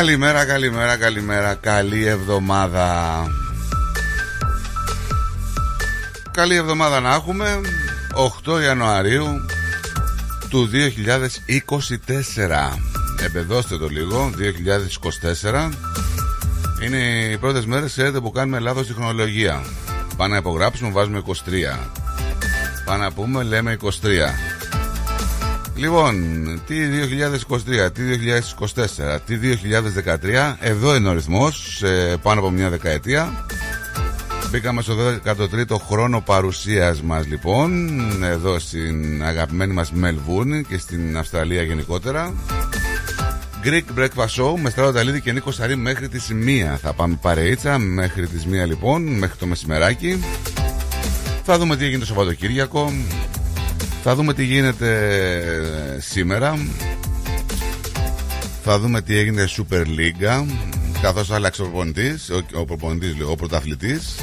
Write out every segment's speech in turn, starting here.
Καλημέρα, καλημέρα, καλημέρα. Καλή εβδομάδα. Καλή εβδομάδα να έχουμε. 8 Ιανουαρίου του 2024. Εμπεδώστε το λίγο, 2024. Είναι οι πρώτες μέρες, ξέρετε, που κάνουμε λάθος στη χρονολογία. Πάμε να υπογράψουμε, βάζουμε 23. Πάμε να πούμε, λέμε 23. Λοιπόν, τι 2023, τι 2024, τι 2013, εδώ είναι ο ρυθμός, πάνω από μια δεκαετία. Μπήκαμε στο 13ο χρόνο παρουσίας μας λοιπόν, εδώ στην αγαπημένη μας Μελβούρνη και στην Αυστραλία γενικότερα. Greek Breakfast Show με Στράτο Ταλίδη και Νίκο Σαρή μέχρι τις 1 θα πάμε παρείτσα, μέχρι τις 1 λοιπόν, μέχρι το μεσημεράκι. Θα δούμε τι έγινε το Σαββατοκύριακο, θα δούμε τι γίνεται σήμερα. Θα δούμε τι έγινε Super League Καθώς άλλαξε ο προπονητής Ο, προπονητής, ο πρωταθλητής.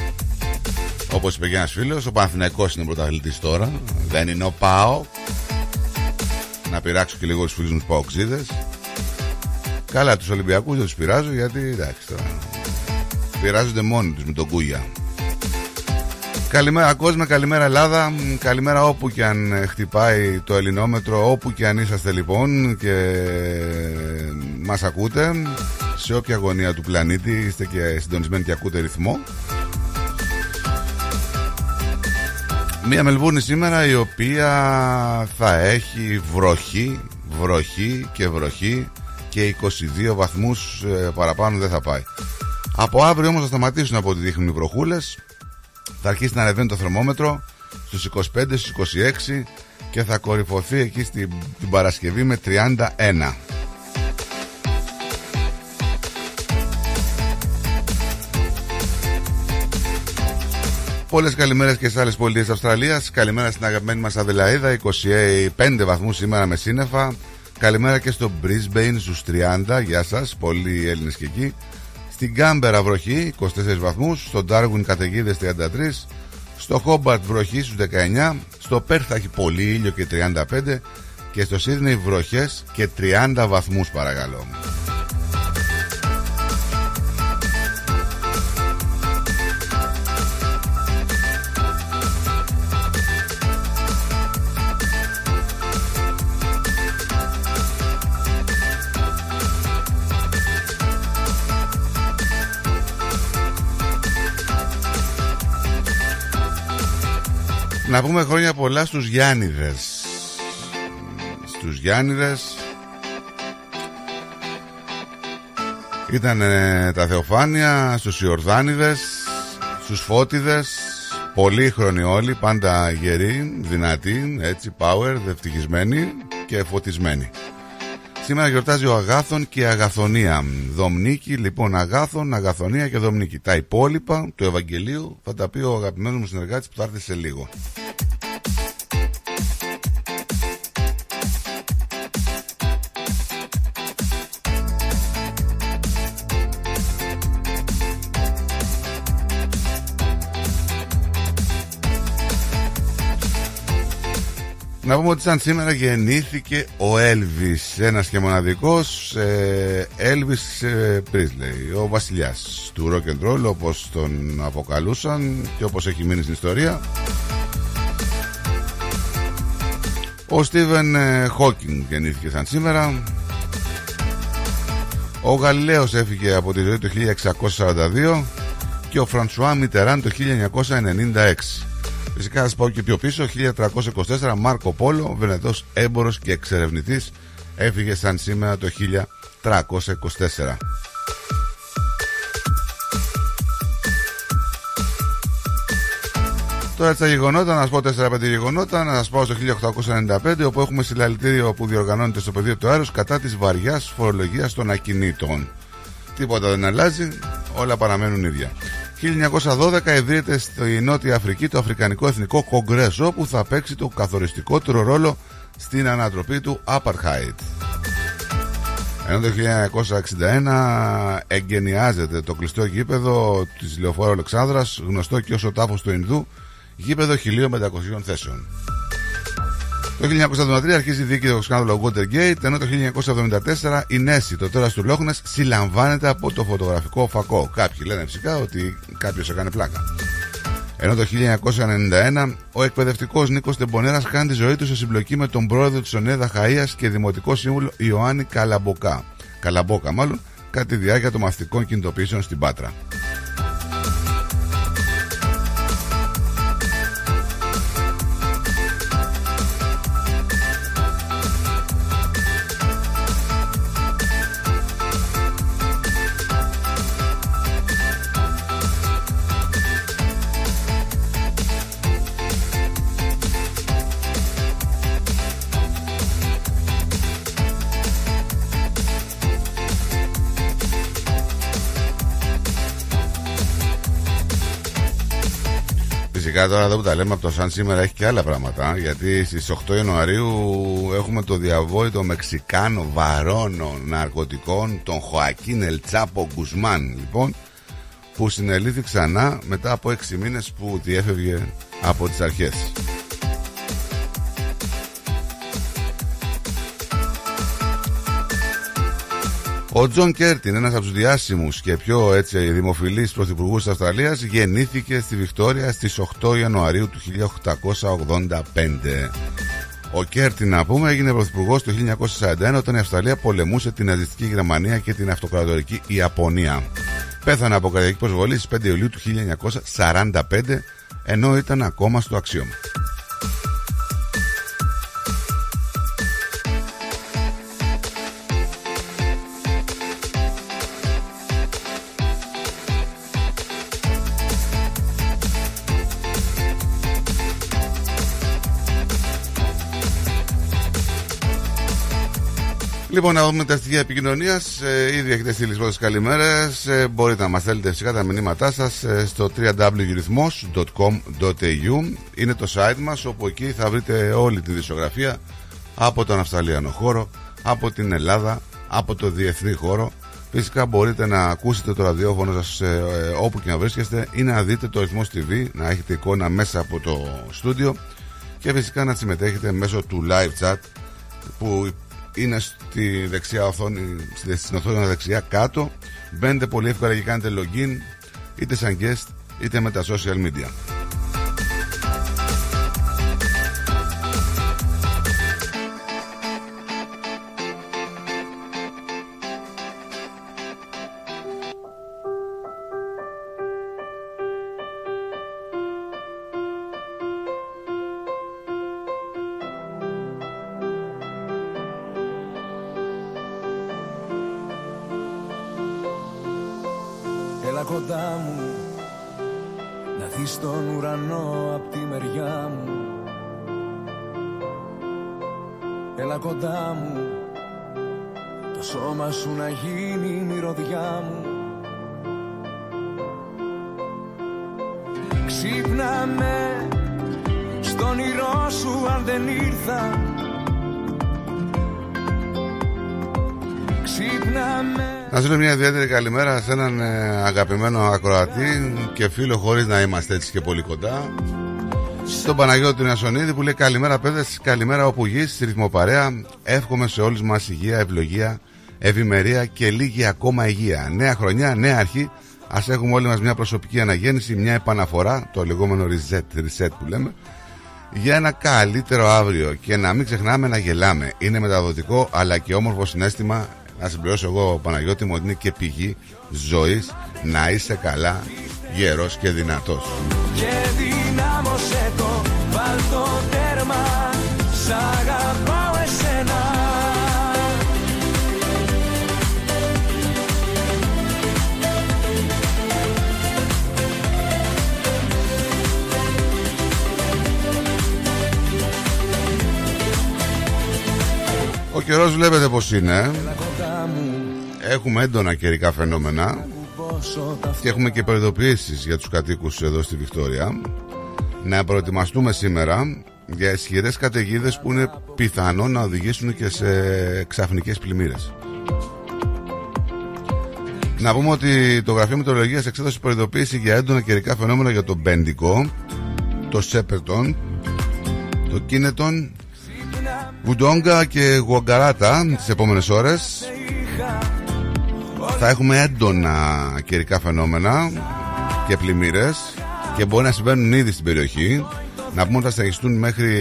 Όπως είπε και ένας φίλος Ο Παναθηναϊκός είναι ο πρωταθλητής τώρα. Δεν είναι ο ΠΑΟ Να πειράξω και λίγο τους φίλους μου τους ΠΑΟΚΣΙΔΕΣ Καλά τους Ολυμπιακούς δεν τους πειράζω Γιατί εντάξει τώρα Πειράζονται μόνοι τους με τον Κούγια Καλημέρα κόσμο, καλημέρα Ελλάδα. Καλημέρα όπου και αν χτυπάει το ελληνόμετρο Όπου και αν είσαστε λοιπόν Και μας ακούτε Σε όποια γωνία του πλανήτη Είστε και συντονισμένοι και ακούτε ρυθμό. Μία Μελβούρνη σήμερα η οποία θα έχει βροχή, βροχή και βροχή και 22 βαθμούς ε, παραπάνω δεν θα πάει. Από αύριο όμως θα σταματήσουν από ό,τι δείχνουν οι βροχούλες θα αρχίσει να ανεβαίνει το θερμόμετρο στους 25, στους 26 και θα κορυφωθεί εκεί στην την Παρασκευή με 31. Πολλές καλημέρες και σε άλλες πολιτείες Αυστραλίας. Καλημέρα στην αγαπημένη μας Αδελαίδα 25 βαθμούς σήμερα με σύννεφα. Καλημέρα και στο Brisbane στους 30 Γεια σας, πολλοί Έλληνες και εκεί στην Κάμπερα βροχή 24 βαθμούς, στο Ντάργουν καταιγίδες 33, στο Χόμπαρτ βροχή στους 19, στο Πέρθ θα έχει πολύ ήλιο και 35 και στο Σίδνεϊ βροχές και 30 βαθμούς παρακαλώ. Να πούμε χρόνια πολλά στους Γιάννηδες. Στους Γιάννηδες. Ήταν ε, τα Θεοφάνεια στους Ιορδάνιδες, στους Φώτιδες, πολύχρονοι όλοι, πάντα γεροί, δυνατοί, έτσι, power, δευτυχισμένοι και φωτισμένοι. Σήμερα γιορτάζει ο Αγάθων και η Αγαθονία. Δομνίκη, λοιπόν, Αγάθων, Αγαθονία και Δομνίκη. Τα υπόλοιπα του Ευαγγελίου θα τα πει ο αγαπημένος μου συνεργάτης που θα έρθει σε λίγο. Να πούμε ότι σαν σήμερα γεννήθηκε ο Έλβης Ένας και μοναδικός Έλβης ε, Πρίσλεϊ Ο βασιλιάς του rock and roll Όπως τον αποκαλούσαν Και όπως έχει μείνει στην ιστορία. Ο Στίβεν Χόκινγκ γεννήθηκε σαν σήμερα. Ο Γαλιλαίος έφυγε από τη ζωή το 1642 Και ο Φρανσουά Μιτεράν το 1996 Φυσικά θα σας πάω και πιο πίσω 1324 Μάρκο Πόλο Βενετός έμπορος και εξερευνητής Έφυγε σαν σήμερα το 1324 Τώρα τα γεγονότα, να σας πω 4-5 γεγονότα, να σας πάω στο 1895, όπου έχουμε συλλαλητήριο που διοργανώνεται στο πεδίο του Άρου κατά της βαριάς φορολογίας των ακινήτων. Τίποτα δεν αλλάζει, όλα παραμένουν ίδια. 1912 ιδρύεται στη Νότια Αφρική το Αφρικανικό Εθνικό Κογκρέσο που θα παίξει το καθοριστικότερο ρόλο στην ανατροπή του Apartheid. Ενώ το 1961 εγκαινιάζεται το κλειστό γήπεδο της Λεωφόρου Αλεξάνδρας γνωστό και ως ο τάφος του Ινδού γήπεδο 1500 θέσεων. Το 1973 αρχίζει η δίκη του σκάνδαλο Watergate, ενώ το 1974 η Νέση, το τέρα του Λόχνας, συλλαμβάνεται από το φωτογραφικό φακό. Κάποιοι λένε φυσικά ότι κάποιος έκανε πλάκα. Ενώ το 1991 ο εκπαιδευτικός Νίκος Τεμπονέρας χάνει τη ζωή του σε συμπλοκή με τον πρόεδρο της Ονέδα Χαία και δημοτικό σύμβουλο Ιωάννη Καλαμποκά. Καλαμπόκα, μάλλον, κατά τη διάρκεια των μαθητικών κινητοποιήσεων στην Πάτρα. Τώρα εδώ που τα λέμε από το Σαν σήμερα έχει και άλλα πράγματα γιατί στις 8 Ιανουαρίου έχουμε το διαβόητο Μεξικάνο βαρόνο ναρκωτικών τον Χωακίν Ελ Τσάπο Γκουσμάν λοιπόν που συνελήφθη ξανά μετά από 6 μήνες που διέφευγε από τις αρχές. Ο Τζον Κέρτιν, ένας από τους διάσημους και πιο έτσι δημοφιλείς πρωθυπουργούς της Αυστραλίας, γεννήθηκε στη Βικτόρια στις 8 Ιανουαρίου του 1885. Ο Κέρτιν, να πούμε, έγινε πρωθυπουργός το 1941 όταν η Αυστραλία πολεμούσε την ναζιστική Γερμανία και την αυτοκρατορική Ιαπωνία. Πέθανε από καρδιακή προσβολή στις 5 Ιουλίου του 1945 ενώ ήταν ακόμα στο αξίωμα. Λοιπόν, να δούμε τα στοιχεία επικοινωνίας. Ε, ήδη έχετε στείλει πρώτες καλημέρες. Ε, μπορείτε να μας στέλνετε φυσικά τα μηνύματά σας ε, στο www.rhythmos.com.au. Είναι το site μας, όπου εκεί θα βρείτε όλη τη δισογραφία από τον Αυστραλιανό χώρο, από την Ελλάδα, από το διεθνή χώρο. Φυσικά μπορείτε να ακούσετε το ραδιόφωνο σας ε, όπου και να βρίσκεστε ή να δείτε το ρυθμός TV, να έχετε εικόνα μέσα από το στούντιο και φυσικά να συμμετέχετε μέσω του live chat που είναι στη δεξιά οθόνη, στην οθόνη δεξιά κάτω. Μπαίνετε πολύ εύκολα και κάνετε login είτε σαν guest είτε με τα social media. Στείλω μια ιδιαίτερη καλημέρα σε έναν ε, αγαπημένο ακροατή και φίλο χωρίς να είμαστε έτσι και πολύ κοντά. Στον Παναγιώτη Νασονίδη που λέει καλημέρα παιδες, καλημέρα όπου γης, ρυθμοπαρέα. Εύχομαι σε όλους μας υγεία, ευλογία, ευημερία και λίγη ακόμα υγεία. Νέα χρονιά, νέα αρχή. Ας έχουμε όλοι μας μια προσωπική αναγέννηση, μια επαναφορά, το λεγόμενο reset, reset που λέμε, για ένα καλύτερο αύριο και να μην ξεχνάμε να γελάμε. Είναι μεταδοτικό αλλά και όμορφο συνέστημα. Να συμπληρώσω εγώ, Παναγιώτη μου, ότι είναι και πηγή ζωής να είσαι καλά, γερός και δυνατός. Και δυνάμωσε το Βάλ το τέρμα Σ' αγαπάω εσένα Ο καιρός βλέπετε πως είναι. Έλα κοντά μου Έχουμε έντονα καιρικά φαινόμενα Πόσο τα και έχουμε και προειδοποιήσεις για τους κατοίκους εδώ στη Βικτόρια. Να προετοιμαστούμε σήμερα για ισχυρές καταιγίδες που είναι πιθανό να οδηγήσουν και σε ξαφνικές πλημμύρες. Να πούμε ότι το Γραφείο Μετεωρολογίας εξέδωσε προειδοποίηση για έντονα καιρικά φαινόμενα για το Μπέντικο, το Σέπερτον, το Κίνετον, Βουντόγκα και Γουαγκαράτα τις επόμενες ώρες. Είχα Θα έχουμε έντονα καιρικά φαινόμενα και πλημμύρες και μπορεί να συμβαίνουν ήδη στην περιοχή. Να πούμε ότι θα συνεχιστούν μέχρι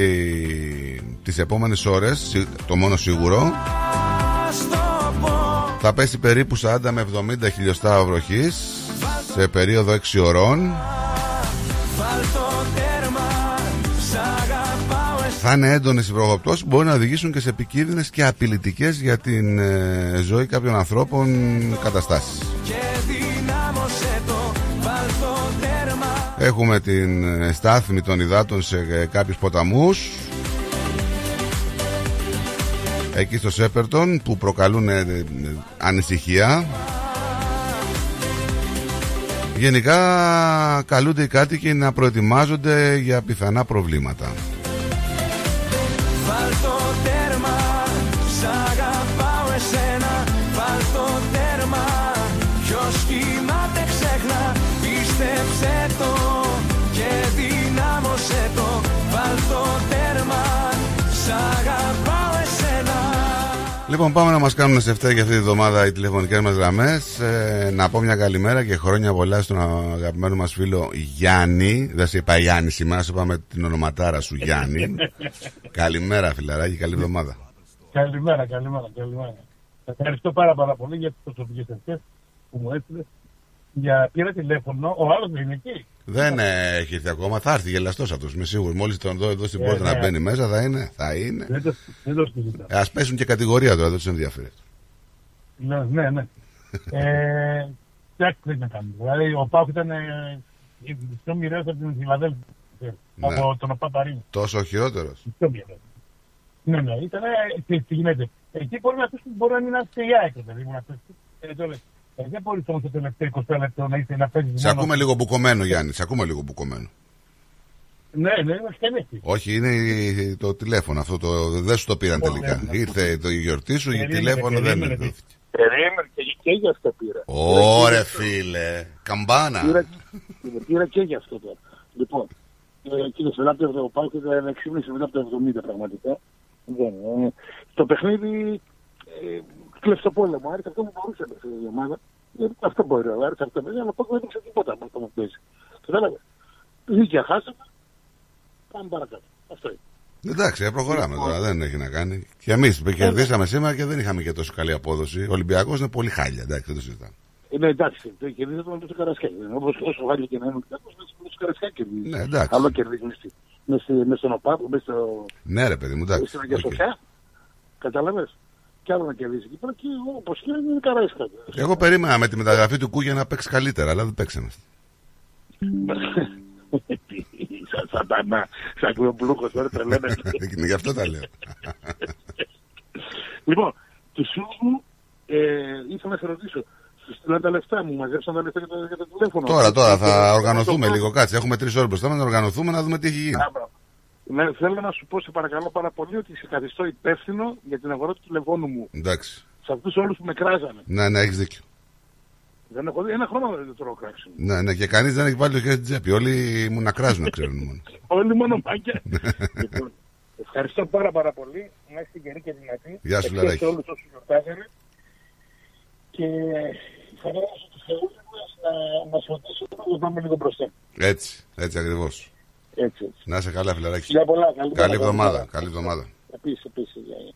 τις επόμενες ώρες, σι- το μόνο σίγουρο. Ας το πω Θα πέσει περίπου 40 με 70 χιλιοστά βροχής σε περίοδο 6 ωρών. Θα είναι έντονες οι βροχοπτώσεις που μπορεί να οδηγήσουν και σε επικίνδυνες και απειλητικές για την ε, ζωή κάποιων ανθρώπων καταστάσεις. Και δυνάμωσε το Βάλ το τέρμα Έχουμε την ε, στάθμη των υδάτων σε ε, κάποιους ποταμούς. Εκεί στο Σέπερτον που προκαλούν ε, ε, ανησυχία. Γενικά καλούνται οι κάτοικοι να προετοιμάζονται για πιθανά προβλήματα Βάλ το τέρμα Σ' αγαπάω εσένα. Βάλ το τέρμα Ποιος κοιμάται ξέχνα. Πίστεψε το Και δυνάμωσε το. Βάλ το τέρμα Σ' αγαπάω εσένα Λοιπόν, πάμε να μας κάνουν σε αυτά για αυτή τη βδομάδα οι τηλεφωνικές μας γραμμές. Ε, να πω μια καλημέρα και χρόνια πολλά στον αγαπημένο μας φίλο Γιάννη. Δεν σε είπα Γιάννη σήμερα, σου είπαμε την ονοματάρα σου Γιάννη. καλημέρα, φιλαράκι, καλή εβδομάδα. Καλημέρα, καλημέρα, καλημέρα. Ευχαριστώ πάρα, πάρα πολύ για τις προσωπικές ευχές που μου έστειλες. Για πήρα τηλέφωνο, ο άλλος δεν είναι εκεί. Δεν ε, έχει έρθει ακόμα, θα έρθει γελαστός αυτός, είμαι σίγουρο. Μόλις τον δω εδώ στην Ε, πόρτα να ναι. μπαίνει μέσα, θα είναι. Θα είναι. Δεν το, δεν το συζητάω. Α πέσουν και κατηγορία τώρα, δεν τους ενδιαφέρει. Ναι, ναι. ναι. ε, εντάξει, δεν να κάνουμε. Δηλαδή, ο Πάουκ ήταν ε, πιο μοιραίος από την Φιλαδέλφια. Ναι. Από τον Παπαρίνο. Τόσο ο χειρότερος. Πιο μοιραίος. Ναι, ναι, ήταν. ε, Τι, τι γίνεται. Εκεί μπορεί να, μπορεί να μην είναι και η ΑΕΚ, δηλαδή. Μου να πεις. Ε, το λέω. Ε, δεν μπορείς όμως το τελευταίο 20 λεπτό να είσαι να παίζεις. Σε ακούμε λίγο μπουκωμένο, Γιάννη, σε ακούμε λίγο μπουκωμένο. Ναι, ναι, είναι στενέτη. Όχι, είναι η- το τηλέφωνο αυτό. Το, δεν σου το πήραν Ω, τελικά. ναι, ναι. Ήρθε το η γιορτή σου, η Περίμενε, τηλέφωνο δεν περίμενε. δόθηκε. Περίμενε και, και γι' αυτό πήρα. Ωρε φίλε, καμπάνα. Πήρα, πήρα και γι' αυτό τώρα. Λοιπόν, ε, κύριε Σελάπτη, ο Πάουκ ήταν 6,5 μετά από το 70 πραγματικά. Δεν, ε, το παιχνίδι ε, κλειστοπόλεμο. Άρης αυτό που μπορούσε να παίξει η ομάδα. Ε, αυτό μπορεί ο Άρης αυτό παίζει, αλλά ο Πάουκ δεν έδειξε τίποτα από αυτό που παίζει. Κατάλαβε. Δίκαια χάσαμε. Πάμε παρακάτω. Αυτό είναι. Εντάξει, ε, προχωράμε τώρα, δεν έχει να κάνει. Και εμείς κερδίσαμε σήμερα και δεν είχαμε και τόσο καλή απόδοση. Ο Ολυμπιακός είναι πολύ χάλια, εντάξει, δεν το συζητάμε. Είναι εντάξει, το κερδίζεται με το Καρασκάκι. Όπως όσο βάλει και να είναι ο Ολυμπιακός, με το Καρασκάκι κερδίζει. Ναι, εντάξει. Άλλο κερδίζεις μες στη- μες στη- μες στον ΟΠΑΠ, μες στο Ναι, ρε παιδί μου, εντάξει. στην Αγία οκ. Σοφιά. Κατάλαβες. Κι άλλο να κερδίσει εκεί πέρα και εγώ όπως και είναι καρέσκα. Εγώ περίμενα με τη μεταγραφή του Κούγια να παίξει καλύτερα, αλλά δεν παίξαμε. σαν σατανά, σαν κλομπλούκος, τώρα τρελαίνεται. Γι' αυτό τα λέω. λοιπόν, τους φίλους μου ε, ήθελα να σε ρωτήσω. Σου στείλαν τα λεφτά μου, μαζέψαν τα λεφτά για το, για το τηλέφωνο. Τώρα, τώρα θα Το- οργανωθούμε το- λίγο. Κάτσε, έχουμε τρεις ώρες μπροστά μας να οργανωθούμε να δούμε τι έχει γίνει. Α, μπράβο. Ναι, θέλω να σου πω σε παρακαλώ πάρα πολύ ότι σε καθιστώ υπεύθυνο για την αγορά του τηλεφώνου μου. Εντάξει. Σε αυτούς όλους που με κράζανε. Ναι, ναι, έχεις δίκιο. Δεν έχω δει ένα χρόνο δεν το τρώω κράξιμο. Ναι, ναι, και κανείς δεν έχει βάλει το χέρι στην τσέπη. Όλοι μου να κράζουν, ξέρουν μόνο. Όλοι μόνο μάκια. λοιπόν, ευχαριστώ πάρα πάρα πολύ. Να είστε γεροί και δυνατοί. Γεια σου, Ευχαριστώ Λαράκη. σε όλους όσους γιορτάζανε. Και θα δώσω τους θεούς μας να μας ρωτήσουν να πάμε λίγο μπροστά. Έτσι, έτσι ακριβώς. Έτσι, έτσι. Να είσαι καλά, φιλαράκι. Φιλιά πολλά. Καλή, Καλή εβδομάδα. Καλή εβδομάδα. Επίσης, επίσης. γεια, γεια.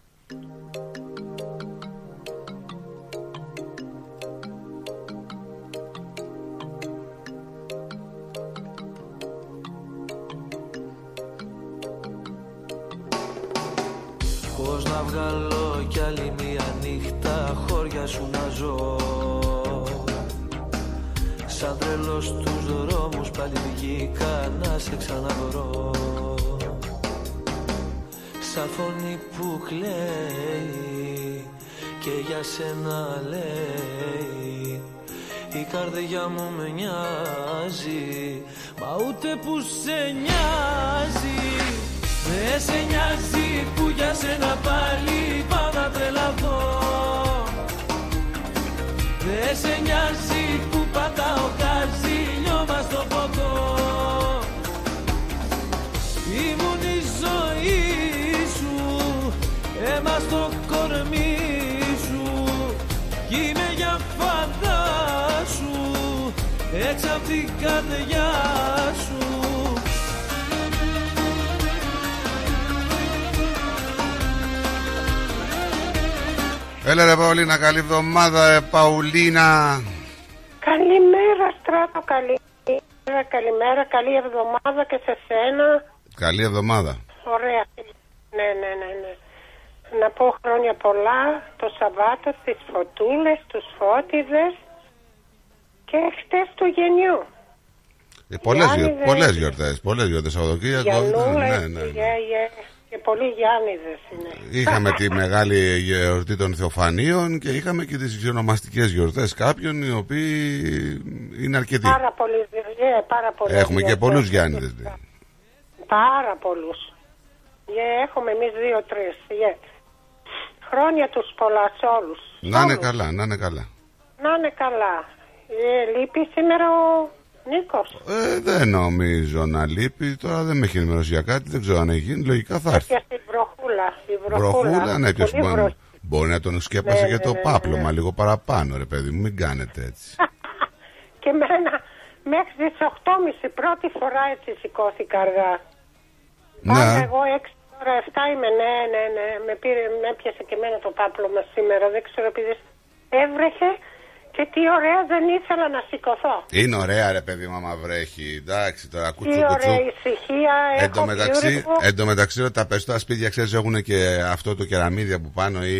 Πώς να βγάλω κι άλλη μία νύχτα χώρια σου να ζω Σαν τρελός στους δρόμους πάλι βγήκα να σε ξαναβρω. Σαν φωνή που κλαίει και για σένα λέει η καρδιά μου με νοιάζει Μα ούτε που σε νοιάζει. Δεν σε νοιάζει που για σένα πάλι πάω να τρελαθώ. Δεν σε νοιάζει που πατάω καζίνιο μας στο ποτό Ήμουν η ζωή σου Αίμα στο κορμί σου. Κι είμαι για φαντάσου Έξω απ' την καρδιά σου. Έλα ρε Παουλίνα, καλή εβδομάδα, ε, Παουλίνα. Καλημέρα, Στράτο, καλημέρα, καλημέρα, καλή εβδομάδα και σε σένα. Καλή εβδομάδα. Ωραία. Ναι, ναι, ναι, ναι. Να πω χρόνια πολλά το Σαββάτο στις φωτούλες, τους φώτιδες και χτες του γενιού. Ε, πολλές, Γιάννη, γιορ- δεν- πολλές γιορτές, πολλές γιορτές Σαββατοκύριακο. Γιαννούλα, Ναι, ναι, ναι. γε, γε, και πολλοί Γιάννηδες είναι. Είχαμε τη μεγάλη γιορτή των Θεοφανίων και είχαμε και τις ονομαστικές γιορτές κάποιων οι οποίοι είναι αρκετοί. Πάρα πολύ, γε, πάρα πολύ. Έχουμε και πολλούς Γιάννηδες. ναι. Πάρα πολλούς. Γε, έχουμε εμείς δύο-τρεις. γε. Χρόνια τους πολλά σε όλους. Να είναι Όλους. καλά, να είναι καλά. Να είναι καλά. Ε, λείπει σήμερα ο Νίκος. Ε, δεν νομίζω να λείπει. Τώρα δεν με έχει ενημερώσει για κάτι. Δεν ξέρω αν έχει γίνει. Λογικά θα έρθει. Έπιασε η βροχούλα. Η βροχούλα. Βροχούλα, ναι, ποιος Πολύ μπορεί, βροχή. μπορεί να τον σκέπασε Ναι, και ναι, το ναι, πάπλωμα ναι. λίγο παραπάνω, ρε παιδί μου. Μην κάνετε έτσι. Και μένα μέχρι τις 8.30 πρώτη φορά έτσι σηκώθηκα αργά. Πάμε ναι, εγώ 6 ώρα 7 είμαι, ναι, ναι, ναι. Με, πήρε, με έπιασε και εμένα το πάπλωμα σήμερα. Δεν ξέρω επειδή έβρεχε και τι ωραία δεν ήθελα να σηκωθώ. είναι ωραία, ρε παιδί μου, άμα βρέχει. Εντάξει, τώρα Τι κουτσού κουτσού. ωραία ησυχία Εν τω έχω μεταξύ, beautiful. εν τω μεταξύ, τα περισσότερα σπίτια ξέρεις έχουν και αυτό το κεραμίδι από πάνω ή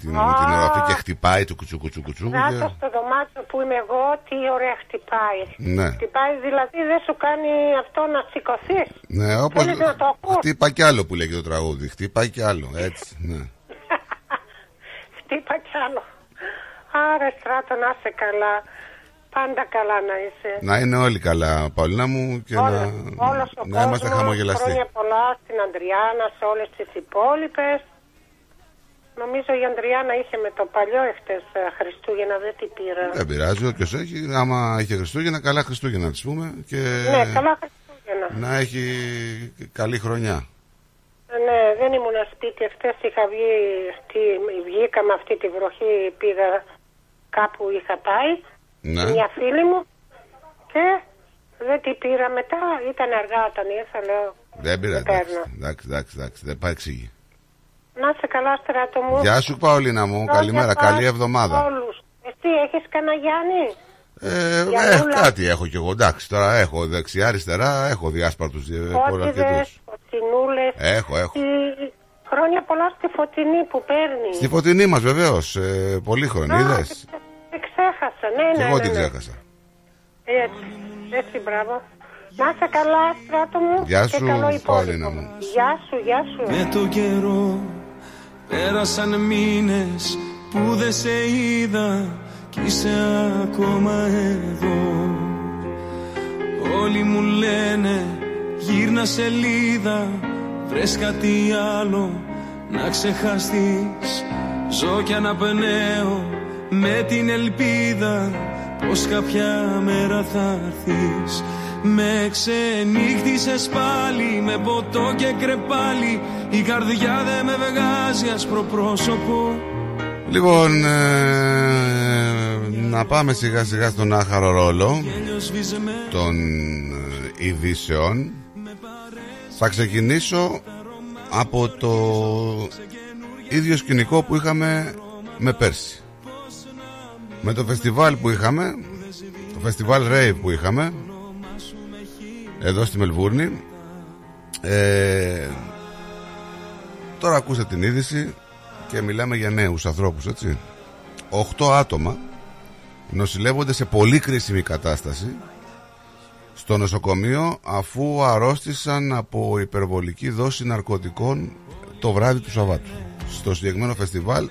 την, Α. την οροφή και χτυπάει το κουτσού κουτσού κουτσού. Κάτω και- στο δωμάτιο που είμαι εγώ, τι ωραία χτυπάει. Ναι. Χτυπάει δηλαδή δεν σου κάνει αυτό να σηκωθείς. Ναι, όπως Θέλεις να το ακούς; χτύπα κι άλλο που λέγει το τραγούδι. Χτύπα κι άλλο, έτσι, ναι. Χτύπα κι άλλο. Άρα στράτο να είσαι καλά. Πάντα καλά να είσαι. Να είναι όλοι καλά, Παολίνα μου, και Όλα- να, όλος ο να είμαστε κόσμος, χαμογελαστοί. Χρόνια πολλά στην Αντριάννα, σε όλες τις υπόλοιπες. Νομίζω η Αντριάννα είχε με το παλιό εχθές ε, Χριστούγεννα, δεν την πήρα. Δεν πειράζει, όποιος έχει. Άμα είχε Χριστούγεννα, καλά Χριστούγεννα, της πούμε. Και Ναι, καλά Χριστούγεννα. να έχει καλή χρονιά. Ναι, δεν ήμουν σπίτι. Εχθές είχα βγει, τι, βγήκα με αυτή τη βροχή, πήγα κάπου είχα πάει, Ναι. μια φίλη μου και δεν την πήρα μετά. Ήταν αργά όταν ήρθα, λέω. Δεν πειράζει. δεν Εντάξει, παίρνω. εντάξει, εντάξει, εντάξει, δεν πάει εξήγη. Να είσαι καλά, στράτο μου. Γεια σου, Παολίνα μου. Χρόνια Καλημέρα, πολλά καλή σε εβδομάδα. όλους. Εσύ έχεις κανένα Γιάννη; Ε, Γιαννούλα. ε, κάτι έχω κι εγώ. Εντάξει, τώρα έχω δεξιά-αριστερά, έχω διάσπαρτους Φώτιδες, πολλαπλητού. φωτεινούλες. Έχω, έχω. Τι Χρόνια πολλά στη φωτεινή που παίρνει. Στη φωτεινή μας βεβαίως. Ε, πολύ χρόνο, Α, είδες; την ξε- την ξέχασα, ναι, Και ναι. εγώ ναι, την ναι. ξέχασα. Έτσι, έτσι, μπράβο. Να είσαι καλά, στράτο μου. Γεια και σου, καλό υπόλοιπο. Πολύνα μου. Γεια σου, γεια σου. Με το καιρό πέρασαν μήνες που δεν σε είδα κι είσαι ακόμα εδώ Όλοι μου λένε γύρνα σελίδα βρες κάτι άλλο να ξεχαστείς. Ζω κι αναπνέω με την ελπίδα πως κάποια μέρα θα έρθεις. Με ξενύχτησες πάλι με ποτό και κρεπάλι. Η καρδιά δεν με βγάζει άσπρο πρόσωπο. Λοιπόν, ε, να πάμε σιγά σιγά στον άχαρο ρόλο των ε, ειδήσεων. Θα ξεκινήσω από το ίδιο σκηνικό που είχαμε με πέρσι. Με το φεστιβάλ που είχαμε, το φεστιβάλ Rave που είχαμε, εδώ στη Μελβούρνη. Ε, τώρα ακούσατε την είδηση και μιλάμε για νέους ανθρώπους, έτσι. Οχτώ άτομα νοσηλεύονται σε πολύ κρίσιμη κατάσταση στο νοσοκομείο αφού αρρώστησαν από υπερβολική δόση ναρκωτικών το βράδυ του Σαββάτου στο συγκεκριμένο φεστιβάλ.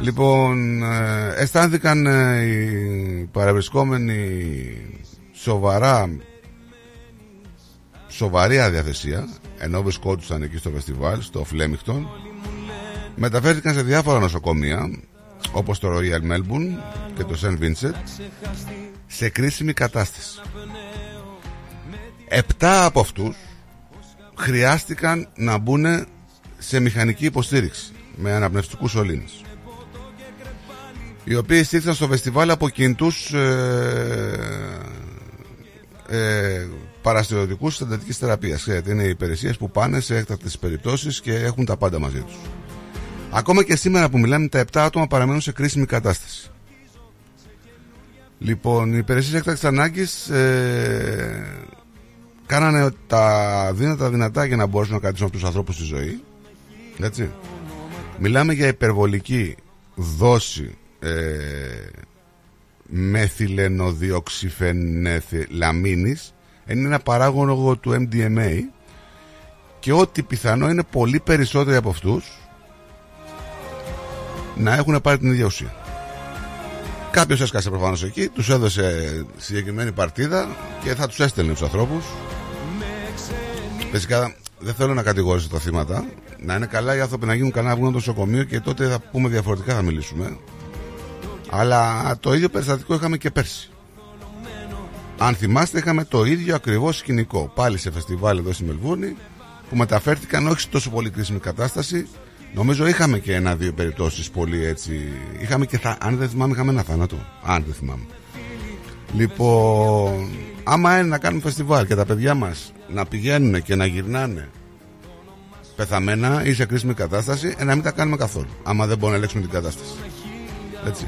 Λοιπόν ε, αισθάνθηκαν ε, οι παρευρισκόμενοι σοβαρά σοβαρή αδιαθεσία ενώ βρισκόντουσαν εκεί στο φεστιβάλ στο Φλέμιχτον. Μεταφέρθηκαν σε διάφορα νοσοκομεία όπως το Royal Melbourne και το St. Vincent σε κρίσιμη κατάσταση. Επτά από αυτούς χρειάστηκαν να μπουν σε μηχανική υποστήριξη με αναπνευστικούς σωλήνες οι οποίοι στήθηκαν στο φεστιβάλ από κινητούς ε, ε, παραστηρωτικούς εντατικής θεραπείας. Ξέρετε, είναι οι υπηρεσίες που πάνε σε έκτακτες περιπτώσεις και έχουν τα πάντα μαζί τους. Ακόμα και σήμερα που μιλάμε, τα 7 άτομα παραμένουν σε κρίσιμη κατάσταση. Λοιπόν, οι υπηρεσίες έκτακτης ανάγκης ε, κάνανε τα δύνατα δυνατά για να μπορέσουν να κρατήσουν αυτούς τους ανθρώπους στη ζωή. Έτσι. Μιλάμε για υπερβολική δόση ε, μεθυλενοδιοξυφενεθυλαμίνης είναι ένα παράγονο του MDMA και ό,τι πιθανό είναι πολύ περισσότεροι από αυτούς να έχουν πάρει την ίδια ουσία. Κάποιος έσκασε προφανώς εκεί, τους έδωσε συγκεκριμένη παρτίδα και θα τους έστελνε τους ανθρώπους. Φυσικά δεν θέλω να κατηγορήσω τα θύματα. Να είναι καλά οι άνθρωποι να γίνουν καλά να βγουν από το νοσοκομείο και τότε θα πούμε διαφορετικά θα μιλήσουμε. Αλλά το ίδιο περιστατικό είχαμε και πέρσι. Αν θυμάστε, είχαμε το ίδιο ακριβώς σκηνικό. Πάλι σε φεστιβάλ εδώ στη Μελβούρνη που μεταφέρθηκαν όχι σε τόσο πολύ κρίσιμη κατάσταση Νομίζω είχαμε και ένα-δύο περιπτώσεις πολύ έτσι. Είχαμε και θα, αν δεν θυμάμαι, είχαμε ένα θάνατο. Αν δεν θυμάμαι. Λοιπόν, άμα είναι να κάνουμε φεστιβάλ και τα παιδιά μας να πηγαίνουν και να γυρνάνε πεθαμένα ή σε κρίσιμη κατάσταση, ε, να μην τα κάνουμε καθόλου. Άμα δεν μπορούμε να ελέγξουμε την κατάσταση. Έτσι.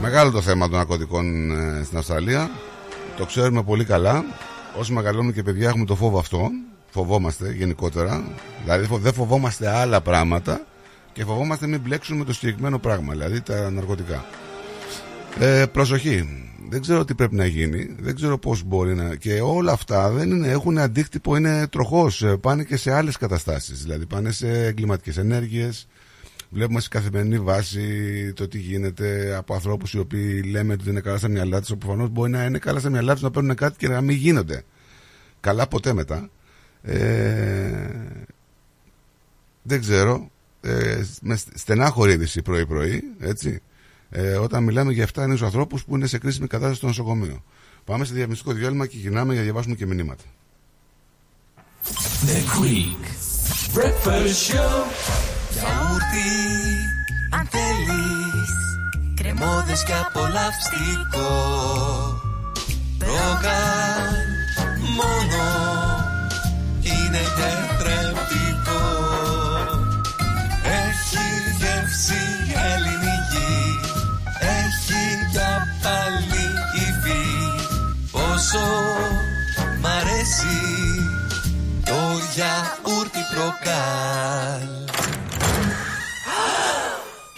Μεγάλο το θέμα των ναρκωτικών ε, στην Αυστραλία. Το ξέρουμε πολύ καλά. Όσοι μεγαλώνουν και παιδιά έχουμε το φόβο αυτό φοβόμαστε γενικότερα. Δηλαδή φο- δεν φοβόμαστε άλλα πράγματα και φοβόμαστε μην μπλέξουμε με το συγκεκριμένο πράγμα, δηλαδή τα ναρκωτικά. Ε, προσοχή. Δεν ξέρω τι πρέπει να γίνει. Δεν ξέρω πώς μπορεί να. Και όλα αυτά δεν είναι, έχουν αντίκτυπο, είναι τροχός. Πάνε και σε άλλες καταστάσεις. Δηλαδή πάνε σε εγκληματικές ενέργειες. Βλέπουμε σε καθημερινή βάση το τι γίνεται από ανθρώπους οι οποίοι λέμε ότι δεν είναι καλά στα μυαλά τους. Προφανώς μπορεί να είναι καλά στα μυαλά τους να παίρνουν κάτι και να μην γίνονται. Καλά ποτέ μετά. Ε, δεν ξέρω. Ε, με στενά χωρίδηση πρωί-πρωί, έτσι. Ε, όταν μιλάμε για 7 νέους ανθρώπους που είναι σε κρίσιμη κατάσταση στο νοσοκομείο. Πάμε σε διαμυστικό διάλειμμα και γυρνάμε για να διαβάσουμε και μηνύματα. The Greek Breakfast Show. Γιαούρτι, αν θέλεις Κρεμόδες και απολαυστικό Ρόγαν μόνο είναι γιατρεπτικό Έχει γεύση ελληνική Έχει για πάλι υφή Πόσο μ' αρέσει το γιαούρτι προκάλ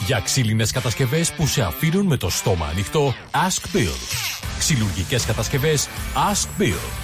για ξύλινες κατασκευές που σε αφήνουν με το στόμα ανοιχτό, Ask Bill. Ξυλουργικές κατασκευές, Ask Bill.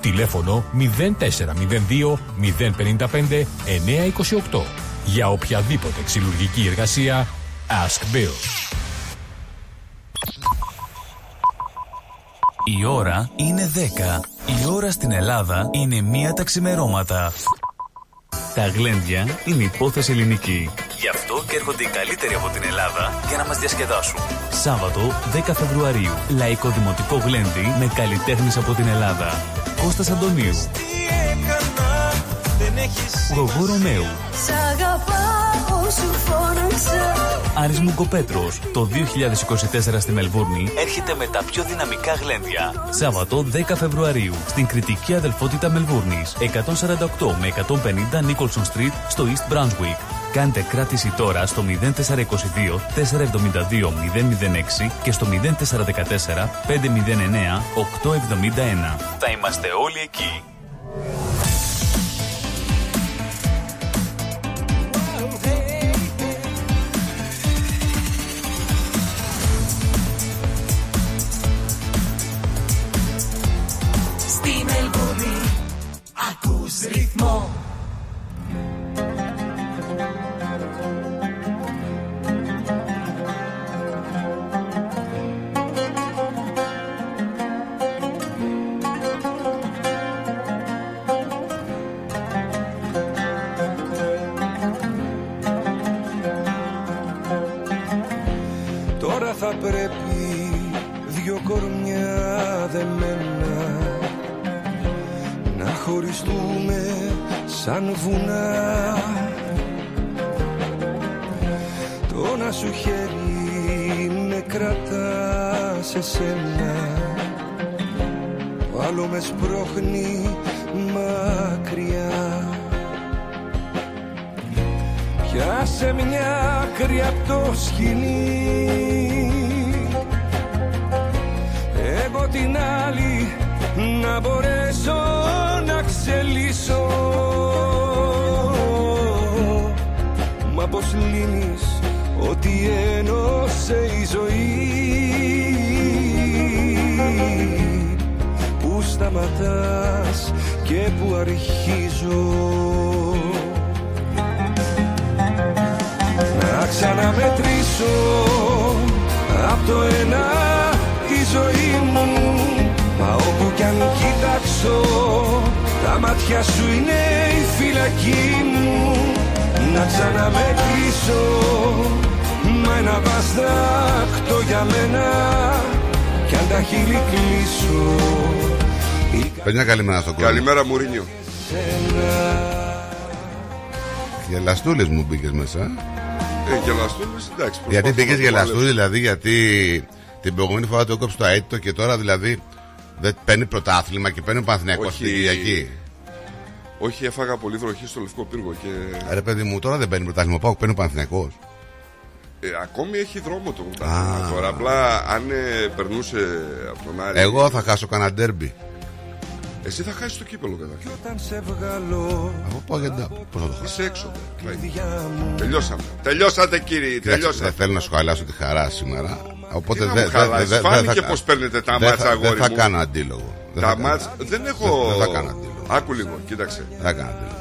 Τηλέφωνο 0402 055 928 Για οποιαδήποτε ξυλουργική εργασία Ask Bill. Η ώρα είναι 10. Η ώρα στην Ελλάδα είναι μία τα ξημερώματα. Τα γλέντια είναι υπόθεση ελληνική. Γι' αυτό και έρχονται οι καλύτεροι από την Ελλάδα για να μας διασκεδάσουν. Σάββατο 10 Φεβρουαρίου. Λαϊκό Δημοτικό Γλέντι με καλλιτέχνες από την Ελλάδα. Κώστας Αντωνίου. Γογό Ρωμαίου. Σ' αγαπάω, σου φώναξα Άρης Μουγκοπέτρος. Το 2024 στη Μελβούρνη έρχεται με τα πιο δυναμικά γλέντια. Σάββατο 10 Φεβρουαρίου στην κριτική αδελφότητα Μελβούρνης. 148 με 150 Nicholson Street στο East Brunswick. Κάντε κράτηση τώρα στο 0422 472 006 και στο 0414 509 871. Θα είμαστε όλοι εκεί. Στη Μελβούρνη ακούς ρυθμό θα πρέπει δυο κορμιά δεμένα να χωριστούμε σαν βουνά. Το να σου χέρι με κρατά σε σένα Το άλλο με σπρώχνει μακριά. Πιάσε μια άκρη απ' το σκηνή την άλλη να μπορέσω να ξελίσω. Μα πως λύνεις ότι ένωσε η ζωή Πού σταματάς και που αρχίζω. Να ξαναμετρήσω από το ένα τη ζωή μου. Μα όπου κι αν κοιτάξω τα μάτια σου είναι η φυλακή μου Να ξαναμετρήσω μα ένα βαστάκτο για μένα κι αν τα χείλη κλείσω Παιδιά καλημέρα στον κόσμο. Καλημέρα Μουρίνιο. Γελαστούλε μου μπήκες μέσα. Ε, γελαστούλες, εντάξει. Γιατί προσπαθώ μπήκες να το γελαστούλη, παλέψω. δηλαδή, γιατί την προηγούμενη φορά το έκοψε το αίτητο και τώρα δηλαδή δεν παίρνει πρωτάθλημα και παίρνει Παναθηναϊκός Όχι. στην Κυριακή. Όχι, έφαγα πολύ βροχή στο Λευκό Πύργο και Ρε παιδί μου, τώρα δεν παίρνει πρωτάθλημα. Πάω, παίρνει Παναθηναϊκός. ε, ακόμη έχει δρόμο το πρωτάθλημα τώρα. Απλά αν ε, περνούσε από τον Άρη. Εγώ θα χάσω κανένα ντέρμπι. Εσύ θα χάσεις το κύπελο καταρχήν. Όταν σε βγάλω Αφού πάω για ντάμπι. Πώς θα το χάσω. Είσαι έξω. κλειδιά μου Τελειώσαμε. Τελειώσατε κύριοι. Κοίταξε, Τελειώσατε. δεν θέλω να σου χαλάσω τη χαρά σήμερα. Οπότε Τι να δεν μου δε, χαλάσεις, δε, δε, φάνηκε θα- πως παίρνετε τα δεν μάτσα, θα- αγόρι Δεν θα μου. κάνω αντίλογο. Δεν θα Τα κάνω. μάτς δεν έχω. Δεν- δεν θα κάνω αντίλογο. Άκου λίγο, κοίταξε. Δεν θα κάνω αντίλογο.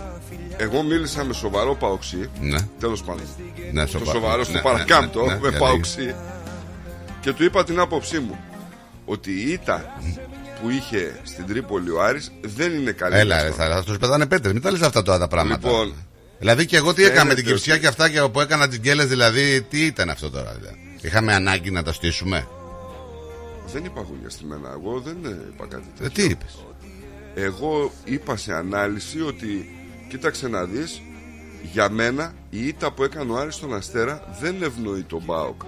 Εγώ μίλησα με σοβαρό παοξί. Ναι. Τέλος πάντων. Ναι, Το σοβαρό. σοβαρό Ναι, στο ναι, παρακάμπτω ναι, ναι, με ναι, παοξί. Και του είπα την άποψή μου. Ότι η ήττα που είχε στην Τρίπολη ο Άρης δεν είναι καλή. Έλα, ρε, θα, θα τους πετάνε πέτρες. Μην τα λες αυτά τώρα τα πράγματα. Λοιπόν, δηλαδή και εγώ τι έκανα με την φαίνεται κυψιά ότι- και αυτά και που έκανα τις γκέλες, δηλαδή τι ήταν αυτό τώρα. Δηλαδή. Είχαμε ανάγκη να τα στήσουμε; δεν είπα γουλιά στημένα. Εγώ δεν ε, είπα κάτι Ε, τέτοιο. τι είπες; Εγώ είπα σε ανάλυση ότι κοίταξε να δεις για μένα η ήττα που έκανε ο Άρης στον Αστέρα δεν ευνοεί τον Μπάουκ.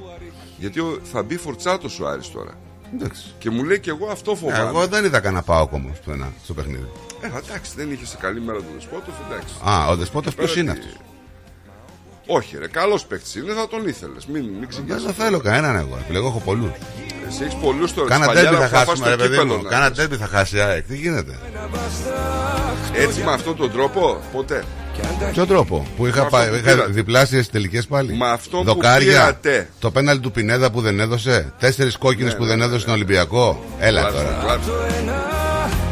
Γιατί ο- θα μπει φορτσάτος ο Άρης τώρα. Εντάξει. Και μου λέει και εγώ αυτό φοβάμαι. Εγώ δεν είδα κανένα πάω όμω στο, ένα- στο παιχνίδι. Ε, εντάξει, δεν είχε σε καλή μέρα τον Δεσπότοφ, εντάξει. Α, ο Δεσπότοφ Πέρα ποιος είναι τι- αυτός; Όχι, ρε, καλός παίκτης είναι, θα τον ήθελες. Μην, μην Δεν ξηγιάσαι. το θέλω κανέναν εγώ. ρε φίλε, Εγώ έχω πολλούς. Εσύ έχεις πολλούς τώρα. Κάνα της τέρμπι Παλιάρα θα που θα χάσουμε, φας ρε στο παιδί μου. κύπελλο, να Κάνα πεις. τέρμπι θα χάσει η ΑΕΚ. Τι γίνεται; Έτσι με αυτόν τον τρόπο, ποτέ. Ποιο τρόπο που είχα, Με αυτό πάει, που είχα πήρατε. διπλάσιες τελικές πάλι; Με αυτό που Δοκάρια. πήρατε. Το πέναλ του Πινέδα που δεν έδωσε. Τέσσερις κόκκινες Ναι, που ναι, δεν ναι, έδωσε στον Ολυμπιακό. Έλα Κλάψτε, τώρα. κλάψτε.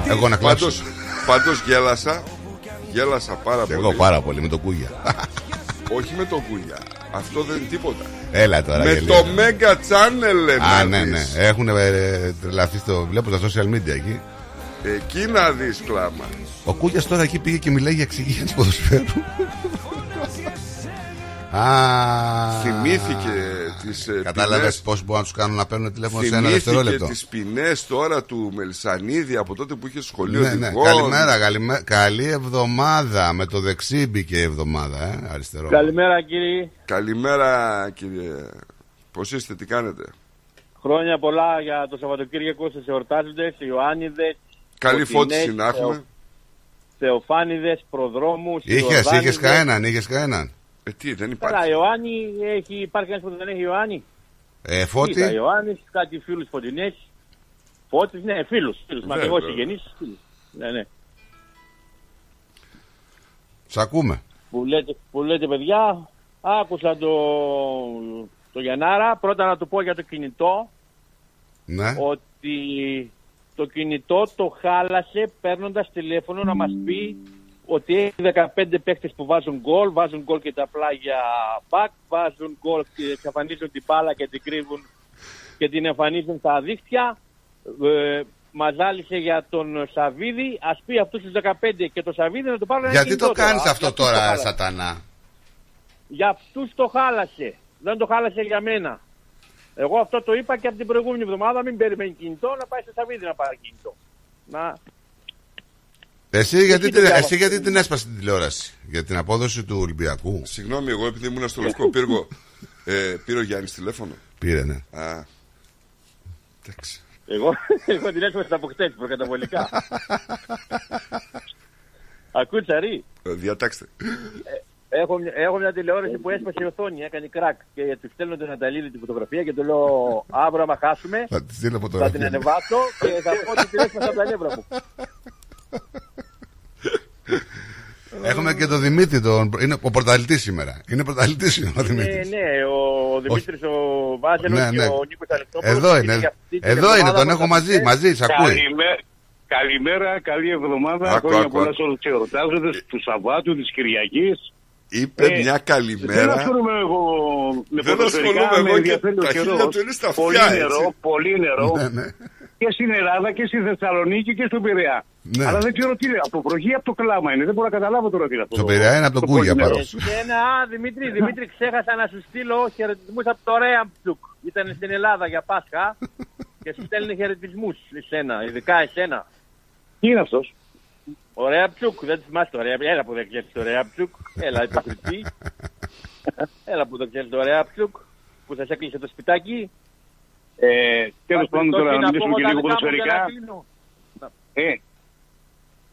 Εγώ να κλάψω. Πάντως, πάντως γέλασα. Γέλασα πάρα Και πολύ. εγώ πάρα πολύ με το κούγια. Όχι με το κούλια. Αυτό δεν είναι τίποτα. Έλα τώρα. με γελίο. το Mega Channel, Α, να ναι, ναι. δεις. Έχουν ε, τρελαθεί στο. Βλέπω στα social media εκεί. Εκεί να δεις κλάμα. Ο Κούγιας τώρα εκεί πήγε και μιλάει για εξυγίανση ποδοσφαίρου. Α, Θυμήθηκε τις ε, Κατάλαβες ποινές- πώς μπορούν να τους κάνουν να παίρνουν τηλέφωνο σε ένα Θυμήθηκε δευτερόλεπτο; τις ποινές τώρα του Μελισανίδη από τότε που είχε σχολείο Ναι, ναι. οδηγών. Καλημέρα, καλημέ- καλή εβδομάδα. Με το δεξί μπήκε η εβδομάδα, ε, αριστερό. Καλημέρα κύριε. Καλημέρα κύριε. Πώς είστε, τι κάνετε; Χρόνια πολλά για το Σαββατοκύριακο στις εορτάζοντες, Ιωάννιδες, Καλή Φωτεινές, φώτιση να έχουμε. Θεο- Θεοφάνιδες, προδρόμους, Είχες, Ιορδάνιδες. είχε κανέναν, είχες κανέναν. Ε, τι, δεν Καλά, Ιωάννη, έχει, υπάρχει ένας που δεν έχει Ιωάννη. Ε, φώτη. Είδα Ιωάννης, κάτι φίλους φωτεινές. Φώτης, ναι, φίλους, φίλους, Βέβαια. μακρυγός συγγενείς, φίλους. Ναι, ναι. Σ' ακούμε. Που λέτε, που λέτε παιδιά, άκουσα το, το Γιαννάρα, πρώτα να του πω για το κινητό, Ναι. ότι το κινητό το χάλασε παίρνοντας τηλέφωνο να μας πει ότι έχει 15 παίκτες που βάζουν γκολ, βάζουν γκολ και τα πλάγια back, βάζουν γκολ και εξαφανίζουν την μπάλα και την κρύβουν και την εμφανίζουν στα δίχτυα. Ε, μας άλυσε για τον Σαβίδη, ας πει αυτούς τους 15 και το Σαβίδη να το πάρουν ένα Γιατί κινητό το τώρα. κάνεις Για αυτό αυτούς το τώρα, χάλασε. Σατανά; Για αυτούς το χάλασε. Δεν το χάλασε για μένα. Εγώ αυτό το είπα και από την προηγούμενη εβδομάδα. Μην περιμένει κινητό να πάει στο Σαββίδι να πάρει κινητό. Να. Εσύ γιατί, Εκεί την, το εσύ γιατί την έσπασε την τηλεόραση, για την απόδοση του Ολυμπιακού; Συγγνώμη, εγώ επειδή ήμουν στο Λευκό Πύργο, ε, πήρε ο Γιάννης τηλέφωνο. Πήρε, ναι. Α, εντάξει. Εγώ, εγώ την έσπασα από χτες προκαταβολικά. Ακούτε τσαρί. Ε, Διατάξτε. Έχω, μια- έχω μια τηλεόραση που έσπασε η οθόνη, έκανε κράκ και του στέλνω τον Ναταλίδη την φωτογραφία και του λέω αύριο άμα χάσουμε Θα τη στείλω θα φωτογραφία. την ανεβάσω και θα πω ότι την έσπασα από τα νεύρα μου. Έχουμε και τον Δημήτρη, τον... είναι ο πρωταθλητής σήμερα. Είναι πρωταθλητής σήμερα ο Ναι, Δημήτρης. ναι, ο Δημήτρης ο Βάζελος Ναι, και ναι. ο Νίκος Αλεξόπουλος Εδώ είναι είναι. για αυτή την Εδώ είναι, εβδομάδα τον που έχω θα μαζί, πείτε. μαζί, σ' ακούει. Καλημέρα, καλημέρα, καλή εβδομάδα. Άκου, Χρόνια άκου, πολλά άκου. σε όλους τους εορτάζοντες, του Σαββάτου, της Κυριακής. Είπε Ε, μια Δεν καλημέρα. ασχολούμαι εγώ με Δεν ποδοσφαιρικά, ασχολούμαι με εγώ και ενδιαφέρει ο τα καιρός. χίλια του είναι στα Πολύ αυτιά, νερό, έτσι. πολύ νερό. Ναι, ναι. Και στην Ελλάδα και στη Θεσσαλονίκη και στον Πειραιά. Ναι. Αλλά δεν ξέρω τι είναι. Από βροχή από το κλάμα είναι. Δεν μπορώ να καταλάβω τώρα τι είναι αυτό. Στο Πειραιά είναι από τον Κούγια πολύ νερό. πάντως. Και ένα, α, Δημήτρη, Δημήτρη, ξέχασα να σου στείλω χαιρετισμούς από το Ρέαμπτσουκ. Ήταν στην Ελλάδα για Πάσχα και σου στέλνει χαιρετισμούς εσένα, ειδικά εσένα. Τι είναι αυτός; Ο Ρέαμπτσουκ, δεν θυμάσαι το Ρέαμπτσουκ. Έλα που δεν ξέρεις το Ρέαμπτσουκ. Έλα, υποκριτή. Έλα που δεν ξέρεις το Ρέαμπτσουκ που σας έκλεισε το σπιτάκι. Ε, τέλος Ας πάντων τώρα περιπτώσει, να μιλήσουμε πω και τα λίγο δικά μου και να ποδοσφαιρικά. κλείνω. Ε,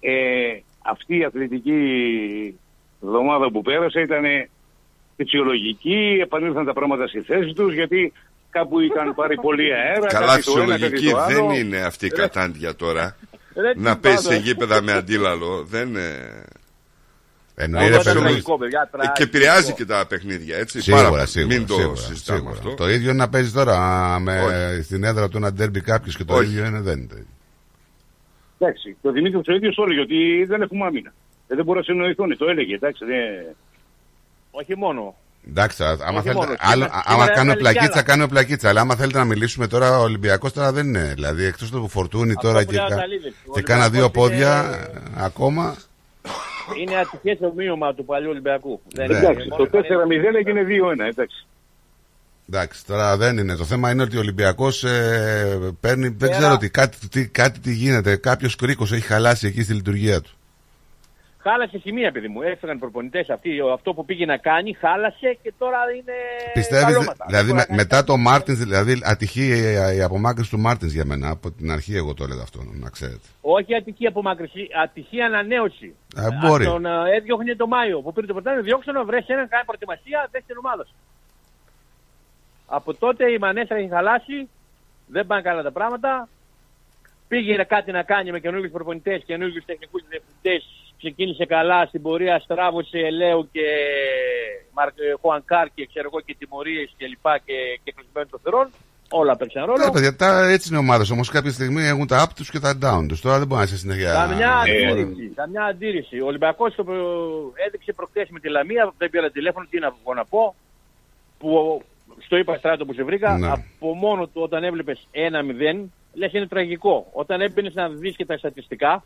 ε, αυτή η αθλητική εβδομάδα που πέρασε ήταν φυσιολογική, επανήλθαν τα πράγματα στη θέση τους γιατί κάπου είχαν πάρει πολύ αέρα. Καλά, κάτι το ένα, κάτι φυσιολογική το άλλο. δεν είναι αυτή η κατάντια τώρα. Ρε, τι Να παίζει πάνω, σε ε. γήπεδα με αντίλαλο. Δεν είναι. Εννοεί Αυτό ρε ήταν παιδί. τραγικό, παιδιά, Ε, τραγικό. Και επηρεάζει και τα παιχνίδια, έτσι. Σίγουρα, Πάρα πολύ. σίγουρα, Μην το σίγουρα, συζητάμε σίγουρα. αυτό. Το ίδιο είναι να παίζεις τώρα α, με, Όχι. στην έδρα του ένα ντέρμπι κάποιος και το Όχι. ίδιο είναι δεν είναι. το ίδιο. Εντάξει, το Δημήτρης ο ίδιος το έλεγε ότι δεν έχουμε άμυνα. Ε, δεν μπορεί να συνοηθούν, το έλεγε, εντάξει. Δεν... Όχι μόνο. Εντάξει, α- άμα, Όχι θέλετε, μόνο, άλλο, σήμερα- άμα σήμερα κάνουμε έβγαλε κι πλακίτσα, άλλα. κάνουμε πλακίτσα. Αλλά άμα θέλετε να μιλήσουμε τώρα, ο Ολυμπιακός τώρα δεν είναι. Δηλαδή, εκτός του φορτούνη Αυτό τώρα που και, λέει ο κα- Αταλίδης. Ο και κάνα δύο Ολυμπιακός πόδια είναι- ε, ακόμα. Είναι ατυχές ομοίωμα του παλιού Ολυμπιακού. Δεν Ναι. είναι. Εντάξει, Μόνο το 4-0 έγινε 2-1, εντάξει. Εντάξει, τώρα δεν είναι. Το θέμα είναι ότι ο Ολυμπιακός ε, παίρνει. Δεν Πέρα- ξέρω τι, κάτι, τι, κάτι τι γίνεται. Κάποιος κρίκος έχει χαλάσει εκεί στη λειτουργία του. Χάλασε σημεία, παιδί μου. Έφυγαν προπονητές αυτοί. ο- Αυτό που πήγε να κάνει, χάλασε και τώρα είναι. Πιστεύεις, καλώματα. δηλαδή Δεν με- μπορεί να μετά το Μάρτινς, δηλαδή ατυχή η, η απομάκρυνση του Μάρτινς για μένα. Από την αρχή εγώ το έλεγα αυτό, να ξέρετε. Όχι ατυχή απομάκρυνση, ατυχή ανανέωση. Ε, μπορεί. Α, Τον ε, έδιωχνε το Μάιο που πήρε το πρωτάθλημα, διώξε να βρέσει έναν, κάνει προετοιμασία, δες την ομάδα σου. Από τότε η Μανέστρα έχει χαλάσει, δεν πάνε καλά τα πράγματα. Πήγε κάτι να κάνει με καινούργιους προπονητές, καινούργιους τεχνικούς διευθυντές. Ξεκίνησε καλά στην πορεία, στράβωσε Ελέου και Μαρ- ε, Χουανκάρ και ξέρω εγώ και τιμωρίες και λοιπά και, και κλεισμένο των θερών. Όλα παίξαν ρόλο. Ναι, παιδιά, τα, έτσι είναι ομάδε όμως. Κάποια στιγμή έχουν τα up τους και τα down τους. Τώρα δεν μπορεί να είσαι συνέχεια. Καμιά Ε, αντίρρηση. Καμιά αντίρρηση. Ο Ολυμπιακός το προ- έδειξε προχθές με τη Λαμία, δεν πήρα τηλέφωνο, τι να πω να πω. Που στο είπα στράτο που σε βρήκα, Ναι. από μόνο του όταν έβλεπες 1-0, λες είναι τραγικό. Όταν έμπαινες να δεις και τα στατιστικά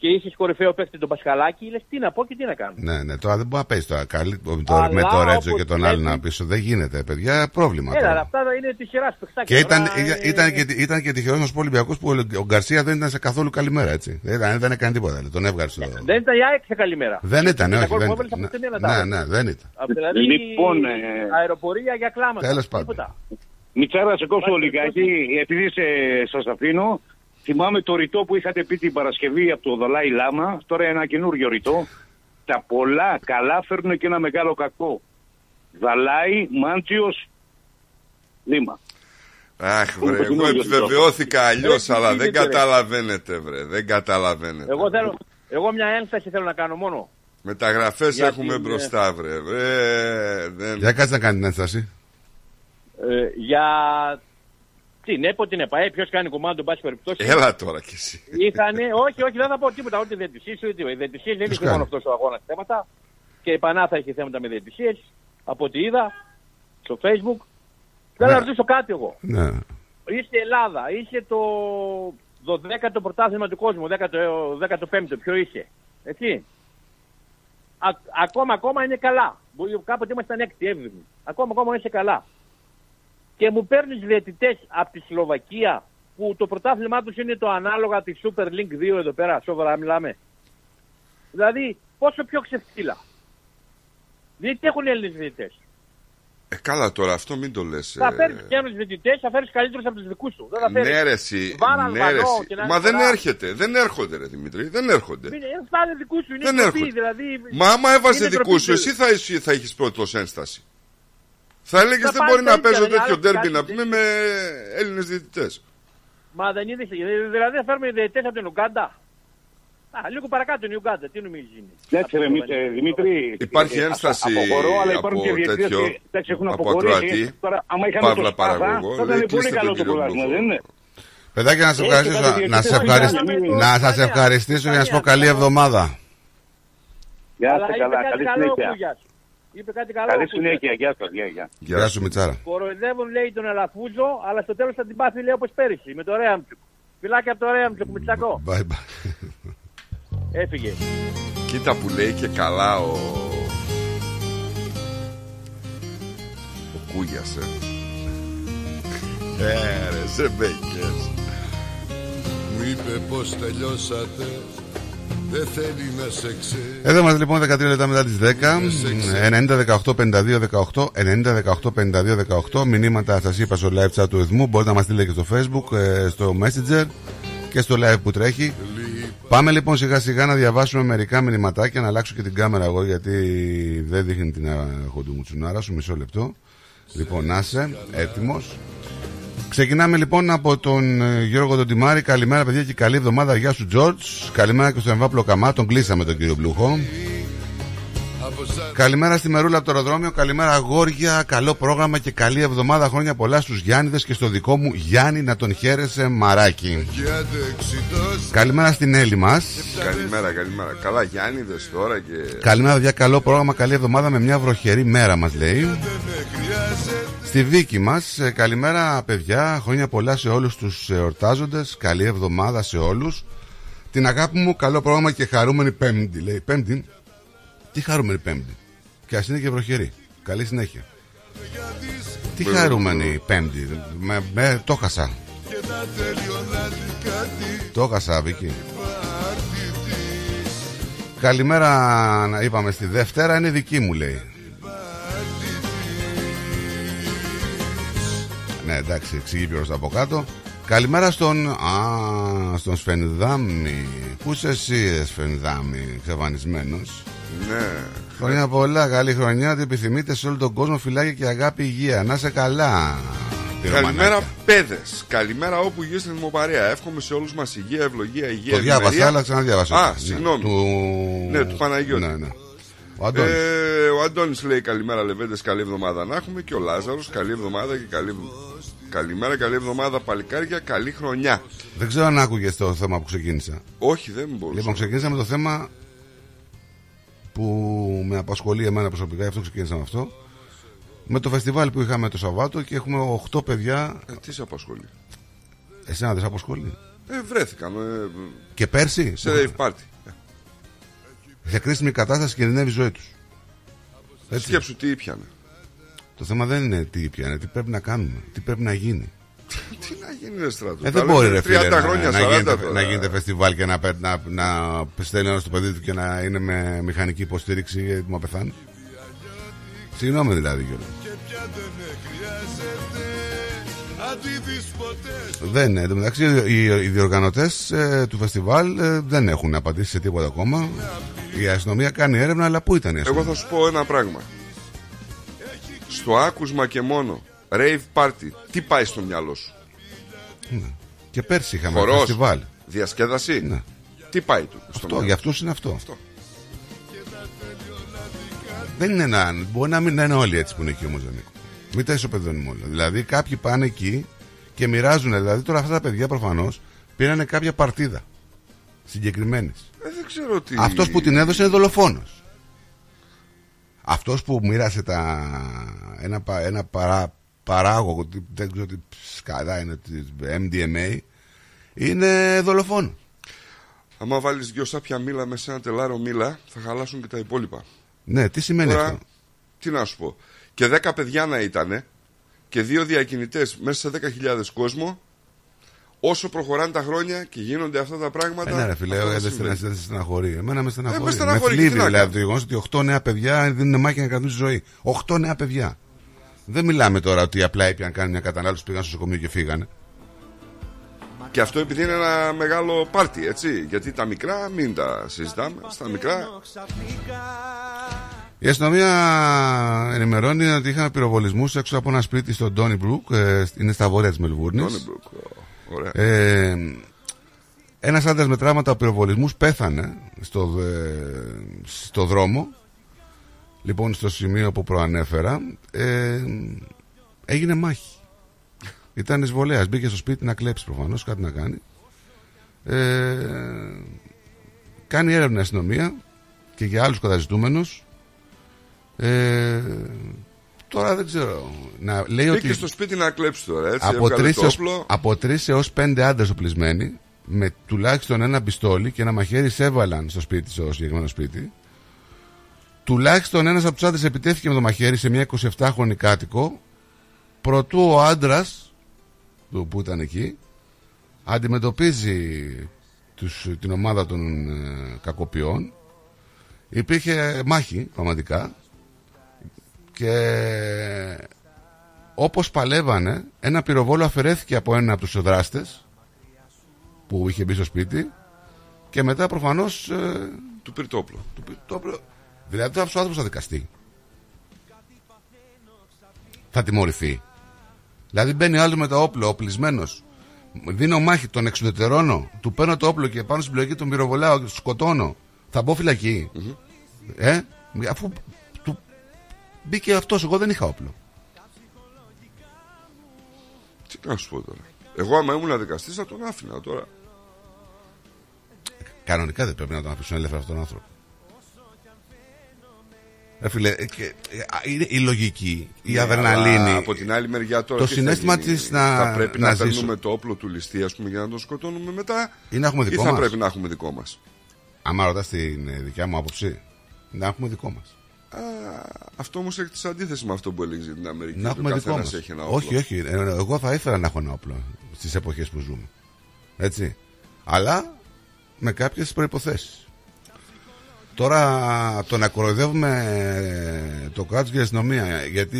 και είσαι κορυφαίο παίκτη τον Πασχαλάκη, λες τι να πω και τι να κάνω. Ναι, ναι, τώρα δεν μπορεί να παίζει τώρα καλή, με το, Αλλά με το Ρέτζο όπως και τον άλλον βλέπει- να πίσω. Δεν γίνεται, παιδιά, πρόβλημα. Έλα, τώρα. αλλά αυτά είναι τη σειρά παιχτάκια. Και ήταν, Τώρα, ε, ήταν, και, ήταν και τυχερός να σου πω Ολυμπιακός που ο, ο Γκαρσία δεν ήταν σε καθόλου καλημέρα, έτσι. Δεν, ήταν, δεν έκανε τίποτα. Τον έβγαλε στο. Δεν ήταν η ΑΕΚ σε καλημέρα. Δεν ήταν, Και τα όχι. γκολ Δεν, που έβαλε από ναι, την ένα ναι, τα ναι, δεν ήταν. Από δηλαδή Λοιπόν, ε, αεροπορία για κλάματα. Τέλος πάντων. Τίποτα. Μιτσάρα, σε κόψω λιγάκι, επειδή σε, σας αφήνω. Θυμάμαι το ρητό που είχατε πει την Παρασκευή από το Δαλάη Λάμα, τώρα ένα καινούριο ρητό. Τα πολλά καλά φέρνουν και ένα μεγάλο κακό. Δαλάη, Μάντσιος, Λίμα. Αχ, Είναι βρε, το εγώ καινούριο επιβεβαιώθηκα αλλιώς, Ε, αλλά τι δεν γίνεται, ρε. καταλαβαίνετε, βρε. Δεν καταλαβαίνετε. Εγώ, θέλω, εγώ μια ένσταση θέλω να κάνω μόνο. Μεταγραφές Για έχουμε την, μπροστά, βρε. βρε δεν... Για κάτσε να κάνει την ένσταση. Ε, για την ΕΠΟ, την ΕΠΑΕ, ποιος κάνει κομμάτι, εν πάση περιπτώσει. Έλα τώρα κι εσύ. Είχανε, όχι, όχι, δεν θα πω τίποτα, ούτε διαιτησίε, ούτε τίποτα. Οι διαιτησίε δεν Ποιος είχε μόνο κάνει; αυτός ο αγώνας θέματα. Και η Πανάθα είχε θέματα με διαιτησίε. Από ό,τι είδα στο Facebook. Θέλω να ρωτήσω κάτι εγώ. Ναι. Είσαι Ελλάδα, είσαι το 12ο πρωτάθλημα του κόσμου, 10ο, 15ο, ποιο είσαι. Έτσι. Α, ακόμα, ακόμα είναι καλά. Μπορεί- Κάποτε ήμασταν 6η, 7η. Ακόμα, ακόμα είσαι καλά. Και μου παίρνεις διαιτητές από τη Σλοβακία που το πρωτάθλημά τους είναι το ανάλογα τη Super League 2 εδώ πέρα. Σοβαρά μιλάμε. Δηλαδή, πόσο πιο ξεφτύλα. Γιατί έχουν Έλληνες διαιτητές; Ε, καλά τώρα, αυτό μην το λες. Θα ε. φέρει και άλλου διαιτητές, θα φέρεις καλύτερους από τους δικούς σου. Δεν θα φέρεις Ναι, ρε, εσύ. Βάρα Ναι, Αλβανό ρε, εσύ. και να Μα είναι δεν καλά. έρχεται. Δεν έρχονται, ρε Δημήτρη. Δεν έρχονται. Είναι φτάνε δικούς σου, είναι Δεν ντροπή, έρχονται. δηλαδή. Μα άμα έβαζε είναι δικούς ντροπή σου, εσύ θα, εσύ θα έχεις πρώτος ένσταση. Θα έλεγες Θα δεν πάει μπορεί τα να ίδια, παίζω δηλαδή, τέτοιο άλλος ντέρμπι κάτι να πούμε με Έλληνες διαιτητές. Μα δεν είδε. Δηλαδή θα φέρουμε διαιτητές από την Ουγκάντα. Α, λίγο παρακάτω είναι η Ουγκάντα, τι νομίζεις είναι. Εντάξει, ρε, Μη- ε, Δημήτρη. Υπάρχει ε, ένσταση αποχωρώ, αλλά υπάρχουν από και διαιτητές τέτοιο, και, εντάξει, έχουν από αποχωρήσει. ακροατή, Τώρα, άμα είχαμε Παύλα το Σπάθα, παραγωγό, θα λέει, ήταν πολύ κλείστε καλό τον το κύριο πρωτάθλημα, Μπλουχό. δεν είναι. Παιδάκια, να σε Ε, ευχαριστήσω, και τα να σε, διαιτητές ευχαρισ- είναι να σας ευχαριστήσω και να σας πω καλή εβδομάδα. Γεια Αλλά σας, είπε καλά, κάτι καλή καλό ο συνέχεια. Κούγιας. Είπε κάτι καλό. Καλή ο Κούγιας. συνέχεια, γεια σας, γεια, γεια. Γεια σου Μιτσάρα. Κοροϊδεύουν λέει τον Αλαφούζο, αλλά στο τέλος θα την πάθει λέει όπως πέρυσι με το Ρέαμτσουκ. Φιλάκια από το Ρέαμτσουκ, Μητσακό. Bye bye. Έφυγε. Κοίτα που λέει και καλά ο. Ο Κούγιας, ε. Ε, ρε, σε μπέκες. Μου είπε πως τελειώσατε; Δεν θέλει να σε ξέρει. Εδώ είμαστε λοιπόν 13 λεπτά μετά τις 10 90 18 52 18 90 18 52 18 Μηνύματα σας είπα στο live chat του Εθμού Μπορείτε να μας στείλετε και στο facebook ε, Στο messenger Και στο live που τρέχει. Πάμε λοιπόν σιγά σιγά να διαβάσουμε μερικά μηνυματάκια Να αλλάξω και την κάμερα εγώ Γιατί δεν δείχνει την χοντουμουτσουνάρα σου. Μισό λεπτό. Λοιπόν να είσαι έτοιμος Ξεκινάμε λοιπόν από τον ε, Γιώργο τον Τιμάρη. Καλημέρα, παιδιά, και καλή εβδομάδα. Γεια σου, Τζορτζ. Καλημέρα και στον Εμβάπλο Καμά. Τον κλείσαμε τον κύριο Μπλούχο. Καλημέρα στη Μερούλα από το αεροδρόμιο. Καλημέρα, αγόρια. Καλό πρόγραμμα και καλή εβδομάδα. Χρόνια πολλά στους Γιάννηδες και στο δικό μου Γιάννη να τον χαίρεσαι μαράκι. Και άντεξι τόσο Καλημέρα στην Έλλη μας. Καλημέρα, καλημέρα. Καλά, Γιάννηδες τώρα και. Καλημέρα, παιδιά. Καλό πρόγραμμα. Καλή εβδομάδα με μια βροχερή μέρα, μας λέει. Δεν με χρειάζεται Στη δίκη μας, καλημέρα παιδιά. Χρόνια πολλά σε όλους τους εορτάζοντες. Καλή εβδομάδα σε όλους. Την αγάπη μου, καλό πρόγραμμα και χαρούμενη Πέμπτη. Λέει Πέμπτη; Τι χαρούμενη Πέμπτη; Και ας είναι και βροχερή. Καλή συνέχεια. Τι χαρούμενη Πέμπτη; Με, με, το χασα. Και να θέλει ο να δει κάτι Το χασα, Βίκυ. πάρτι της Καλημέρα, να είπαμε στη Δευτέρα, είναι δική μου λέει. Ναι, εντάξει, εξηγεί ποιος από κάτω. Καλημέρα στον. Α, στον Σφενδάμι. Πού είσαι εσύ, Σφενδάμι, εξαφανισμένο. Ναι. Χρόνια πολλά, καλή χρονιά. Να την επιθυμείτε σε όλο τον κόσμο. Φυλάκια και αγάπη, υγεία. Να είσαι καλά. Καλημέρα, παιδες. Καλημέρα όπου γύρω στην δημοπαρία. Εύχομαι σε όλους μας υγεία, ευλογία, υγεία. Το διάβασα, αλλά ξαναδιάβασα. Α, Ναι, συγγνώμη. Του... Ναι, του Παναγιώτη. Ναι, ναι. Ο Αντώνης. Ε, ο Αντώνης λέει καλημέρα Λεβέντες, καλή εβδομάδα να έχουμε. Και ο Λάζαρος καλή εβδομάδα και καλή. Καλημέρα, καλή εβδομάδα παλικάρια, καλή χρονιά. Δεν ξέρω αν άκουγες το θέμα που ξεκίνησα. Όχι, δεν μπορούσα. Λοιπόν, ξεκίνησα με το θέμα που με απασχολεί εμένα προσωπικά, γι' αυτό ξεκίνησα με αυτό. Με το φεστιβάλ που είχαμε το Σαββάτο και έχουμε 8 παιδιά. Ε, τι σε απασχολεί; Εσένα δεν σε απασχολεί; Ε, βρέθηκαν. Ε, Και πέρσι; σε rave party. Σε κρίσιμη κατάσταση κινδυνεύει η ζωή τους. Σκέψου τι ήπιανε. Το θέμα δεν είναι τι πιάνε, τι πρέπει να κάνουμε, τι πρέπει να γίνει. τι να γίνει, ρε στράτο. Ε, Τα δεν λέμε μπορεί ρε 30 φίλε, να, χρόνια, να, 40 γίνεται, τώρα. να γίνεται φεστιβάλ και να, πε- να, να στέλνει ένα στο παιδί του και να είναι με μηχανική υποστήριξη γιατί μου πεθάνει. Συγγνώμη δηλαδή κιόλα. Δεν είναι. Εν τω μεταξύ, οι, οι διοργανωτές του φεστιβάλ ε, δεν έχουν απαντήσει σε τίποτα ακόμα. Η αστυνομία κάνει έρευνα, αλλά πού ήταν η Εγώ αστυνομία; θα σου πω ένα πράγμα. Στο άκουσμα και μόνο rave party, τι πάει στο μυαλό σου; Και πέρσι είχαμε Χορός, φεστιβάλ. διασκέδαση; Ναι. Τι πάει του. στο Αυτό, μυαλό; για αυτούς είναι αυτό. Δεν είναι ένα. Μπορεί να μην είναι όλοι έτσι που είναι εκεί όμως, Νίκο. Μην τα ισοπεδώνουμε όλα. Δηλαδή, κάποιοι πάνε εκεί και μοιράζουν. Δηλαδή, τώρα αυτά τα παιδιά προφανώς πήρανε κάποια παρτίδα συγκεκριμένη. Ε, δεν ξέρω τι. Αυτός που την έδωσε είναι δολοφόνος. Αυτός που μοίρασε τα... ένα, πα- ένα παρά... παράγωγο, τι- δεν ξέρω τι σκαδά είναι, της MDMA, είναι δολοφόνος. Άμα βάλεις δυο σάπια μήλα με σε ένα τελάρο μήλα, θα χαλάσουν και τα υπόλοιπα. Ναι, τι σημαίνει Τώρα, αυτό; Τι να σου πω. Και 10 παιδιά να ήταν και δύο διακινητές μέσα σε 10.000 κόσμο, όσο προχωράνε τα χρόνια και γίνονται αυτά τα πράγματα. Ε, ναι, ρε φίλε, αυτά ε, θα δεν συμβαίνουν. στεναχωρεί. Δεν στεναχωρεί. Εμένα με στεναχωρεί. Ε, με στεναχωρεί, θλίβει τι να δηλαδή κάνω. το γεγονός ότι 8 νέα παιδιά δίνουν μάχη να κρατούν τη ζωή. 8 νέα παιδιά. Δεν μιλάμε τώρα ότι απλά έπιαν κάνει μια κατανάλωση, πήγαν στο νοσοκομείο και φύγανε. Και αυτό επειδή είναι ένα μεγάλο πάρτι, έτσι. Γιατί τα μικρά μην τα συζητάμε. Στα μικρά. Η αστυνομία ενημερώνει ότι είχαν πυροβολισμούς έξω από ένα σπίτι στο Ντόνιμπρουκ, ε, είναι στα βόρεια της Μελβούρνης. Donnybrook, Ωραία. Ε, ένας άντρας με τραύματα από πυροβολισμούς πέθανε στο, ε, στο δρόμο. Λοιπόν στο σημείο που προανέφερα ε, έγινε μάχη. Ήταν εισβολέας. Μπήκε στο σπίτι να κλέψει προφανώς κάτι να κάνει. Ε, κάνει έρευνα η αστυνομία και για άλλους καταζητούμενους ε, τώρα δεν ξέρω να, λέει Μπήκε ότι στο σπίτι να κλέψει τώρα, έτσι. από έβγαλε τρεις, το έως, όπλο. από τρεις έως πέντε άντρες οπλισμένοι με τουλάχιστον ένα πιστόλι και ένα μαχαίρι σέβαλαν στο σπίτι, στο συγκεκριμένο σπίτι. Τουλάχιστον ένας από τους άντρες επιτέθηκε με το μαχαίρι σε μια 27χρονη κάτοικο προτού ο άντρας του που ήταν εκεί αντιμετωπίζει τους, την ομάδα των ε, κακοποιών υπήρχε μάχη πραγματικά και όπως παλεύανε ένα πυροβόλο αφαιρέθηκε από ένα από τους δράστες που είχε μπει στο σπίτι και μετά προφανώς ε, Του πήρε το όπλο. του πήρε το όπλο. δηλαδή αυτός ο άνθρωπος θα δικαστεί. Θα τιμωρηθεί. Δηλαδή μπαίνει άλλος με το όπλο οπλισμένος. Δίνω μάχη, τον εξουδετερώνω του παίρνω το όπλο και πάνω στην πλοκή τον πυροβολάω και τον σκοτώνω. Θα μπω φυλακή. Ε, αφού του μπήκε αυτός εγώ δεν είχα όπλο Τι να σου πω τώρα. Εγώ, άμα ήμουν δικαστής, θα τον άφηνα τώρα. Κανονικά δεν πρέπει να τον αφήσουν ελεύθερο αυτόν τον άνθρωπο. Ρε φίλε, ε, και, ε, α, είναι η λογική, η Ναι, αδρεναλίνη. αλλά Από την άλλη μεριά τώρα. Το τι θα συνέστημα γίνει, της να- Θα πρέπει να να, ζήσω. παίρνουμε το όπλο του ληστή, ας πούμε, για να τον σκοτώνουμε μετά; Ή να έχουμε δικό ή θα μας; πρέπει να έχουμε δικό μας; Άμα ρωτάς την ε, δικιά μου άποψη, να έχουμε δικό μας. Αυτό όμως έχει τη αντίθεση με αυτό που έλεγες για την Αμερική. Να ότι ο έχουμε δικό καθένας μας. έχει ένα όπλο. Όχι, όχι. ε, Εγώ θα ήθελα να έχω ένα όπλο στις εποχές που ζούμε. Έτσι. Αλλά με κάποιες προϋποθέσεις. Τώρα το να κοροϊδεύουμε το κράτος και η αστυνομία. Γιατί.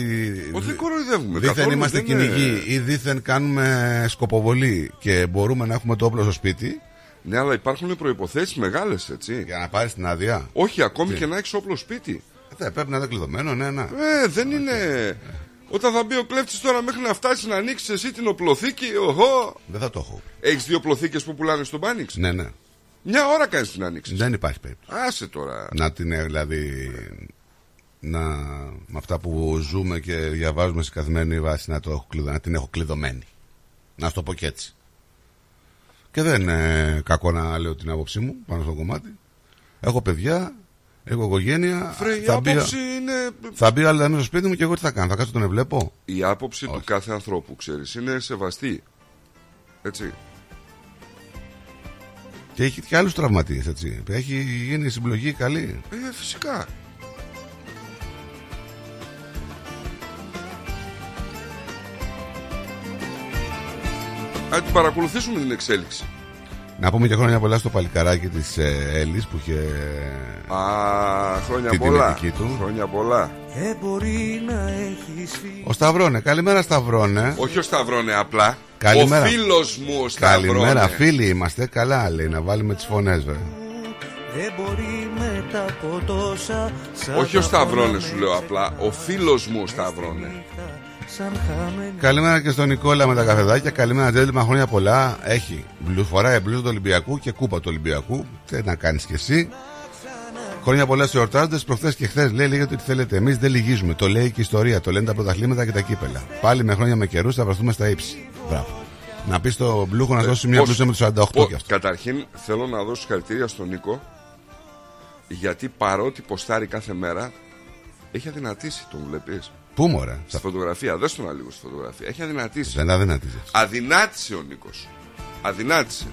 Όχι, δεν κοροϊδεύουμε. Δίθεν καθόλου, είμαστε δεν είναι- κυνηγοί ή δίθεν κάνουμε σκοποβολή και μπορούμε να έχουμε το όπλο στο σπίτι. Ναι, αλλά υπάρχουν προποθέσει μεγάλες, έτσι. Για να πάρεις την άδεια. Όχι, ακόμη Τι; και να έχεις όπλο σπίτι. Ε, πρέπει να είναι κλειδωμένο, ναι, ναι. Ε, δεν είναι. Όταν θα μπει ο κλέφτης τώρα μέχρι να φτάσει να ανοίξει εσύ την οπλοθήκη, οχο. Δεν θα το έχω. Έχεις δύο οπλοθήκες που πουλάνε στον Πάνιξ; Ναι, ναι. Μια ώρα κάνεις την ανοίξη. Δεν υπάρχει περίπτωση. Άσε τώρα. Να την ε, δηλαδή. Να, με αυτά που ζούμε και διαβάζουμε σε καθημερινή βάση να, το έχω κλειδω, να την έχω κλειδωμένη. Να σου το πω και έτσι. Και δεν είναι κακό να λέω την άποψή μου πάνω στο κομμάτι. Έχω παιδιά, έχω οικογένεια. Φρέ, η θα, μπει, άποψη είναι. θα μπει άλλη μέσα στο σπίτι μου και εγώ τι θα κάνω. Θα κάτσω τον ευλέπω. Η άποψη του κάθε ανθρώπου, ξέρεις, είναι σεβαστή. Έτσι. Και έχει και άλλους τραυματίες, έτσι. Έχει γίνει συμπλογή καλή. Ε, φυσικά. Α την παρακολουθήσουμε την εξέλιξη. Να πούμε και χρόνια πολλά στο παλικαράκι της ε, Έλλης που είχε. Α, χρόνια την πολλά. τιμητική του. Χρόνια πολλά. Ε, μπορεί να έχεις φύγει Ο Σταυρόνε, καλημέρα Σταυρόνε. Όχι ο Σταυρώνε απλά. Καλημέρα. Ο φίλος μου ο Σταυρώνε. Καλημέρα, φίλοι είμαστε. Καλά, λέει, να βάλουμε τις φωνές, βέβαια. Δεν μπορεί μετά από τόσα σ' Όχι ο αγαπώ Σταυρώνε να σου με λέω απλά. Ο φίλος μου ο Σταυρώνε. Σαν χαμένη Καλημέρα και στον Νικόλα με τα καφεδάκια. Καλημέρα, Τζέντλμα, χρόνια πολλά. Έχει μπλου, φοράει μπλούζα του Ολυμπιακού και κούπα του Ολυμπιακού. Τι να κάνεις κι εσύ. Χρόνια πολλά σε εορτάζοντε. Προχθές και χθες λέει λέγεται ότι θέλετε. Εμείς δεν λυγίζουμε. Το λέει και η ιστορία. Το λένε τα πρωταθλήματα και τα κύπελα. Πάλι με χρόνια με καιρούς θα βρεθούμε στα ύψη. Μπράβο. Να πεις στο Μπλούχο να δώσεις μια Πώς- μπλούζα με τους 48 πώς- κι αυτό. Καταρχήν θέλω να δώσω συγχαρητήρια στον Νίκο γιατί παρότι ποστάρει κάθε μέρα έχει αδυνατήσει, τον βλέπεις. Πού μωρέ; Στη φωτογραφία, δες τον λίγο στη φωτογραφία. Έχει αδυνατήσει. Δεν αδυνατίζεις. Αδυνάτησε ο Νίκος. Αδυνάτησε.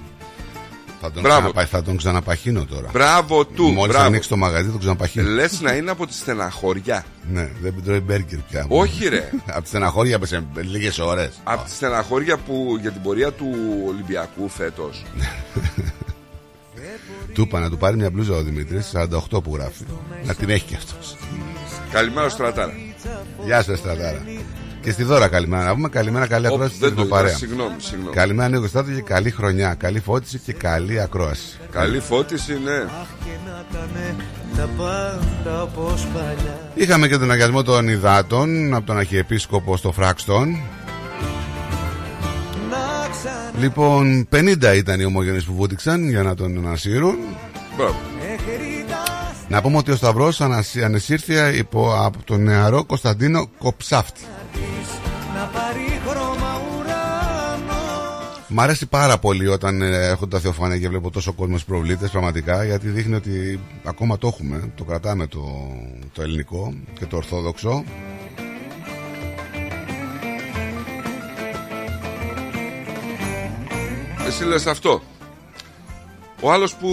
Θα τον, Μπράβο. ξαναπα... θα τον ξαναπαχύνω τώρα. Μπράβο του. Μόλις μπράβο. ανοίξει το μαγαζί, τον ξαναπαχύνω. Λες να είναι από τη στεναχωριά. Ναι, δεν τρώει μπέργκερ πια. Όχι, ρε. Από τη στεναχώρια σε λίγες ώρες. Από τη στεναχώρια που για την πορεία του Ολυμπιακού φέτος. Του είπα να του πάρει μια μπλούζα ο Δημήτρης, 48 που γράφει. Να την έχει κι αυτός. Καλημέρα Στρατάρα. Γεια σας, Στρατάρα. Και στη δώρα καλημέρα. Να πούμε καλημέρα, καλή Ωπ, ακρόαση δεν στην το παρέα. είδα, συγγνώμη, συγγνώμη. Καλημέρα, Νίκο Στάτο και καλή χρονιά. Καλή φώτιση και καλή ακρόαση. Καλή φώτιση, ναι. τα πάντα όπως παλιά Είχαμε και τον αγιασμό των υδάτων από τον Αρχιεπίσκοπο στο Φράξτον. Να ξανά Λοιπόν, 50 ήταν οι ομογενείς που βούτυξαν για να τον ανασύρουν. Μπράβο. Να πούμε ότι ο Σταυρός ανασύ- ανεσύρθη υπό, από τον νεαρό Κωνσταντίνο Κοψάφτη. να πάρει χρώμα ουρανό Μ' αρέσει πάρα πολύ όταν ε, έρχονται τα θεοφάνεια και βλέπω τόσο κόσμος προβλήτες πραγματικά γιατί δείχνει ότι ακόμα το έχουμε, το κρατάμε το, το ελληνικό και το ορθόδοξο. Εσύ λες αυτό. Ο άλλος που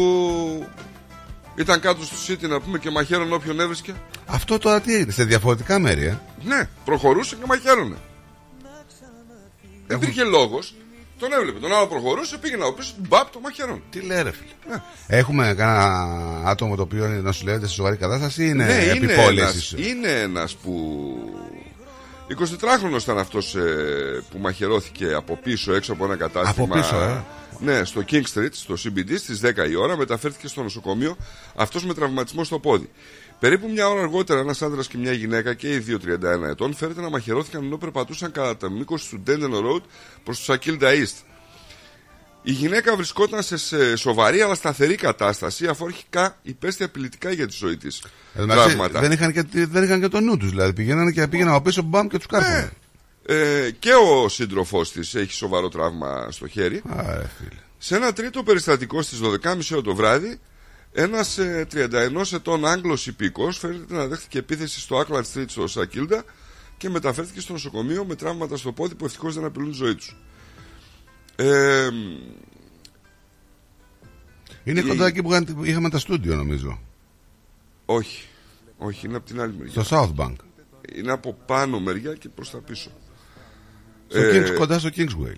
ήταν κάτω στο City να πούμε και μαχαίρον όποιον έβρισκε. Αυτό τώρα τι έγινε, σε διαφορετικά μέρη, ε; Ναι, προχωρούσε και μαχαίρωνε. Δεν υπήρχε λόγος. Τον έβλεπε. Τον άλλο προχωρούσε, πήγαινε από πίσω, μπαπ, το μαχαίρον. Τι λέει, ρε φίλε; Έχουμε κανένα άτομο το οποίο να σου λέγεται σε σοβαρή κατάσταση ή είναι ναι, είναι επιπόλαιες ένας, ίσως; είναι ένας που 24χρονος ήταν αυτός ε, που μαχαιρώθηκε από πίσω έξω από ένα κατάστημα Από πίσω, ε. Ναι, στο King Street, στο CBD στις 10 η ώρα μεταφέρθηκε στο νοσοκομείο αυτός με τραυματισμό στο πόδι Περίπου μια ώρα αργότερα, ένας άντρας και μια γυναίκα και οι δύο 31 ετών φέρεται να μαχαιρώθηκαν ενώ περπατούσαν κατά το μήκος του Denden Road προς το Σακίλντα East. Η γυναίκα βρισκόταν σε- σε σοβαρή αλλά σταθερή κατάσταση αφού αρχικά υπέστη απειλητικά για τη ζωή της. Εν τω μεταξύ, Δεν είχαν, και, δεν είχαν και το νου τους. Δηλαδή πηγαίνανε και πήγαιναν από πίσω μπαμ και τους κάρφωνε. Ε, και ο σύντροφός της έχει σοβαρό τραύμα στο χέρι. Άρε, φίλε. Σε ένα τρίτο περιστατικό στις 12.30 ώρα το βράδυ, ένας ε, 31 ετών Άγγλος υπήκος φαίνεται να δέχτηκε επίθεση στο Auckland Street στο Σακίλντα και μεταφέρθηκε στο νοσοκομείο με τραύματα στο πόδι που ευτυχώς δεν απειλούν τη ζωή τους. Ε, Είναι η- κοντά εκεί που είχαν- είχαμε τα στούντιο, νομίζω. όχι, όχι, είναι από την άλλη μεριά. Στο South Bank. Είναι από πάνω μεριά και προς τα πίσω. Στο Ε, Kings, κοντά στο Kingsway.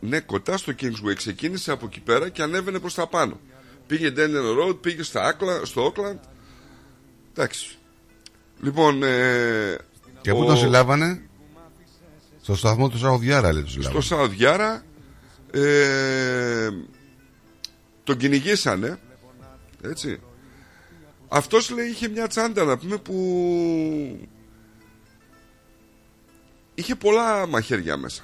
Ναι, κοντά στο Kingsway. Ξεκίνησε από εκεί πέρα και ανέβαινε προς τα πάνω. Πήγε Denden Road, πήγε στα Auckland, στο Auckland Εντάξει. Λοιπόν. Ε, Και πού τον συλλάβανε, στο σταθμό του Σαουδιάρα, λέει τους Στο συλλάβανε. Σαουδιάρα ε, τον κυνηγήσανε. Έτσι. Αυτός λέει είχε μια τσάντα να πούμε που είχε πολλά μαχαίρια μέσα.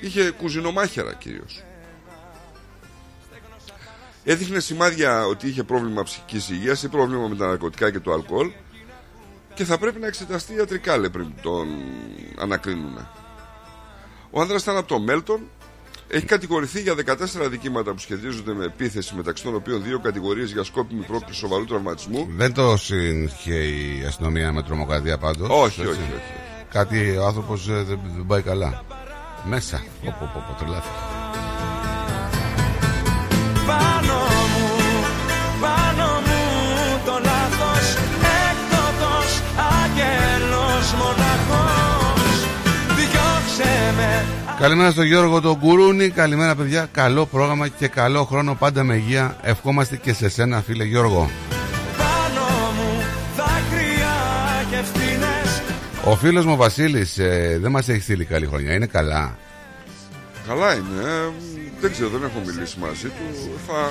Είχε κουζινομάχαιρα κυρίως. Έδειχνε σημάδια ότι είχε πρόβλημα ψυχικής υγείας ή πρόβλημα με τα ναρκωτικά και το αλκοόλ και θα πρέπει να εξεταστεί ιατρικά λέει πριν τον ανακρίνουν. Ο άνδρας ήταν από το Μέλτον έχει κατηγορηθεί για 14 δικήματα που σχετίζονται με επίθεση μεταξύ των οποίων δύο κατηγορίες για σκόπιμη πρόκληση σοβαρού τραυματισμού Δεν το συγχε η αστυνομία με τρομοκρατία πάντως. Όχι, όχι, όχι. Κάτι ο άνθρωπος δεν, δεν πάει καλά. Μέσα. Πω, πω, πω, πω, τρελάθηκα. Πάνω μου, πάνω μου το λάθος Έκδοτος, άγγελος μοναχός Διώξε με Καλημέρα στον Γιώργο τον Κουρούνη. Καλημέρα, παιδιά. Καλό πρόγραμμα και καλό χρόνο πάντα με υγεία. Ευχόμαστε και σε σένα, φίλε Γιώργο. Ο φίλος μου Βασίλης δεν μας έχει στείλει καλή χρονιά. Είναι καλά; Καλά είναι. ε, δεν ξέρω, δεν έχω μιλήσει μαζί του. Θα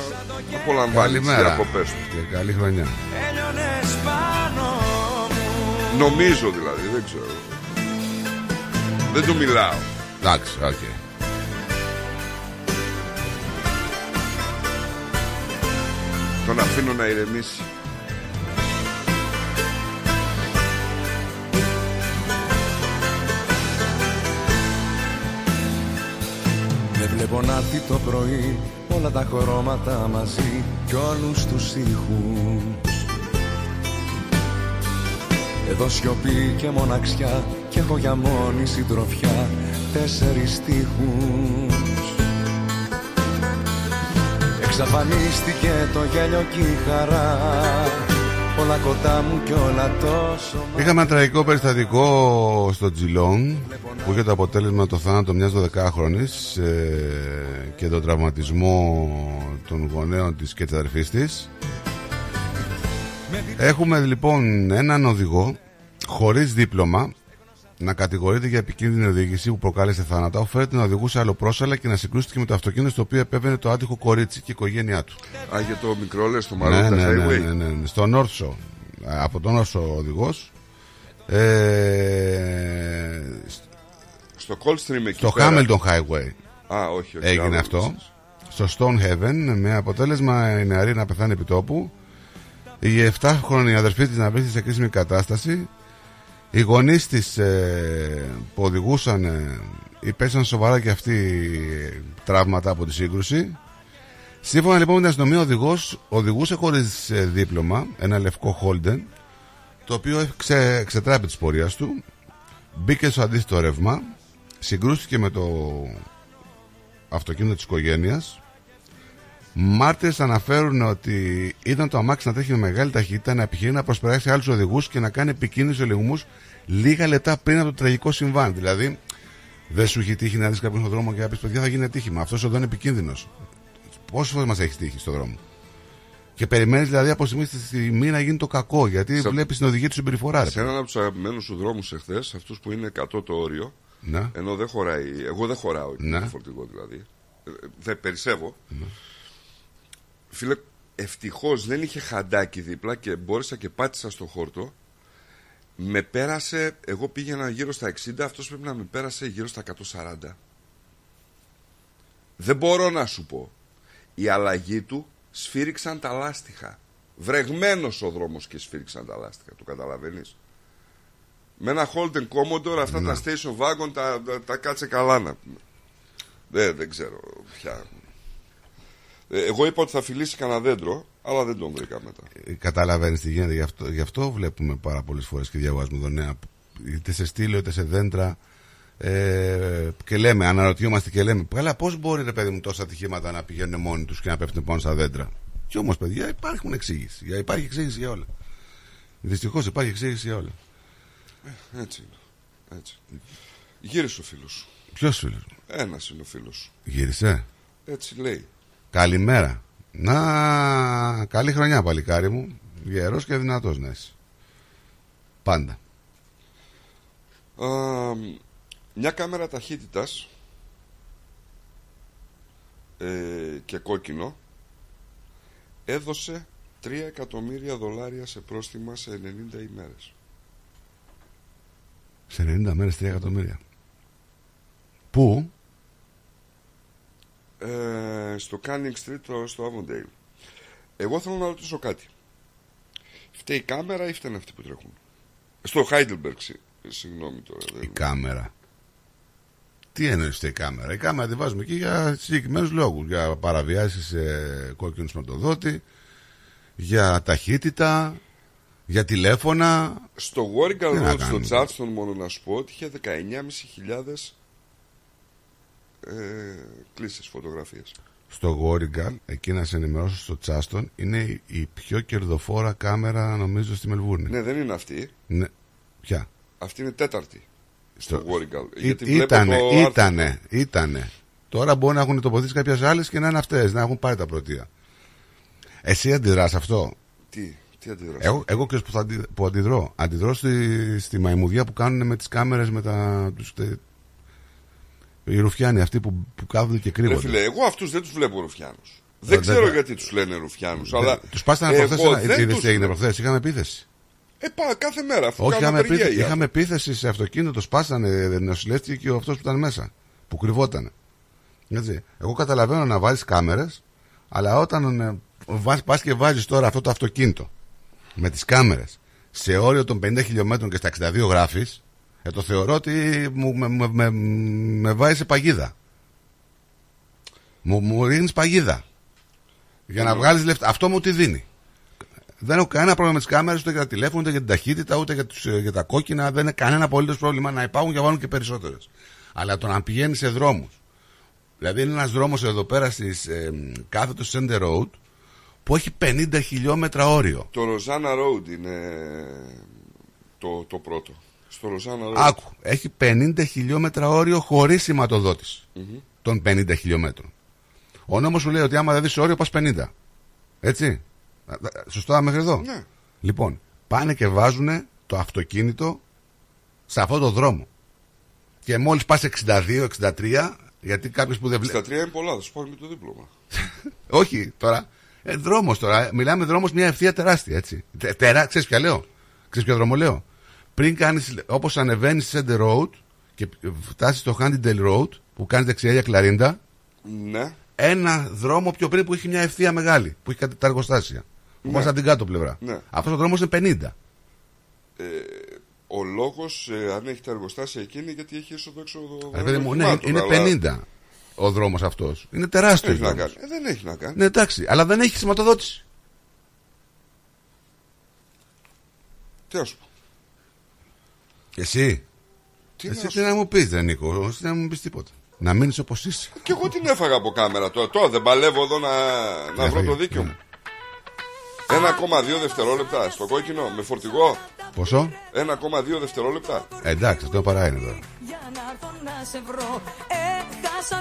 απολαμβάνει τις Καλημέρα. διακοπές του. Και καλή χρονιά. Έλειωνες πάνω μου Νομίζω δηλαδή, δεν ξέρω. Δεν του μιλάω. Εντάξει, οκ. Τον αφήνω να ηρεμήσει. Βλέπω να έρθει το πρωί όλα τα χρώματα μαζί κι όλους τους ήχους. Εδώ σιωπή και μοναξιά και έχω για μόνη συντροφιά τέσσερις στίχους. Εξαφανίστηκε το γέλιο και η χαρά όλα κοντά μου κι όλα τόσο Είχαμε ένα τραγικό περιστατικό στο Τζιλόν που είχε το αποτέλεσμα το θάνατο μιας 12χρονης ε, και τον τραυματισμό των γονέων της και της αδερφής της. Έχουμε λοιπόν έναν οδηγό χωρίς δίπλωμα να κατηγορείται για επικίνδυνη οδήγηση που προκάλεσε θάνατα, οφέρεται να οδηγούσε άλλο πρόσαλα και να συγκρούστηκε με το αυτοκίνητο στο οποίο επέβαινε το άτυχο κορίτσι και η οικογένειά του. Α, για το μικρό λες, το Ναι, Μαρόκα ναι, ναι, Highway. ναι, ναι, ναι. Στο Νόρσο. Από τον Νόρσο ο οδηγός. Ε, Στο Coldstream εκεί στο πέρα. Hamilton Highway Α, όχι, όχι. έγινε άλλο αυτό. Στο Stone Heaven με αποτέλεσμα η νεαρή να πεθάνει επί τόπου. Η 7χρονη αδερφή της να βρίσκεται σε κρίσιμη κατάσταση. Οι γονείς της ε, που οδηγούσαν ε, υπέσαν σοβαρά και αυτοί ε, τραύματα από τη σύγκρουση. Σύμφωνα λοιπόν με την αστυνομία, ο οδηγός οδηγούσε χωρίς ε, δίπλωμα ένα λευκό Holden, το οποίο ξε, ξετράπη της πορείας του, μπήκε στο αντίθετο ρεύμα, συγκρούστηκε με το αυτοκίνητο της οικογένειας. Μάρτυρες αναφέρουν ότι είδαν το αμάξι να τρέχει με μεγάλη ταχύτητα, να επιχειρεί να προσπεράσει άλλους οδηγούς και να κάνει επικίνδυνους ελιγμούς λίγα λεπτά πριν από το τραγικό συμβάν. Δηλαδή, δεν σου έχει τύχει να δεις κάποιον στον δρόμο και να πεις: Παιδιά, θα γίνει ατύχημα. Αυτός εδώ είναι επικίνδυνος. Πόσες φορές μας έχει τύχει στον δρόμο. Και περιμένεις δηλαδή από στιγμή στη στιγμή να γίνει το κακό, γιατί Σε- βλέπεις την οδηγία του συμπεριφορά. ρε. Σε έναν από τους αγαπημένους σου δρόμους εχθές, αυτούς που είναι 100 το όριο, Ναι. ενώ δεν χωράει. Εγώ δεν χωράω εκεί Ναι. το φορτηγό δηλαδή. Ε, Δεν περισσεύω. Φίλε, ευτυχώς δεν είχε χαντάκι δίπλα και μπόρεσα και πάτησα στο χόρτο. Με πέρασε, εγώ πήγαινα γύρω στα 60, αυτός πρέπει να με πέρασε γύρω στα 140. Δεν μπορώ να σου πω. Η αλλαγή του σφύριξαν τα λάστιχα. Βρεγμένος ο δρόμος και σφύριξαν τα λάστιχα. Το καταλαβαίνεις; Με ένα Holden Commodore αυτά Ναι. τα station wagon τα, τα, τα κάτσε καλά να πούμε. Δεν, δεν ξέρω πια. Ε, Εγώ είπα ότι θα φιλήσει κανένα δέντρο, αλλά δεν τον βρήκα μετά. Καταλαβαίνεις τι γίνεται. Γι' αυτό, γι' αυτό βλέπουμε πάρα πολλές φορές και διαβάζουμε εδώ νέα. Είτε σε στήλο είτε σε δέντρα. Ε, και λέμε, αναρωτιόμαστε και λέμε, καλά, πώς μπορεί ρε παιδί μου τόσα ατυχήματα να πηγαίνουν μόνοι τους και να πέφτουν πάνω στα δέντρα; Και όμως, παιδιά, υπάρχουν εξήγηση. Για- Υπάρχει εξήγηση για όλα. Δυστυχώς υπάρχει εξήγηση για όλα. Ε, έτσι είναι. Έτσι. Γύρισε ο φίλος σου. Ποιος φίλος μου, Ένας είναι ο φίλος σου. γύρισε. Έτσι λέει. Καλημέρα. Να, καλή χρονιά, παλικάρι μου. Γερός και δυνατός να είσαι. Πάντα. Α, μια κάμερα ταχύτητας ε, και κόκκινο έδωσε 3 εκατομμύρια δολάρια σε πρόστιμα σε 90 ημέρες. Σε 90 μέρες 3 εκατομμύρια. Πού; Ε, στο Canning Street το- στο Avondale. Εγώ θέλω να ρωτήσω κάτι. Φταίει η κάμερα ή φταίνε αυτοί που τρέχουν; Στο Heidelberg, συ- συγγνώμη τώρα. δεν- Η κάμερα. Τι εννοείς η κάμερα; Η κάμερα τη βάζουμε εκεί για συγκεκριμένους λόγους. Για παραβιάσεις σε κόκκινο σηματοδότη, για ταχύτητα, για τηλέφωνα. Στο Warrigal Τι να Road, στο κάνουμε; Charleston μόνο να σου πω ότι είχε 19.500 ε, κλήσεις φωτογραφίες. Στο Γόριγκαλ, εκεί να σε ενημερώσω στο Τσάστον, είναι η- η πιο κερδοφόρα κάμερα νομίζω στη Μελβούρνη. Ναι, δεν είναι αυτή. Ναι. Ποια; Αυτή είναι τέταρτη. Στο Warrigal. Ή- Γιατί βλέπω Ήτανε, το άρθρο. ήτανε, ήτανε. Τώρα μπορεί να έχουν τοποθετήσει κάποιες άλλες και να είναι αυτές, να έχουν πάρει τα πρωτεία. Εσύ αντιδράς αυτό; Τι, τι αντιδράσει. Εγώ, εγώ ξέρεις που, θα αντι- που αντιδρώ. Αντιδρώ στη, στη μαϊμουδιά που κάνουν με τις κάμερες με τα. Τους, τε, οι ρουφιάνοι αυτοί που, που κάθονται και Ρε κρύβονται. φίλε, εγώ αυτούς δεν τους βλέπω ρουφιάνους. Δεν- Δεν ξέρω δεν- γιατί τους λένε ρουφιάνους. Αλλά Τους πάσανε εγώ προχθέ. δεν Είδες τους τι έγινε βλέπω. προχθές. Είχαμε επίθεση. Ε, πά, κάθε μέρα αφού Όχι, κάνουν είχαμε, απεργία επίθεση, οι είχαμε επίθεση σε αυτοκίνητο. Το σπάσανε, νοσηλεύτηκε και αυτός που ήταν μέσα. Που κρυβόταν. Έτσι. Εγώ καταλαβαίνω να βάλει κάμερες, αλλά όταν ε, βάζ- πας και βάζεις τώρα αυτό το αυτοκίνητο με τις κάμερες σε όριο των 50 χιλιόμετρων και στα 62 γράφεις, ε, το θεωρώ ότι μου, με, με, με, με βάζει σε παγίδα. Μου, μου ρίχνεις παγίδα. Για να Εννοώ. βγάλεις λεφτά. Αυτό μου τι δίνει. Δεν έχω κανένα πρόβλημα με τις κάμερες, ούτε για τα τηλέφωνα, ούτε για την ταχύτητα, ούτε για, τους, ε, για τα κόκκινα. Δεν είναι κανένα απολύτως πρόβλημα να υπάρχουν και να βάλουν και περισσότερες. Αλλά το να πηγαίνεις σε δρόμους. Δηλαδή είναι ένας δρόμος εδώ πέρα στις, ε, κάθετος Center Road που έχει 50 χιλιόμετρα όριο. Το Rosanna Road είναι το, το πρώτο. Στο Rosanna Road. Άκου, έχει 50 χιλιόμετρα όριο χωρίς σηματοδότηση Μμμ. των 50 χιλιόμετρων. Ο νόμος σου λέει ότι άμα δεν δεις όριο πας 50. Έτσι. Α, α, Σωστά μέχρι εδώ. Ναι. Λοιπόν, πάνε και βάζουν το αυτοκίνητο σε αυτό το δρόμο. Και μόλις πας 62-63, γιατί κάποιος που δεν βλέπει... Στα τρία είναι πολλά, θα σου πάρει με το δίπλωμα. Όχι, τώρα. Ε, δρόμος τώρα. Μιλάμε δρόμος μια ευθεία τεράστια, έτσι. Τε, τερά, ξέρεις ποια λέω; Ξέρεις ποιο δρόμο λέω; Πριν κάνεις, όπως ανεβαίνεις Center Road και φτάσεις στο Handydale Road που κάνεις δεξιά για Κλαρίντα, Ναι. ένα δρόμο πιο πριν που έχει μια ευθεία μεγάλη, που έχει κάτι τα εργοστάσια. Που Ναι. πας από την κάτω πλευρά. Ναι. Αυτός ο δρόμος είναι 50. Ε, ο λόγος, ε, αν έχει τα εργοστάσια εκείνη, γιατί έχει έσοδο έξοδο. Ρε παιδί μου, ναι, οχημάτων, είναι αλλά 50 ο δρόμος αυτός. Είναι τεράστιος. Έχει να κάνει. Ε, δεν έχει να κάνει. Ναι, εντάξει, αλλά δεν έχει σηματοδότηση. Τι να σου πω. Εσύ; Τι Εσύ να τι να μου πεις, δεν Νίκο, εσύ δεν μου πεις τίποτα. Να μείνεις όπως είσαι. Και εγώ την έφαγα από κάμερα τώρα. Τώρα δεν παλεύω εδώ να, να βρω Έφαγε. το δίκιο Ναι. μου. 1,2 δευτερόλεπτα στο κόκκινο με φορτηγό. Πόσο; 1,2 δευτερόλεπτα. Ε, εντάξει, αυτό παρά είναι τώρα.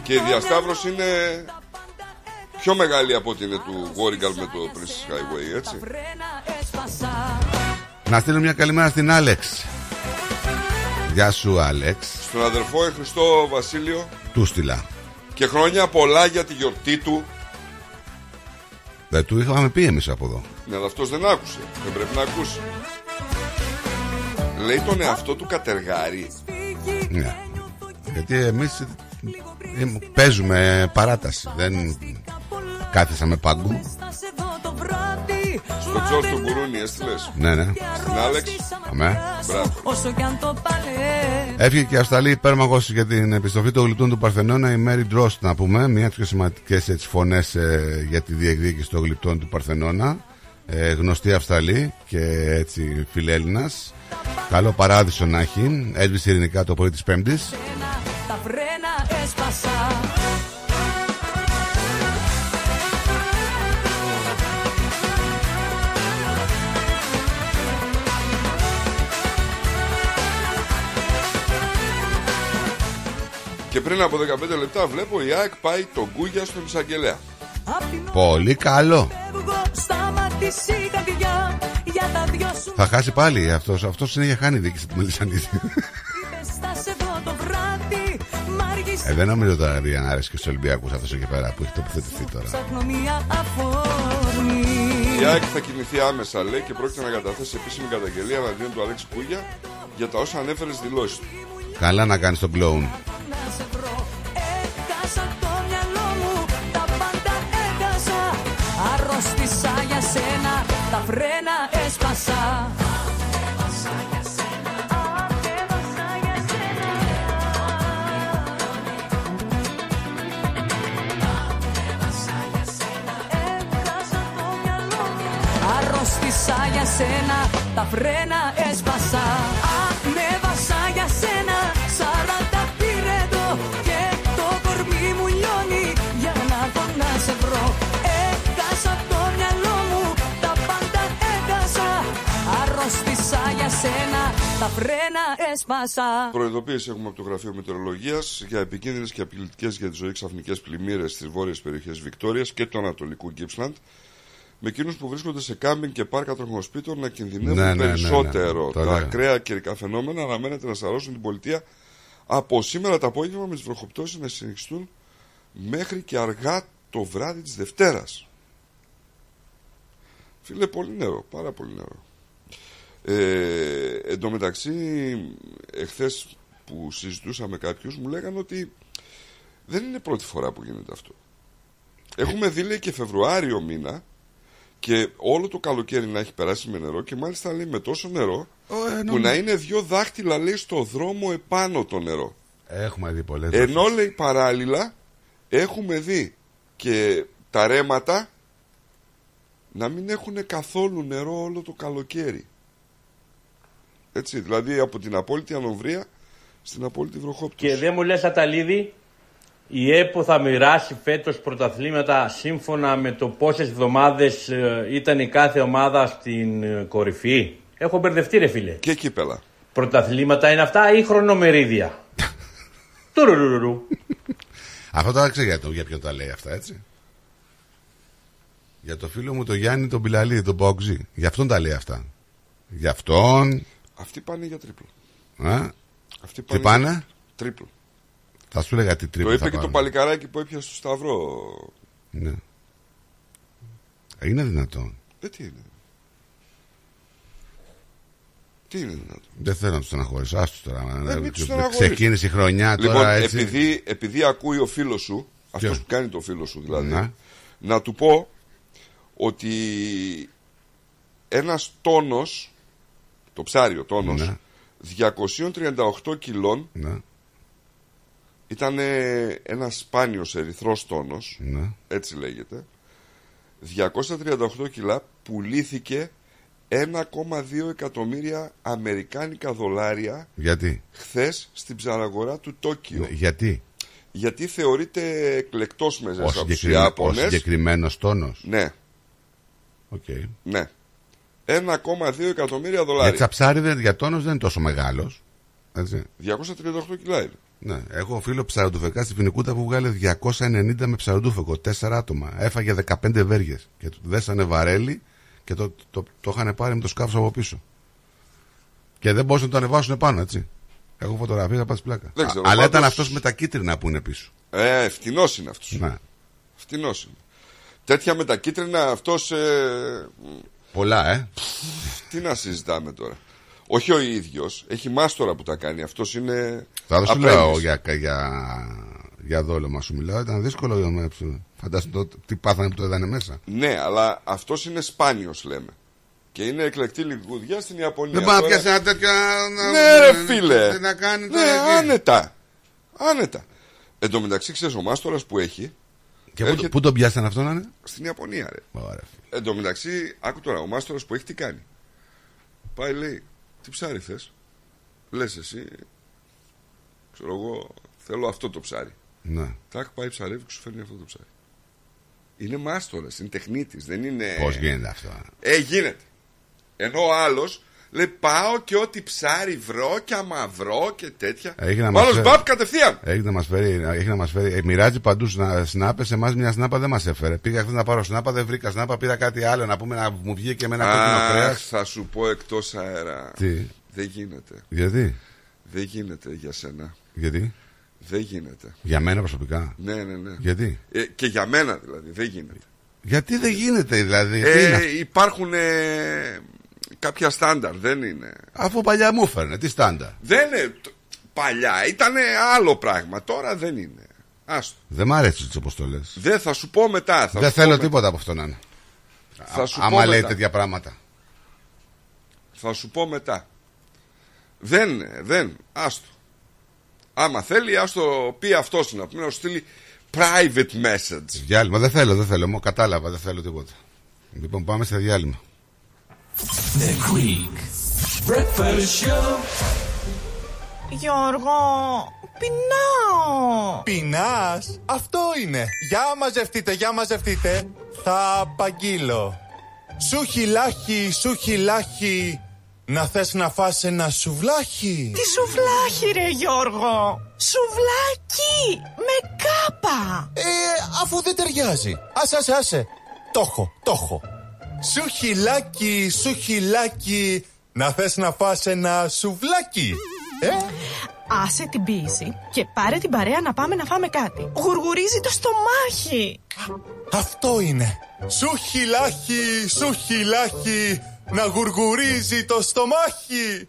Και η διασταύρωση είναι πιο μεγάλη από ό,τι είναι του Warrigal με το Princess Highway, έτσι. Να στείλω μια καλημέρα στην Άλεξ. Γεια σου, Άλεξ. Στον αδερφό ε, Χριστό Βασίλειο Του στείλα. και χρόνια πολλά για τη γιορτή του. Δεν του είχαμε πει εμείς από εδώ. Ναι, αλλά αυτός δεν άκουσε. Δεν πρέπει να ακούσει. Λέει τον εαυτό του κατεργάρι. Ναι. Γιατί εμείς παίζουμε παράταση. Δεν κάθισαμε πάγκο. Στο Τζορ τον Κουρούνι έστειλε. Ναι, ναι. Στην Άλεξ. Αμέ. Μπράβο. Όσο κι αν το παλεύει. Έφυγε και η Αυσταλή υπέρμαχο για την επιστροφή των γλυπτών του Παρθενώνα, η Μέρι Ντρόστ, να πούμε. Μία από τις πιο σημαντικές φωνές για τη διεκδίκηση των γλυπτών του Παρθενώνα. Ε, γνωστή Αυσταλή και έτσι φιλέλληνα. Καλό παράδεισο να έχει. Έσβησε ειρηνικά το πρωί της Πέμπτης. Τα Και πριν από 15 λεπτά βλέπω η ΑΕΚ πάει τον Γκούγια στον εισαγγελέα. Απ' την Πολύ καλό. φεύγω σταματήσει η καρδιά Για τα δυο σου Θα χάσει πάλι αυτός. Αυτός είναι για χάνει δίκηση του Μελισανίδη. είπες θα σε δω το βράδυ Μ' άργησε ε, δεν νομίζω τώρα για να αρέσει και στους Ολυμπιακούς αυτός εκεί πέρα που έχει τοποθετηθεί τώρα. ψάχνω μια αφορμή Η ΑΕΚ θα κινηθεί άμεσα, λέει, και πρόκειται να καταθέσει επίσημη καταγγελία εναντίον του Αλέξη Κούγια για τα όσα ανέφερε στις δηλώσεις του. Καλά να κάνεις τον κλόουν. Να σε βρω. Έχασα το μυαλό μου Τα πάντα έχασα. Αρρώστησα για σένα Τα φρένα έσπασα. Ανέβασα για σένα Ανέβασα για σένα. Ανέβασα για σένα Έχασα το μυαλό μου. Αρρώστησα για σένα Τα φρένα έσπασα Τα φρένα έσπασα Προειδοποίηση έχουμε από το Γραφείο Μετεωρολογίας για επικίνδυνες και απειλητικές για τη ζωή ξαφνικές πλημμύρες στις βόρειες περιοχές Βικτόριας και του Ανατολικού Γκίψλαντ. Με εκείνους που βρίσκονται σε κάμπινγκ και πάρκα τροχοσπίτων να κινδυνεύουν Ναι, ναι, ναι, ναι. περισσότερο. Το Τα λέω. ακραία καιρικά φαινόμενα αναμένεται να σαρώσουν την πολιτεία από σήμερα το απόγευμα με τις βροχοπτώσεις να συνεχιστούν μέχρι και αργά το βράδυ της Δευτέρας. Φίλε, πολύ νερό, πάρα πολύ νερό. Ε, εν τω μεταξύ, εχθές που συζητούσα με κάποιους μου λέγανε ότι δεν είναι πρώτη φορά που γίνεται αυτό. Έχουμε δει λέει και Φεβρουάριο μήνα και όλο το καλοκαίρι να έχει περάσει με νερό και μάλιστα λέει με τόσο νερό ε, που να είναι δύο δάχτυλα λέει στο δρόμο επάνω το νερό. Έχουμε δει πολλές Ενώ λέει παράλληλα έχουμε δει και τα ρέματα να μην έχουν καθόλου νερό όλο το καλοκαίρι. Έτσι, δηλαδή από την απόλυτη ανοβρία στην απόλυτη βροχόπτωση. Και δεν μου λες Αταλίδη, η ΕΠΟ θα μοιράσει φέτος πρωταθλήματα σύμφωνα με το πόσες εβδομάδες ε, ήταν η κάθε ομάδα στην ε, κορυφή; Έχω μπερδευτεί ρε φίλε. Και κύπελα. Πρωταθλήματα είναι αυτά ή χρονομερίδια; Τουρουρουρου. Αυτό τώρα ξέρω για, το, για ποιον τα λέει αυτά, έτσι. Για το φίλο μου το Γιάννη τον Πιλαλίδη, τον Μποξή. Για αυτόν τα λέει αυτά. Για αυτόν. Αυτοί πάνε για τρίπλο. Α, Αυτοί τι πάνε. για Τρίπλο. Θα σου έλεγα τι τρίπλο το θα είπε και το πάρουν. παλικαράκι που έπιασε στο Σταυρό. Ναι. Είναι δυνατόν. Ε, τι είναι; Τι είναι δυνατόν; Δεν θέλω να τους στεναχωρήσω. Άστου τώρα. Ε, Ε, μην τους στεναχωρείς. Ξεκίνησε η χρονιά τώρα Λοιπόν, έτσι. επειδή, επειδή ακούει ο φίλος σου, αυτός Ποιος; που κάνει το φίλο σου δηλαδή, Ναι. να του πω ότι ένας τόνος, το ψάρι ο τόνος, Ναι. 238 κιλών Ναι. ήταν ένας σπάνιος ερυθρός τόνος, Ναι. έτσι λέγεται, 238 κιλά πουλήθηκε 1,2 εκατομμύρια αμερικάνικα δολάρια Γιατί; χθες στην ψαραγορά του Τόκιο. Ναι, Γιατί; Γιατί θεωρείται εκλεκτός μέσα Ο, από τους συγκεκριμέ, ο Ιάπωνες. συγκεκριμένος τόνος; Ναι, Οκ. ναι. 1,2 εκατομμύρια δολάρια. Έτσι, ψάρι δεν, για τόνος δεν είναι τόσο μεγάλος. Έτσι. 238 κιλά είναι. Ναι. Έχω φίλο ψαροντουφεκά στη Φοινικούντα που 'βγαλε 290 με ψαροντούφεκο. Τέσσερα άτομα. Έφαγε 15 βέργες. Και του δέσανε βαρέλι και το, το, το, είχαν πάρει με το σκάφος από πίσω. Και δεν μπορούσαν να το ανεβάσουν πάνω, έτσι. Έχω φωτογραφία, θα πάθεις πλάκα. Δεν ξέρω, Α, αλλά ήταν πάντως- αυτός με τα κίτρινα που είναι πίσω. Ε, φτηνός είναι αυτός. Ναι. Φτηνός είναι. Τέτοια με τα κίτρινα αυτός... Ε, Πολλά, ε. τι να συζητάμε τώρα. Όχι ο ίδιος. Έχει μάστορα που τα κάνει. Αυτός είναι... Θα σου απρέμιες. λέω για, για, για δόλωμα σου μιλάω. Ήταν δύσκολο. με- Φαντάζομαι το, τι πάθανε που το έδανε μέσα. Ναι, αλλά αυτός είναι σπάνιος λέμε. Και είναι εκλεκτή λιγουδιά στην Ιαπωνία. Δεν πάει να Τώρα- πιάσει ένα τέτοιο. να- Ναι, ρε φίλε. Τι να κάνει Ναι, τώρα εκεί. άνετα. Άνετα. Εν τω μεταξύ, ξέρεις ο μάστορας που έχει. Και πού, το- πού τον πιάσανε αυτό να είναι. Στην Ιαπωνία, ρε. Ωραία. Εν τω μεταξύ, άκου τώρα, ο μάστορα που έχει τι κάνει. Πάει, λέει, τι ψάρι θες; Λες εσύ, ξέρω εγώ, θέλω αυτό το ψάρι. Ναι. Τάκ, πάει ψαρεύει και σου φέρνει αυτό το ψάρι. Είναι μάστορας, είναι τεχνίτης, δεν είναι. Πώς γίνεται αυτό. Ε, γίνεται. Ενώ ο άλλος Λέει πάω και ό,τι ψάρι βρω και άμα βρω και τέτοια. Έχει να Ο μας άλλος φέρει- μπαπ κατευθείαν. Έχει να μας φέρει. Έχει να μας φέρει ε, μοιράζει παντού σνα, σνάπες. Εμάς μια σνάπα δεν μας έφερε. Πήγα χθες να πάρω σνάπα, δεν βρήκα σνάπα. Πήρα κάτι άλλο να πούμε να μου βγει και με ένα κόκκινο κρέας. Αχ, θα σου πω εκτός αέρα. Τι; Δεν γίνεται. Γιατί; Δεν γίνεται για σένα. Γιατί; Δεν γίνεται. Για μένα προσωπικά; Ναι, ναι, ναι. Γιατί; Ε, και για μένα δηλαδή, δεν γίνεται. Γιατί δεν γίνεται δηλαδή. τι είναι Ε, αυτό; υπάρχουν ε, κάποια στάνταρ, δεν είναι. Αφού παλιά μου έφερνε, τι στάντα. Δεν είναι. τ- Παλιά ήταν άλλο πράγμα, τώρα δεν είναι. Άστο. Δεν μ' αρέσει τις αποστολές. Δεν θα σου πω μετά. Θα Δεν σου πω θέλω μετά. τίποτα από αυτό να είναι. Θα σου Άμα πω λέει μετά. τέτοια πράγματα. Θα σου πω μετά. Δεν, δεν, άστο. Άμα θέλει, άστο πει αυτός να πούμε, να σου στείλει private message. Διάλειμμα, δεν θέλω, δεν θέλω. Μου κατάλαβα, δεν θέλω τίποτα. Λοιπόν, πάμε σε διάλειμμα. The Greek Breakfast Show. Γιώργο, πεινάω. Πεινάς, αυτό είναι. Για μαζευτείτε, για μαζευτείτε. Θα απαγγείλω. Σου χιλάχι, σου χιλάχι. Να θες να φας ένα σουβλάχι. Τι σουβλάχι ρε Γιώργο. Σουβλάκι με κάπα. Ε, αφού δεν ταιριάζει. Άσε, άσε, άσε. Το έχω, το έχω. Σου χιλάκι, σου χιλάκι. Να θες να φας ένα σουβλάκι. Ε, Άσε την πίεση και πάρε την παρέα να πάμε να φάμε κάτι. Γουργουρίζει το στομάχι. αυτό είναι. Σου χιλάκι, σου χιλάκι. Να γουργουρίζει το στομάχι.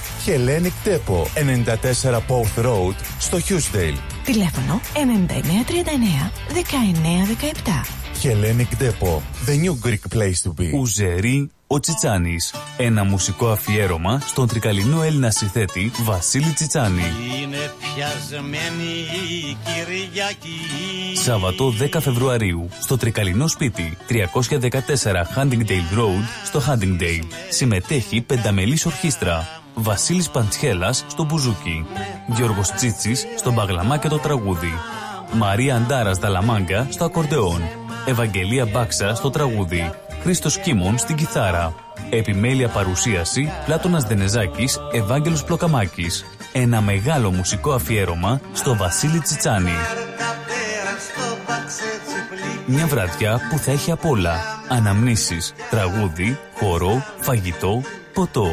Hellenic Depot 94 Porth Road στο Hughesdale. Τηλέφωνο 9939 1917. Hellenic Depot, the new Greek place to be. Ουζερί ο Τσιτσάνης. Ένα μουσικό αφιέρωμα στον τρικαλινό Έλληνα συνθέτη Βασίλη Τσιτσάνη. Είναι πιασμένη η Κυριακή Σάββατο 10 Φεβρουαρίου στο τρικαλινό σπίτι 314 Huntingdale Road στο Huntingdale. Συμμετέχει πενταμελής ορχήστρα. Βασίλης Παντσχέλας στο μπουζούκι. Γιώργος Τσίτσης στο μπαγλαμά και το τραγούδι. Μαρία Αντάρας Δαλαμάγκα στο ακορντεόν. Ευαγγελία Μπάξα στο τραγούδι. Χρήστος Κίμων στην κιθάρα. Επιμέλεια παρουσίαση Πλάτωνας Δενεζάκης, Ευάγγελος Πλοκαμάκης. Ένα μεγάλο μουσικό αφιέρωμα στο Βασίλη Τσιτσάνη. Μια βραδιά που θα έχει απ' όλα. Αναμνήσεις, τραγούδι, χορό, φαγητό, ποτό.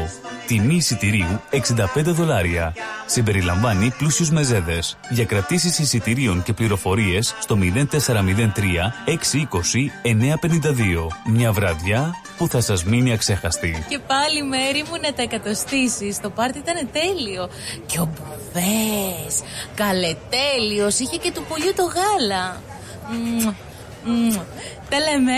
Τιμή εισιτηρίου 65 δολάρια. Συμπεριλαμβάνει πλούσιους μεζέδες. Για κρατήσεις εισιτηρίων και πληροφορίες στο 0403 620 952. Μια βραδιά που θα σας μείνει αξέχαστη. Και πάλι μέρη μου να τα εκατοστήσεις. Το πάρτι ήταν τέλειο. Και ο Μπουβές, καλετέλειος, είχε και του πολιού το γάλα. Μμμ, μμμ. Τα λέμε.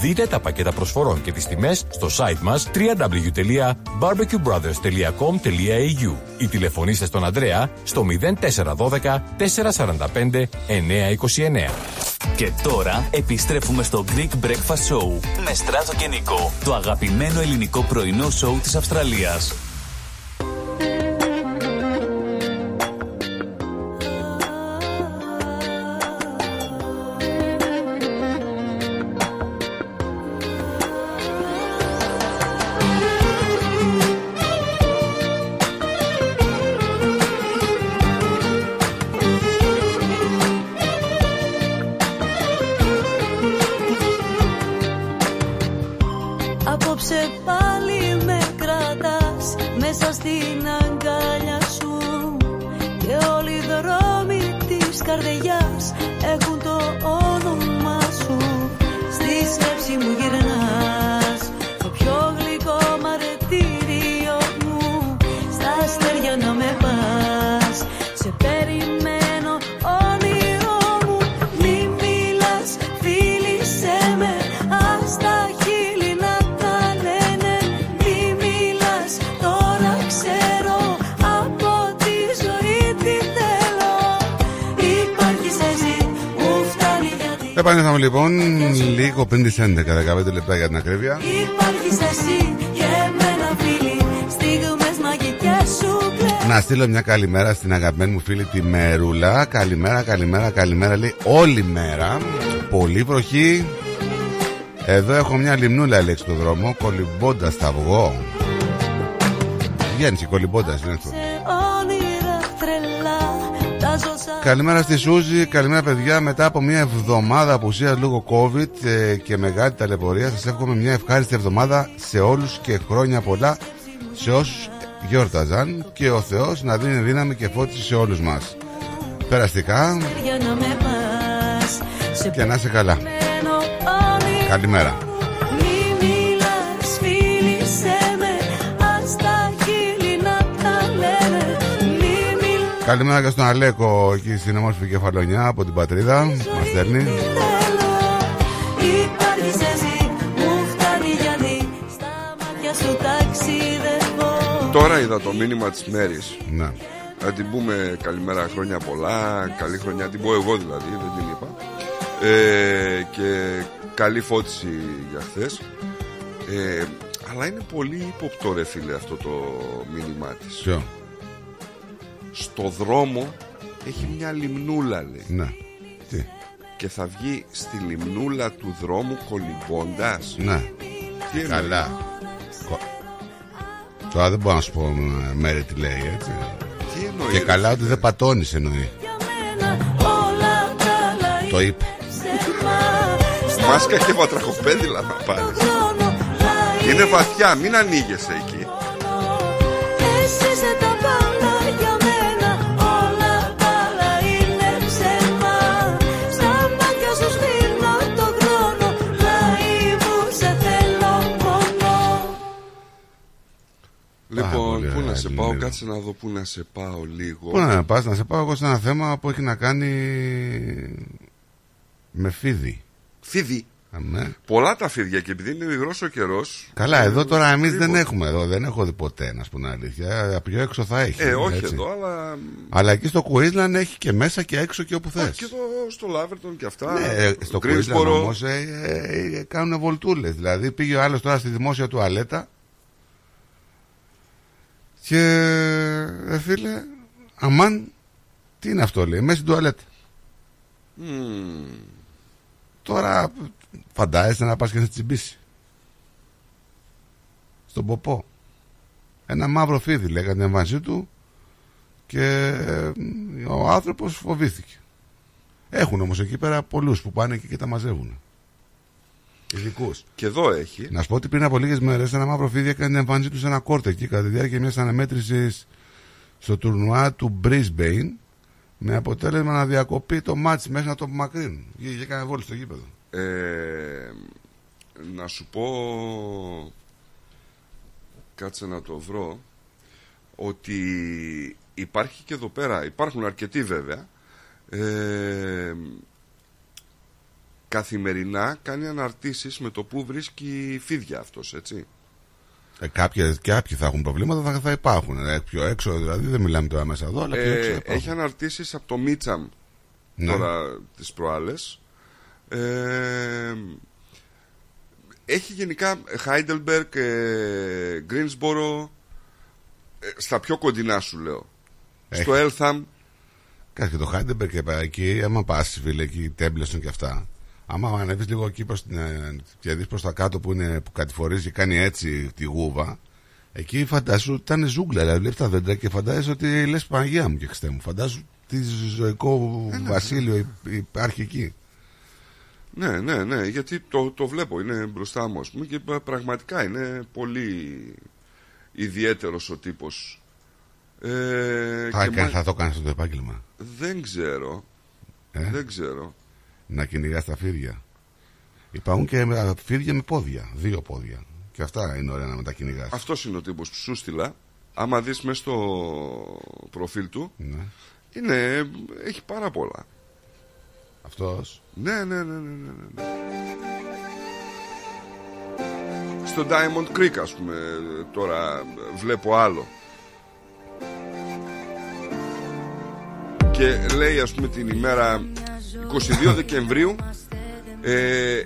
Δείτε τα πακέτα προσφορών και τις τιμές στο site μας www.barbecuebrothers.com.au ή τηλεφωνήστε στον Ανδρέα στο 0412 445 929. Και τώρα επιστρέφουμε στο Greek Breakfast Show με Στράτο και Νικό, το αγαπημένο ελληνικό πρωινό σοου της Αυστραλίας. 11, 15 λεπτά για την ακρίβεια. Υπάρχεις εσύ και εμένα φίλοι Στιγμές μαγικές σου κλαίω Να στείλω μια καλημέρα στην αγαπημένη μου φίλη τη Μερούλα. Καλημέρα, καλημέρα, καλημέρα. Λέει όλη μέρα. Πολύ βροχή. Εδώ έχω μια λιμνούλα λέει στο δρόμο. Κολυμπώντας τα αυγό. Βγαίνεις και κολυμπώντας, είναι αυτό. Καλημέρα στη Σούζη, καλημέρα παιδιά. Μετά από μια εβδομάδα απουσίας λόγω COVID ε, και μεγάλη ταλαιπωρία, σας εύχομαι μια ευχάριστη εβδομάδα σε όλους και χρόνια πολλά σε όσους γιόρταζαν και ο Θεός να δίνει δύναμη και φώτιση σε όλους μας. Περαστικά για να με πας Σε και να είσαι καλά. περιμένω όνειρα Καλημέρα. Καλημέρα και στον Αλέκο εκεί στην όμορφη κεφαλονιά από την πατρίδα. Μας στέλνει. Υπάρχεις εσύ, μου φτάνει γιατί Στα μάτια σου ταξιδεύω Τώρα είδα το μήνυμα της Μέρης Να. Να την πούμε καλημέρα χρόνια πολλά Καλή χρονιά, την πω εγώ δηλαδή, δεν την είπα ε, Και καλή φώτιση για χθες ε, Αλλά είναι πολύ ύποπτο ρε φίλε αυτό το μήνυμά της Ποιο; Στο δρόμο έχει μια λιμνούλα λέει Ναι. Τι; Και θα βγει στη λιμνούλα του δρόμου κολυμπώντας Ναι. Τι εννοείς; Καλά. Κο- Τώρα δεν μπορώ να σου πω ε, μέρη τι λέει έτσι. Τι εννοείς; Και ρε καλά ότι φίλε; δεν πατώνεις εννοεί. Όλα καλά Το είπε. Μάσκα και βατραχοπέδιλα να πάρεις Είναι βαθιά, μην ανοίγεσαι εκεί Λοιπόν, πολύ πού να ωραία, σε πάω, Λίλο. κάτσε να δω πού να σε πάω λίγο Πού να πας να σε πάω εγώ σε ένα θέμα που έχει να κάνει με φίδι. Φίδι Αμέ. Πολλά τα φίδια και επειδή είναι υγρός ο καιρός Καλά, εδώ τώρα εμείς δεν Τίποτα. έχουμε εδώ, δεν έχω δει ποτέ, να σου πω την αλήθεια. Πιο έξω θα έχει. Ε, όχι έτσι. εδώ, αλλά Αλλά εκεί στο Queensland έχει και μέσα και έξω και όπου θες και εδώ στο Λάβερτον και αυτά Ναι, ε, στο Queensland Greensboro. όμως ε, ε, ε, κάνουν βολτούλες. Δηλαδή πήγε ο άλλος τώρα στη δημόσια τουαλέτα και ε, φίλε, αμάν, τι είναι αυτό λέει, μέσα στην τουαλέτα. Μμμ. Τώρα φαντάζεσαι να πας και να τσιμπήσει. Στον ποπό. Ένα μαύρο φίδι λέγανε την εμβάνσή του και ε, ο άνθρωπος φοβήθηκε. Έχουν όμως εκεί πέρα πολλούς που πάνε εκεί και τα μαζεύουν. Ειδικούς. Και εδώ έχει Να σου πω ότι πριν από λίγες μέρες ένα μαύρο φίδι έκανε την εμφάνισή του σε ένα κόρτο εκεί κατά τη διάρκεια μιας αναμέτρησης στο τουρνουά του Brisbane με αποτέλεσμα να διακοπεί το μάτς μέχρι να το απομακρύνουν. Βγήκε και έκανε βόλη στο γήπεδο. ε, Να σου πω Κάτσε να το βρω Ότι υπάρχει και εδώ πέρα Υπάρχουν αρκετοί βέβαια ε, Καθημερινά κάνει αναρτήσεις με το που βρίσκει φίδια αυτός έτσι Ε, κάποιοι, κάποιοι θα έχουν προβλήματα, θα, θα υπάρχουν. Ε, πιο έξω δηλαδή, δεν μιλάμε τώρα μέσα εδώ, αλλά πιο έξω. Ε, υπάρχουν. έχει αναρτήσεις από το Μίτσαμ Ναι. τώρα τις προάλλες ε, έχει γενικά Heidelberg, ε, Greensboro ε, στα πιο κοντινά σου λέω Έχει. στο Eltham Κάτσε και το Heidelberg και πέρα εκεί, άμα πας φίλε εκεί, Τέμπλεσον και αυτά. Άμα ανέβεις λίγο εκεί προς την, ε, και δεις προς τα κάτω που, είναι, που κατηφορίζει και κάνει έτσι τη γούβα, εκεί φαντάσου ότι ήταν ζούγκλα. Δηλαδή βλέπεις τα δέντρα και φαντάζεσαι ότι λες Παναγία μου και Χριστέ μου. Φαντάσου τι ζωικό βασίλειο υ- υπάρχει εκεί. Ναι, ναι, ναι, γιατί το, το βλέπω, είναι μπροστά μου ας πούμε, και πα- πραγματικά είναι πολύ ιδιαίτερος ο τύπος. Ε, Θα, και έκανε- μα- θα το κάνεις αυτό το επάγγελμα. Δεν ξέρω. Ε; Δεν ξέρω. Να κυνηγάς τα φίδια. Υπάρχουν και με- φίδια με πόδια. Δύο πόδια. Και αυτά είναι ωραία να με τα κυνηγάς. Αυτός είναι ο τύπος που σου στείλα. Άμα δεις μέσα στο προφίλ του, Ναι. είναι, έχει πάρα πολλά. Αυτός; Ναι, ναι, ναι, ναι, ναι, ναι. Στο Diamond Creek, ας πούμε, τώρα βλέπω άλλο. Και λέει, ας πούμε, την ημέρα 22 Δεκεμβρίου ε,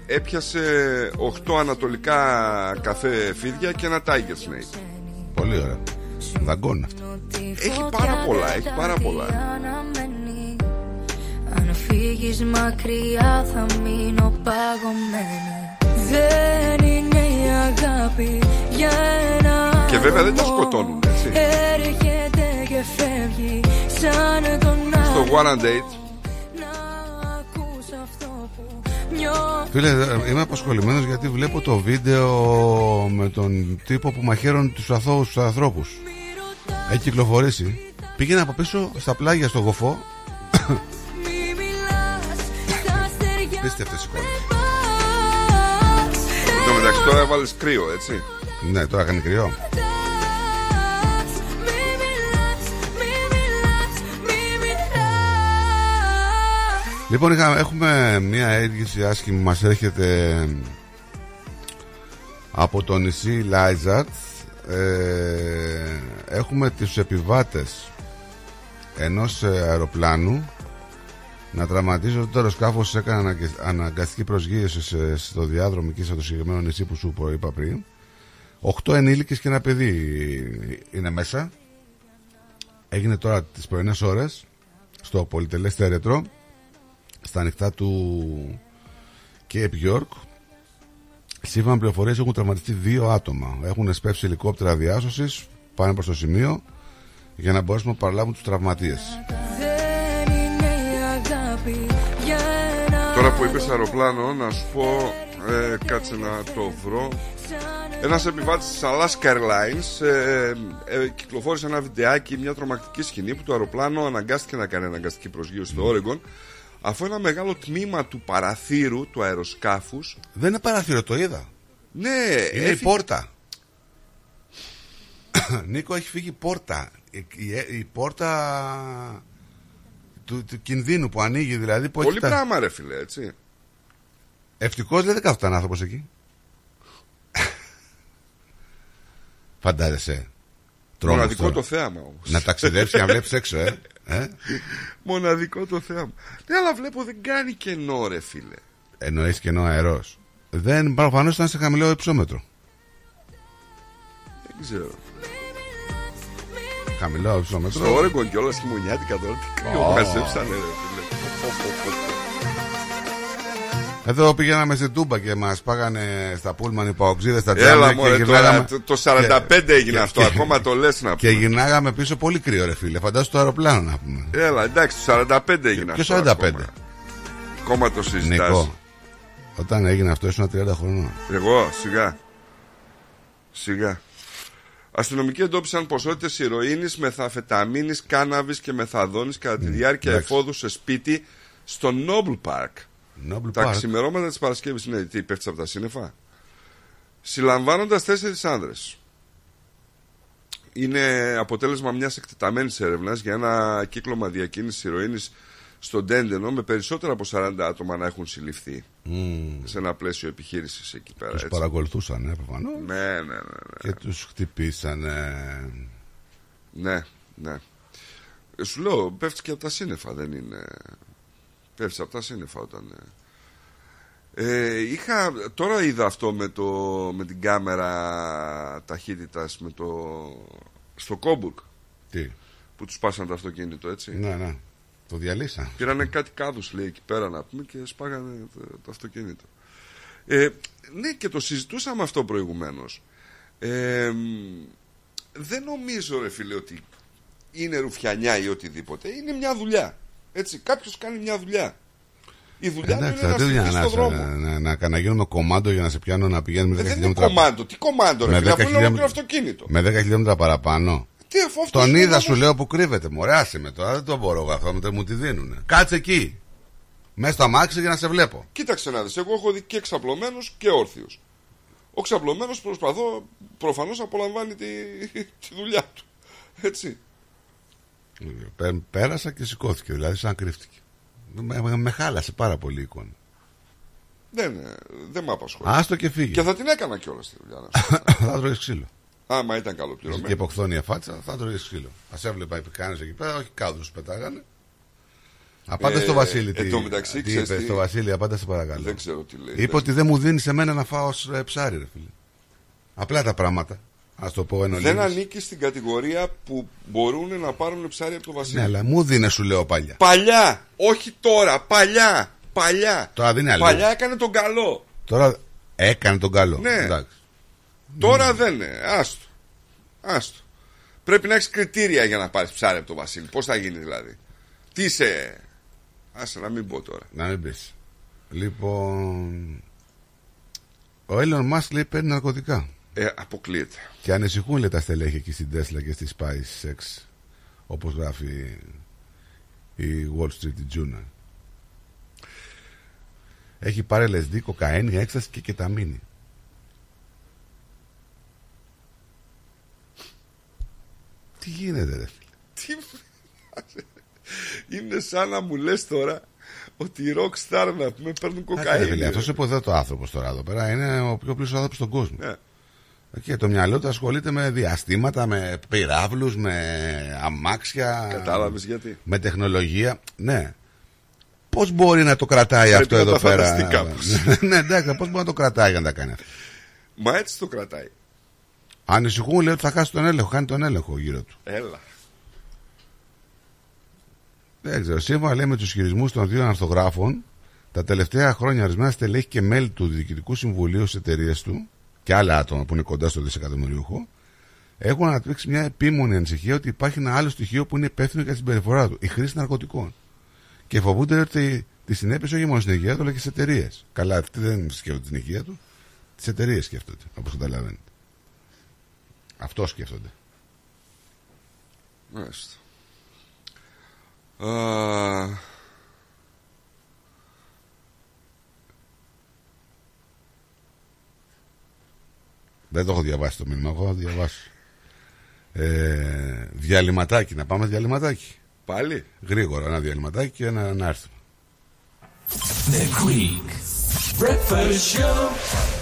έπιασε 8 ανατολικά καφέ φίδια και ένα Tiger Snake. Πολύ ωραία. Δαγκών αυτό. Έχει πάρα πολλά, έχει πάρα πολλά. Αν φύγεις μακριά θα μείνω παγωμένη Δεν είναι η αγάπη για ένα Και βέβαια δεν τα άτομο. σκοτώνουν, έτσι. Έρχεται και φεύγει σαν τον Στο άλλο One and Date Φίλε, ε, είμαι απασχολημένος γιατί βλέπω το βίντεο με τον τύπο που μαχαίρωνε τους αθώους τους ανθρώπους. Έχει κυκλοφορήσει. Πήγαινε από πίσω στα πλάγια στο γοφό. Πίστευτε εικόνες. Εν τω μεταξύ τώρα έβαλες κρύο, έτσι. Ναι, τώρα κάνει κρυό. Λοιπόν, είχα, έχουμε μια αίτηση άσχημη που μας έρχεται από το νησί Λάιζαρτ. Ε, έχουμε τους επιβάτες ενός ε, αεροπλάνου να τραυματίζονται το αεροσκάφος έκανε αναγκε- αναγκαστική προσγείωση σε- στο διάδρομο εκεί στο συγκεκριμένο νησί που σου είπα πριν. Οχτώ ενήλικες και ένα παιδί είναι μέσα. Έγινε τώρα τις πρωινές ώρες στο πολυτελές Τέρετρο στα ανοιχτά του Cape York. Σύμφωνα με πληροφορίες έχουν τραυματιστεί δύο άτομα. Έχουν σπεύσει ελικόπτερα διάσωσης, πάνε προς το σημείο για να μπορέσουν να παραλάβουν τους τραυματίες. Δεν είναι η αγάπη για ένα Τώρα που είπες αεροπλάνο, να σου πω, ε, κάτσε να το βρω. Ένας επιβάτης της Alaska Airlines ε, ε, κυκλοφόρησε ένα βιντεάκι, μια τρομακτική σκηνή που το αεροπλάνο αναγκάστηκε να κάνει αναγκαστική προσγείωση στο Oregon αφού ένα μεγάλο τμήμα του παραθύρου του αεροσκάφους Δεν είναι παραθύρο, το είδα. ναι, Είναι η έφυγε- πόρτα. Νίκο, έχει φύγει η πόρτα. Η, η- η πόρτα του, του κινδύνου που ανοίγει δηλαδή. Που Πολύ έχει τα- πράγμα ρε φίλε, έτσι. Ευτυχώς δεν κάθονταν άνθρωπος εκεί. Φαντάζεσαι. Τρόμος Μοναδικό τώρα. το θέαμα όμως. Να ταξιδέψει και να βλέπεις έξω, ε. ε; Μοναδικό το θέαμα. Ναι, αλλά βλέπω δεν κάνει κενό ρε φίλε. Εννοείς κενό αερός. Δεν, προφανώς ήταν σε χαμηλό υψόμετρο. Δεν ξέρω. Χαμηλό υψόμετρο. Στο Oregon κιόλας χειμωνιάτικα τώρα τι κρύο Ω. μαζέψανε ρε φίλε. Πω, πω, πω, πω. Εδώ πηγαίναμε στην Τούμπα και μας πάγανε στα πούλμαν οι παοξίδες στα Έλα τζάμια μωρέ και τώρα, γυρνάγαμε. το- το 45 έγινε αυτό, ακόμα το λες να Και πούμε. γυρνάγαμε πίσω πολύ κρύο, ρε φίλε. Φαντάσου το αεροπλάνο να πούμε. Έλα, εντάξει, το 45 έγινε Ποιος αυτό. 45. Ακόμα, ακόμα το συζητάς. Νικό. Όταν έγινε αυτό ήσουν 30 χρονών. Εγώ, σιγά. Σιγά. Αστυνομικοί εντόπισαν ποσότητες ηρωίνης, μεθαφεταμίνης, κάναβης και μεθαδόνης κατά τη διάρκεια εντάξει. εφόδου σε σπίτι στο Noble Park. Noble τα Park. ξημερώματα της Παρασκευής. Ναι, τι πέφτεις από τα σύννεφα. Συλλαμβάνοντας τέσσερις άνδρες. Είναι αποτέλεσμα μιας εκτεταμένης έρευνας για ένα κύκλωμα διακίνησης ηρωίνης στο Ντέντενο με περισσότερα από 40 άτομα να έχουν συλληφθεί Mm. σε ένα πλαίσιο επιχείρησης εκεί πέρα. Τους έτσι. παρακολουθούσαν, ε, προφανώς. Ναι, ναι, ναι. ναι. Και τους χτυπήσανε. Ναι, ναι. Ε, Σου λέω, πέφτει και από τα σύννεφα, δεν είναι. Πέφτεις από τα σύννεφα όταν. ε. Ε, είχα, τώρα είδα αυτό με, το, με την κάμερα ταχύτητας με το, στο Κόμπουργκ Τι; που τους πάσαν το αυτοκίνητο έτσι Ναι, ναι. Το διαλύσα. πήρανε κάτι κάδους λέει εκεί πέρα να πούμε και σπάγανε το, το αυτοκίνητο ε, ναι και το συζητούσαμε αυτό προηγουμένως ε, μ, δεν νομίζω ρε φίλε ότι είναι ρουφιανιά ή οτιδήποτε είναι μια δουλειά έτσι κάποιος κάνει μια δουλειά Η δουλειά του είναι Εντάξει, να δεν είναι στηθεί να, στον δρόμο. να, να, να, να γίνουμε κομμάντο για να σε πιάνω να πηγαίνεις με 10 Ε, δεν είναι χιλιόμετρα. κομμάντο. Τι κομμάντο, ρε Με φίλε, 10 αφού είναι χιλιόμετρα- ολόκληρο αυτοκίνητο. Με 10 χιλιόμετρα παραπάνω. Τι αφού αυτός Τον είναι είδα, όμως- σου λέω που κρύβεται. Μωρέ, άσε με τώρα, δεν το μπορώ εγώ αυτό, μετά μου τη δίνουνε. Κάτσε εκεί. Μέσα στο αμάξι για να σε βλέπω. Κοίταξε να δεις, εγώ έχω δει και ξαπλωμένος και όρθιος. Ο ξαπλωμένος προσπαθώ, προφανώς απολαμβάνει τη, τη δουλειά του. Έτσι. Πέ- Πέρασα και σηκώθηκε, δηλαδή σαν κρύφτηκε. Με, με, με χάλασε πάρα πολύ η εικόνα. Δεν, ε, δεν με απασχολεί. Άστο και φύγε. Και θα την έκανα κιόλας τη δουλειά. να σου πω. θα τρώει ξύλο. Άμα ήταν Και καλοπληρωμένο. υποχθόνια φάτσα, θα τρώει ξύλο. Α έβλεπα επικάνε εκεί πέρα, όχι κάδους πετάγανε. Απάντα Ε, στο Βασίλη. εν τι, τω μεταξύ, τι ξέρεις είπες τι- στο Βασίλη, απάντα σε παρακαλώ. Δεν ξέρω τι λέει. Είπε ότι δεν μου δίνεις σε μένα να φάω ως, ε, ψάρι, ρε φίλε. Απλά τα πράγματα. Α το πω εν Δεν ολίγης. ανήκει στην κατηγορία που μπορούν να πάρουν ψάρι από το Βασίλη. Ναι, αλλά μου δίνε, σου λέω παλιά. Παλιά, όχι τώρα, παλιά. Παλιά. Τώρα δεν είναι αλλιώς. Παλιά έκανε τον καλό. Τώρα έκανε τον καλό. Ναι. Εντάξει. Τώρα δεν είναι. Άστο. Άστο. Πρέπει να έχεις κριτήρια για να πάρεις ψάρι από το Βασίλη. Πώς θα γίνει δηλαδή. Τι είσαι. Άσε να μην πω τώρα. Να μην πεις. Λοιπόν. Ο Έλλον Musk λέει παίρνει ναρκωτικά. Ε, αποκλείεται. Και ανησυχούν λέει τα στελέχη εκεί στην Tesla και στη SpaceX. Όπως γράφει η Wall Street Journal. Έχει πάρει LSD, κοκαίνη, έκσταση και κεταμίνη. Τι γίνεται, ρε φίλε; Τι... Είναι σαν να μου λες τώρα ότι οι rockstar να πούμε παίρνουν κοκαίνη. Αυτός υποθέτω άνθρωπος τώρα εδώ πέρα είναι ο πιο πλούσιος άνθρωπος στον κόσμο. Ναι. Και το μυαλό του ασχολείται με διαστήματα, με πυράβλους, με αμάξια. Κατάλαβες γιατί. Με τεχνολογία. Ναι. Πώς μπορεί να το κρατάει Πρέπει αυτό να εδώ τα πέρα; φανταστεί κάπως. ναι, εντάξει, πώς μπορεί να το κρατάει για να τα κάνει αυτό; Μα έτσι το κρατάει. Ανησυχούν, λέει ότι θα χάσει τον έλεγχο, χάνει τον έλεγχο γύρω του. Έλα. Δεν ξέρω. Σύμφωνα λέει με τους χειρισμούς των δύο αρθογράφων, τα τελευταία χρόνια ορισμένα στελέχη και μέλη του Διοικητικού Συμβουλίου στις εταιρείες του και άλλα άτομα που είναι κοντά στο δισεκατομμυρίουχο έχουν αναπτύξει μια επίμονη ανησυχία ότι υπάρχει ένα άλλο στοιχείο που είναι υπεύθυνο για την συμπεριφορά του, η χρήση ναρκωτικών. Και φοβούνται ότι τη συνέπειες όχι μόνο στην υγεία του αλλά και στις εταιρείες. Καλά, αυτοί δεν σκέφτονται την υγεία του, τις εταιρείες σκέφτονται, όπως καταλαβαίνετε. Αυτό σκέφτονται. Μάλιστα. Α, Δεν το έχω διαβάσει το μήνυμα, εγώ θα διαβάσω. Ε, διαλυματάκι, να πάμε διαλυματάκι. Πάλι; Γρήγορα, ένα διαλυματάκι και ένα, να έρθουμε. The Greek Breakfast Show.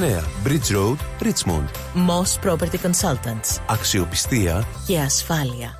Bridge Road, Richmond. Moss Property Consultants. Αξιοπιστία Και ασφάλεια.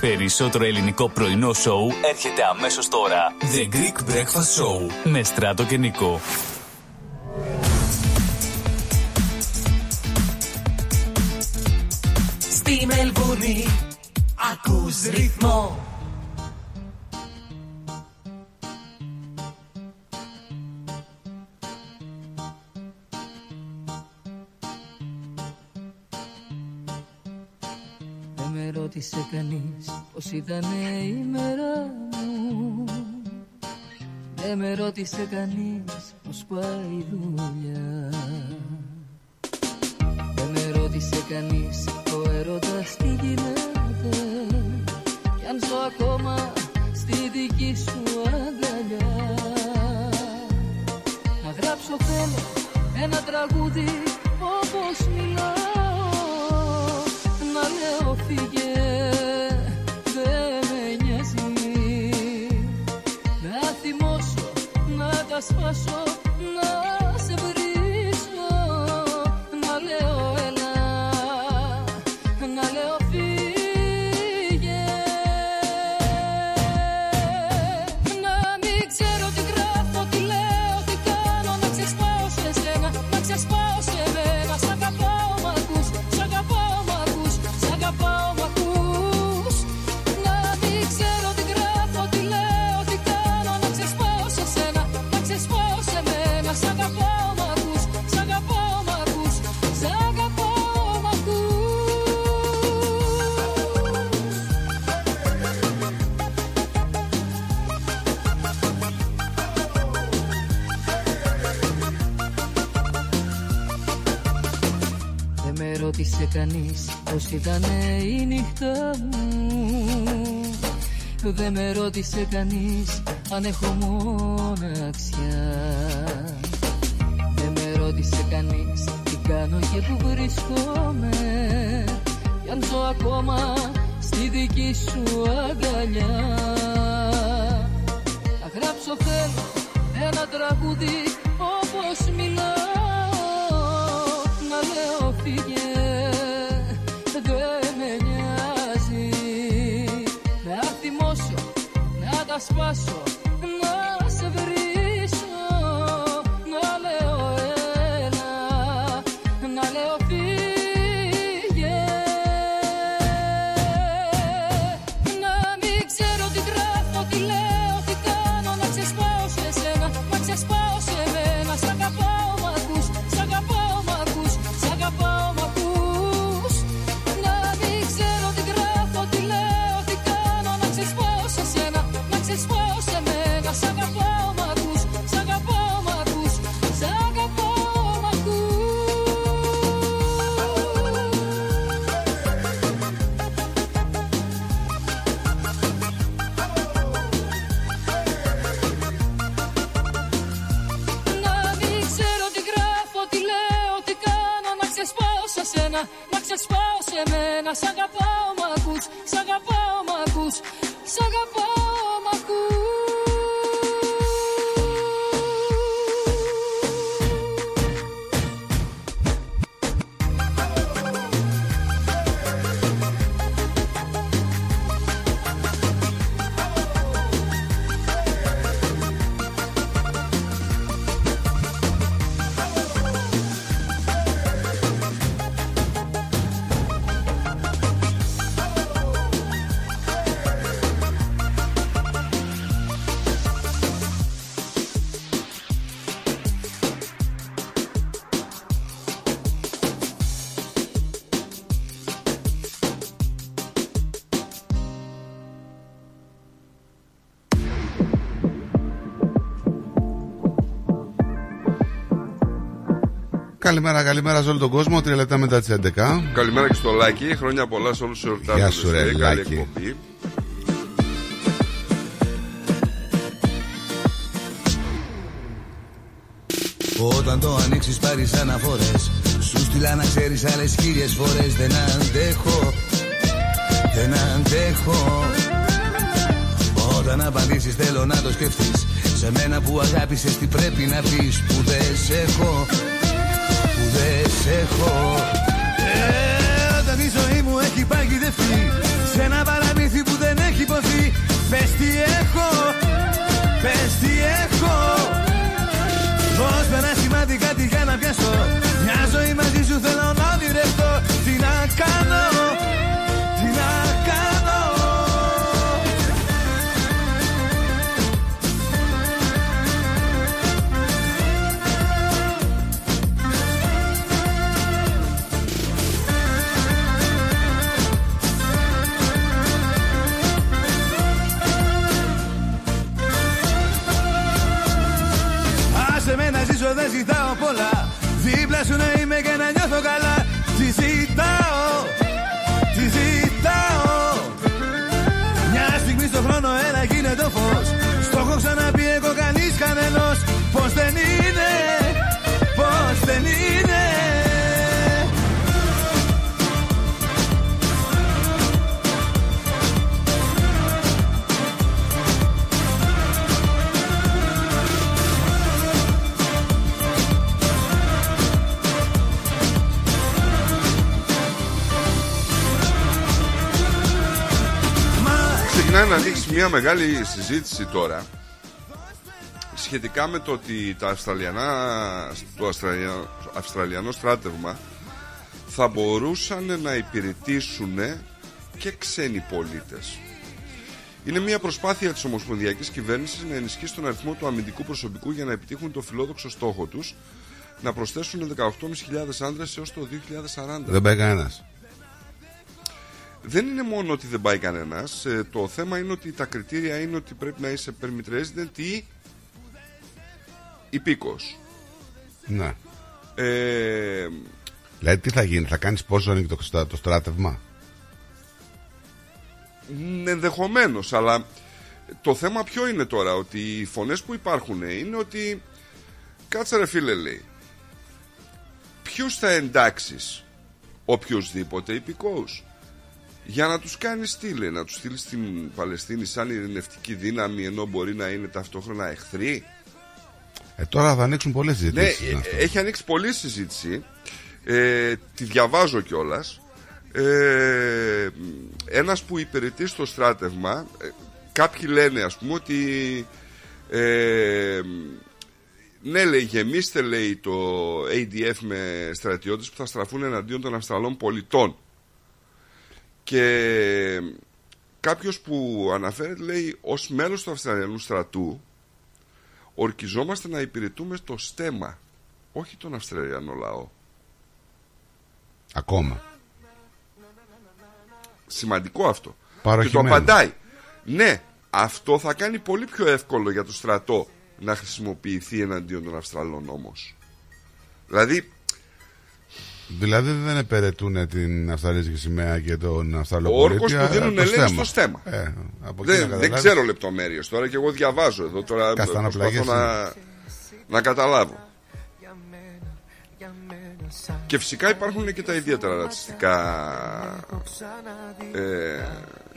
Περισσότερο ελληνικό πρωινό σοου έρχεται αμέσως τώρα. The Greek Breakfast Show με Στράτο και Νικό. Στη Μελβούνι ακούς ρυθμό ρώτησε κανείς πως ήταν η μέρα μου. Με Δεν με ρώτησε κανείς πως πάει η δουλειά. Δεν με ρώτησε κανείς ο έρωτας τι γίνεται. Κι αν ζω ακόμα στη δική σου αγκαλιά. Να γράψω θέλω ένα τραγούδι όπως μιλάω. Να λέω φύγε να τα Δεν με ρώτησε κανείς πως ήταν η νύχτα μου. Δεν με ρώτησε κανείς αν έχω μοναξιά. Δεν με ρώτησε κανείς τι κάνω και που βρίσκομαι. Κι αν ζω ακόμα στη δική σου αγκαλιά. Να γράψω θέλω ένα τραγούδι όπως μιλάω να μένα Καλημέρα, καλημέρα σε όλο τον κόσμο. Τρία λεπτά μετά τις 11. Καλημέρα και στο Λάκη. Χρόνια πολλά σε όλους του εορτάζοντε. Γεια σου, ρε, Καλή Λάκη. εκπομπή. Όταν το ανοίξεις πάρεις αναφορές Σου στείλα να ξέρεις άλλες χίλιες φορές Δεν αντέχω Δεν αντέχω Όταν απαντήσεις θέλω να το σκεφτείς Σε μένα που αγάπησες τι πρέπει να πεις Που δεν σε έχω Που δεν σε έχω. Ε, Όταν η ζωή μου έχει παγιδευτεί Σε ένα παραμύθι που δεν έχει υποθεί. Πες τι έχω Πες τι έχω. Πώς πέρα σημαντικά τι για να πιάσω. Μια ζωή μαζί σου θέλω να ονειρευτώ μια μεγάλη συζήτηση τώρα σχετικά με το ότι τα Αυστραλιανά, το Αυστραλιανό, Αυστραλιανό στράτευμα θα μπορούσαν να υπηρετήσουν και ξένοι πολίτες. Είναι μια προσπάθεια της Ομοσπονδιακής Κυβέρνησης να ενισχύσει τον αριθμό του αμυντικού προσωπικού για να επιτύχουν το φιλόδοξο στόχο τους να προσθέσουν 18.500 άνδρες έως το 2040. Δεν πάει κανένας. Δεν είναι μόνο ότι δεν πάει κανένας. το θέμα είναι ότι τα κριτήρια είναι ότι πρέπει να είσαι permit resident ή υπήκος. Ναι. Ε, Δηλαδή τι θα γίνει, θα κάνεις sponsoring το, το, το στράτευμα; Ενδεχομένως, αλλά το θέμα ποιο είναι τώρα, ότι οι φωνές που υπάρχουν είναι ότι κάτσε ρε φίλε λέει, ποιους θα εντάξεις; Οποιοδήποτε υπηκόους για να τους κάνεις τι λέει, να τους στείλεις στην Παλαιστίνη σαν ειρηνευτική δύναμη ενώ μπορεί να είναι ταυτόχρονα εχθροί. Ε, τώρα θα ανοίξουν πολλές Ναι, συζητήσεις. ε, με αυτό. έχει ανοίξει πολλή συζήτηση. Ε, τη διαβάζω κιόλας. Ε, ένας που υπηρετεί στο στράτευμα, ε, κάποιοι λένε ας πούμε ότι ε, ναι λέει γεμίστε λέει το ADF με στρατιώτες που θα στραφούν εναντίον των Αυστραλών πολιτών και κάποιος που αναφέρεται λέει ως μέλος του Αυστραλιανού στρατού ορκιζόμαστε να υπηρετούμε το στέμα όχι τον Αυστραλιανό λαό Ακόμα. σημαντικό αυτό και το Παροχημένος. απαντάει ναι αυτό θα κάνει πολύ πιο εύκολο για το στρατό να χρησιμοποιηθεί εναντίον των Αυστραλών όμως δηλαδή Δηλαδή δεν επαιρετούν την Αυστραλίζικη σημαία και τον ο Αυστραλοπολίτη. όρκος που δίνουν το ελέγχει στέμα. στο στέμα Ε, από εκεί να δεν, δεν καταλάβεις. ξέρω λεπτομέρειες τώρα και εγώ διαβάζω εδώ τώρα Καστανοπλαγές προσπαθώ να, να καταλάβω και φυσικά υπάρχουν και τα ιδιαίτερα ρατσιστικά ε,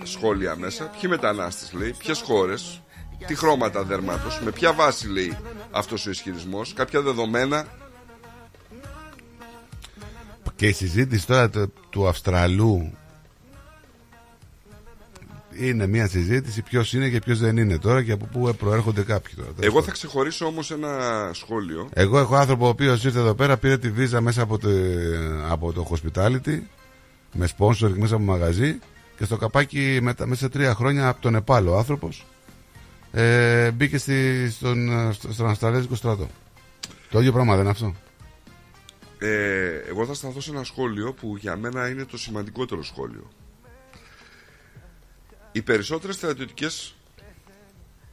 σχόλια μέσα. Ποιοι μετανάστες λέει, ποιες χώρες, τι χρώματα δέρματος, με ποια βάση λέει αυτός ο ισχυρισμός, κάποια δεδομένα. Και η συζήτηση τώρα του, του Αυστραλού είναι μια συζήτηση ποιος είναι και ποιος δεν είναι τώρα και από πού προέρχονται κάποιοι τώρα. Εγώ θα ξεχωρίσω όμως ένα σχόλιο. Εγώ έχω άνθρωπο ο οποίος ήρθε εδώ πέρα, πήρε τη βίζα μέσα από το, από το hospitality, με sponsor μέσα από μαγαζί και στο καπάκι μετά, μέσα σε τρία χρόνια από τον Νεπάλ ο άνθρωπος ε, μπήκε στη, στον, στο- στον Αυστραλέζικο στρατό. Το ίδιο πράγμα δεν είναι αυτό; Ε, εγώ θα σταθώ σε ένα σχόλιο που για μένα είναι το σημαντικότερο σχόλιο. Οι περισσότερες στρατιωτικές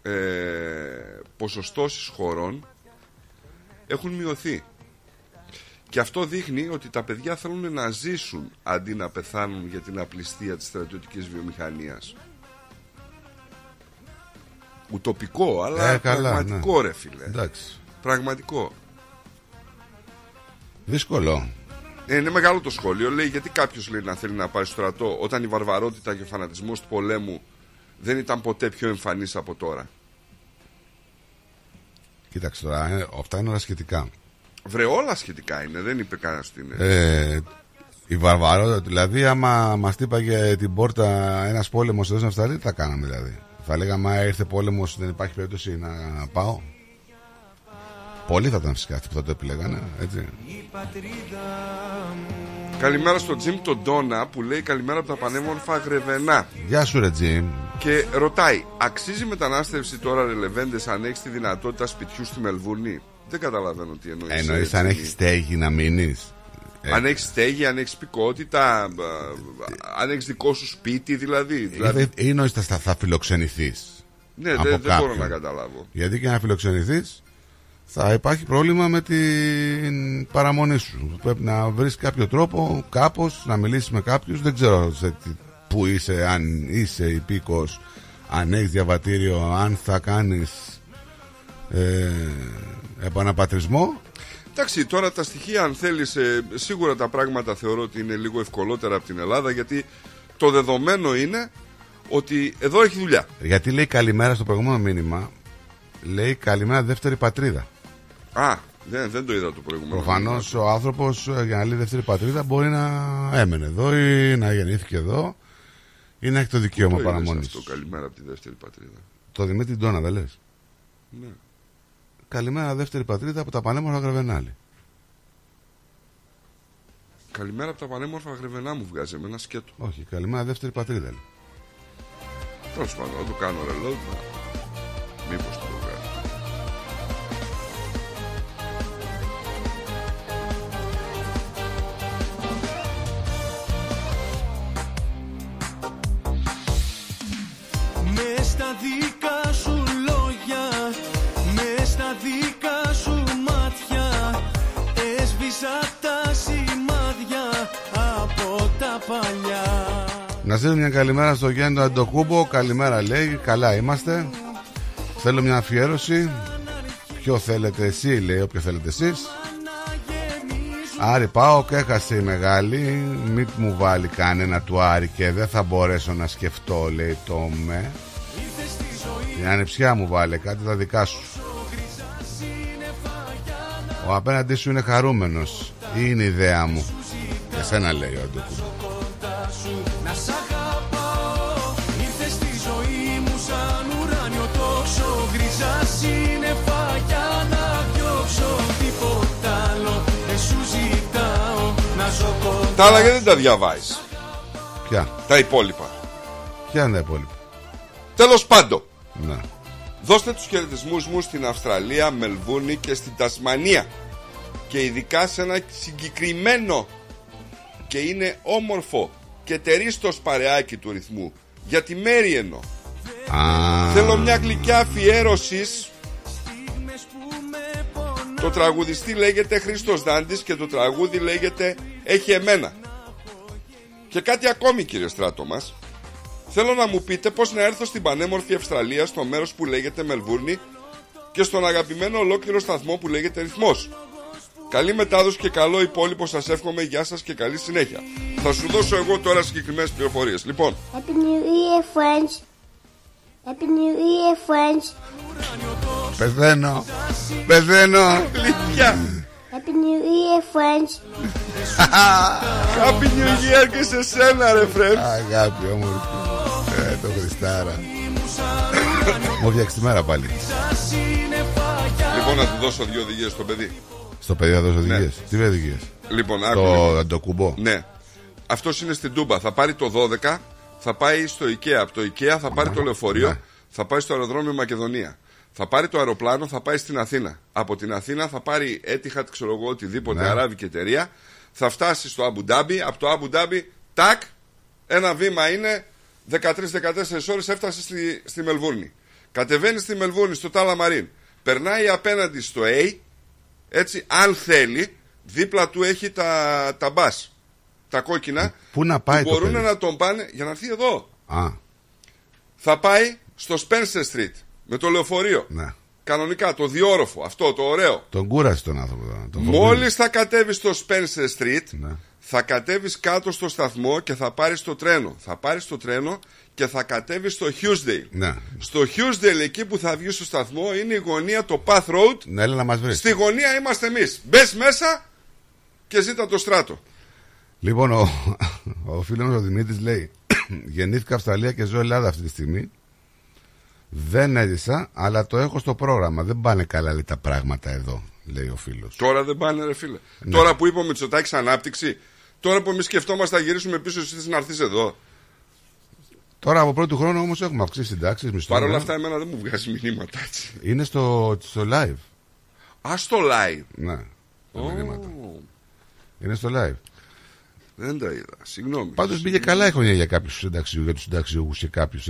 ε, ποσοστώσεις χωρών έχουν μειωθεί. Και αυτό δείχνει ότι τα παιδιά θέλουν να ζήσουν αντί να πεθάνουν για την απληστία της στρατιωτικής βιομηχανίας. Ουτοπικό, αλλά Ε, καλά, πραγματικό ναι. ρε φίλε. Εντάξει. Πραγματικό. Δύσκολο. Ε, είναι μεγάλο το σχόλιο. Λέει γιατί κάποιος λέει να θέλει να πάει στο στρατό όταν η βαρβαρότητα και ο φανατισμός του πολέμου δεν ήταν ποτέ πιο εμφανής από τώρα; Κοίταξε τώρα, ε, αυτά είναι όλα σχετικά. Βρε, όλα σχετικά είναι. Δεν είπε κανένας ότι είναι. Ε, η βαρβαρότητα, δηλαδή, άμα μας τύπαγε την πόρτα ένας πόλεμος εδώ στην Αυστραλία, τι θα κάναμε δηλαδή; Θα λέγαμε, «Α, ήρθε πόλεμος, δεν υπάρχει περίπτωση να πάω. Πολλοί θα ήταν φυσικά αυτοί που θα το επιλέγανε, έτσι. Καλημέρα στο Τζιμ τον Ντόνα που λέει καλημέρα από τα πανέμορφα Γρεβενά. Γεια σου, ρε Τζιμ. Και ρωτάει, αξίζει μετανάστευση τώρα ρελεβέντε αν έχεις τη δυνατότητα σπιτιού στη Μελβούρνη; Δεν καταλαβαίνω τι εννοείς. Εννοείς αν έχεις στέγη να μείνεις; Αν έχεις στέγη, αν έχεις πικότητα, αν έχεις δικό σου σπίτι δηλαδή. δηλαδή Ή εννοείς θα, θα φιλοξενηθείς. Ναι, δεν- δεν μπορώ να καταλάβω. Γιατί και να φιλοξενηθείς, θα υπάρχει πρόβλημα με την παραμονή σου. Πρέπει να βρεις κάποιο τρόπο, κάπως, να μιλήσεις με κάποιους. Δεν ξέρω σε τι, που είσαι, αν είσαι υπήκος, αν έχεις διαβατήριο, αν θα κάνεις ε, επαναπατρισμό. Εντάξει, τώρα τα στοιχεία, αν θέλεις, σίγουρα τα πράγματα θεωρώ ότι είναι λίγο ευκολότερα από την Ελλάδα γιατί το δεδομένο είναι ότι εδώ έχει δουλειά. Γιατί λέει καλημέρα στο προηγούμενο μήνυμα, λέει καλημέρα δεύτερη πατρίδα. Α, δεν, δεν το είδα το προηγούμενο. Προφανώς ο άνθρωπος για να λέει δεύτερη πατρίδα μπορεί να έμενε εδώ ή να γεννήθηκε εδώ ή να έχει το δικαίωμα Το παραμονής. αυτό καλημέρα από τη δεύτερη πατρίδα. Το Δημήτρη Ντόνα δεν λες; Ναι. Καλημέρα δεύτερη πατρίδα από τα πανέμορφα Γραβενάλη. Καλημέρα από τα πανέμορφα γρεβενά μου βγάζει με ένα σκέτο. Όχι, καλημέρα δεύτερη πατρίδα. λέει. Τέλος πάντων, να το κάνω ρελό. Μήπως το Μες στα δικά σου λόγια, μες στα δικά σου μάτια Έσβησα τα σημάδια από τα παλιά Να στείλω μια καλημέρα στο Γιάννη τον Αντοκούμπο. Καλημέρα λέει, καλά είμαστε. Θέλω μια αφιέρωση. Ποιο θέλετε εσύ, λέει, όποιο θέλετε εσείς. Άρη πάω και έχασε η μεγάλη Μην μου βάλει κανένα του Άρη Και δεν θα μπορέσω να σκεφτώ Λέει το με Την ανεψιά μου βάλε κάτι τα δικά σου Ο απέναντί σου είναι χαρούμενος Ή είναι ιδέα μου; Για σένα λέει ο Αντοκούμπο Να σ' αγαπάω Ήρθες στη ζωή μου σαν ουράνιο τόξο Γκρίζα σύννεφα για να διώξω Τίποτα άλλο δεν σου ζητάω Να ζω κοντά Τα άλλα γιατί δεν τα διαβάζεις; Ποια; Τα υπόλοιπα. Ποια είναι τα υπόλοιπα; Τέλος πάντων. Ναι Δώστε τους χαιρετισμούς μου στην Αυστραλία, Μελβούνι και στην Τασμανία. Και ειδικά σε ένα συγκεκριμένο και είναι όμορφο και τερίστος παρεάκι του ρυθμού. Για τη Μέρη εννοώ. Α, Θέλω μια γλυκιά αφιέρωσης. Το τραγουδιστή λέγεται Χρήστος Δάντης και το τραγούδι λέγεται Έχει εμένα. Και κάτι ακόμη κύριε Στράτο μας. Θέλω να μου πείτε πώς να έρθω στην πανέμορφη Αυστραλία στο μέρος που λέγεται Μελβούρνη και στον αγαπημένο ολόκληρο σταθμό που λέγεται Ρυθμός. Καλή μετάδοση και καλό υπόλοιπο σας εύχομαι. Γεια σας και καλή συνέχεια. Θα σου δώσω εγώ τώρα συγκεκριμένες πληροφορίες. Λοιπόν, Happy New Year, friends. Happy New Year, friends. Πεθαίνω Πεθαίνω Λυκιά Happy New Year, friends. Happy New Year και σε σένα ρε φρέμ Αγάπη όμορφη ε, Το Χριστάρα Μου φτιάξει τη μέρα πάλι Λοιπόν να του δώσω δύο οδηγίες στο παιδί Στο παιδί θα δώσω οδηγίες Τι οδηγίες; Λοιπόν, άκου Το λίγο. αντοκουμπό Ναι. Αυτός είναι στην Τούμπα. Θα πάρει το 12, θα πάει στο IKEA. Από το IKEA θα πάρει το λεωφορείο, Ναι. θα πάει στο αεροδρόμιο Μακεδονία. Θα πάρει το αεροπλάνο, θα πάει στην Αθήνα. Από την Αθήνα θα πάρει Etihad, ξέρω εγώ, οτιδήποτε Ναι. αράβικη εταιρεία. Θα φτάσει στο Αμπου Ντάμπι. Από το Αμπου Ντάμπι, τάκ, ένα βήμα είναι 13-14 ώρες έφτασε στη, στη Μελβούρνη. Κατεβαίνει στη Μελβούρνη, στο Τάλα Μαρίν. Περνάει απέναντι στο A, έτσι, αν θέλει, δίπλα του έχει τα, τα μπας, τα κόκκινα. Πού να πάει που το μπορούν παιδί; να τον πάνε για να έρθει εδώ. Α, Θα πάει στο Spencer Street με το λεωφορείο. ναι Κανονικά, το διόροφο, αυτό το ωραίο. Τον κούρασε τον άνθρωπο τώρα, τον φοβίζει. Μόλις θα κατέβεις στο Spencer Street, Ναι. θα κατέβεις κάτω στο σταθμό και θα πάρεις το τρένο. Θα πάρεις το τρένο και θα κατέβεις στο Hughesdale. Ναι Στο Hughesdale, εκεί που θα βγεις στο σταθμό, είναι η γωνία, το Path Road. Ναι έλα να μας βρεις Στη γωνία είμαστε εμείς. Μπες μέσα και ζήτα το στράτο. Λοιπόν, ο, ο φίλος μας ο Δημήτρης λέει: Γεννήθηκα Αυστραλία και ζω Ελλάδα αυτή τη στιγμή. Δεν έζησα, αλλά το έχω στο πρόγραμμα. Δεν πάνε καλά λέει, τα πράγματα εδώ, λέει ο φίλος. Τώρα δεν πάνε, ρε φίλε. Ναι. Τώρα που είπε ο Μητσοτάκης ανάπτυξη, τώρα που εμείς σκεφτόμαστε να γυρίσουμε πίσω, εσύ θες να έρθεις εδώ. Τώρα από πρώτου χρόνου όμως έχουμε αυξήσει συντάξεις, μισθό. Παρ' όλα αυτά, εμένα δεν μου βγάζει μηνύματα έτσι. Είναι στο, στο live. Α το live. Ναι, τα Ω, μηνύματα. Είναι στο live. Δεν τα είδα. Συγγνώμη. Πάντως πήγε καλά η χρονιά για κάποιους συνταξιού, για τους συνταξιούχους και κάποιους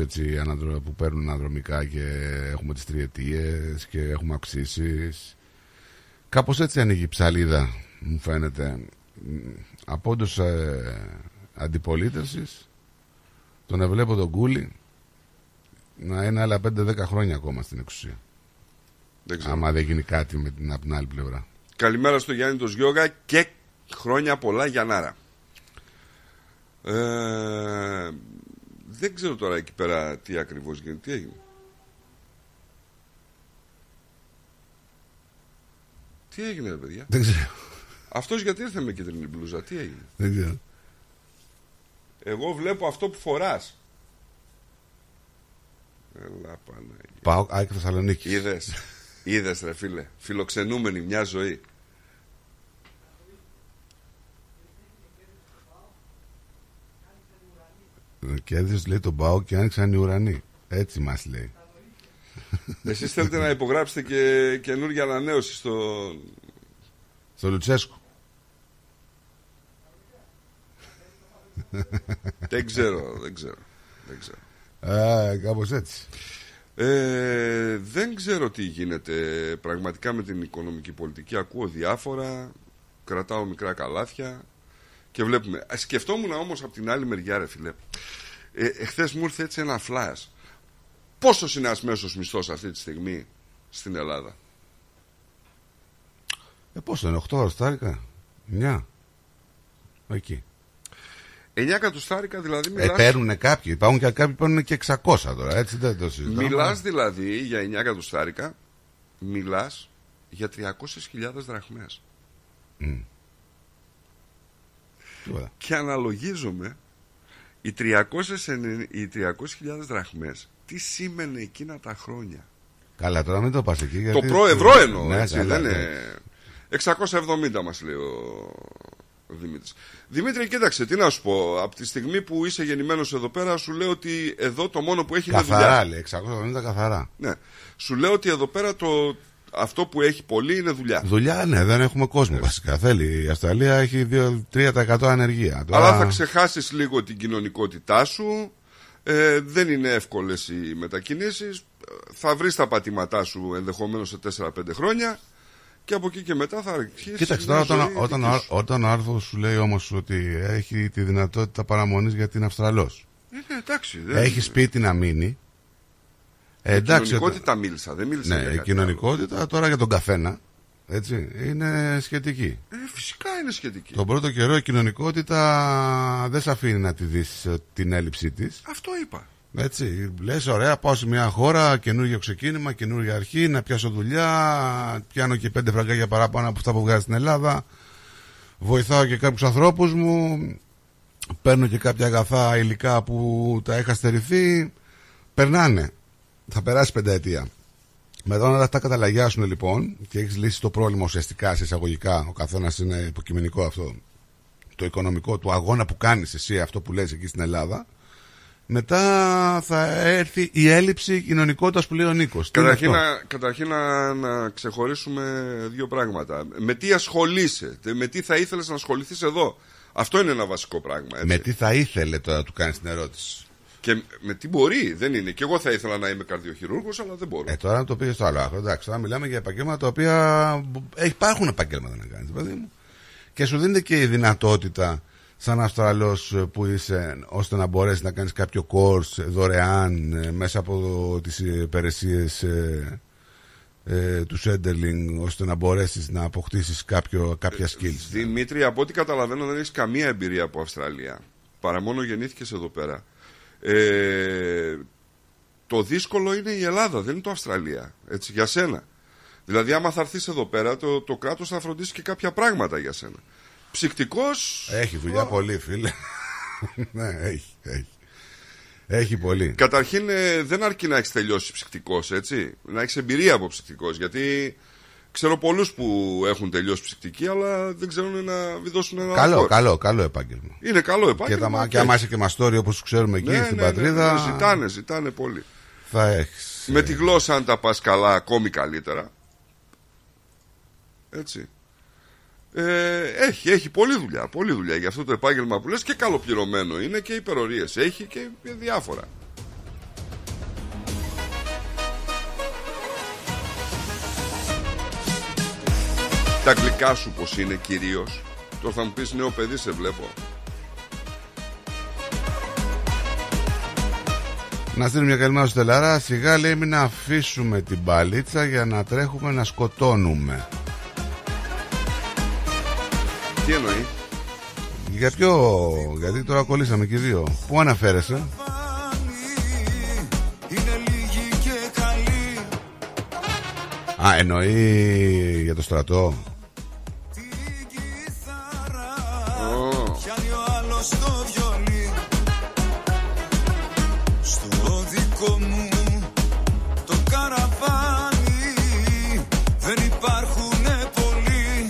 που παίρνουν αναδρομικά και έχουμε τις τριετίες και έχουμε αυξήσεις. Κάπως έτσι ανοίγει η ψαλίδα, μου φαίνεται. Μ, Από όντως ε, αντιπολίτευσης, τον εβλέπω τον Κούλι να είναι άλλα 5-10 χρόνια ακόμα στην εξουσία. Δεν ξέρω. Άμα δεν γίνει κάτι με την, από την άλλη πλευρά. Καλημέρα στο Γιάννη το Γιώγα και χρόνια πολλά Γιαννάρα. Ε, δεν ξέρω τώρα εκεί πέρα τι ακριβώς γίνεται. Τι έγινε; Τι έγινε ρε παιδιά; Δεν ξέρω. Αυτός γιατί ήρθε με κίτρινη μπλούζα; Τι έγινε; Δεν ξέρω. Εγώ βλέπω αυτό που φοράς. Έλα Παναγία. Πάω Άκη Θεσσαλονίκης. Είδες. Είδες ρε φίλε. Φιλοξενούμενη μια ζωή. Και έδωσε λέει τον Πάο και άνοιξαν οι ουρανοί. Έτσι μας λέει. Εσείς θέλετε να υπογράψετε και καινούργια ανανέωση στο... Στο Λουτσέσκο. δεν ξέρω, δεν ξέρω. Δεν ξέρω. Α, κάπως έτσι. Ε, δεν ξέρω τι γίνεται πραγματικά με την οικονομική πολιτική. Ακούω διάφορα, κρατάω μικρά καλάθια και βλέπουμε. Α, Σκεφτόμουν όμως από την άλλη μεριά, ρε φίλε. Ε, εχθές μου ήρθε έτσι ένα φλάς. Πόσο είναι ένας μέσος μισθός αυτή τη στιγμή στην Ελλάδα; Ε, πόσο είναι, 8 ώρες 9. Εκεί. 9 εκατοστάρικα δηλαδή Ε, μιλάς, παίρνουν κάποιοι. Υπάρχουν και κάποιοι που παίρνουν και 600 τώρα. Έτσι δεν το συζητάμε. μιλάς δηλαδή για 9 εκατοστάρικα, μιλάς για 300.000 δραχμές. Μμ. Τίποτα. Και αναλογίζομαι οι 300.000 οι 300.000 δραχμές τι σήμαινε εκείνα τα χρόνια. Καλά, τώρα μην το πας εκεί. Γιατί... Το προ ευρώ εννοώ, Ναι, έτσι, καλά, δεν ναι. είναι... 670 μας λέει ο ο Δημήτρης. Δημήτρη, κοίταξε, τι να σου πω. Από τη στιγμή που είσαι γεννημένος εδώ πέρα, σου λέω ότι εδώ το μόνο που έχει Καθαρά είναι δουλειά. λέει, 670 καθαρά. Ναι. Σου λέω ότι εδώ πέρα το... αυτό που έχει πολύ είναι δουλειά. Δουλειά, ναι, δεν έχουμε κόσμο βασικά. Θέλει. Η Αυστραλία έχει 2-3% ανεργία. Τώρα... Αλλά θα ξεχάσεις λίγο την κοινωνικότητά σου. Ε, δεν είναι εύκολες οι μετακινήσεις. Θα βρεις τα πατήματά σου ενδεχομένως σε 4-5 χρόνια. Και από εκεί και μετά θα αρχίσεις. Κοίταξε μια τώρα, όταν, ζωή όταν, δική ο- σου. όταν ο άρθρος σου λέει όμως ότι έχει τη δυνατότητα παραμονής γιατί είναι Αυστραλός. Ε, ναι, εντάξει. δεν- Έχεις σπίτι να μείνει. Ε, Για εντάξει, κοινωνικότητα μίλησα, δεν μίλησα Ναι, για η κάτι κοινωνικότητα τώρα για τον καθένα έτσι, είναι σχετική. Ε, φυσικά είναι σχετική. Τον πρώτο καιρό η κοινωνικότητα δεν σε αφήνει να τη δεις ε, την έλλειψή της. Αυτό είπα. Έτσι, λες ωραία πάω σε μια χώρα, καινούργιο ξεκίνημα, καινούργια αρχή, να πιάσω δουλειά, πιάνω και πέντε φραγκάκια παραπάνω από αυτά που βγάζει στην Ελλάδα, βοηθάω και κάποιους ανθρώπους μου, παίρνω και κάποια αγαθά υλικά που τα είχα στερηθεί, περνάνε. Θα περάσει πενταετία. Μετά όταν αυτά καταλαγιάσουν λοιπόν και έχεις λύσει το πρόβλημα ουσιαστικά σε εισαγωγικά, ο καθένας είναι υποκειμενικό αυτό, το οικονομικό του αγώνα που κάνεις εσύ, αυτό που λες εκεί στην Ελλάδα, μετά θα έρθει η έλλειψη κοινωνικότητας που λέει ο Νίκος. Καταρχήν, να, καταρχήν να, να ξεχωρίσουμε δύο πράγματα. Με τι ασχολείσαι, με τι θα ήθελες να ασχοληθείς εδώ; Αυτό είναι ένα βασικό πράγμα. Έτσι. Με τι θα ήθελε τώρα του κάνεις την ερώτηση; Και με τι μπορεί, δεν είναι. Και εγώ θα ήθελα να είμαι καρδιοχειρούργος, αλλά δεν μπορώ. Ε, τώρα να το πήγε στο άλλο άκρο. Εντάξει, τώρα μιλάμε για επαγγέλματα τα οποία ε, υπάρχουν επαγγέλματα να κάνεις, παιδί μου. Και σου δίνεται και η δυνατότητα, σαν Αυστραλός που είσαι, ώστε να μπορέσεις να κάνεις κάποιο course δωρεάν ε, μέσα από τις υπηρεσίες ε, ε, του Σέντερλινγκ, ώστε να μπορέσεις να αποκτήσεις κάποια skills. Δημήτρη, από ό,τι καταλαβαίνω, δεν έχεις καμία εμπειρία από Αυστραλία. Παρά μόνο γεννήθηκες εδώ πέρα. Ε, το δύσκολο είναι η Ελλάδα, δεν είναι το Αυστραλία. Έτσι, για σένα. Δηλαδή, άμα θα έρθεις εδώ πέρα, το, το κράτος θα φροντίσει και κάποια πράγματα για σένα. Ψυκτικός. Έχει δουλειά πολύ, φίλε. ναι, έχει, έχει. Έχει πολύ. Καταρχήν, ε, δεν αρκεί να έχεις τελειώσει ψυκτικός, έτσι. Να έχεις εμπειρία από ψυκτικός. Γιατί ξέρω πολλούς που έχουν τελειώσει ψυκτική, αλλά δεν ξέρουν να βιδώσουν ένα Καλό, χώρο. καλό, καλό επάγγελμα. Είναι καλό Και, επάγγελμα. τα, και άμα είσαι και μαστόρι όπως ξέρουμε εκεί Ναι, στην ναι, ναι, πατρίδα. ναι, ζητάνε, ζητάνε πολύ. Θα έχεις. Με τη γλώσσα, αν τα πας καλά, ακόμη καλύτερα. Έτσι. Ε, έχει, έχει πολλή δουλειά, πολλή δουλειά για αυτό το επάγγελμα που λες και καλοπληρωμένο είναι και υπερορίες έχει και διάφορα. Τα γλυκά σου πως είναι κυρίως Τώρα θα μου πεις νέο παιδί σε βλέπω Να στείλουμε μια καλημέρα στο Τελάρα. Σιγά λέει μην αφήσουμε την παλίτσα για να τρέχουμε να σκοτώνουμε. Τι εννοεί; Για ποιο, γιατί τώρα κολλήσαμε και οι δύο. Πού αναφέρεσαι, Α, εννοεί για το στρατό. Πιάνει ο άλλος το βιολί. Στο δικό μου το καραβάνι Δεν υπάρχουνε πολλοί.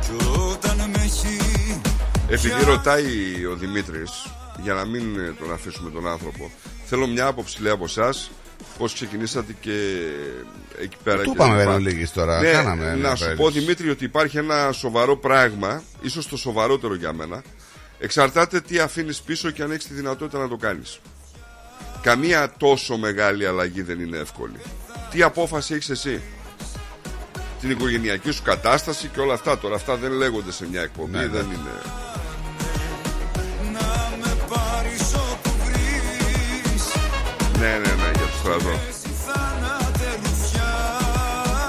Κι όταν με έχει Επειδή ρωτάει ο Δημήτρης Για να μην ε, τον αφήσουμε τον άνθρωπο Θέλω μια άποψη λέει από εσάς Πώς ξεκινήσατε και εκεί πέρα Του και είπαμε, λοιπά. δεν λίγης τώρα, Ναι, κάναμε μια Να σου πω περίληψη. Δημήτρη ότι υπάρχει ένα σοβαρό πράγμα Ίσως το σοβαρότερο για μένα. Εξαρτάται τι αφήνεις πίσω και αν έχεις τη δυνατότητα να το κάνεις. Καμία τόσο μεγάλη αλλαγή δεν είναι εύκολη. Τι απόφαση έχεις εσύ; Την οικογενειακή σου κατάσταση και όλα αυτά. Τώρα αυτά δεν λέγονται σε μια εκπομπή Ναι, Δεν ναι. είναι πάρεις όπου βρεις. Ναι, ναι, ναι, για το στρατό. Εσύ θάνατε ρουφιάνε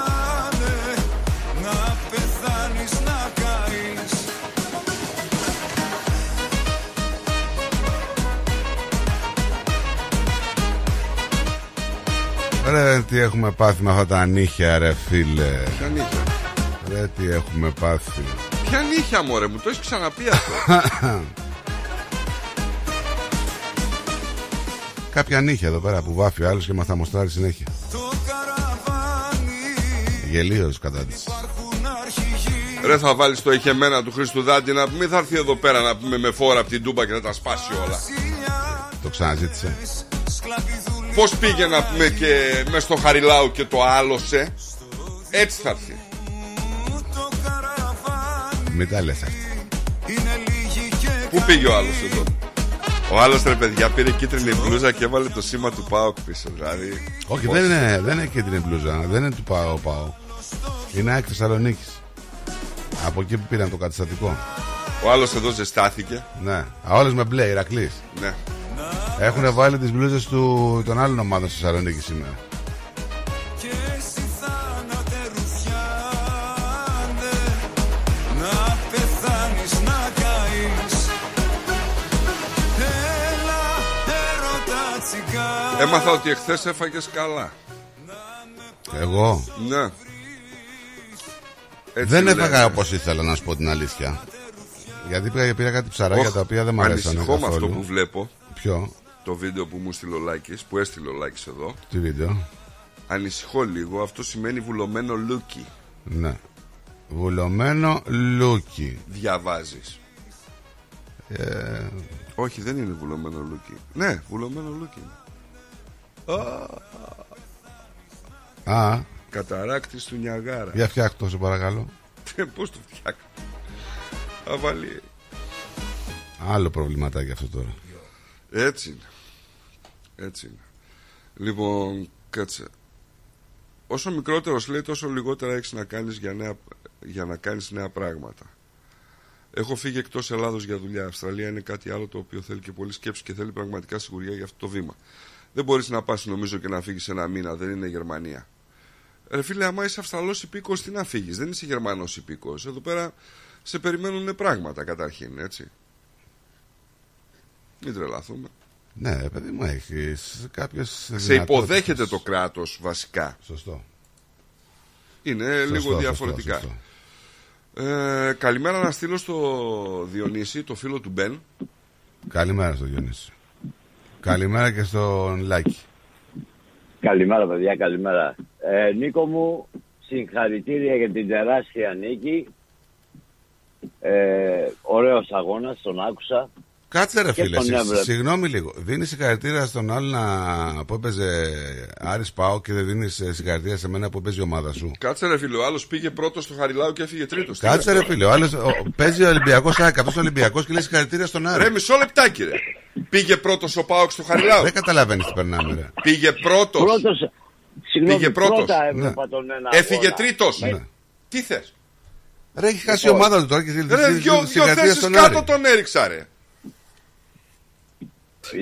Να πεθάνεις να καείς Ρε τι έχουμε πάθει με αυτά τα νύχια ρε φίλε Ποια νύχια; Ρε τι έχουμε πάθει Ποια νύχια μωρέ μου, το έχεις ξαναπεί αυτό. Κάποια νύχια εδώ πέρα που βάφει ο άλλος και μας θα μοστράρει συνέχεια Γελίος κατά της Ρε θα βάλεις το είχε μένα του Χρήστου Δάντη να μην θα έρθει εδώ πέρα να πούμε με φόρα από την Τούμπα και να τα σπάσει όλα. Το ξαναζήτησε Πώς πήγε να πούμε και μες στο Χαριλάου και το άλωσε; Έτσι θα έρθει. Μην τα λες αυτά Πού πήγε ο άλλος εδώ; Ο άλλος ρε παιδιά πήρε κίτρινη μπλούζα και έβαλε το σήμα του ΠΑΟΚ πίσω. Δηλαδή. Όχι πώς- δεν είναι, δεν είναι κίτρινη μπλούζα Δεν είναι του πάω πάω Είναι ΑΕΚ Θεσσαλονίκης Από εκεί που πήραν το καταστατικό Ο άλλος εδώ ζεστάθηκε. Ναι Α, Όλες με μπλε Ηρακλής Ναι. Έχουν βάλει τις μπλούζες του, των άλλων ομάδων στη Θεσσαλονίκη σήμερα Έμαθα ότι εχθές έφαγες καλά. Εγώ; Ναι. Έτσι Δεν λένε. έφαγα όπως ήθελα να σου πω την αλήθεια Γιατί πήρα, πήρα κάτι ψαράκια Ωχ, τα οποία δεν μου αρέσαν Ανησυχώ με αυτό καθόλου που βλέπω. Ποιο, Το βίντεο που μου στείλε ο Λάκης, που έστειλε ο Λάκης εδώ. τι βίντεο; Ανησυχώ λίγο. Αυτό σημαίνει βουλωμένο λούκι. Ναι Βουλωμένο λούκι Διαβάζεις. ε, Όχι, δεν είναι βουλωμένο λούκι. Ναι, βουλωμένο λούκι. Α, Καταράκτης του Νιαγάρα. για φτιάχτω σε παρακαλώ Πώς το φτιάχνω. Θα βάλει. Άλλο προβληματάκι αυτό τώρα Έτσι είναι. Έτσι είναι. Λοιπόν, κάτσε. Όσο μικρότερος λέει, τόσο λιγότερα έχεις να κάνεις για, νέα, για να κάνεις νέα πράγματα. Έχω φύγει εκτός Ελλάδος για δουλειά. Αυστραλία είναι κάτι άλλο το οποίο θέλει και πολύ σκέψη και θέλει πραγματικά σιγουριά για αυτό το βήμα. Δεν μπορείς να πας νομίζω και να φύγεις ένα μήνα, δεν είναι Γερμανία. Ρε φίλε, άμα είσαι Αυστραλός υπήκος, τι να φύγεις; Δεν είσαι Γερμανός υπήκος. Εδώ πέρα σε περιμένουν πράγματα καταρχήν, έτσι. Μην τρελαθούμε. Ναι παιδί μου έχεις κάποιες Σε υποδέχεται το κράτος βασικά. Σωστό Είναι Σωστό, λίγο σωστό, διαφορετικά. σωστό. Ε, καλημέρα να στείλω στο Διονύση, το φίλο του Μπεν. Καλημέρα στο Διονύση Καλημέρα και στον Λάκη Καλημέρα παιδιά, καλημέρα. Ε, Νίκο μου, συγχαρητήρια για την τεράστια νίκη. Ε, ωραίος αγώνας, τον άκουσα. Κάτσε ρε Και φίλε, τον συ- έβλεπα. συγγνώμη λίγο. Δίνεις συγχαρητήρια στον άλλο να... που έπαιζε Άρης Πάο και δεν δίνεις συγχαρητήρια σε μένα που έπαιζε η ομάδα σου. Κάτσε ρε φίλε, ο άλλος πήγε πρώτος στο Χαριλάου και έφυγε τρίτος. Τι Κάτσε είναι ρε αυτό; φίλε, ο άλλος ο- παίζει ο Ολυμπιακός ΑΕΚ, αυτός ο Ολυμπιακός και λέει συγχαρητήρια στον Άρη. Ρε μισό λεπτάκι ρε. Πήγε πρώτος ο Πάοξ στο Χαριλάου. Δεν καταλαβαίνεις τι περνάμε ρε. Πήγε πρώτος. Πρώτος, Συγγνώμη, Πήγε πρώτος. πρώτα έβλεπα τον ένα Έφυγε αγώνα. τρίτος. Ναι. Τι θες; Ρε, έχει χάσει η Λοιπόν. ομάδα του τώρα και Ρε, δυο, δυο θέσεις κάτω τον έριξα ρε.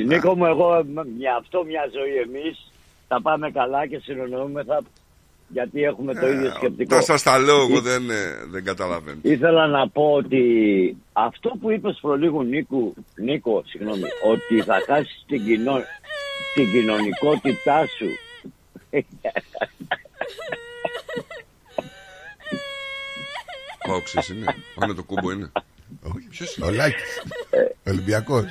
Νίκο μου, εγώ με- μια, αυτό μια ζωή εμείς θα πάμε καλά και συνεννοούμεθα γιατί έχουμε το ίδιο σκεπτικό. Τα σας τα λέω εγώ δεν, ε, δεν καταλαβαίνω. Ήθελα να πω ότι αυτό που είπες προλίγου Νίκο, Νίκο συγγνώμη, ότι θα χάσεις την, κοινο, την κοινωνικότητά σου. Παοξής είναι. Πάνε το κούμπο είναι. Ποιος είναι; Ο Λάκης. Ολυμπιακός.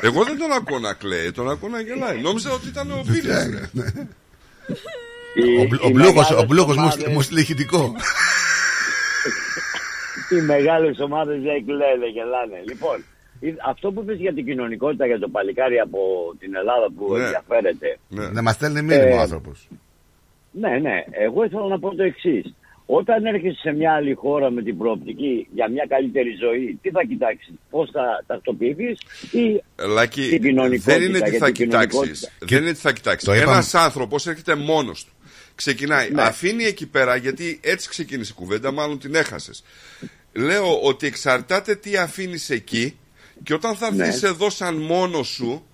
Εγώ δεν τον ακούω να κλαίει, τον ακούω να γελάει. Νόμιζα ότι ήταν ο Πίλης. ρε. Οι- Ο μπλ- Ο οι μπλούκος, μεγάλες ο μπλούκος μου ομάδες- μου στείλει ηχητικό. Οι μεγάλες ομάδες δεν κλαίνε, γελάνε. Λοιπόν, ε, αυτό που είπες για την κοινωνικότητα για το παλικάρι από την Ελλάδα που Ναι. ενδιαφέρεται. Να μας στέλνει μήνυμα ο Ε, άνθρωπος. Ναι, ναι. Εγώ ήθελα να πω το εξής. Όταν έρχεσαι σε μια άλλη χώρα με την προοπτική για μια καλύτερη ζωή, τι θα κοιτάξεις, πώς θα τακτοποιηθείς ή Λάκη, την κοινωνικότητα. δεν είναι τι για θα την κοιτάξεις. κοινωνικότητα; Δεν είναι τι θα κοιτάξεις. το είπαμε. Ένας άνθρωπος έρχεται μόνος του. Ξεκινάει. Ναι. Αφήνει εκεί πέρα, γιατί έτσι ξεκίνησε η κουβέντα, μάλλον την έχασες. Λέω ότι εξαρτάται τι αφήνεις εκεί και όταν θα Ναι. έρθεις εδώ σαν μόνος σου,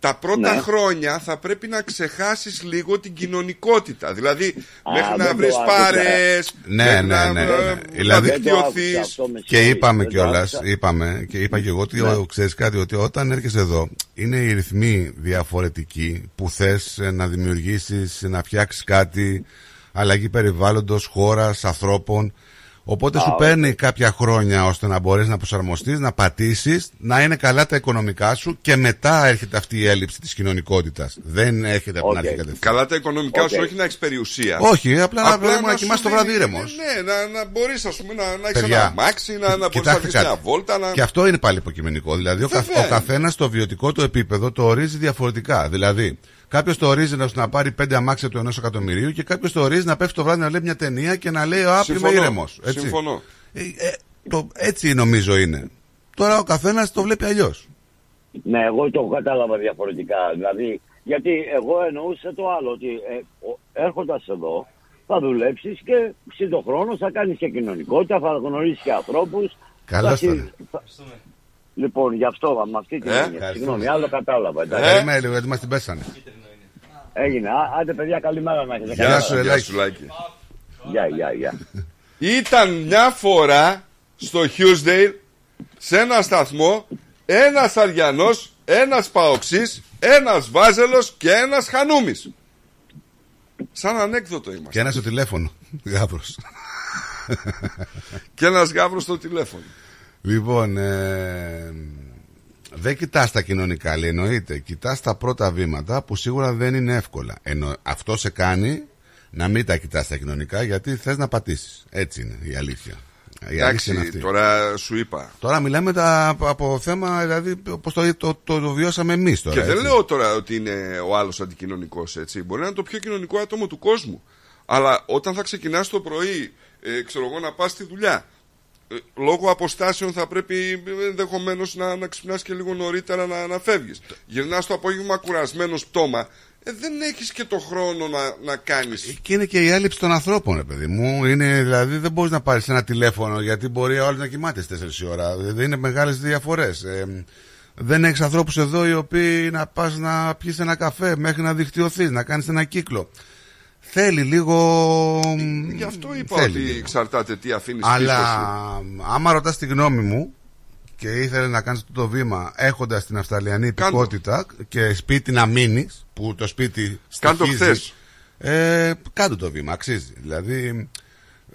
τα πρώτα Ναι. χρόνια θα πρέπει να ξεχάσεις λίγο την κοινωνικότητα. Δηλαδή, Α, μέχρι να δεν βρεις το άκουσα. πάρες, Ναι, μέχρι ναι, να, ναι, ε, ναι. να Δηλαδή- Δεν το άκουσα δικτυωθείς. αυτό, με Και συγχωρείς, είπαμε δεν το κιόλας, άκουσα. είπαμε και είπα και εγώ ότι Ναι. ξέρεις κάτι, ότι όταν έρχεσαι εδώ είναι οι ρυθμοί διαφορετικοί που θες να δημιουργήσεις, να φτιάξεις κάτι, αλλαγή περιβάλλοντος, χώρας, ανθρώπων. Οπότε σου παίρνει κάποια χρόνια ώστε να μπορέσει να προσαρμοστείς, να πατήσεις, να είναι καλά τα οικονομικά σου και μετά έρχεται αυτή η έλλειψη της κοινωνικότητας. Δεν έρχεται από την Οκ. αρχή κατευθείαν. Καλά τα οικονομικά Οκ. σου, όχι να έχεις περιουσία. Όχι, απλά να πρέπει να σου κοιμάσαι το δίνει- βράδυ ήρεμος. Ναι, να, να μπορείς να, να έχεις Παιδιά, ένα αμάξι, να, να μπορείς να κοιτάξτε βρει κάτι. μια βόλτα. Να... Και αυτό είναι πάλι υποκειμενικό. Δηλαδή, ο, κα, Βέβαια. ο καθένας το βιοτικό του επίπεδο το ορίζει διαφορετικά. Δηλαδή, κάποιος το ορίζει να, να πάρει πέντε αμάξια του ενός εκατομμυρίου και κάποιος το ορίζει να πέφτει το βράδυ να βλέπει μια ταινία και να λέει Α, είμαι Συμφωνώ. ήρεμος. Συμφωνώ. το, έτσι νομίζω είναι. Τώρα ο καθένας το βλέπει αλλιώς. Ναι, εγώ το κατάλαβα διαφορετικά. Δηλαδή, γιατί εγώ εννοούσα το άλλο, ότι ε, ο- έρχοντας εδώ θα δουλέψεις και συν το χρόνο θα κάνεις και κοινωνικότητα, θα γνωρίσεις και ανθρώπους. Καλώς θα συ- τώρα. θα- Λοιπόν, γι' αυτό, με αυτή την Ε, έννοια. ευχαριστώ. Συγγνώμη, άλλο κατάλαβα. εντάξει. Περίμενε λίγο γιατί μας την πέσανε. Έγινε. Α, άντε, παιδιά, καλημέρα να έχετε. Γεια Καλημέρα. σου, Ελάκη. σου, Λάκη. Γεια, γεια, γεια. Ήταν μια φορά στο Χιούσδεϊλ σε ένα σταθμό ένας Αριανός, ένας Παοξής, ένας Βάζελος και ένας Χανούμης. Σαν ανέκδοτο είμαστε. Και ένα στο τηλέφωνο. Γάβρος. Και ένας Γάβρος στο τηλέφωνο. Λοιπόν, ε, δεν κοιτάς τα κοινωνικά, λέει, εννοείται. Κοιτάς τα πρώτα βήματα που σίγουρα δεν είναι εύκολα. Εννο, αυτό σε κάνει να μην τα κοιτάς τα κοινωνικά γιατί θες να πατήσεις. Έτσι είναι η αλήθεια. Η αλήθεια είναι Εντάξει, αυτή. τώρα σου είπα. Τώρα μιλάμε τα, από θέμα, δηλαδή, όπως το, το, το, το βιώσαμε εμείς τώρα. Και δεν έτσι. λέω τώρα ότι είναι ο άλλος αντικοινωνικός έτσι. Μπορεί να είναι το πιο κοινωνικό άτομο του κόσμου. Αλλά όταν θα ξεκινάς το πρωί, ε, ξέρω εγώ, να πας στη δουλειά, ε, λόγω αποστάσεων θα πρέπει ενδεχομένως να, να ξυπνάς και λίγο νωρίτερα να, να φεύγεις. Γυρνάς το απόγευμα κουρασμένος πτώμα, ε, δεν έχεις και το χρόνο να, να κάνεις. Και είναι και η έλλειψη των ανθρώπων, ρε παιδί μου. Είναι, δηλαδή δεν μπορείς να πάρεις ένα τηλέφωνο γιατί μπορεί ο άλλος να κοιμάται στις 4 η ώρα. Δεν είναι μεγάλες διαφορές. Ε, δεν έχεις ανθρώπους εδώ οι οποίοι να πας να πιεις ένα καφέ μέχρι να δικτυωθεί, να κάνεις ένα κύκλο. Θέλει λίγο. Γι' αυτό είπα Θέλει ότι λίγο. εξαρτάται τι αφήνεις Αλλά πίσω σου. άμα ρωτάς τη γνώμη μου και ήθελες να κάνεις αυτό το βήμα έχοντας την Αυστραλιανή υπηκότητα και σπίτι να μείνεις, που το σπίτι Κάν το στοιχίζει, χθες. ε, κάντο το βήμα, αξίζει. Δηλαδή,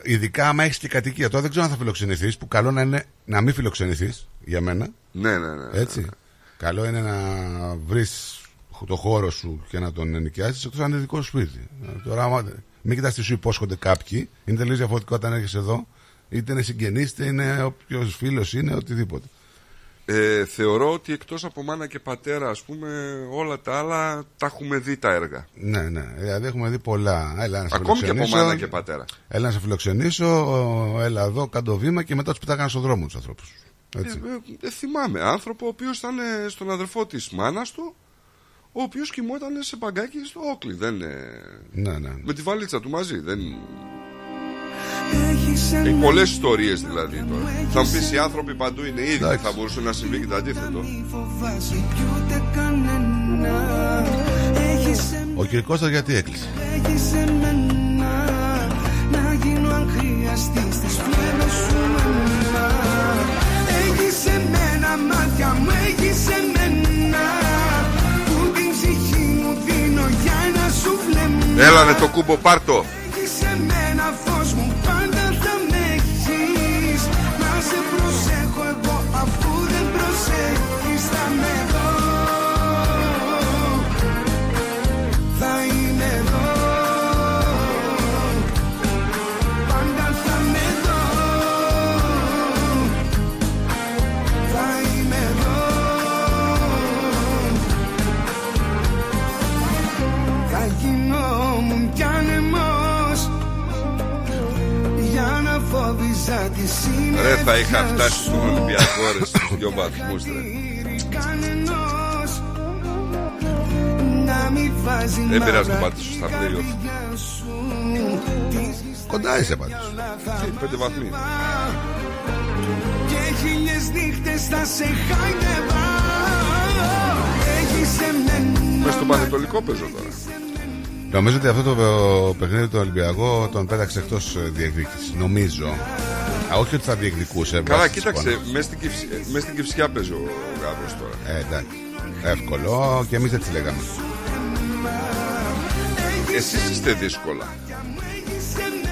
ειδικά άμα έχεις και κατοικία. Τώρα δεν ξέρω αν θα φιλοξενηθείς, που καλό να είναι να μην φιλοξενηθείς για μένα. Ναι, ναι, ναι. Έτσι. Καλό είναι να βρεις το χώρο σου και να τον ενοικιάσεις εκτός αν είναι δικό σου σπίτι. Ε, Τώρα, άμα, μην κοιτάς τι σου υπόσχονται κάποιοι. Είναι τελείως διαφορετικό όταν έρχεσαι εδώ. Είτε είναι συγγενής, είτε είναι όποιος φίλος είναι, οτιδήποτε. Ε, θεωρώ ότι εκτός από μάνα και πατέρα, ας πούμε, όλα τα άλλα τα έχουμε δει τα έργα. Ναι, ναι. Δηλαδή έχουμε δει πολλά. Έλα να σε Ακόμη και από φιλοξενήσω. μάνα και πατέρα. Έλα να σε φιλοξενήσω, έλα εδώ, κάτω βήμα και μετά τους πετάγανε στον δρόμο τους ανθρώπους. Ε, ε, ε, θυμάμαι άνθρωπο ο οποίος ήταν ε, στον αδερφό της μάνας του, ο ο οποίος κοιμόταν σε παγκάκι στο Όκλι. Δεν, ε, Ναι, ναι. Με τη βαλίτσα του μαζί. Δεν... Έχεις πολλές ιστορίες δηλαδή τώρα. Θα μου πεις οι άνθρωποι παντού είναι ίδιοι. Εντάξει. Θα μπορούσε να συμβεί και το αντίθετο. Φοβάσαι κι ούτε κανένα Έχεις Ο Κυρκώστας γιατί έκλεισε; Έχεις εμένα Να γίνω αν χρειαστείς Στις φλέβες σου εμένα Έχεις εμένα μάτια μου Έχεις εμένα βλέμμα Έλανε το κούμπο πάρτο. Ρε θα είχα φτάσει στον Ολυμπιακό ρε στους δυο βαθμούς ρε. κανενός Να μην βάζει Δεν πειράζει το μαύρα πάτη σου στα play-off. Κοντά είσαι πάντως. Τι, πέντε βαθμοί. Και χίλιες νύχτες θα σε χάιδευα Έχεις εμένα Μες στο Πανετολικό παίζω τώρα. Νομίζω ότι αυτό το παιχνίδι του Ολυμπιακό τον πέταξε εκτός διεκδίκησης. Νομίζω. Α, όχι ότι θα διεκδικούσε. Καλά, βάσει της κοίταξε, εικόνας. μέσα στην, Κυψ- ε, μέσα στην Κυψιά παίζει ο Γάβρος τώρα. Ε, εντάξει. Εύκολο και εμείς έτσι λέγαμε. Εσείς είστε δύσκολα.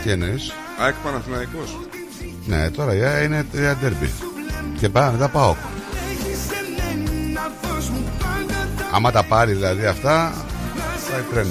Τι εννοείς; ΑΕΚ Παναθηναϊκός. Ναι, τώρα για είναι τρία ντέρμπι. Και πάμε μετά πάω. ένα φως μου πάντα θα Άμα τα πάρει δηλαδή αυτά, θα τρένο.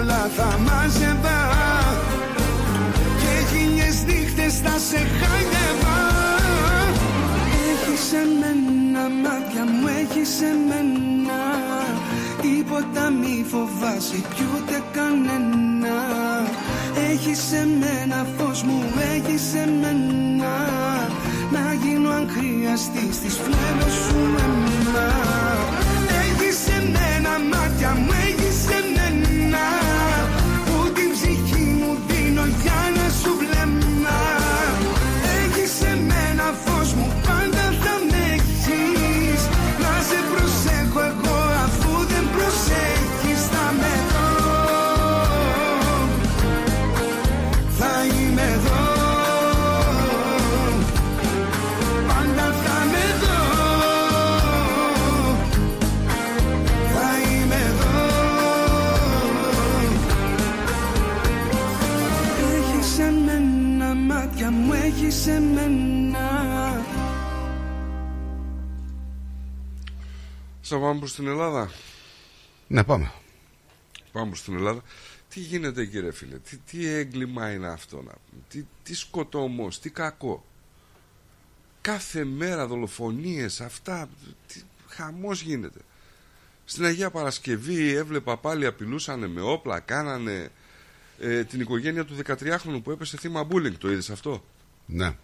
Όλα θα μάζευα Και χίλιες νύχτες θα σε χάιδευα Έχεις εμένα μάτια μου έχεις εμένα. Τίποτα μη φοβάσαι κι ούτε κανένα. Έχεις εμένα φως μου έχεις εμένα. Να γίνω αν χρειαστεί στις φλέβες σου εμένα Θα πάμε προς την Ελλάδα; Ναι, πάμε. Πάμε προς την Ελλάδα. Τι γίνεται κύριε φίλε, τι, τι έγκλημα είναι αυτό να πούμε, τι, τι σκοτωμός, τι κακό; Κάθε μέρα δολοφονίες, αυτά, τι, χαμός γίνεται. Στην Αγία Παρασκευή έβλεπα πάλι απειλούσανε με όπλα, κάνανε ε, την οικογένεια του 13χρονου που έπεσε θύμα bullying. Το είδες αυτό; Ναι.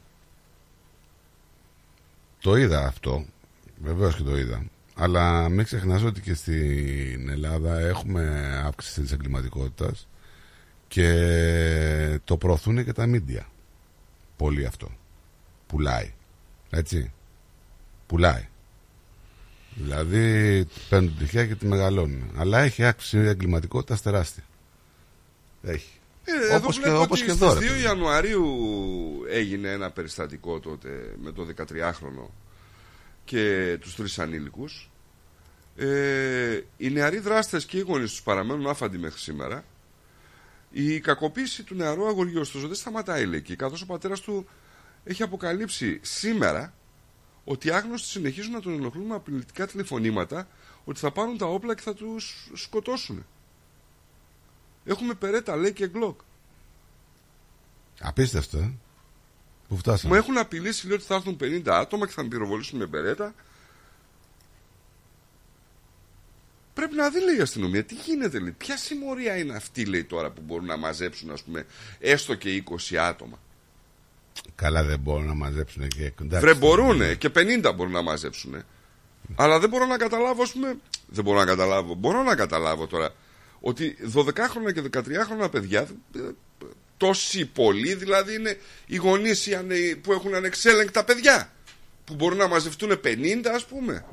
Το είδα αυτό. Βεβαίως και το είδα. Αλλά μην ξεχνάς ότι και στην Ελλάδα έχουμε αύξηση της εγκληματικότητας και το προωθούν και τα μίντια. Πολύ αυτό. Πουλάει. Έτσι. Πουλάει. Δηλαδή παίρνουν την τυχαία και τη μεγαλώνουν. Αλλά έχει αύξηση εγκληματικότητας τεράστια. Έχει. Ε, Όπως εδώ και- βλέπω όπως ότι και στις εδώ, ρε 2 παιδί. Ιανουαρίου έγινε ένα περιστατικό τότε με το 13χρονο και τους τρεις ανήλικους. Ε, οι νεαροί δράστες και οι γονείς τους παραμένουν άφαντοι μέχρι σήμερα. Η κακοποίηση του νεαρού αγοριού ωστόσο δεν σταματάει λέει εκεί, καθώς ο πατέρας του έχει αποκαλύψει σήμερα ότι οι άγνωστοι συνεχίζουν να τον ενοχλούν με απειλητικά τηλεφωνήματα ότι θα πάρουν τα όπλα και θα τους σκοτώσουν. Έχουμε περέτα, λέει και γκλοκ. Απίστευτο, ε. Που φτάσαμε. Μου έχουν απειλήσει, λέει ότι θα έρθουν 50 άτομα και θα με πυροβολήσουν με περέτα. Πρέπει να δει, λέει η αστυνομία, τι γίνεται, λέει. Ποια συμμορία είναι αυτή, λέει τώρα, που μπορούν να μαζέψουν, ας πούμε, έστω και 20 άτομα. Καλά δεν μπορούν να μαζέψουν και κοντά. Βρε μπορούν και 50 μπορούν να μαζέψουν. Αλλά δεν μπορώ να καταλάβω, ας πούμε. Δεν μπορώ να καταλάβω. Μπορώ να καταλάβω τώρα ότι 12χρονα και 13χρονα παιδιά, ε, τόσοι πολλοί δηλαδή είναι οι γονείς που έχουν ανεξέλεγκτα παιδιά. Που μπορούν να μαζευτούν 50 ας πούμε.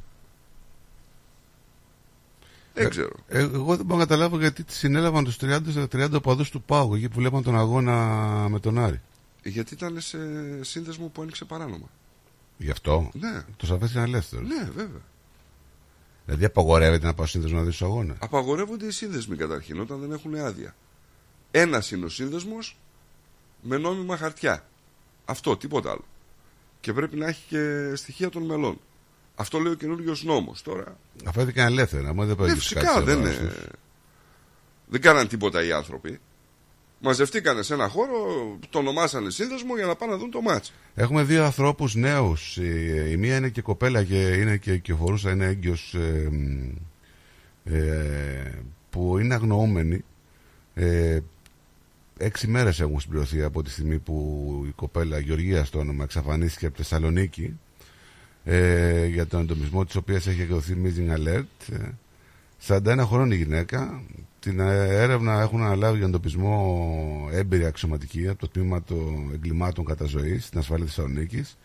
Δεν ξέρω. Ε, εγώ δεν μπορώ να καταλάβω γιατί συνέλαβαν τους 30, 30 οπαδού του Πάγου εκεί που βλέπαν τον αγώνα με τον Άρη. Γιατί ήταν σε σύνδεσμο που άνοιξε παράνομα. Γι' αυτό. Ναι. Του αφέθηκαν ελεύθερο. Ναι, βέβαια. Δηλαδή απαγορεύεται να πάω σύνδεσμο να δεις τους αγώνες. Απαγορεύονται οι σύνδεσμοι καταρχήν όταν δεν έχουν άδεια. Ένας είναι ο σύνδεσμος με νόμιμα χαρτιά. Αυτό, τίποτα άλλο. Και πρέπει να έχει και στοιχεία των μελών. Αυτό λέει ο καινούριος νόμος τώρα. Αφέθηκαν ελεύθερα. Μου δεν Ναι, φυσικά δεν είναι. Δεν κάναν τίποτα οι άνθρωποι. Μαζευτήκανε σε ένα χώρο, το ονομάσανε σύνδεσμο για να πάνε να δουν το μάτς. Έχουμε δύο ανθρώπους νέους. Η, η μία είναι και κοπέλα και είναι και κυοφορούσα, είναι έγκυος. Ε, ε, που είναι αγνοούμενοι. Ε, έξι μέρες έχουν συμπληρωθεί από τη στιγμή που η κοπέλα Γεωργία στο όνομα εξαφανίστηκε από τη Θεσσαλονίκη ε, για τον εντομισμό της οποίας έχει εκδοθεί missing alert. Ε, 41 χρόνων η γυναίκα. Την έρευνα έχουν αναλάβει για εντοπισμό έμπειρη αξιωματική από το τμήμα των εγκλημάτων κατά ζωής στην ασφάλεια Θεσσαλονίκης.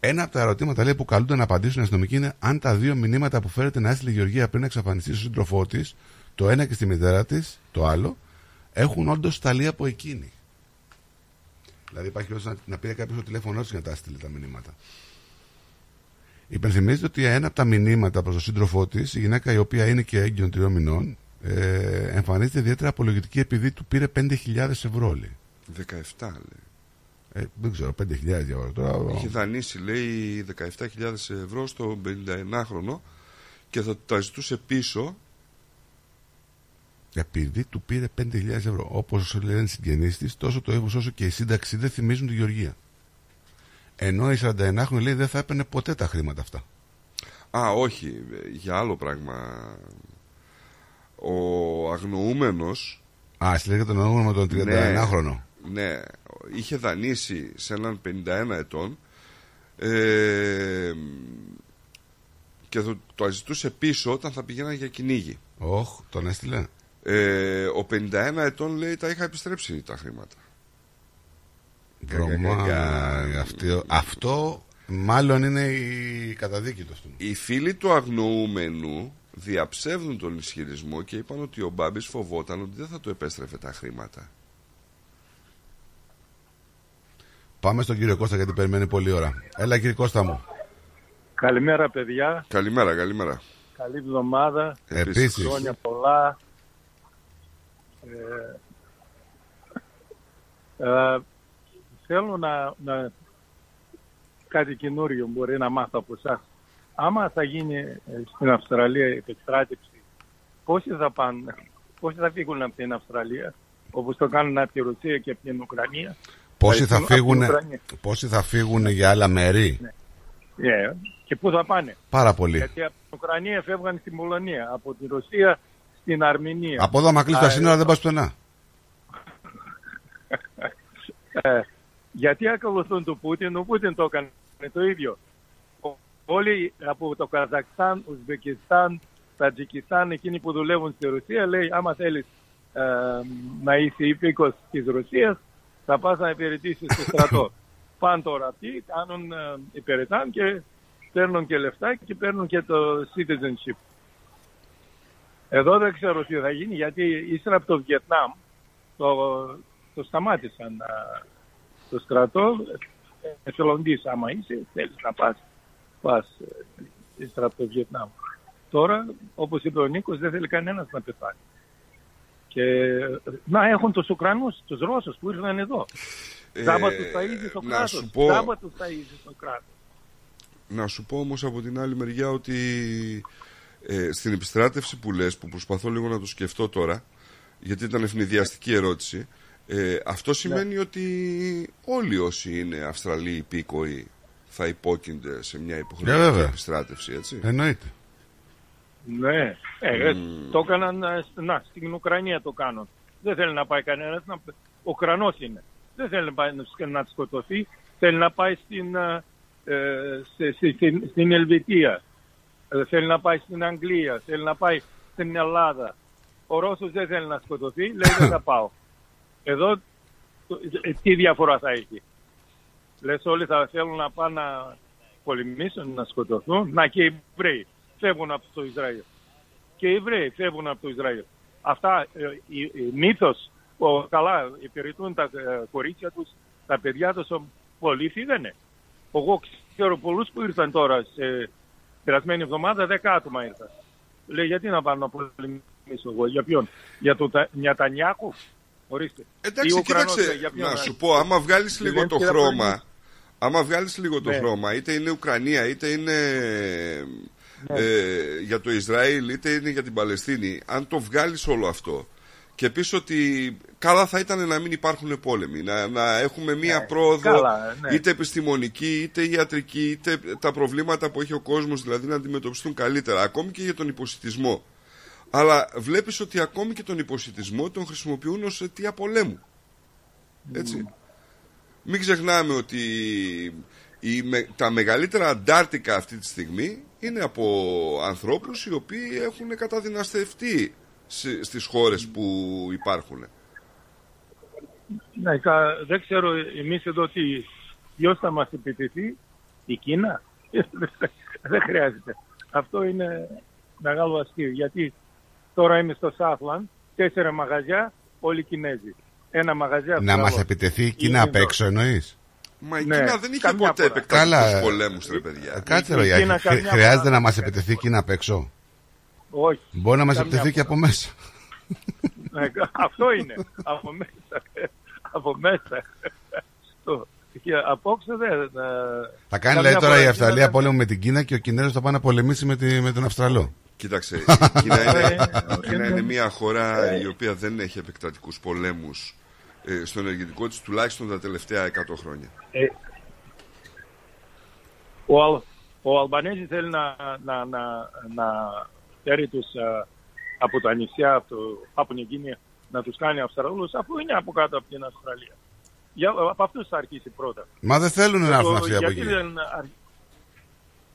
Ένα από τα ερωτήματα λέει, που καλούνται να απαντήσουν οι αστυνομικοί είναι αν τα δύο μηνύματα που φέρεται να έστειλε η Γεωργία πριν εξαφανιστεί στον σύντροφό της, το ένα και στη μητέρα της, το άλλο, έχουν όντως σταλεί από εκείνη. Δηλαδή υπάρχει περίπτωση να, να πήρε κάποιος το τηλέφωνό τη για να τα στείλει τα μηνύματα. Υπενθυμίζεται ότι ένα από τα μηνύματα προς τον σύντροφό της, η γυναίκα η οποία είναι και έγκυον τριών μηνών, ε, εμφανίζεται ιδιαίτερα απολογητική επειδή του πήρε 5.000 ευρώ. Λέει. 17 λέει. Ε, δεν ξέρω, 5.000 ευρώ τώρα. Είχε δανείσει, λέει, 17.000 ευρώ στο 51χρονο και θα τα ζητούσε πίσω. Επειδή του πήρε 5.000 ευρώ. Όπως λένε οι συγγενείς της, τόσο το ύφος όσο και η σύνταξη δεν θυμίζουν τη Γεωργία. Ενώ η 41χρονη λέει δεν θα έπαιρνε ποτέ τα χρήματα αυτά. Α, όχι, για άλλο πράγμα. Ο αγνοούμενος... Α, συλλέγεται τον αγνοούμενο με τον 31χρονο. Ναι, ναι, είχε δανείσει σε έναν 51 ετών ε, και το, το ζητούσε πίσω όταν θα πηγαίναν για κυνήγι. Όχ, τον έστειλε. Ε, ο 51 ετών λέει τα είχα επιστρέψει τα χρήματα. Βρωμά, αυτό, αυτό μάλλον είναι η καταδίκη του. Οι φίλοι του αγνοούμενου διαψεύδουν τον ισχυρισμό και είπαν ότι ο Μπάμπης φοβόταν ότι δεν θα του επέστρεφε τα χρήματα. Πάμε στον κύριο Κώστα γιατί περιμένει πολλή ώρα. Έλα κύριε Κώστα μου. Καλημέρα παιδιά. Καλημέρα, καλημέρα. Καλή εβδομάδα. Επίσης. Χρόνια πολλά. Ε, ε, θέλω να, να κάτι καινούριο μπορεί να μάθω από εσάς. Άμα θα γίνει ε, στην Αυστραλία η επιστράτευση, πόσοι θα, πάνε, πόσοι θα φύγουν από την Αυστραλία, όπως το κάνουν από τη Ρωσία και από την Ουκρανία; Πόσοι θα, φύγουν, πόσοι θα φύγουν για άλλα μέρη; Ναι. Yeah. Και πού θα πάνε; Πάρα πολύ. Γιατί από την Ουκρανία φεύγαν στην Πολωνία, από τη Ρωσία στην Αρμενία. Από εδώ, άμα κλείσει τα σύνορα, δεν πας πουθενά. ε, γιατί ακολουθούν τον Πούτιν, ο Πούτιν το έκανε το ίδιο. Όλοι από το Καζακστάν, Ουσβεκιστάν, Τατζικιστάν, εκείνοι που δουλεύουν στη Ρωσία, λέει άμα θέλεις ε, να είσαι υπήκος της Ρωσίας, θα πας να υπηρετήσεις στο στρατό. Πάνε τώρα αυτοί, κάνουν, ε, υπηρετάν και παίρνουν και λεφτά και παίρνουν και το citizenship. Εδώ δεν ξέρω τι θα γίνει, γιατί ύστερα από το Βιετνάμ το, το σταμάτησαν ε, το στρατό. Εθελοντής άμα είσαι, θέλεις να πας, πας ε, ύστερα από το Βιετνάμ. Τώρα, όπως είπε ο Νίκος, δεν θέλει κανένας να πεθάνει. Και να έχουν τους Ουκρανούς, τους Ρώσους που ήρθαν εδώ. Ε, Ζάμπα τους ταΐζει το να κράτος. σου πω- Ζάμπα τους ταΐζει το κράτος. Να σου πω όμως από την άλλη μεριά ότι ε, στην επιστράτευση που λες, που προσπαθώ λίγο να το σκεφτώ τώρα, γιατί ήταν ευνηδιαστική ερώτηση, ε, αυτό σημαίνει ότι όλοι όσοι είναι Αυστραλοί υπήκοοι θα υπόκεινται σε μια Ε, υποχρεωτική βέβαια. επιστράτευση, έτσι; Εννοείται. Ναι, ε, ε, Μμμ. το έκαναν, ε, σ- να, στην Ουκρανία το κάνουν. Δεν θέλει να πάει κανένας, να, Ουκρανός είναι. Δεν θέλει να, πάει, να- να σκοτωθεί, θέλει να πάει στην, ε, ε, σε- σε- στην, στην Ελβετία, Ε, θέλει να πάει στην Αγγλία, θέλει να πάει στην Ελλάδα. Ο Ρώσος δεν θέλει να σκοτωθεί, λέει δεν θα πάω. Εδώ το- ε, τι διαφορά θα έχει; Λες όλοι θα θέλουν να πάνε να πολεμήσουν, να σκοτωθούν. Να και οι Εβραίοι φεύγουν από το Ισραήλ. Και οι Εβραίοι φεύγουν από το Ισραήλ. Αυτά ε, η, η μύθος, ο, καλά, υπηρετούν τα ε, κορίτσια τους, τα παιδιά τους, ο- πολλοί φύγανε. Εγώ ξέρω πολλούς που ήρθαν τώρα, σε περασμένη εβδομάδα, δέκα άτομα ήρθαν. Λέει γιατί να πάω να πολεμήσω εγώ, για ποιον, για τον Τα- Νιατανιάχου, ορίστε. Ή ο Εντάξει, Ουκρανός, κοίταξε, λέει, για ποιον, να ε, σου πω, άμα βγάλεις λίγο το Zelensky θα χρώμα, πολεμήσει. άμα βγάλεις λίγο το Ναι. χρώμα, είτε είναι Ουκρανία, είτε είναι ε, για το Ισραήλ, είτε είναι για την Παλαιστίνη, αν το βγάλεις όλο αυτό και πεις ότι καλά θα ήταν να μην υπάρχουν πόλεμοι, να, να έχουμε μία πρόοδο καλά, ναι. είτε επιστημονική, είτε ιατρική, είτε τα προβλήματα που έχει ο κόσμος δηλαδή να αντιμετωπιστούν καλύτερα, ακόμη και για τον υποσυτισμό. Αλλά βλέπεις ότι ακόμη και τον υποσυτισμό τον χρησιμοποιούν ως αιτία πολέμου. Έτσι. Μην ξεχνάμε ότι η, με- τα μεγαλύτερα αντάρτικα αυτή τη στιγμή είναι από ανθρώπους οι οποίοι έχουν καταδυναστευτεί σε- στις χώρες που υπάρχουν. Ναι, κα- δεν ξέρω εμείς εδώ τι, ποιος θα μας επιτεθεί, η Κίνα; δεν χρειάζεται. Αυτό είναι μεγάλο αστείο, γιατί τώρα είμαι στο Southland, τέσσερα μαγαζιά, όλοι Κινέζοι. Ένα μαγαζιά Να Αυστραλός. μας επιτεθεί η Κίνα απ' έξω εννοείς; Μα η Ναι, Κίνα δεν είχε καμιά ποτέ φορά. επεκτατικούς Καλά. πολέμους, ρε παιδιά. Κάτσε η ρε Κίνα Ιάκη, καμιά χρειάζεται φορά να δεν μας επιτεθεί η Κίνα απ' έξω; Όχι. Μπορεί να μας Καμιά επιτεθεί και από μέσα. Ναι, αυτό είναι. από μέσα. από μέσα. Στο- και απόξω δεν... ε, Θα κάνει καμιά δηλαδή τώρα φορά η η Αυστραλία Κίνα πόλεμο με την Κίνα και ο Κινέζος θα πάει να πολεμήσει με, τη, με τον Αυστραλό. Κοίταξε, η Κίνα είναι, η Κίνα είναι μια χώρα η οποία δεν έχει επεκτατικούς πολέμους ε, στο ενεργητικό της τουλάχιστον τα τελευταία 100 χρόνια. Ε, ο, Αλ, ο Αλμπανέζης θέλει να, να, να, να φέρει τους ε, από τα νησιά, από, το, από την Κίνη, να τους κάνει Αυστραλούς, αφού είναι από κάτω από την Αυστραλία. Για, από αυτούς θα αρχίσει πρώτα. Μα δεν θέλουν να έρθουν Το- αυτοί από γιατί εκεί. δεν αρχ-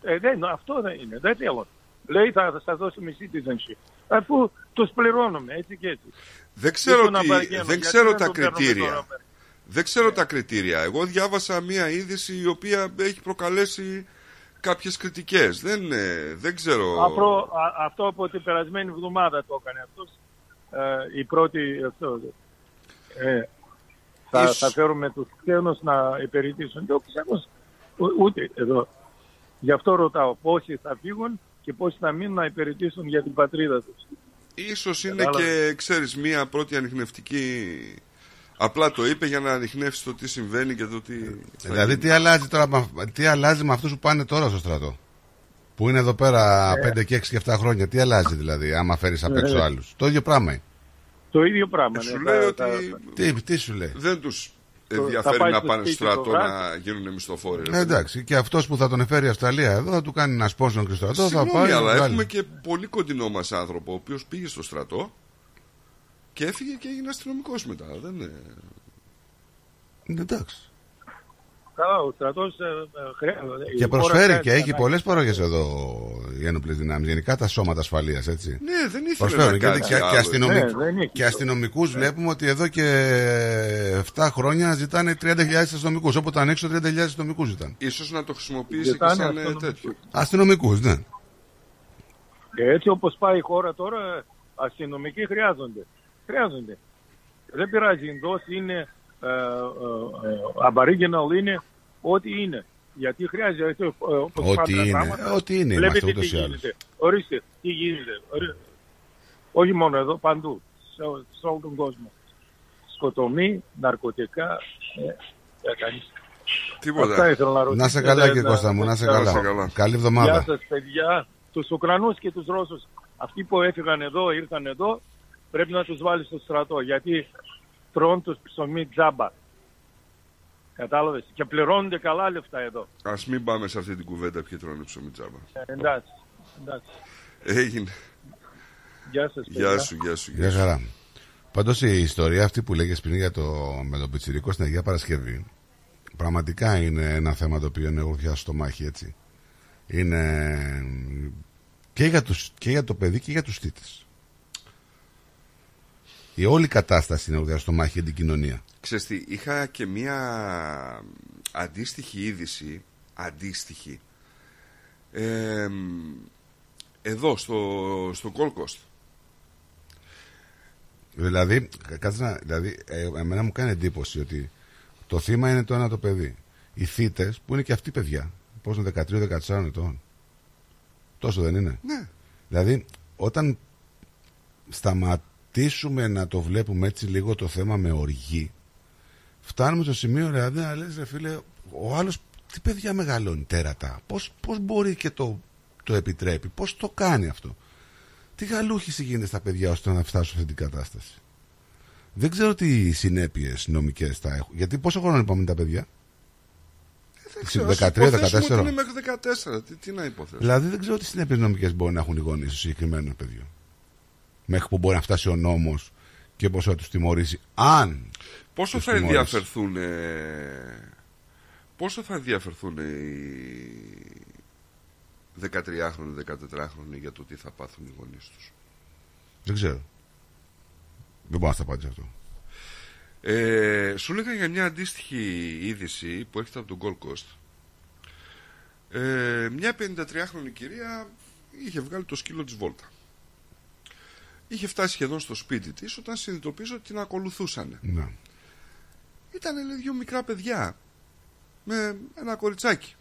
ε, δεν, αυτό δεν είναι, δεν θέλουν. Λέει θα, θα σας δώσουμε citizenship. Αφού τους πληρώνουμε έτσι και έτσι. Δεν ξέρω, Ήσουν τι- απαραίτητο, δεν γιατί ξέρω δεν τα το παίρνουμε κριτήρια. τώρα. Δεν ξέρω τα κριτήρια. Εγώ διάβασα μία είδηση η οποία έχει προκαλέσει κάποιες κριτικές. Δεν, ε, δεν ξέρω... Αυτό, α- αυτό από την περασμένη εβδομάδα το έκανε αυτός. Ε, η πρώτη αυτό. Ε, θα, Ίσως- θα φέρουμε τους ξένους να υπηρετήσουν. Και ο ξένος ου- ούτε εδώ. Γι' αυτό ρωτάω πόσοι θα φύγουν και πόσοι θα μείνουν να υπηρετήσουν για την πατρίδα τους. Ίσως είναι Κατάλαβα. και, ξέρεις, μία πρώτη ανιχνευτική... Απλά το είπε για να ανοιχνεύσει το τι συμβαίνει και το τι... θα Δηλαδή γίνει. τι αλλάζει, τώρα, με- τι αλλάζει με αυτούς που πάνε τώρα στο στρατό; Που είναι εδώ πέρα Ε. 5 και 6 και 7 χρόνια. Τι αλλάζει δηλαδή, άμα φέρεις απ' έξω Ε. άλλους; Το ίδιο πράγμα είναι. Το ίδιο πράγμα. Σου ναι. λέει Θα- ότι θα- Τι, τι σου λέει; δεν τους θα ενδιαφέρει πάει να στο πάνε στο σπίτι το στρατό βράδυ. να γίνουν μισθοφόροι. ρε Ε, παιδί. εντάξει, και αυτός που θα τον εφέρει η Αυστραλία εδώ θα του κάνει ένα σπόνσον και στρατό. Θα Συγγνώμη, πάει. να αλλά βγάλει. έχουμε και πολύ κοντινό μας άνθρωπο ο οποίος πήγε στο στρατό και έφυγε και έγινε αστυνομικός μετά. Δεν είναι... Εντάξει. Καλά, ο στρατός ε, ε, χρειάζεται. Η Και χώρα προσφέρει χρειάζεται και έχει ανάγκη. πολλές παροχές εδώ οι ένοπλες δυνάμεις. Γενικά τα σώματα ασφαλείας, έτσι. Ναι, δεν ήθελε Προσφέρουν να και, κάνει και, άλλο. και, αστυνομικ... Ναι, δεν έχει και αστυνομικούς βλέπουμε ότι εδώ και 7 χρόνια ζητάνε 30.000 αστυνομικούς. Όποτε ανοίξω 30.000 αστυνομικούς ζητάνε. Ίσως να το χρησιμοποιήσει και Ζητάνε σαν ε, αστυνομικούς. τέτοιο. Αστυνομικούς, ναι. Και έτσι όπως πάει η χώρα τώρα, αστυνομικοί χρειάζονται. Χρειάζονται. Δεν πειράζει, εντός είναι ε, ε, ε, aboriginal είναι ό,τι είναι. Γιατί χρειάζεται, ε, όπως Ό,τι πάντα είναι. πράγματα, Ό,τι είναι βλέπετε είμαστε ούτως τι ή άλλως. γίνεται. Ορίστε, τι γίνεται. Ορί- Όχι μόνο εδώ, παντού. σε, σε όλο τον κόσμο. Σκοτωμή, ναρκωτικά, ε, ε, κανείς. Τίποτα. Αυτά ήθελα να ρωτήσω. Να σε καλά, κύριε Κώστα μου, να σε καλά. Καλή εβδομάδα. Γεια σας παιδιά, τους Ουκρανούς και τους Ρώσους. Αυτοί που έφυγαν εδώ, ήρθαν εδώ, πρέπει να τους βάλεις στο στρατό, γιατί τρώνε τους ψωμί τζάμπα. Κατάλαβες; Και πληρώνονται καλά λεφτά εδώ. Α μην πάμε σε αυτή την κουβέντα ποιοι τρώνε ψωμί τζάμπα. Ε, εντάξει. εντάξει. Έγινε. Γεια σας παιδιά. Γεια σου, γεια σου. Γεια χαρά. Πάντως η ιστορία αυτή που λέγες πριν για το, με τον Πιτσυρικό στην Αγία Παρασκευή πραγματικά είναι ένα θέμα το οποίο είναι γροθιά στο μάχη έτσι. Είναι και για, τους, και για το παιδί και για τους τίτες. Η όλη κατάσταση είναι γροθιά στο μάχη για την κοινωνία. Ξέρεις τι, είχα και μία αντίστοιχη είδηση, αντίστοιχη, ε, εδώ στο, στο Gold Coast. Δηλαδή, κάτσε να, δηλαδή ε, εμένα μου κάνει εντύπωση ότι το θύμα είναι το ένα το παιδί. Οι θύτε που είναι και αυτοί παιδιά. Πώς είναι 13-14 ετών. Τόσο δεν είναι. Ναι. Δηλαδή, όταν σταματήσουμε να το βλέπουμε έτσι λίγο το θέμα με οργή, φτάνουμε στο σημείο δηλαδή να λες ρε φίλε, ο άλλος τι παιδιά μεγαλώνει τέρατα. Πώς, πώς μπορεί και το, το επιτρέπει, πώς το κάνει αυτό. Τι γαλούχηση γίνεται στα παιδιά ώστε να φτάσουν σε αυτή την κατάσταση. Δεν ξέρω τι συνέπειες νομικές θα έχουν. Γιατί πόσο χρόνο είπαμε τα παιδιά; Δεν ξέρω, 13, ας υποθέσουμε 14. ότι είναι μέχρι 14. Τι, τι να υποθέσω. Δηλαδή δεν ξέρω τι συνέπειες νομικές μπορεί να έχουν οι γονείς του συγκεκριμένου παιδιού. Μέχρι που μπορεί να φτάσει ο νόμος και πώς θα τους τιμωρήσει. Αν. Πόσο τους θα τιμωρήσει. ενδιαφερθούν ε, Πόσο θα ενδιαφερθούν οι 13χρονοι, 14χρονοι για το τι θα πάθουν οι γονείς τους; Δεν ξέρω. Δεν μπορώ να στα απαντήσω αυτό. Ε, σου έλεγα για μια αντίστοιχη είδηση που έρχεται από τον Gold Coast. Ε, μια 53χρονη κυρία είχε βγάλει το σκύλο της Βόλτα. Είχε φτάσει σχεδόν στο σπίτι της όταν συνειδητοποίησε ότι την ακολουθούσαν. Ναι. Ήταν λέει, δύο μικρά παιδιά με ένα κοριτσάκι.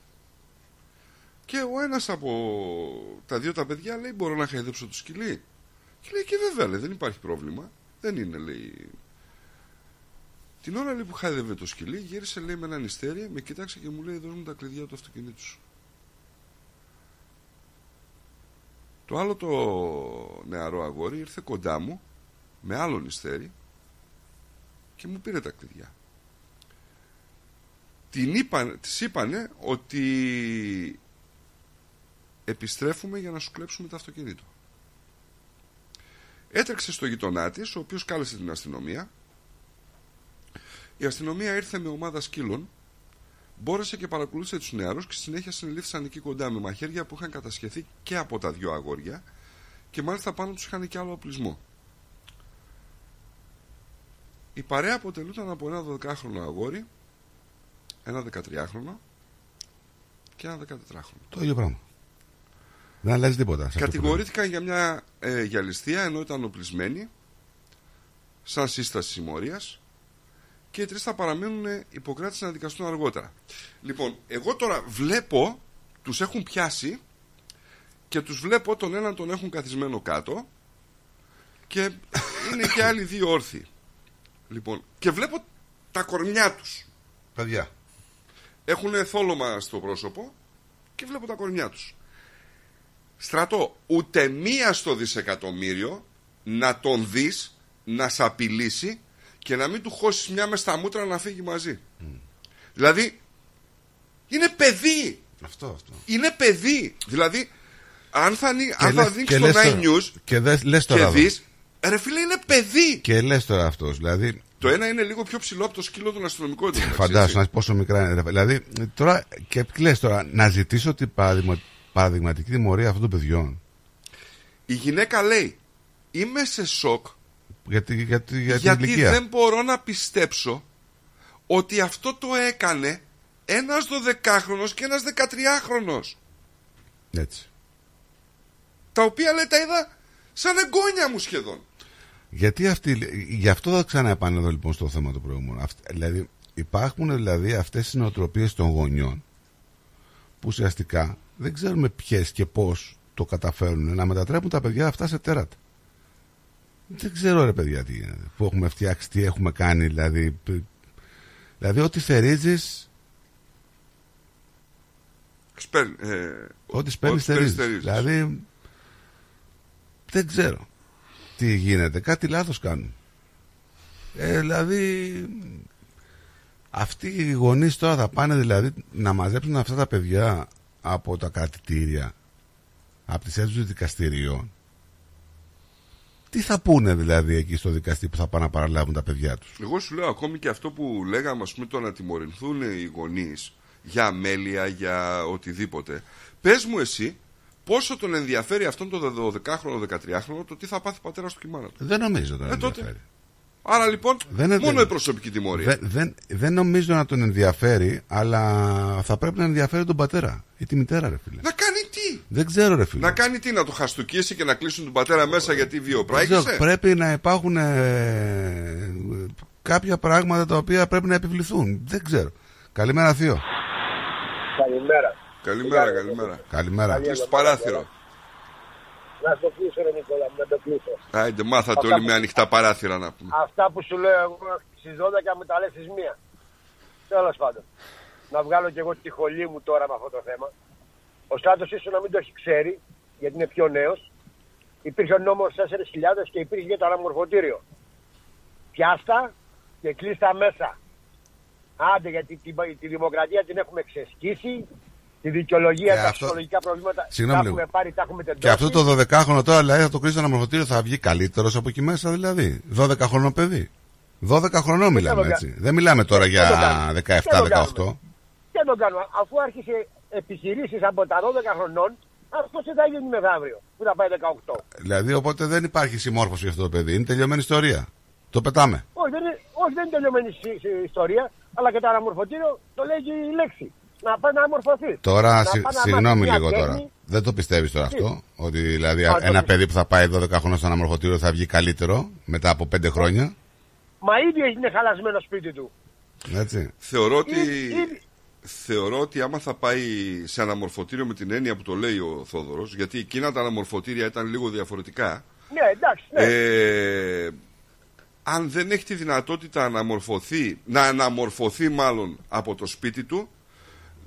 Και ο ένας από τα δύο τα παιδιά λέει μπορώ να χαϊδέψω το σκυλί; Και λέει και βέβαια λέει, δεν υπάρχει πρόβλημα. Δεν είναι λέει. Την ώρα λέει, που χάιδευε το σκυλί γύρισε λέει με έναν ιστέρι, με κοίταξε και μου λέει δώσ' μου τα κλειδιά του αυτοκινήτου σου. Το άλλο το νεαρό αγόρι ήρθε κοντά μου με άλλον ιστέρι και μου πήρε τα κλειδιά. Την είπαν, της είπανε ότι επιστρέφουμε για να σου κλέψουμε το αυτοκίνητο. Έτρεξε στο γειτονά της, ο οποίος κάλεσε την αστυνομία. Η αστυνομία ήρθε με ομάδα σκύλων, μπόρεσε και παρακολούθησε τους νεαρούς και στη συνέχεια συνελήφθησαν εκεί κοντά με μαχαίρια που είχαν κατασχεθεί και από τα δυο αγόρια και μάλιστα πάνω τους είχαν και άλλο οπλισμό. Η παρέα αποτελούταν από ένα 12χρονο αγόρι, ένα 13χρονο και ένα 14χρονο. Το ίδιο πράγμα. Δεν αλλάζει τίποτα. σε αυτό που Κατηγορήθηκαν για μια ε, για ληστεία ενώ ήταν οπλισμένοι σαν σύσταση συμμορίας και οι τρεις θα παραμείνουν υποκράτηση να δικαστούν αργότερα. Λοιπόν, εγώ τώρα βλέπω, τους έχουν πιάσει και τους βλέπω τον έναν τον έχουν καθισμένο κάτω και είναι και άλλοι δύο όρθιοι. Λοιπόν, και βλέπω τα κορμιά τους. Παιδιά. Έχουν θόλωμα στο πρόσωπο και βλέπω τα κορμιά τους. Στρατό, ούτε μία στο δισεκατομμύριο να τον δεις, να σ' απειλήσει και να μην του χώσεις μια μες στα μούτρα να φύγει μαζί. Δηλαδή, είναι παιδί. Αυτό, αυτό. Είναι παιδί. Δηλαδή, αν θα, ανοί- Και αν θα λες- δείξει και το λες 9 τώρα- News και δες- λες και τώρα εδώ. δεις, ρε φίλε είναι παιδί. Και λες τώρα αυτός. Δηλαδή, Το ένα είναι λίγο πιο ψηλό από το σκύλο των αστυνομικών. του, εντάξει, φαντάσου έτσι. να δεις πόσο μικρά είναι. ρε παιδί. Δηλαδή, τώρα και λες τώρα, να ζητήσω την παραδειγμα- παραδειγματική τιμωρία αυτών των παιδιών. Η γυναίκα λέει, είμαι σε σοκ Γιατί, γιατί, για την γιατί ηλικία. δεν μπορώ να πιστέψω ότι αυτό το έκανε ένας 12χρονος και ένας 13χρονος. Έτσι. Τα οποία λέει τα είδα σαν εγγόνια μου σχεδόν. Γιατί αυτή, γι' αυτό θα ξαναεπανέλθω λοιπόν στο θέμα το προηγούμενο. Αυτ- δηλαδή, υπάρχουν δηλαδή αυτές οι νοοτροπίες των γονιών που ουσιαστικά δεν ξέρουμε ποιες και πώς το καταφέρουν να μετατρέπουν τα παιδιά αυτά σε τέρατα. Δεν ξέρω ρε παιδιά τι γίνεται. Που έχουμε φτιάξει, τι έχουμε κάνει, δηλαδή. π- Δηλαδή, ό,τι θερίζεις, Σπέρ- ε, ό,τι σπέρνεις ό,τι παίρνεις, θερίζεις. θερίζεις. Δηλαδή, δεν ξέρω τι γίνεται. Κάτι λάθος κάνουν. Ε, δηλαδή, αυτοί οι γονείς τώρα θα πάνε δηλαδή να μαζέψουν αυτά τα παιδιά από τα κρατητήρια, από τις αίθουσες δικαστηριών. Τι θα πούνε δηλαδή εκεί στο δικαστή που θα πάνε να παραλάβουν τα παιδιά τους; Εγώ σου λέω ακόμη και αυτό που λέγαμε, ας πούμε, το να τιμωρηθούν οι γονείς για αμέλεια, για οτιδήποτε. Πες μου εσύ, πόσο τον ενδιαφέρει αυτόν τον 12χρονο, 13χρονο το τι θα πάθει ο πατέρας του και η μάνα του. Δεν νομίζω τον Ε, τότε. Ενδιαφέρει. Άρα λοιπόν, Δεν είναι- μόνο δεν- η προσωπική τιμωρία. Δεν, δεν, δεν νομίζω να τον ενδιαφέρει, αλλά θα πρέπει να ενδιαφέρει τον πατέρα ή τη μητέρα, ρε φίλε. Να κάνει τι; Δεν ξέρω, ρε φίλε. Να κάνει τι, να το χαστούκίσει και να κλείσουν τον πατέρα μέσα γιατί Δεν ξέρω, βιοπράγησε. πρέπει να υπάρχουν ε, κάποια πράγματα τα οποία πρέπει να επιβληθούν. Δεν ξέρω. Καλημέρα, Θείο. Καλημέρα. Καλημέρα, καλημέρα. Καλημέρα. Κλείς το παράθυρο. Να το κλείσω, ρε Νικόλα, μου, να το κλείσω. Άιντε, μάθατε Αυτά όλοι που- με ανοιχτά παράθυρα να πούμε. Αυτά που σου λέω εγώ στις 12 μου τα λες στι 1. Τέλος πάντων. Να βγάλω κι εγώ τη χολή μου τώρα με αυτό το θέμα. Ο Στράτος ίσως να μην το έχει ξέρει, γιατί είναι πιο νέος. Υπήρχε ο νόμος 4.000 και υπήρχε και το αναμορφωτήριο. Πιάστα και κλείστα μέσα. Άντε, γιατί τη, τη δημοκρατία την έχουμε ξεσκίσει. Τη δικαιολογία, Και τα αυτό- ψυχολογικά προβλήματα Συγγνώμη τα λίγο. έχουμε πάρει, τα έχουμε τεντώσει. Και αυτό το 12χρονο τώρα δηλαδή θα το κρίσει ένα αναμορφωτήριο θα βγει καλύτερος από εκεί μέσα δηλαδή. 12χρονο παιδί. 12 χρονών μιλάμε το έτσι. Δεν μιλάμε τώρα Δεν το κάνουμε. για Δεν το 17-18. Τι να το κάνουμε, αφού άρχισε επιχειρήσεις από τα 12 χρονών, αυτό τι θα γίνει μεθαύριο, που θα πάει 18. Δηλαδή οπότε δεν υπάρχει συμμόρφωση για αυτό το παιδί. Είναι τελειωμένη ιστορία. Το πετάμε. Όχι, δεν είναι, όχι, δεν είναι τελειωμένη η- η ιστορία, αλλά και το αναμορφωτήριο το λέγει η λέξη. Να πάει να αμορφωθεί. Τώρα, Να συ- πάει να συγγνώμη μάθει μια λίγο τέχνη. τώρα. Δεν το πιστεύεις τώρα Τι; αυτό. Ότι δηλαδή Α, το ένα πιστεύω. παιδί που θα πάει 12 χρόνια στο αναμορφωτήριο θα βγει καλύτερο μετά από 5 χρόνια; Μα ήδη είναι χαλασμένο σπίτι του. Έτσι. Θεωρώ ότι, Ήδη- ήδη- θεωρώ ότι άμα θα πάει σε αναμορφωτήριο με την έννοια που το λέει ο Θόδωρος, γιατί εκείνα τα αναμορφωτήρια ήταν λίγο διαφορετικά, Ναι, εντάξει, ναι. ε, αν δεν έχει τη δυνατότητα να αναμορφωθεί, να αναμορφωθεί μάλλον από το σπίτι του,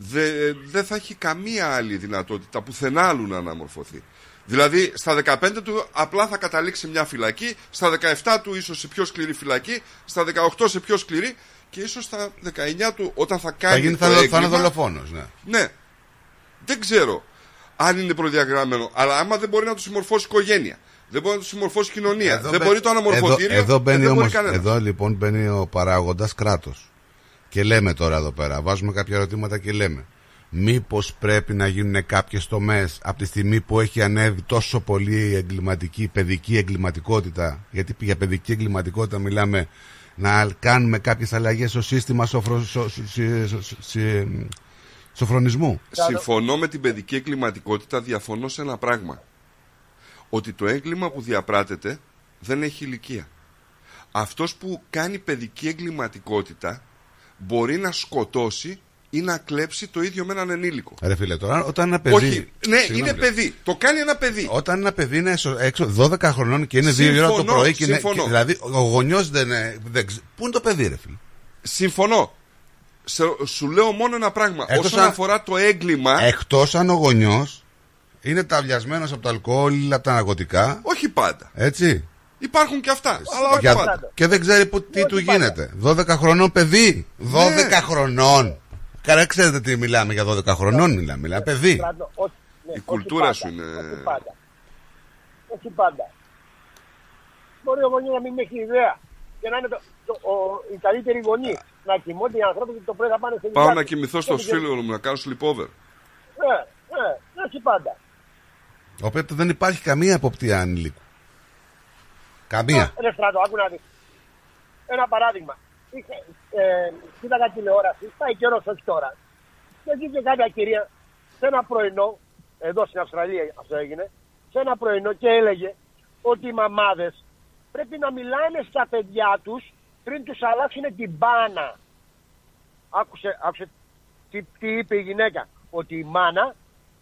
δε- δεν θα έχει καμία άλλη δυνατότητα πουθενά άλλου να αναμορφωθεί. Δηλαδή στα 15 του απλά θα καταλήξει μια φυλακή, στα 17 του ίσως σε πιο σκληρή φυλακή, στα 18 σε πιο σκληρή και ίσως στα 19 του όταν θα κάνει Θα, γίνει, το θα, θα είναι έγκλημα, δολοφόνος. Ναι. ναι. Δεν ξέρω αν είναι προδιαγραμμένο. Αλλά άμα δεν μπορεί να το συμμορφώσει η οικογένεια, δεν μπορεί να το συμμορφώσει η κοινωνία, Εδώ δεν μπαι- μπορεί το αναμορφωτήριο. Εδώ, εδώ ε, μπαίνει δεν μπορεί όμως, κανένας. εδώ λοιπόν μπαίνει ο παράγοντας κράτος. Και λέμε τώρα εδώ πέρα, βάζουμε κάποια ερωτήματα και λέμε. Μήπως πρέπει να γίνουν κάποιες τομές από τη στιγμή που έχει ανέβει τόσο πολύ η εγκληματική, η παιδική εγκληματικότητα γιατί για παιδική εγκληματικότητα μιλάμε να κάνουμε κάποιες αλλαγές στο σύστημα σοφρο, σο, σο- σι- σο- σι- σοφρονισμού. Συμφωνώ με την παιδική εγκληματικότητα, διαφωνώ σε ένα πράγμα. Ότι το έγκλημα που διαπράτεται δεν έχει ηλικία. Αυτός που κάνει παιδική εγκληματικότητα μπορεί να σκοτώσει ή να κλέψει το ίδιο με έναν ενήλικο. Ρε φίλε, τώρα όταν ένα παιδί. Όχι, ναι, Συγγνώμη, είναι ρε. παιδί. Το κάνει ένα παιδί. Όταν ένα παιδί είναι έξω- έξω 12 χρονών και είναι 2 ώρα το Συμφωνώ, πρωί και είναι. συμφωνώ. και- δηλαδή ο γονιός δεν, είναι- δεν. ξε- Πού είναι το παιδί, ρε φίλε; Συμφωνώ. Σε- σου λέω μόνο ένα πράγμα. Εκτός Όσον αν- αφορά το έγκλημα. Εκτός αν ο γονιός είναι ταυλιασμένο από το αλκοόλ, από τα ναρκωτικά. Όχι πάντα. Έτσι. Υπάρχουν και αυτά. Αλλά όχι Για- πάντα. και δεν ξέρει που, τι του γίνεται. 12 χρονών παιδί. 12 Ναι. χρονών. Καλά, ξέρετε τι μιλάμε για 12 χρονών, μιλάμε. Μιλάμε παιδί. Στράτο, όχι, ναι, Η όχι κουλτούρα πάντα, σου είναι- Όχι πάντα. Όχι πάντα. Μπορεί ο γονιός να μην έχει ιδέα. Και να είναι το, το, ο, οι καλύτεροι γονεί. Να κοιμώνται οι άνθρωποι και το πρωί θα πάνε σε Πάω δουλειά να τους. κοιμηθώ στο Και- φίλο μου να κάνω sleepover. Ναι, ναι, όχι πάντα. Οπότε δεν υπάρχει καμία εποπτεία ανηλίκου. Καμία. Ρε στράτο, άκου να δεις. Ένα παράδειγμα. Είχε, ε, κοίταγα τηλεόραση, πάει καιρός όχι τώρα. Και βγήκε κάποια κυρία σε ένα πρωινό, εδώ στην Αυστραλία αυτό έγινε, σε ένα πρωινό και έλεγε ότι οι μαμάδες πρέπει να μιλάνε στα παιδιά τους πριν τους αλλάξουν την μπάνα. Άκουσε, άκουσε τι, τι είπε η γυναίκα. Ότι η μάνα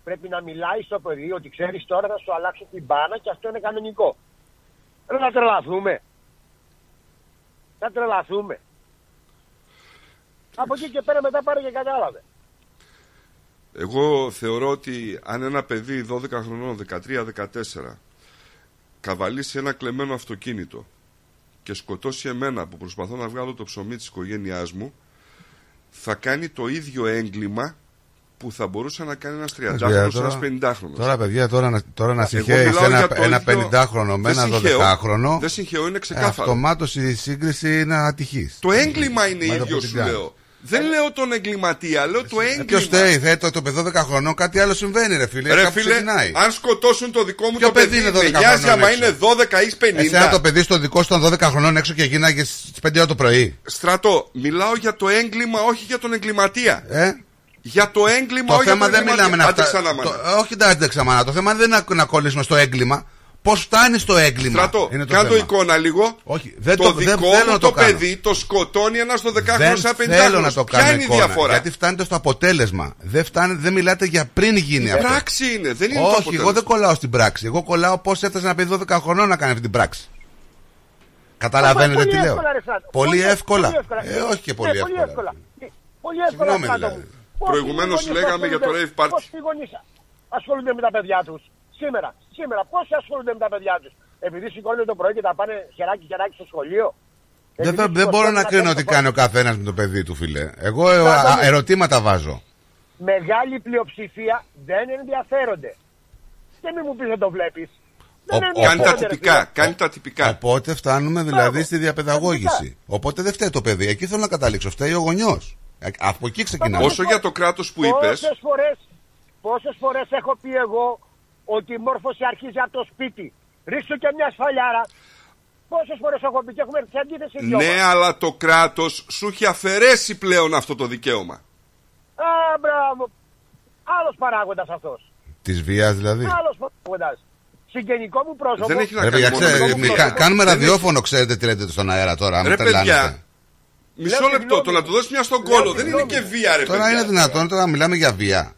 πρέπει να μιλάει στο παιδί ότι ξέρεις τώρα θα σου αλλάξω την μπάνα και αυτό είναι κανονικό. Ρε να τρελαθούμε. Να τρελαθούμε. Από εκεί και πέρα μετά πάρε και κατάλαβε. Εγώ θεωρώ ότι αν ένα παιδί 12 χρονών, 13-14 καβαλήσει ένα κλεμμένο αυτοκίνητο και σκοτώσει εμένα που προσπαθώ να βγάλω το ψωμί της οικογένειάς μου θα κάνει το ίδιο έγκλημα που θα μπορούσε να κάνει ένας 30χρονος, ένας 50χρονος. Τώρα, παιδιά, τώρα, να- τώρα να Εγώ συγχαίει μιλάω ένα, για το ένα ίδιο- 50χρονο με Δεν ένα συγχαίω. 12χρονο. Δεν συγχαίω, είναι ξεκάθαρο. Αυτομάτως η σύγκριση είναι ατυχής. Το έγκλημα είναι Με το ίδιο που την σου κάνει. λέω. Δεν λέω τον εγκληματία, λέω το έγκλημα. Ποιος φταίει, θε, το, το παιδί 12 χρονών, κάτι άλλο συμβαίνει, ρε φίλε. Ρε κάπου φίλε, ξεκινάει. αν σκοτώσουν το δικό μου Ποιο το παιδί παιδί, είναι με 12 νοιάζει χρονών άμα έξω. είναι 12 ή 50. Εσένα το παιδί στο δικό σου των 12 χρονών έξω και γίναγε στις 5 ώρα το πρωί. Στρατό, μιλάω για το έγκλημα, όχι για τον εγκληματία. Ε; Για το έγκλημα, Το όχι θέμα για τον δεν μιλάμε να Άντε φτάσουμε. ξανά, μάνα. Όχι, εντάξει, ξανά. Το θέμα δεν είναι να, να κολλήσουμε στο έγκλημα. Πώς φτάνει στο έγκλημα; Στρατό, είναι το κάντο θέμα. εικόνα λίγο. Όχι, δεν το, το- δικό δεν θέλω μου να το, το κάνω. παιδί το σκοτώνει ένας στο 10χρονο Δεν σαν 50 θέλω να το κάνω Ποια είναι η εικόνα, διαφορά; Γιατί φτάνετε στο αποτέλεσμα. Δεν, φτάνει, δεν μιλάτε για πριν γίνει Η αυτό. πράξη είναι, δεν είναι το Όχι, αποτέλεσμα. εγώ δεν κολλάω στην πράξη. Εγώ κολλάω πώς έφτασε ένα παιδί 12 χρονών να κάνει αυτή την πράξη. Καταλαβαίνετε Πολύ τι λέω. εύκολα, ρε Στράτο. Πολύ εύκολα. εύκολα. Ε, όχι και Ναι, πολύ εύκολα. Πολύ εύκολα, Συγγνώμη, Στράτο δηλαδή. Μου. Πώς Προηγουμένως οι γονείς λέγαμε για το ασχολούνται- rave party. Πώς οι γονείς ασχολούνται με τα παιδιά τους. Σήμερα, σήμερα, πόσοι ασχολούνται με τα παιδιά τους; Επειδή σηκώνονται το πρωί και τα πάνε χεράκι χεράκι στο σχολείο. Δεν, Επειδή δεν, δεν μπορώ να σηκώνονται κρίνω κάνουν τι το κάνει ο καθένας με το παιδί του, φίλε. Εγώ ε, Στράτο α, μου. ερωτήματα βάζω. Μεγάλη πλειοψηφία δεν ενδιαφέρονται. Και μην μου πεις δεν το βλέπεις. Δεν Κάνει τα ενδιαφέρονται, ρε τυπικά, φίλε. κάνει τα τυπικά. Οπότε φτάνουμε δηλαδή στη διαπαιδαγώγηση. Οπότε δεν φταίει το παιδί. Εκεί θέλω να καταλήξω. Φταίει ο γονιός. Από εκεί ξεκινάμε. Όσο για το κράτος που είπες, Πόσες φορές, πόσες φορές έχω πει εγώ ότι η μόρφωση αρχίζει από το σπίτι. Ρίξου και μια σφαλιάρα. Πόσες φορές έχω πει και έχουμε έρθει σε αντίθεση δυο ναι, μας. αλλά το κράτος σου έχει αφαιρέσει πλέον αυτό το δικαίωμα. Α, μπράβο. Άλλος παράγοντας αυτός. Της βίας δηλαδή. Άλλος παράγοντας. Συγγενικό μου πρόσωπο. Δεν έχει να Ρε, κάνει παιδιά, μόνο ξέρετε, με το μη- πρόσωπο. κα- κάνουμε Δεν ραδιόφωνο, ξέρετε τι λέτε στον αέρα τώρα. Ρε Μην παιδιά, τρελάνεστε. Μισό Λέω λεπτό, το συγγνώμη. να του δώσεις μια στον Λέω κόλο δεν είναι συγγνώμη. και βία, ρε Τώρα παιδιά. είναι δυνατόν τώρα να μιλάμε για βία.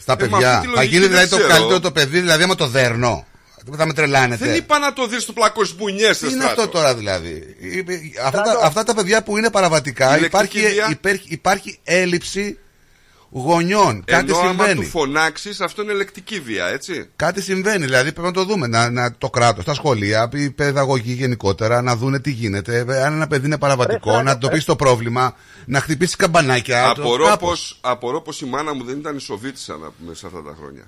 Στα Ε, μα παιδιά. αυτή τη Θα λογική γίνει δεν δηλαδή το ξέρω. καλύτερο το παιδί, δηλαδή άμα το δέρνω. Θα με τρελάνετε. Δεν είπα να το δεις στο πλακό μπουνιές, Τι είναι αυτό τώρα δηλαδή; Αυτά τα, αυτά τα παιδιά που είναι παραβατικά Ηλεκτρική υπάρχει, βία. υπάρχει, υπάρχει έλλειψη γονιών. Κάτι Ενώ άμα συμβαίνει. του φωνάξεις, αυτό είναι λεκτική βία, έτσι. Κάτι συμβαίνει, δηλαδή πρέπει να το δούμε. Να, να, το κράτος, τα σχολεία, η παιδαγωγή γενικότερα, να δούνε τι γίνεται. Ε, Αν ένα παιδί είναι παραβατικό, Ρε, να εντοπίσει το πρόβλημα, να χτυπήσει καμπανάκια. το- Απορώ κάπως. πως, απορώ πως η μάνα μου δεν ήταν ισοβίτησα να πούμε σε αυτά τα χρόνια.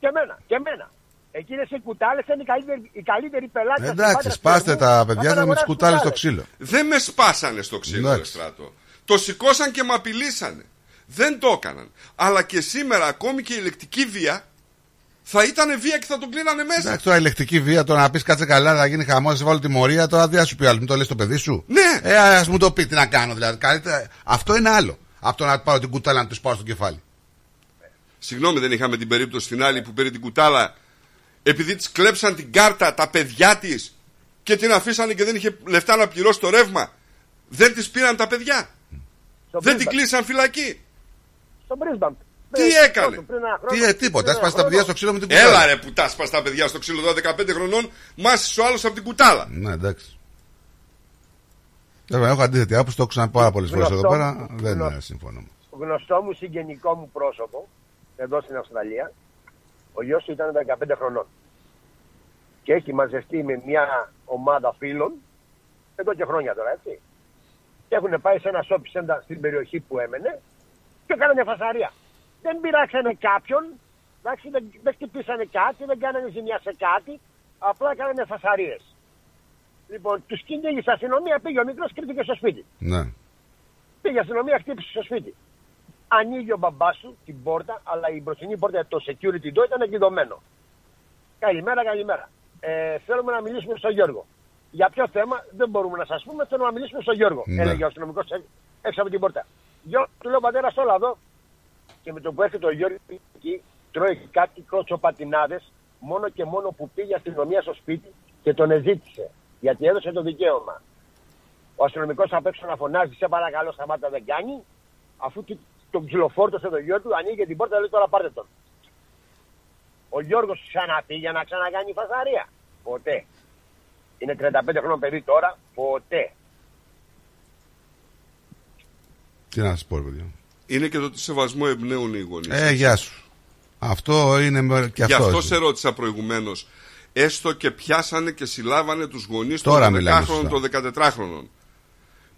Και εμένα, και εμένα. Εκείνες οι κουτάλες είναι οι καλύτεροι, οι καλύτεροι πελάτες. Εντάξει, σπάστε τα παιδιά σας με τι κουτάλες στο ξύλο. Δεν με σπάσανε στο ξύλο, ρε Εντάξει. στράτο. Το σηκώσαν και με απειλήσανε. Δεν το έκαναν. Αλλά και σήμερα, ακόμη και η ηλεκτρική βία θα ήταν βία και θα τον κλείνανε μέσα. Εντάξει, τώρα ηλεκτρική βία, το να πεις κάτσε καλά, να γίνει χαμός, να σε βάλω τιμωρία, τώρα δεν θα σου πει άλλο. Μην το λες το παιδί σου. Ναι. Ε, ας μου το πει τι να κάνω, δηλαδή. Καλύτερα... Αυτό είναι άλλο. Από το να πάρω την κουτάλα να του πάω στο κεφάλι. Συγγνώμη, δεν είχαμε την περίπτωση στην άλλη που πήρε την κουτάλα επειδή της κλέψαν την κάρτα τα παιδιά της και την αφήσανε και δεν είχε λεφτά να πληρώσει το ρεύμα. Δεν της πήραν τα παιδιά. δεν την Brisbane. κλείσαν φυλακή. Στο Brisbane. Τι Πριν- έκανε; πριν ένα χρόνο. Τι, ε, τίποτα. Πριν ένα Έσπασε τα χρόνο. παιδιά στο ξύλο με την κουτάλα. Έλα ρε που τα σπας τα παιδιά στο ξύλο 15 χρονών, μάσησε ο άλλος από την κουτάλα. Ναι, εντάξει. Βέβαια, έχω αντίθετη άποψη, το έχω ξαναπεί πάρα πολλές φορές εδώ Γνωστό πέρα. μου. Δεν Γνωστό. ε, συμφωνώ. γνωστό μου συγγενικό μου πρόσωπο, εδώ στην Αυστραλία, ο γιος του ήταν 15 χρονών. Και έχει μαζευτεί με μια ομάδα φίλων, εδώ και χρόνια τώρα, έτσι. Και έχουν πάει σε ένα shopping center στην περιοχή που έμενε και κάνανε φασαρία. Δεν πειράξανε κάποιον, εντάξει, δεν, δεν χτυπήσανε κάτι, δεν κάνανε ζημιά σε κάτι, απλά κάνανε φασαρίες. Λοιπόν, τους κυνήγησε η αστυνομία, πήγε ο μικρός, κρύφτηκε στο σπίτι. Ναι. Πήγε η αστυνομία, χτύπησε στο σπίτι. Ανοίγει ο μπαμπάς σου την πόρτα, αλλά η μπροστινή πόρτα, το security door ήταν κλειδωμένο. Καλημέρα, καλημέρα. Ε, θέλουμε να μιλήσουμε στον Γιώργο. Για ποιο θέμα δεν μπορούμε να σας πούμε, θέλουμε να μιλήσουμε στον Γιώργο. Ναι. Έλεγε ο αστυνομικός έξω από την πόρτα. Γιώργο, του λέω πατέρα, όλα εδώ. Και με το που έρχεται ο Γιώργος εκεί, τρώει κάτι κότσοπατινάδε, μόνο και μόνο που πήγε η αστυνομία στο σπίτι και τον εζήτησε. Γιατί έδωσε το δικαίωμα. Ο αστυνομικός απ' έξω να φωνάζει, σε παρακαλώ, σταμάτα δεν κάνει. Αφού του- τον ξυλοφόρτωσε το γιο του, ανοίγει την πόρτα, λέει τώρα πάρτε τον. Ο Γιώργος ξαναπήγε να ξανακάνει φασαρία. Ποτέ. Είναι 35 χρόνια παιδί τώρα, ποτέ. Τι να σας πω, ρε παιδιά. Είναι και το τι σεβασμό εμπνέουν οι γονείς. Ε, γεια σου. Αυτό είναι με- και Γι' αυτό. αυτό σε ρώτησα προηγουμένως. Έστω και πιάσανε και συλλάβανε τους γονείς των Τώρα μιλάμε 12χρονων, των 14χρονων.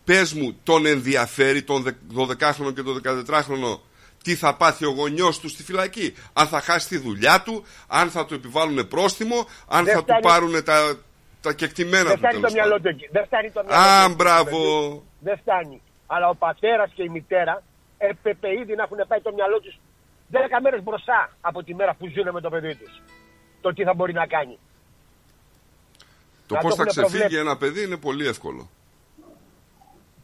Πες μου, τον ενδιαφέρει τον δε- 12χρονο και τον 14χρονο τι θα πάθει ο γονιός του στη φυλακή; Αν θα χάσει τη δουλειά του, αν θα του επιβάλλουν πρόστιμο, αν Δεν θα φτάνει- του πάρουν τα, τα κεκτημένα Δεν του. φτάνει το τέλος μυαλό πάντων. του εκεί. Δεν φτάνει το μυαλό Α, του εκεί. μπράβο. Δεν φτάνει. Αλλά ο πατέρας και η μητέρα έπρεπε ήδη να έχουν πάει το μυαλό τους 10 μέρες μπροστά από τη μέρα που ζουν με το παιδί τους. Το τι θα μπορεί να κάνει. Το Να πώς το θα έχουν ξεφύγει προβλέψει. ένα παιδί είναι πολύ εύκολο.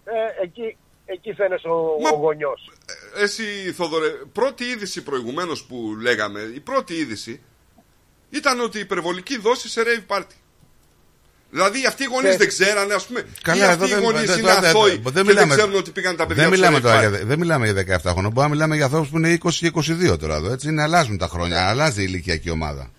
Ε, εκεί, εκεί φαίνεσαι ο, ο γονιός. Εσύ, Θοδωρέ, πρώτη είδηση προηγουμένως που λέγαμε, η πρώτη είδηση ήταν ότι η υπερβολική δόση σε rave party. Δηλαδή αυτοί οι γονείς Και- δεν ξέρανε, ας πούμε. Καλά, ή εδώ αυτοί οι δεν- γονείς δεν- είναι δεν- δεν- αθώοι δεν και δεν μιλάμε- ξέρουν ότι πήγαν τα παιδιά Δεν τους μιλάμε, σε τώρα, rave για, party. δεν μιλάμε για 17 χρόνια. Μπορεί να μιλάμε για ανθρώπους που είναι 20 και 22 τώρα εδώ. Έτσι είναι, αλλάζουν τα χρόνια. Αλλάζει η ηλικιακή ομάδα.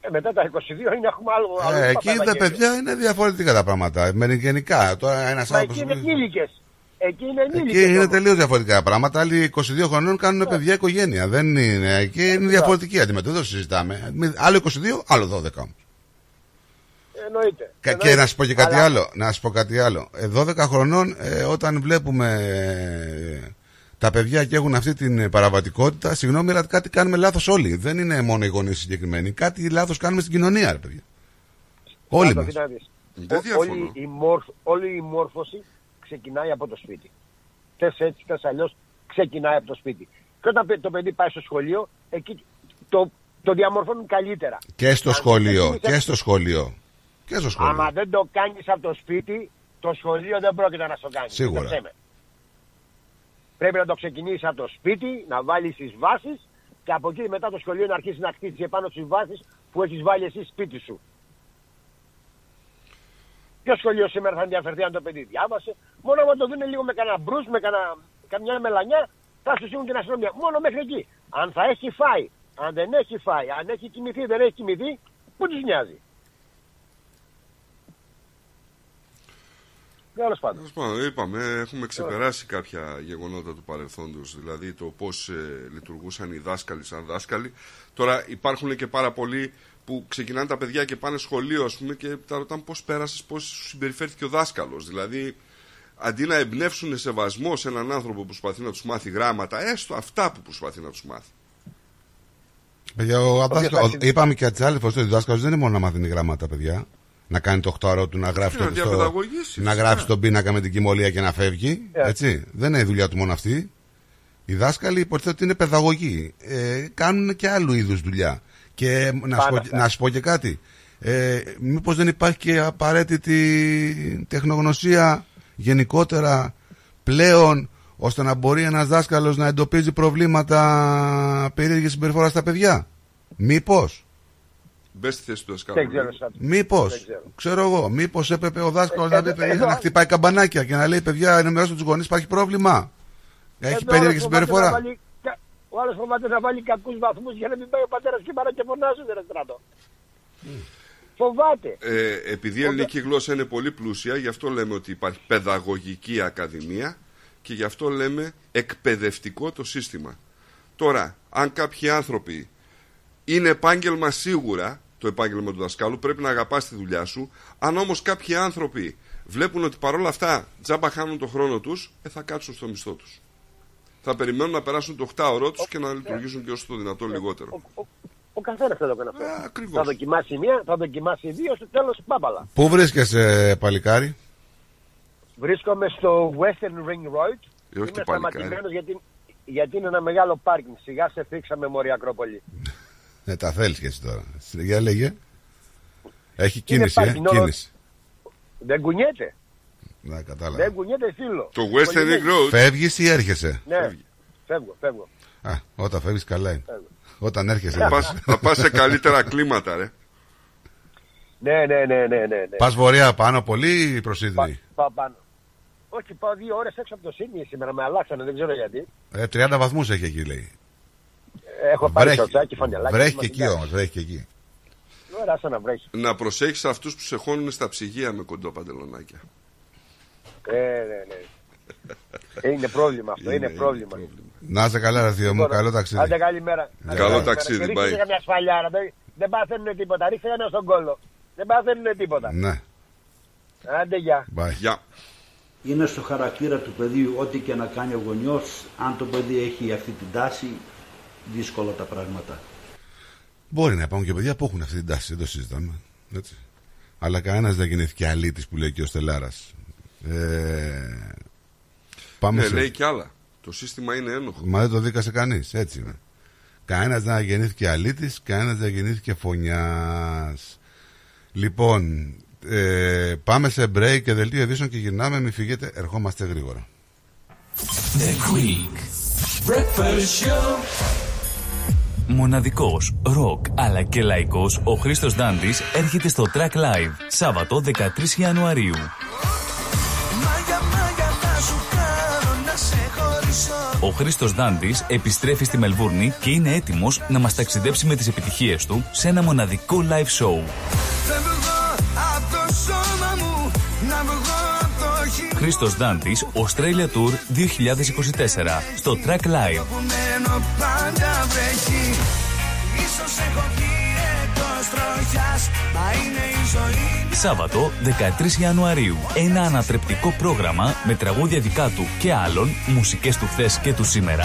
Ε, μετά τα 22 είναι έχουμε άλλο. άλλο Ε, εκεί τα παπαδάκια. παιδιά είναι διαφορετικά τα πράγματα. Με γενικά. Τώρα ένας Μα άνθρωπος. εκεί είναι ενήλικες. Εκεί είναι ενήλικες. Εκεί είναι τελείως διαφορετικά τα πράγματα. Άλλοι 22 χρονών κάνουν παιδιά οικογένεια. Δεν είναι. Εκεί είναι διαφορετική αντιμετώπιση. Δεν το συζητάμε. Μη- Άλλο 22, άλλο 12 όμως. Εννοείται. Και, Εννοείται. και να σου πω και κάτι Αλλά- άλλο. Να σου πω κάτι άλλο. Ε, 12 χρονών, ε, όταν βλέπουμε ε, τα παιδιά και έχουν αυτή την παραβατικότητα, συγγνώμη, αλλά κάτι κάνουμε λάθος όλοι. Δεν είναι μόνο οι γονείς συγκεκριμένοι. Κάτι λάθος κάνουμε στην κοινωνία, ρε παιδιά. Όλοι Να μας. το δει να δεις. Δεν Ό- διαφωνώ. όλη, η μόρφ, όλη η μόρφωση ξεκινάει από το σπίτι. Θες έτσι, θες αλλιώς, ξεκινάει από το σπίτι. Και όταν παι- το παιδί πάει στο σχολείο, εκεί το, το διαμορφώνουν καλύτερα. Και στο Αν σχολείο. ξεκινήσεις- Και στο σχολείο. Και στο σχολείο. Άμα δεν το κάνεις από το σπίτι, το σχολείο δεν πρόκειται να στο κάνεις. Σίγουρα. Πίστεψέ με. Πρέπει να το ξεκινήσεις από το σπίτι, να βάλεις τις βάσεις και από εκεί μετά το σχολείο να αρχίσεις να χτίσει επάνω στις βάσεις που έχεις βάλει εσύ σπίτι σου. Ποιο σχολείο σήμερα θα ενδιαφερθεί αν το παιδί διάβασε; Μόνο άμα το δουν λίγο με κανένα μπρουζ, με κανένα, καμιά μελανιά, θα σου στείλουν την αστυνομία. Μόνο μέχρι εκεί. Αν θα έχει φάει, αν δεν έχει φάει, αν έχει κοιμηθεί, δεν έχει κοιμηθεί, πού τους νοιάζει; Τέλο πάντων. Τέλος πάντων, είπαμε, έχουμε ξεπεράσει κάποια γεγονότα του παρελθόντος, δηλαδή το πώς ε, λειτουργούσαν οι δάσκαλοι σαν δάσκαλοι. Τώρα υπάρχουν και πάρα πολλοί που ξεκινάνε τα παιδιά και πάνε σχολείο, ας πούμε, και τα ρωτάνε πώς πέρασες, πώς σου συμπεριφέρθηκε ο δάσκαλος. Δηλαδή, αντί να εμπνεύσουν σεβασμό σε έναν άνθρωπο που προσπαθεί να τους μάθει γράμματα, έστω αυτά που προσπαθεί να τους μάθει. Παιδιά, ο, δάσκα- θα ο- έχει- είπαμε και τις άλλες φορέ ότι ο δάσκαλος δεν είναι μόνο να μάθει γράμματα, παιδιά. Να κάνει το 8 του, να γράφει, να το, στο- διαπαιδαγωγήσεις, να φυσικά. γράφει τον πίνακα με την κοιμωλία και να φεύγει. Ε. Έτσι. Δεν είναι η δουλειά του μόνο αυτή. Οι δάσκαλοι υποτίθεται ότι είναι παιδαγωγοί. Ε, κάνουν και άλλου είδους δουλειά. Και να σου, Πάρα πω, αυτά. να σου πω και κάτι. Ε, Μήπως δεν υπάρχει και απαραίτητη τεχνογνωσία γενικότερα πλέον ώστε να μπορεί ένας δάσκαλος να εντοπίζει προβλήματα περίεργης συμπεριφοράς στα παιδιά; Μήπως; Μπες στη θέση του δασκάλου. Δεν ξέρω σαν- Μήπως. Δεν ξέρω. Ξέρω εγώ. Μήπως έπρεπε ο δάσκαλος Ε, να, εδώ- πει, παιδιά, εδώ- να χτυπάει καμπανάκια και να λέει: Παιδιά, ενημερώστε τους γονείς, υπάρχει πρόβλημα. Έχει Εδώ περίεργη άλλος φοβάται να συμπεριφορά. βάλει κα- Ο άλλος φοβάται να βάλει κακούς βαθμούς για να μην πάει ο πατέρας και η μάνα και φωνάζουν, ρε στράτο. Φοβάται. Ε, επειδή η ελληνική γλώσσα είναι πολύ πλούσια, γι' αυτό λέμε ότι υπάρχει παιδαγωγική ακαδημία και γι' αυτό λέμε εκπαιδευτικό το σύστημα. Τώρα, αν κάποιοι άνθρωποι είναι επάγγελμα σίγουρα το επάγγελμα του δασκάλου, πρέπει να αγαπάς τη δουλειά σου. Αν όμως κάποιοι άνθρωποι βλέπουν ότι παρόλα αυτά τζάμπα χάνουν το χρόνο τους, ε, θα κάτσουν στο μισθό τους. Θα περιμένουν να περάσουν το 8 τους και να λειτουργήσουν και όσο το δυνατόν λιγότερο. Ο καθένας θα το κάνει αυτό. Ε, ακριβώς. Θα δοκιμάσει μία, θα δοκιμάσει δύο, στο τέλος μπάμπαλα. Πού βρίσκεσαι, παλικάρι, Βρίσκομαι στο Western Ring Road. Ε, όχι Είμαι το παλικάρι. σταματημένος γιατί, γιατί είναι ένα μεγάλο πάρκινγκ. Σιγά σε φίξαμε Μωρή Ακρόπολη. Ε, τα θέλεις και εσύ τώρα. Για λέγε. Έχει Είναι κίνηση, ε, πάρκινγκ, όλο- κίνηση. Δεν κουνιέται. Να κατάλαβα. Δεν κουνιέται φίλο. Το Western Ring Road. Φεύγεις ή έρχεσαι; Ναι, φεύγω, φεύγω. Α, όταν φεύγεις, καλά είναι. Φεύγω. Όταν έρχεσαι. Θα πας, θα πας σε καλύτερα κλίματα, ρε. Ναι, ναι, ναι, ναι, ναι. ναι. Πας βορεία πάνω πολύ ή προς Σίδνεϊ. Πάω πάνω. Όχι, πάω δύο ώρες έξω από το Σίδνεϊ σήμερα. Με αλλάξανε, δεν ξέρω γιατί. Ε, 30 βαθμούς έχει εκεί, λέει. Έχω πάρει Βρέχει, σορτσάκι, φανελάκι. βρέχει μα και εκεί την όμως, βρέχει και εκεί. Ωραία, σαν να βρέχει. Να προσέχεις αυτούς που σε χώνουν στα ψυγεία με κοντό παντελονάκια. Ε, ναι, ναι. Ε, είναι πρόβλημα αυτό, είναι, πρόβλημα. Να είσαι καλά, ρε θείο μου, Λοιπόν, καλό ταξίδι. Άντε καλημέρα. Καλό Άντε, ταξίδι, καλημέρα. bye. Ρίξτε καμιά σφαλιάρα, δεν, δεν παθαίνουν τίποτα. Ρίξτε καμιά στον κόλλο. Δεν παθαίνουν τίποτα. Ναι. Άντε, γεια. Γεια. Είναι στο χαρακτήρα του παιδιού ό,τι και να κάνει ο γονιός, αν το παιδί έχει αυτή την τάση, δύσκολα τα πράγματα. Μπορεί να υπάρχουν και παιδιά που έχουν αυτή την τάση, δεν το συζητάμε. Έτσι. Αλλά κανένας δεν γεννήθηκε αλήτης που λέει και ο Στελάρας. Ε, πάμε ναι, σε... λέει κι άλλα. Το σύστημα είναι ένοχο. Μα δεν το δίκασε κανείς, έτσι είναι. Κανένας δεν γεννήθηκε αλήτης, κανένας δεν γεννήθηκε φωνιάς. Λοιπόν, ε, πάμε σε break και δελτίο ειδήσεων και γυρνάμε. Μην φύγετε, ερχόμαστε γρήγορα. The Greek Breakfast Show. Μοναδικός, ροκ αλλά και λαϊκός, ο Χρήστος Δάντης έρχεται στο Track Live, Σάββατο 13 Ιανουαρίου. Μάγια, μάγια θα σου κάνω να σε χωρίσω Ο Χρήστος Δάντης επιστρέφει στη Μελβούρνη και είναι έτοιμος να μας ταξιδέψει με τις επιτυχίες του σε ένα μοναδικό live show. Χρήστος Δάντης, Australia Tour 2024, στο Track Live. που μένω πάντα βρέχει. Ίσως έχω βγει εκτός τροχιάς. Μα είναι η ζωή μου. Σάββατο 13 Ιανουαρίου. Ένα ανατρεπτικό πρόγραμμα με τραγούδια δικά του και άλλων, μουσικές του χθες και του σήμερα,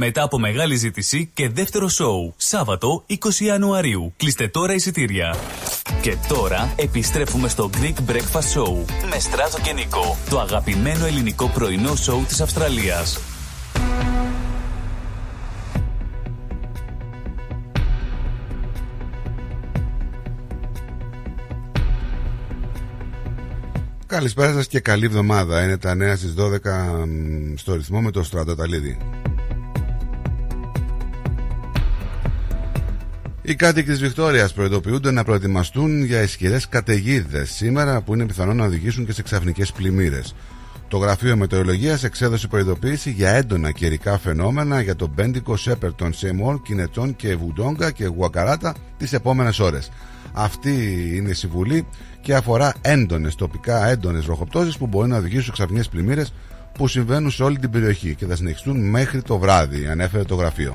Μετά από μεγάλη ζήτηση και δεύτερο σοου. Σάββατο 20 Ιανουαρίου. Κλείστε τώρα εισιτήρια. Και τώρα επιστρέφουμε στο Greek Breakfast Show με Στράτο και Νικό. Το αγαπημένο ελληνικό πρωινό σοου της Αυστραλίας. Καλησπέρα σας και καλή εβδομάδα. Είναι τα νέα στις 12 μ, στο ρυθμό με το Στρατοταλίδη. Οι κάτοικοι της Βικτόριας προειδοποιούνται να προετοιμαστούν για ισχυρές καταιγίδες σήμερα που είναι πιθανό να οδηγήσουν και σε ξαφνικές πλημμύρες. Το Γραφείο Μετεωρολογίας εξέδωσε προειδοποίηση για έντονα καιρικά φαινόμενα για τον Μπέντικο Σέπερτον, Σέμορ, Κινετών και Βουντόγκα και Γουακαράτα τις επόμενες ώρες. Αυτή είναι η συμβουλή και αφορά έντονες τοπικά έντονες βροχοπτώσεις που μπορεί να οδηγήσουν σε ξαφνικές πλημμύρες που συμβαίνουν σε όλη την περιοχή και θα συνεχιστούν μέχρι το βράδυ, ανέφερε το γραφείο.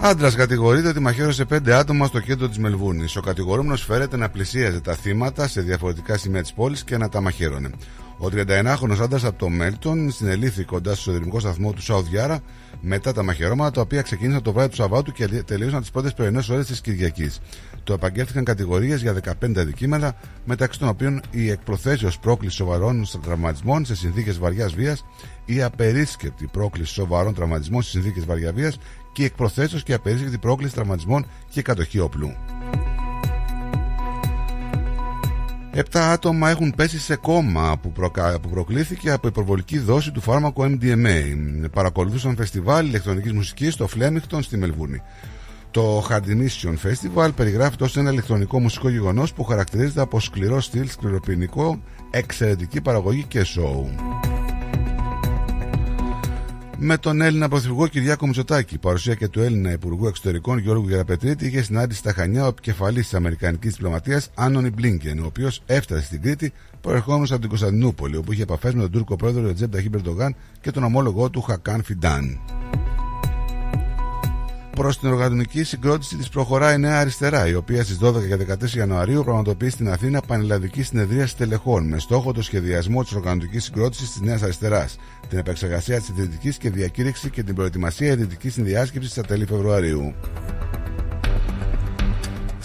Άντρας κατηγορείται ότι μαχαίρωσε πέντε άτομα στο κέντρο της Μελβούρνη. Ο κατηγορούμενος φέρεται να πλησίαζε τα θύματα σε διαφορετικά σημεία της πόλης και να τα μαχαίρωνε. Ο 39χρονο άντρας από το Μέλτον συνελήφθη κοντά στο ειρηνικό σταθμό του Σαουδιάρα μετά τα μαχαιρώματα τα οποία ξεκίνησαν το βράδυ του Σαββάτου και τελείωσαν τις πρώτες πρωινές ώρες της Κυριακής. Το επαγγέλθηκαν κατηγορίες για 15 αδικήματα, μεταξύ των οποίων η εκπροθέσεως πρόκληση σοβαρών τραυματισμών σε συνθήκες βαριάς βίας, η απερίσκεπτη πρόκληση σοβαρών τραυματισμών σε συνθήκες βαριά βίας και η εκπροθέσεω και απερίσκεπτη πρόκληση τραυματισμών και κατοχή όπλου. Επτά άτομα έχουν πέσει σε κόμμα που, προκα... που προκλήθηκε από υπερβολική δόση του φάρμακου MDMA. Παρακολουθούσαν φεστιβάλ ηλεκτρονικής μουσικής στο Φλέμιχτον στη Μελβούρνη. Το Hard Mission Festival περιγράφεται ως ένα ηλεκτρονικό μουσικό γεγονός που χαρακτηρίζεται από σκληρό στυλ, σκληροπυρηνικό, εξαιρετική παραγωγή και σοου. Με τον Έλληνα Πρωθυπουργό Κυριάκο Μητσοτάκη, παρουσία και του Έλληνα Υπουργού Εξωτερικών Γιώργου Γεραπετρίτη, είχε συνάντηση στα Χανιά ο επικεφαλής της Αμερικανικής Διπλωματίας Άννονι Μπλίνκεν, ο οποίος έφτασε στην Κρήτη προερχόμενος από την Κωνσταντινούπολη, όπου είχε επαφές με τον Τούρκο πρόεδρο Ρετζέπ Ταχή Μπερντογάν και τον ομόλογό του Χακάν Φιντάν. Προς την οργανωτική συγκρότηση της προχωράει η Νέα Αριστερά, η οποία στις 12 και 14 Ιανουαρίου πραγματοποιεί στην Αθήνα πανελλαδική συνεδρία τελεχών με στόχο το σχεδιασμό της οργανωτικής συγκρότησης της Νέας Αριστεράς, την επεξεργασία της ιδρυτική και διακήρυξη και την προετοιμασία ιδρυτική συνδιάσκεψης στα τέλη Φεβρουαρίου.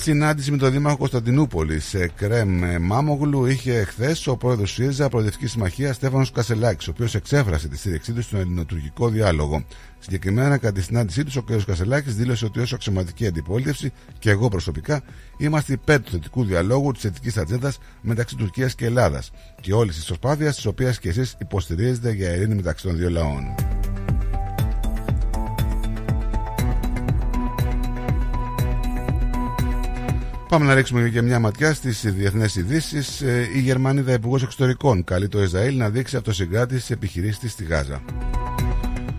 Συνάντηση με τον Δήμαρχο Κωνσταντινούπολης. Σε Κρέμ ε, Μάμογλου είχε χθες ο πρόεδρος ΣΥΡΙΖΑ Προοδευτικής Συμμαχίας Στέφανος Κασελάκης, ο οποίος εξέφρασε τη στήριξή του στον ελληνοτουρκικό διάλογο. Συγκεκριμένα, κατά τη συνάντησή τους, ο κ. Κασελάκης δήλωσε ότι ως αξιωματική αντιπολίτευση και εγώ προσωπικά είμαστε υπέρ του θετικού διαλόγου της θετικής ατζέντας μεταξύ Τουρκίας και Ελλάδας και όλης της προσπάθειας της οποίας και εσείς υποστηρίζετε για ειρήνη μεταξύ των δύο λαών. Πάμε να ρίξουμε και μια ματιά στις διεθνές ειδήσεις. Ε, η Γερμανίδα Υπουργός Εξωτερικών καλεί το Ισραήλ να δείξει αυτοσυγκράτηση στι επιχειρήσει τη στη Γάζα.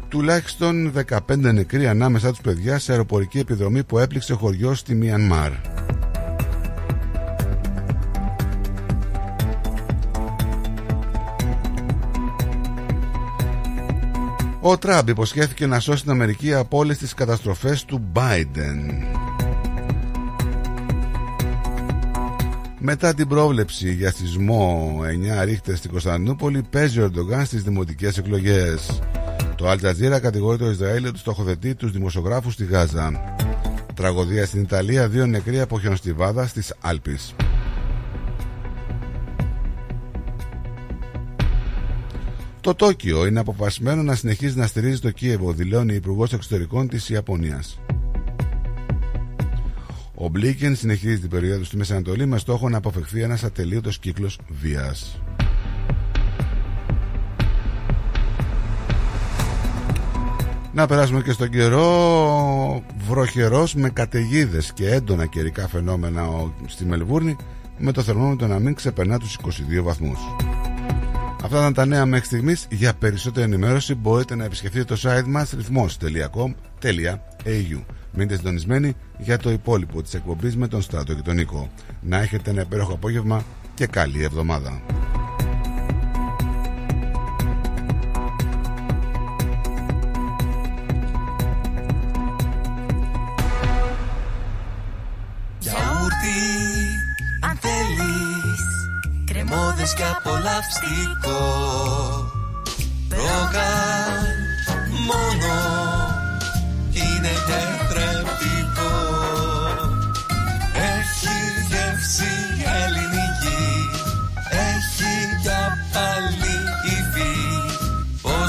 Τουλάχιστον 15 νεκροί ανάμεσά τους παιδιά σε αεροπορική επιδρομή που έπληξε χωριός στη Μιανμάρ. Ο Τραμπ υποσχέθηκε να σώσει την Αμερική από όλες τις καταστροφές του Biden. Μετά την πρόβλεψη για σεισμό 9 ρίχτερ στην Κωνσταντινούπολη, παίζει ο Ερντογάν στις δημοτικές εκλογές. Το Αλτζαζίρα κατηγορεί το Ισραήλ ότι στοχοθετεί τους δημοσιογράφους στη Γάζα. Τραγωδία στην Ιταλία, δύο νεκροί από χιονοστιβάδα στις Άλπεις. Το Τόκιο είναι αποφασισμένο να συνεχίζει να στηρίζει το Κίεβο, δηλώνει η Υπουργός Εξωτερικών της Ιαπωνίας. Ο Μπλίκεν συνεχίζει την περίοδο στη Μέση Ανατολή με στόχο να αποφευχθεί ένας ατελείωτος κύκλος βίας. Να περάσουμε και στον καιρό βροχερός με καταιγίδες και έντονα καιρικά φαινόμενα στη Μελβούρνη με το θερμόμετρο να μην ξεπερνά τους 22 βαθμούς. Αυτά ήταν τα νέα μέχρι στιγμής. Για περισσότερη ενημέρωση μπορείτε να επισκεφτείτε το site μας ρυθμός.com.au Μείνετε συντονισμένοι για το υπόλοιπο της εκπομπής με τον Στράτο και τον Νίκο. Να έχετε ένα υπέροχο απόγευμα και καλή εβδομάδα. Γιαούρτι, αν θέλεις Κρεμόδες και απολαυστικό Ρόγαν μόνο είναι τετρεπτικό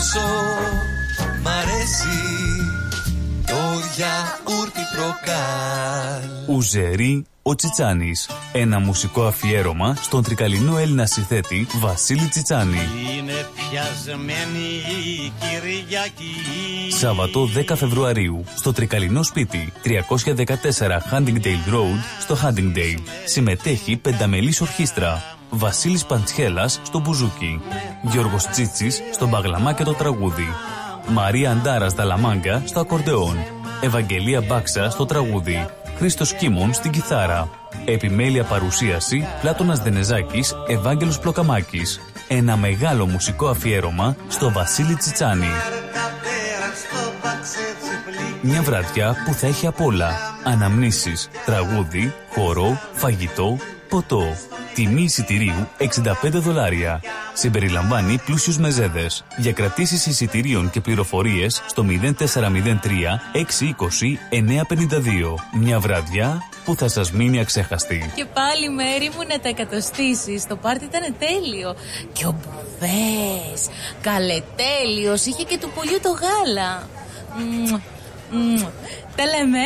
Πόσο μ' αρέσει το γιαούρτι προκάλ Ουζερί ο Τσιτσάνης. Ένα μουσικό αφιέρωμα στον τρικαλινό Έλληνα συνθέτη Βασίλη Τσιτσάνη. Είναι πιασμένη η Κυριακή Σάββατο 10 Φεβρουαρίου στο τρικαλινό σπίτι 314 Huntingdale Road στο Huntingdale. Συμμετέχει πενταμελής ορχήστρα. Βασίλης Παντσχέλας στο μπουζούκι. Γιώργος Τσίτσης στο μπαγλαμά και το τραγούδι. Μαρία Αντάρας Δαλαμάγκα στο ακορντεόν. Ευαγγελία Μπάξα στο τραγούδι. Χρήστος Κίμων στην κιθάρα. Επιμέλεια παρουσίαση Πλάτωνας Δενεζάκης, Ευάγγελος Πλοκαμάκης. Ένα μεγάλο μουσικό αφιέρωμα στο Βασίλη Τσιτσάνη. Μια βραδιά που θα έχει απ' όλα. Αναμνήσεις, τραγούδι, χορό, φαγητό, ποτό. Τιμή εισιτηρίου 65 δολάρια. Συμπεριλαμβάνει πλούσιους μεζέδες. Για κρατήσεις εισιτηρίων και πληροφορίες στο 0403 620 952. Μια βραδιά που θα σας μείνει αξέχαστη. Και πάλι μέρη μου να τα εκατοστήσεις. Το πάρτι ήταν τέλειο. Και ο Μπουβές, καλετέλειος, είχε και του πολιού το γάλα. Μμμ, μμμ. Τα λέμε.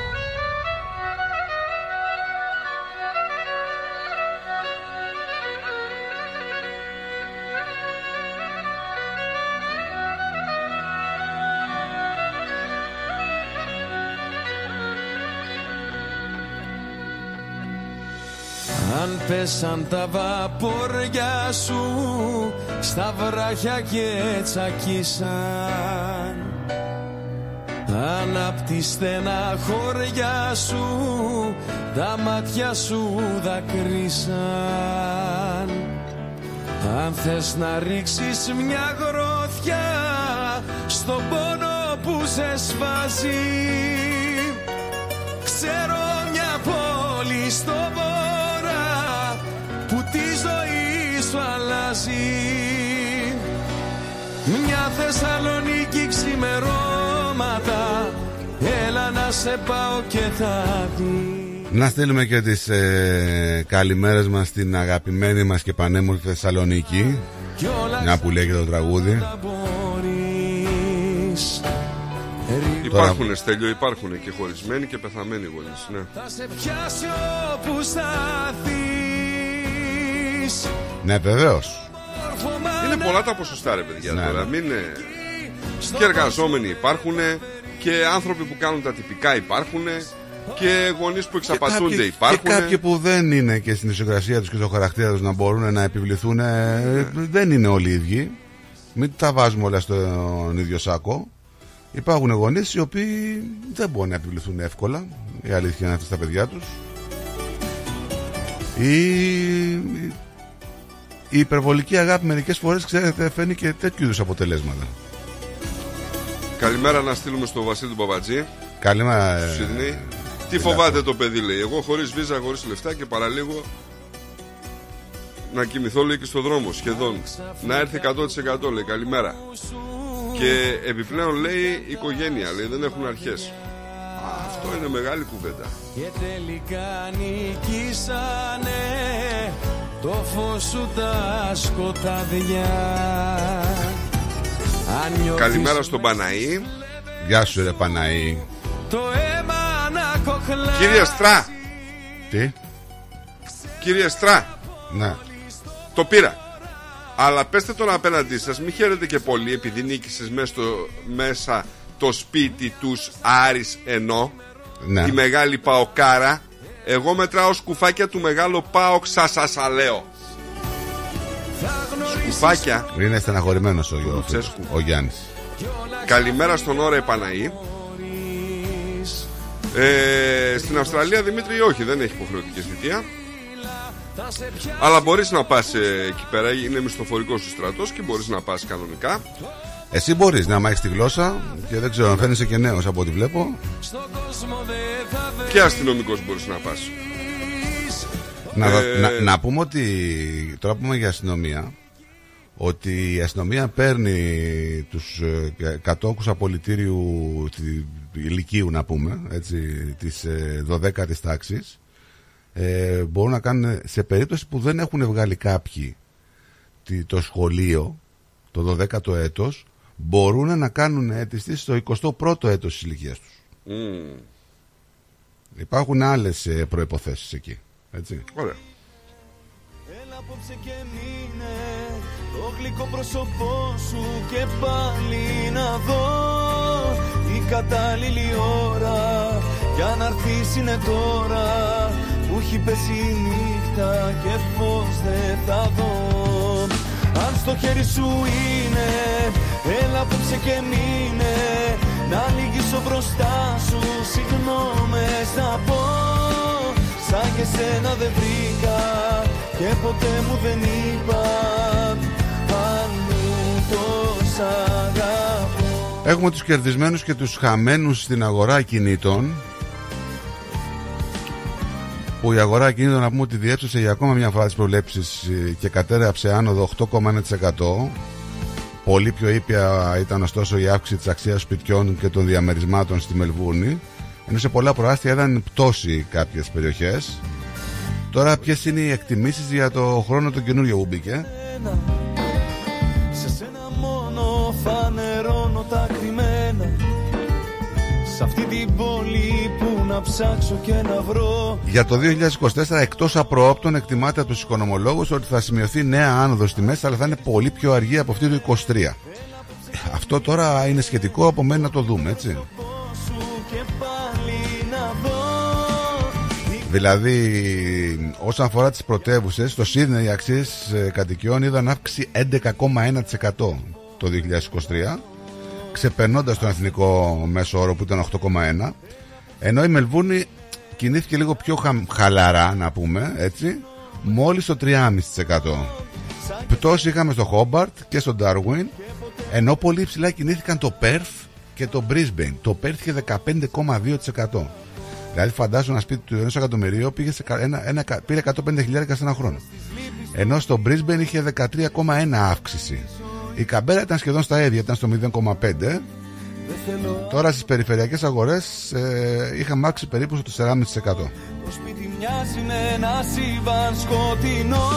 πέσαν τα βαπόρια σου στα βράχια και τσακίσαν. Αν απ' τη στενά χωριά σου τα μάτια σου δακρύσαν. Αν θες να ρίξεις μια γροθιά στον πόνο που σε σβάζει Ξέρω μια πόλη στο βορρά σου αλλάζει Μια Θεσσαλονίκη ξημερώματα. Έλα να σε πάω και θα δεις. Να στείλουμε και τις ε, καλημέρες μας στην αγαπημένη μας και πανέμορφη Θεσσαλονίκη. Μια που λέει και το τραγούδι. μπορείς. Υπάρχουν στέλιο, υπάρχουν και χωρισμένοι και πεθαμένοι γονείς. Ναι. Θα σε πιάσει όπου σταθείς Ναι βεβαίως. Είναι πολλά τα ποσοστά ρε παιδιά Ναι, τώρα. ναι. Μην, ε, και εργαζόμενοι υπάρχουν και άνθρωποι που κάνουν τα τυπικά υπάρχουν και γονείς που εξαπατούνται κάποιοι, υπάρχουν. Και κάποιοι που δεν είναι και στην ισοκρασία τους και στο χαρακτήρα τους να μπορούν να επιβληθούν ε, Δεν είναι όλοι οι ίδιοι. Μην τα βάζουμε όλα στον ίδιο σάκο. Υπάρχουν γονείς οι οποίοι δεν μπορούν να επιβληθούν εύκολα Η αλήθεια είναι αυτή στα παιδιά τους. Η, η υπερβολική αγάπη μερικές φορές ξέρετε φαίνει και τέτοιου είδους αποτελέσματα Καλημέρα να στείλουμε στο Βασίλη του Παπατζή. Καλημέρα στο ε, Σιδνή. Τι φοβάται το παιδί, λέει. Εγώ χωρίς βίζα, χωρίς λεφτά και παραλίγο να κοιμηθώ, λέει και στο δρόμο σχεδόν. Να έρθει 100% λέει. Καλημέρα. Και επιπλέον λέει οικογένεια, λέει δεν έχουν αρχές. Αυτό είναι μεγάλη κουβέντα. Και τελικά νικήσανε το φως σου τα σκοτάδια Αν νιώθεις Καλημέρα στον Παναή. Γεια σου ρε Παναή το αίμα να κοχλά Κύριε Στρά, Τι; Κύριε Στρά, Ναι το πήρα. Αλλά πέστε τον απέναντί σας, μη χαίρετε και πολύ επειδή νίκησες μέσα, στο, μέσα το σπίτι τους Άρης ενώ Ναι. τη μεγάλη παοκάρα. Εγώ μετράω σκουφάκια του μεγάλου πάοκ σα λέω. Σκουφάκια. Είναι στεναχωρημένος ο, ο, Λουτσέσκου. ο Γιάννης Καλημέρα στον ώρα Επαναή. Ε, στην Αυστραλία Δημήτρη όχι, δεν έχει υποχρεωτική θητεία. Αλλά μπορείς να πας ε, εκεί πέρα, είναι μισθοφορικός ο στρατός και μπορείς να πας κανονικά. Εσύ μπορείς να μάθεις τη γλώσσα Και δεν ξέρω αν φαίνεσαι και νέος από ό,τι βλέπω Και αστυνομικός μπορείς να πας; να, Ε, να, να πούμε ότι Τώρα πούμε για αστυνομία Ότι η αστυνομία παίρνει Τους ε, κατόχους απολυτήριου τη- Ηλικίου να πούμε έτσι, Της ε, 12ης τάξης ε, Μπορούν να κάνουν Σε περίπτωση που δεν έχουν βγάλει κάποιοι τη- Το σχολείο Το 12ο έτος Μπορούν να κάνουν αίτηση στο 21ο έτος της ηλικίας τους Μμμ. Υπάρχουν άλλες ε, προϋποθέσεις εκεί έτσι. Ωραία. Έλα απόψε και μείνε το γλυκό πρόσωπό σου και πάλι να δω η κατάλληλη ώρα για να έρθεις είναι τώρα που έχει πέσει η νύχτα και φως δεν θα δω αν στο χέρι σου είναι έλα απόψε και μείνε. Να λυγίσω μπροστά σου συγγνώμες να πω. Σαν και σένα δεν βρήκα και ποτέ μου δεν είπα. Αν μου τόσα αγαπώ. Έχουμε τους κερδισμένους και τους χαμένους στην αγορά κινήτων που η αγορά ακινήτων να πούμε ότι διέψευσε για ακόμα μια φορά τις προβλέψεις ε, και κατέρεψε άνοδο 8,1%. Πολύ πιο ήπια ήταν ωστόσο η αύξηση της αξίας σπιτιών και των διαμερισμάτων στη Μελβούρνη ενώ σε πολλά προάστια είδαν πτώση κάποιες περιοχές. Τώρα ποιες είναι οι εκτιμήσεις για το χρόνο το καινούριο που μπήκε; Σε σένα μόνο φανερώνω τα κρυμμένα Σ' αυτή την πόλη που να ψάξω και να βρω Για το 2024 εκτός απροόπτων εκτιμάται από τους οικονομολόγους ότι θα σημειωθεί νέα άνοδος στη μέση αλλά θα είναι πολύ πιο αργή από αυτή του 23. Αυτό τώρα είναι σχετικό, απομένει να το δούμε, έτσι. Δηλαδή, όσον αφορά τις πρωτεύουσες, στο Σίδνεϊ οι αξίες ε, κατοικιών είδαν αύξηση 11,1% το 2023, ξεπερνώντας τον εθνικό μέσο όρο που ήταν 8,1%, ενώ η Μελβούρνη κινήθηκε λίγο πιο χα- χαλαρά, να πούμε, έτσι, μόλις το 3,5%. Πτώση είχαμε στο Χόμπαρτ και στο Darwin, ενώ πολύ ψηλά κινήθηκαν το Perth και το Brisbane. Το Perth είχε 15,2%. Δηλαδή, φαντάζομαι ένα σπίτι του 1 εκατομμυρίου πήγε σε κα- ένα, ένα, κα- πήρε 150 χιλιάρικα σε ένα χρόνο. Ενώ στο Brisbane είχε 13,1 αύξηση. Η Καμπέρα ήταν σχεδόν στα ίδια, ήταν στο 0,5. Τώρα στις περιφερειακές αγορές ε, είχαμε αύξηση περίπου στο 4,5%. Το σπίτι μοιάζει με ένα σύμπαν σκοτεινό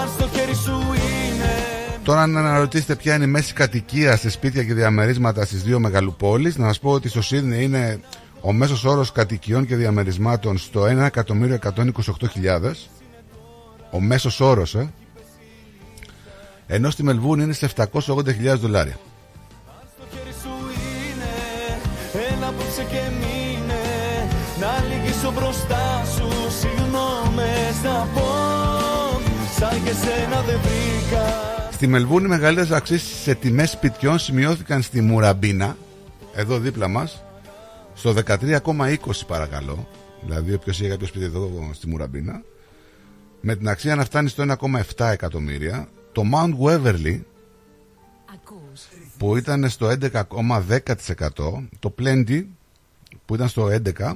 Αν στο χέρι σου είναι Τώρα, αν αναρωτήσετε ποια είναι η μέση κατοικία σε σπίτια και διαμερίσματα στις δύο μεγαλοπόλεις, να σας πω ότι στο Σίδνεϊ είναι ο μέσος όρος κατοικιών και διαμερισμάτων στο 1.128.000. Ο μέσος όρος, ε. Ενώ στη Μελβούρνη είναι σε 780.000 δολάρια. Έλα απόψε και μείνε Να λυγίσω μπροστά σου Συγγνώμες να πω Σαν και σένα δεν βρήκα Στη Μελβούρνη οι μεγαλύτερες αξίες σε τιμές σπιτιών σημειώθηκαν στη Μουραμπίνα, εδώ δίπλα μας, στο 13,20 παρακαλώ. Δηλαδή όποιος είχε κάποιο σπίτι εδώ στη Μουραμπίνα, με την αξία να φτάνει στο 1,7 εκατομμύρια. Το Mount Waverly, που ήταν στο 11,10%, το Plenty, που ήταν στο 11%,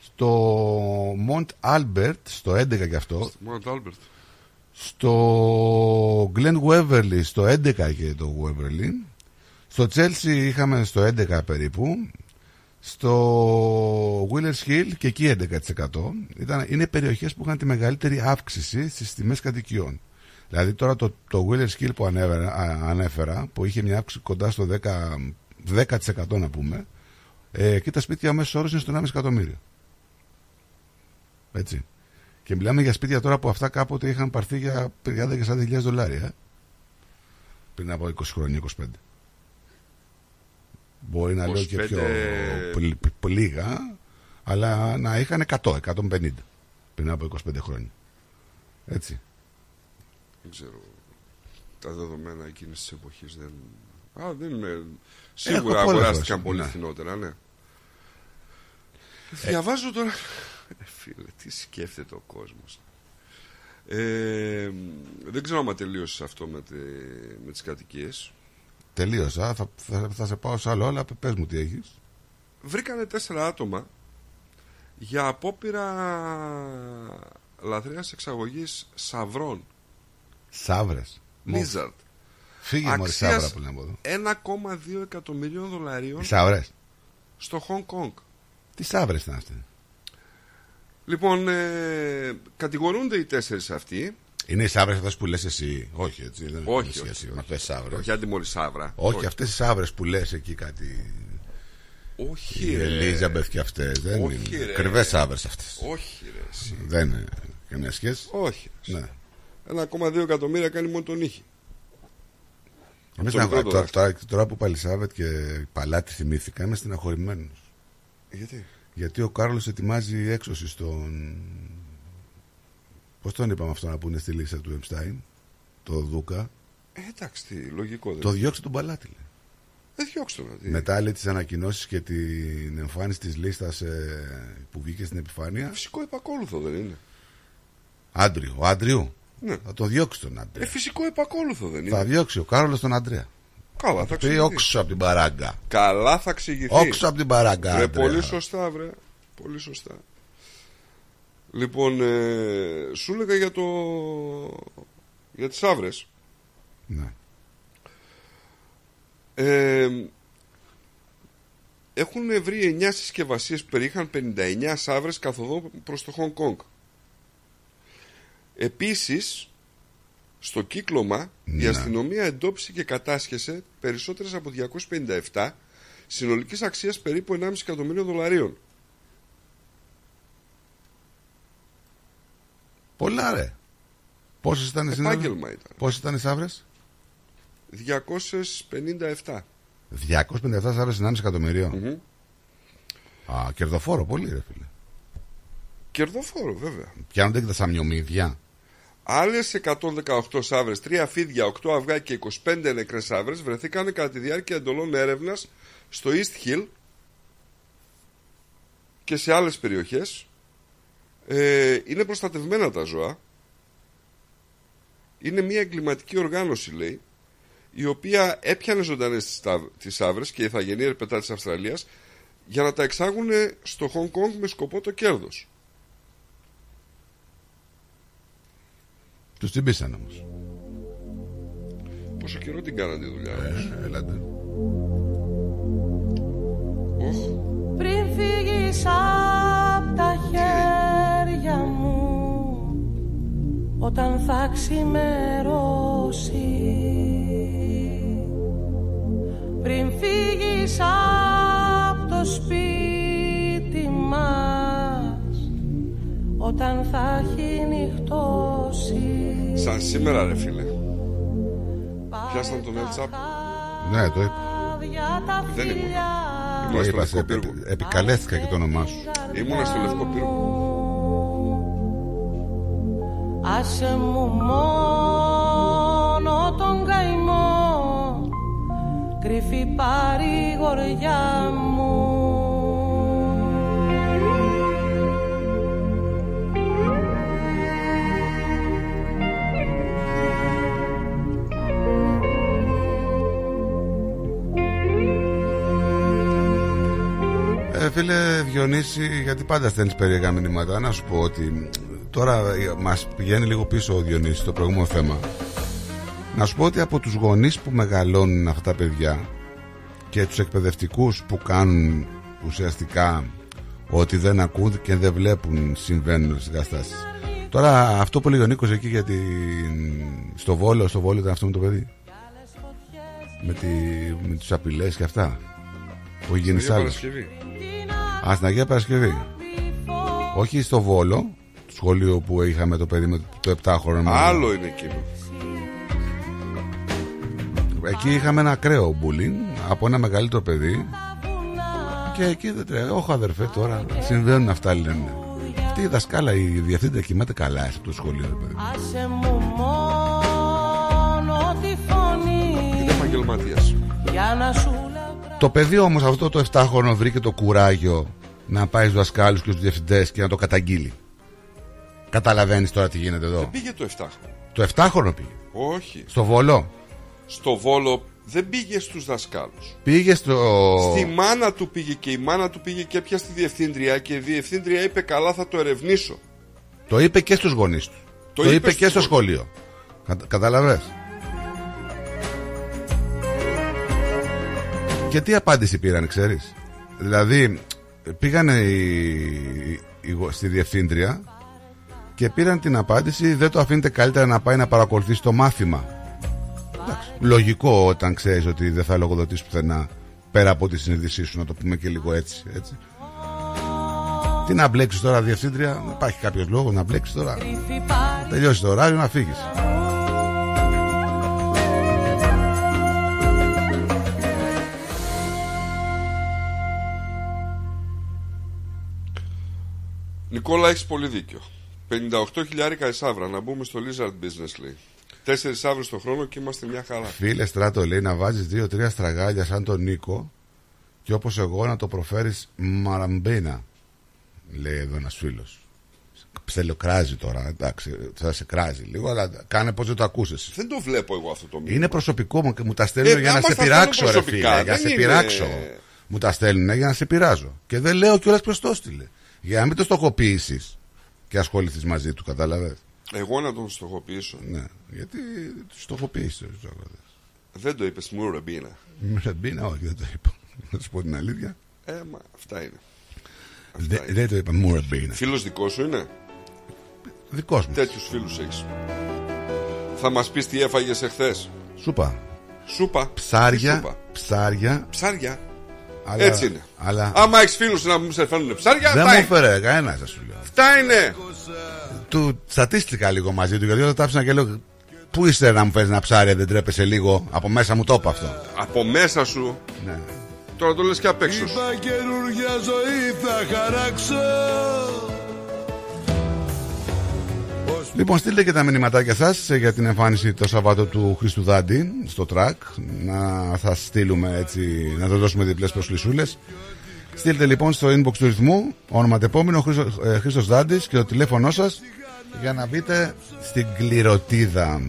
στο Mount Albert, στο 11% και αυτό, Mount Albert. στο Glen Waverly στο 11 και το Waverly στο Chelsea είχαμε στο 11 περίπου στο Willers Hill και εκεί 11% Ήταν, είναι περιοχές που είχαν τη μεγαλύτερη αύξηση στις τιμές κατοικιών δηλαδή τώρα το, το Willers Hill που ανέφερα, α, ανέφερα που είχε μια αύξηση κοντά στο 10%, 10% να πούμε ε, εκεί τα σπίτια ο μέσος όρος είναι στο 1,5 εκατομμύριο έτσι και μιλάμε για σπίτια τώρα που αυτά κάποτε είχαν πάρθει για 30 και 40 χιλιάδες δολάρια. ε. Πριν από 20 χρόνια, 25. Μπορεί να λέω και 25. πιο πλ- πλ- λίγα, αλλά να είχαν 100, 150 πριν από 25 χρόνια. Έτσι. Δεν ξέρω. Τα δεδομένα εκείνης της εποχής δεν... Α, δεν είναι... Σίγουρα Έχω πολλές αγοράστηκαν φορές, πολύ ναι. φθηνότερα, ναι. Διαβάζω τώρα... Ε, Φίλε, τι σκέφτεται ο κόσμος. Ε, δεν ξέρω αν τελείωσε αυτό με, τε, με τις κατοικίες. Τελείωσα. Θα, θα, θα σε πάω σε άλλο, αλλά πες μου τι έχεις. Βρήκανε τέσσερα άτομα για απόπειρα λαθρέας εξαγωγής σαυρών. Σαύρες. Lizard. Φύγε μόλι Αξίας σαύρα που λέμε εδώ. 1,2 εκατομμυρίων δολαρίων Οι σαύρες. στο Hong Kong. Τι σαύρες ήταν αυτές. Λοιπόν, ε, κατηγορούνται οι τέσσερις αυτοί. Είναι οι σαύρες αυτές που λες εσύ; Όχι, έτσι. Δεν έχουν Όχι, σχέση όχι, με όχι. αυτές τις σαύρες. Όχι, άντι μόλις σαύρα. Όχι, Όχι. αυτές οι σαύρες που λες εκεί κάτι. Όχι, Η ρε. Ελίζαμπεθ και αυτές. Δεν Όχι, είναι. ρε. Κρυβές σαύρες αυτές. Όχι, ρε. εσύ. Δεν είναι καμία σχέση. Όχι. Ναι. 1,2 εκατομμύρια κάνει μόνο τον ήχη. Εμείς Το να- μικρό το τώρα, δάχτυλο. τώρα, τώρα που Παλισάβετ και Παλάτι θυμήθηκα, είμαι στεναχωρημένος. Γιατί; Γιατί ο Κάρλος ετοιμάζει έξωση στον. Πώς τον είπαμε αυτό να πούνε στη λίστα του Εμστάιν, το Δούκα. Ε, εντάξει, τι, λογικό δεν Το είναι. διώξει τον Παλάτι. λέει. Ε, διώξτε τον. τι. Μετά λέει τις ανακοινώσεις και την εμφάνιση της λίστας που βγήκε στην επιφάνεια. Φυσικό επακόλουθο δεν είναι. Άντριο. Ο Άντριου. Ναι. Θα το διώξει τον Άντρια. Ε, φυσικό επακόλουθο δεν είναι. Θα διώξει ο Κάρολος τον Αντρέα. Καλά, θα Πει εξηγηθεί. όξω από την παράγκα. Καλά θα εξηγηθεί. Όξω από την παράγκα. Βρε, Άντρια. πολύ σωστά, βρε. Πολύ σωστά. Λοιπόν, ε, σου έλεγα για το... για τις άβρες. Ναι. Ε, έχουν βρει 9 συσκευασίες που περιείχαν 59 σαύρες καθοδό προς το Χονγκ Κονγκ. Επίσης, στο κύκλωμα η Ναι. αστυνομία εντόπισε και κατάσχεσε περισσότερες από 257 συνολικής αξίας περίπου 1,5 εκατομμύριο δολαρίων. Πολλά ρε. Πόσες ήταν οι Επάγγελμα συνάδελφοι; ήταν. Πόσες ήταν οι σαύρε; 257. 257 σαύρε 1,5 εκατομμυριο Α, κερδοφόρο πολύ, ρε φίλε. Κερδοφόρο βέβαια. Πιάνονται και τα σαμιομίδια. Άλλες 118 σαύρες, 3 φίδια, 8 αυγά και 25 νεκρές σαύρες βρεθήκαν κατά τη διάρκεια εντολών έρευνας στο East Hill και σε άλλες περιοχές. Ε, είναι προστατευμένα τα ζώα. Είναι μια εγκληματική οργάνωση, λέει, η οποία έπιανε ζωντανές τις σαύρες και η ηθαγενή ερπετά της Αυστραλίας για να τα εξάγουν στο Χονγκ Κονγκ με σκοπό το κέρδος. Τους τσιμπήσαν όμως. Πόσο καιρό την κάνανε τη δουλειά Ε, έλατε. Πριν φύγεις απ' τα χέρια μου Όταν θα ξημερώσεις Πριν φύγεις απ' το σπίτι μας Όταν θα έχει νυχτώσει. Σαν σήμερα ρε φίλε. Πιάσαν τον Ελτσάπ Ναι, το είπα. Για τα Δεν ήμουν Το Ήμουν στο είπα, Λευκό σε- Πύργο. επι- επικαλέστηκα και το όνομά σου. Ήμουνα στο Λευκό Πύργο. Άσε μου μόνο τον καημό. Κρυφή παρηγοριά μου φίλε Διονύση, γιατί πάντα στέλνεις περίεργα μηνύματα. Να σου πω ότι τώρα μας πηγαίνει λίγο πίσω ο Διονύσης το προηγούμενο θέμα. Να σου πω ότι από τους γονείς που μεγαλώνουν αυτά τα παιδιά και τους εκπαιδευτικούς που κάνουν ουσιαστικά ότι δεν ακούν και δεν βλέπουν συμβαίνουν στις καταστάσεις. Τώρα αυτό που λέει ο Νίκος εκεί για την... στο Βόλο, στο Βόλο ήταν αυτό με το παιδί; Με, τη... με τους απειλές και αυτά. Που γίνει Αγία άλλος. Παρασκευή Α, στην Αγία Παρασκευή. Όχι στο Βόλο, το σχολείο που είχαμε το παιδί με το 7χρονο. Άλλο είναι εκείνο Εκεί είχαμε ένα ακραίο μπουλίνγκ από ένα μεγαλύτερο παιδί. Και εκεί δεν τρέχει. Όχι, αδερφέ, τώρα συμβαίνουν αυτά, λένε. Αυτή η δασκάλα, η διευθύντρια κοιμάται καλά σε αυτό το σχολείο, ρε παιδί. Άσε μου μόνο τη φωνή Είναι επαγγελματίας Για να σου λέω Το παιδί όμως αυτό το 7χρονο βρήκε το κουράγιο να πάει στους δασκάλους και στους διευθυντές και να το καταγγείλει. Καταλαβαίνεις τώρα τι γίνεται εδώ. Δεν πήγε το 7 Το 7χρονο πήγε. Όχι Στο Βόλο; Στο Βόλο δεν πήγε στους δασκάλους Πήγε στο. Στη μάνα του πήγε και η μάνα του πήγε και έπια στη διευθύντρια και η διευθύντρια είπε καλά θα το ερευνήσω. Το είπε και στους γονείς του. Το, είπε είπε, στους και στο γονείς. σχολείο. Κατα, καταλαβες; Και τι απάντηση πήραν, ξέρεις; Δηλαδή, πήγανε οι- οι γο- στη διευθύντρια και πήραν την απάντηση δεν το αφήνετε καλύτερα να πάει να παρακολουθήσει το μάθημα. Εντάξει, λογικό όταν ξέρεις ότι δεν θα λογοδοτείς πουθενά πέρα από τη συνείδησή σου, να το πούμε και λίγο έτσι. έτσι. Τι να μπλέξεις τώρα, διευθύντρια, δεν υπάρχει κάποιος λόγος να μπλέξεις τώρα. κρυφή παρηγοριά Τελειώσεις το ωράριο να φύγεις. Νικόλα, έχεις πολύ δίκιο. 58 χιλιάρικα η σαύρα, να μπούμε στο Lizard Business λέει. Τέσσερις σαύρε το χρόνο και είμαστε μια χαρά. Φίλε στράτο λέει να βάζεις δύο-τρία στραγάλια σαν τον Νίκο και όπως εγώ να το προφέρεις μαραμπίνα. Λέει εδώ ένας φίλος. Ψελοκράζει τώρα, εντάξει, θα σε κράζει λίγο, αλλά κάνε πώς δεν το ακούσει. Δεν το βλέπω εγώ αυτό το μήνυμα. Είναι προσωπικό μου και μου τα στέλνουν Ε, για να άμα σε στα πειράξω, ρε στέλνουν φίλε. προσωπικά, Για να δεν σε είναι- πειράξω. Μου τα στέλνουν για να σε πειράζω. Και δεν λέω κιόλας ποιο το έστειλε. Για να μην το στοχοποιήσεις και ασχοληθείς μαζί του, κατάλαβες; Εγώ να τον στοχοποιήσω. Ναι, γιατί τους στοχοποιήσεις τους αγρότες. Δεν το είπες μου, Ρεμπίνα. Μουραμπίνα, όχι, δεν το είπα. Να σου πω την αλήθεια. Ε, μα αυτά είναι. Δε- Δεν το είπα Μουραμπίνα. Φίλος δικός σου είναι; Δικός μου. Τέτοιους φίλους έχεις. Θα μας πεις τι έφαγες εχθές; Σούπα. Σούπα. Τι Ψάρια, σούπα; ψάρια Ψάρια. Αλλά- Έτσι είναι. αλλά- Άμα έχεις φίλους να μου σε φέρνουν ψάρια, Δεν αυτά μου είναι. έφερε κανένα, σα σου λέω. Αυτά είναι. Του στατίστηκα λίγο μαζί του γιατί όταν τα άφησα και λέω Πού είστε να μου φέρεις ένα ψάρι, δεν τρέπεσαι λίγο; Από μέσα μου το είπα αυτό. Από μέσα σου. Ναι. Τώρα το λες και απ' έξω. σου. Είπα καινούργια ζωή θα χαράξω Λοιπόν, στείλτε και τα μηνυματάκια σας για την εμφάνιση το Σαββάτο του Χρήστου Δάντη στο track. Να θα στείλουμε έτσι, να το δώσουμε διπλές προσκλησούλε. Στείλτε λοιπόν στο inbox του ρυθμού ονοματεπόμενο Χρήστο ε, Χρήστος Δάντης και το τηλέφωνό σας για να μπείτε στην κληροτίδα.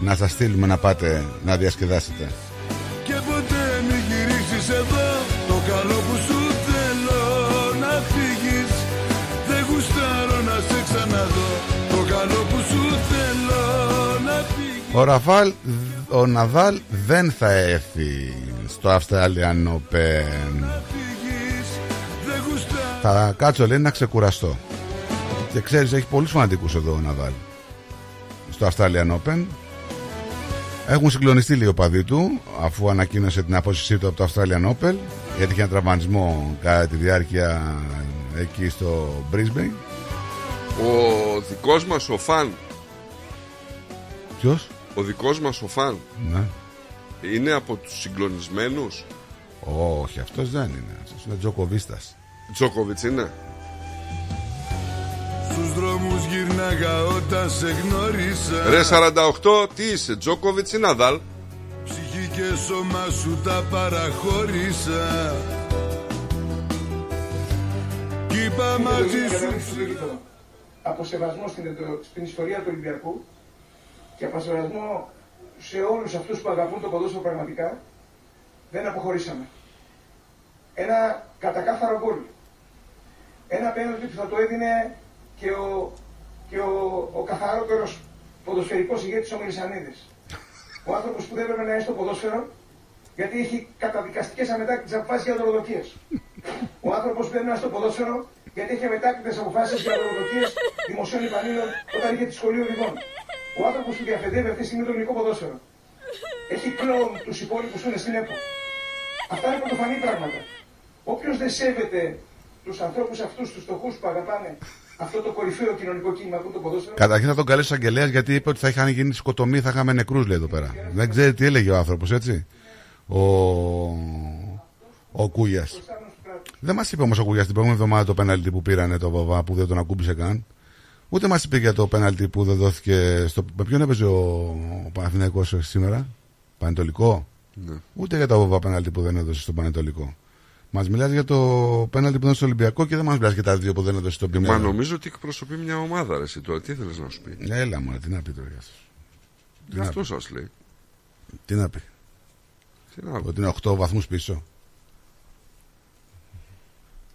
Να σας στείλουμε να πάτε να διασκεδάσετε. Ο Ραφάλ, ο Ναδάλ δεν θα έρθει στο Australian Open. Δεν γουστάρω Θα κάτσω λέει να ξεκουραστώ. Και ξέρεις έχει πολλούς φανατικούς εδώ ο Ναδάλ. Στο Australian Open. Έχουν συγκλονιστεί λίγο παδί του αφού ανακοίνωσε την απόσυσή του από το Australian Open γιατί είχε ένα τραυματισμό κατά τη διάρκεια εκεί στο Brisbane. Ο δικός μας ο φαν Ποιος; Ο δικός μας ο φαν Ναι. Είναι από τους συγκλονισμένους; Όχι, αυτός δεν είναι. Αυτός είναι Τζοκοβίστας. Τζόκοβιτς είναι Στους δρόμους γυρνάγα όταν σε γνώρισα Ρε 48 τι είσαι Τζόκοβιτς ή Ναδάλ Ψυχή και σώμα σου τα παραχώρησα Κι είπα μαζί σου από σεβασμό στην, στην ιστορία του Ολυμπιακού και από σεβασμό σε όλους αυτούς που αγαπούν το ποδόσφαιρο πραγματικά, δεν αποχωρήσαμε. Ένα κατακάθαρο γκολ. Ένα πέναλτι που θα το έδινε και ο, και ο, ο καθαρότερος ποδοσφαιρικός ηγέτης ο Μελισανίδης. Ο άνθρωπος που δεν έπρεπε να είναι στο ποδόσφαιρο γιατί έχει καταδικαστικές αμετάκτητες αποφάσεις για δωροδοκίες. Ο άνθρωπος που δεν είναι στο ποδόσφαιρο γιατί έχει αμετάκτητες αποφάσεις για δωροδοκίες δημοσίων υπαλλήλων όταν είχε τη σχολείο οδηγών. Ο άνθρωπος που διαφεδεύει αυτή τη στιγμή το ελληνικό ποδόσφαιρο. Έχει κλόουν τους υπόλοιπους που είναι στην ΕΠΟ. Αυτά είναι πρωτοφανή πράγματα. Όποιος δεν σέβεται τους ανθρώπους αυτούς, τους φτωχούς που αγαπάνε αυτό το κορυφαίο κοινωνικό κίνημα που είναι το ποδόσφαιρο, Καταρχήν θα τον καλέσει ο Αγγελέα γιατί είπε ότι θα είχαν γίνει σκοτωμοί, θα είχαμε νεκρούς, λέει εδώ πέρα. Δεν ξέρει τι έλεγε ο άνθρωπος, έτσι. Ο, ο Κούγιας. Δεν μας είπε όμως ο Κούγιας την προηγούμενη εβδομάδα το πέναλτι που πήρανε το Βαβά που δεν τον ακούμπησε καν. Ούτε μας είπε για το πέναλτι που δεν δόθηκε. Στο... Με ποιον έπαιζε ο, ο Παναθηναϊκός σήμερα, Πανετολικό; Ναι. Ούτε για το Βαβά πέναλτι που δεν έδωσε στο Πανετολικό. Μας μιλάς για το πέναλτι που έδωσε στο Ολυμπιακό και δεν μας μιλάς για τα δύο που δεν έδωσε στο Πιμέλο. Μα νομίζω ότι εκπροσωπεί μια ομάδα ρε εσύ τώρα Τι ήθελες να σου πει; Έλα μου, τι να πει τώρα για σας. Τι να Αυτό πει. σας λέει Τι να πει. Τι να πει. Ότι είναι 8 βαθμούς πίσω.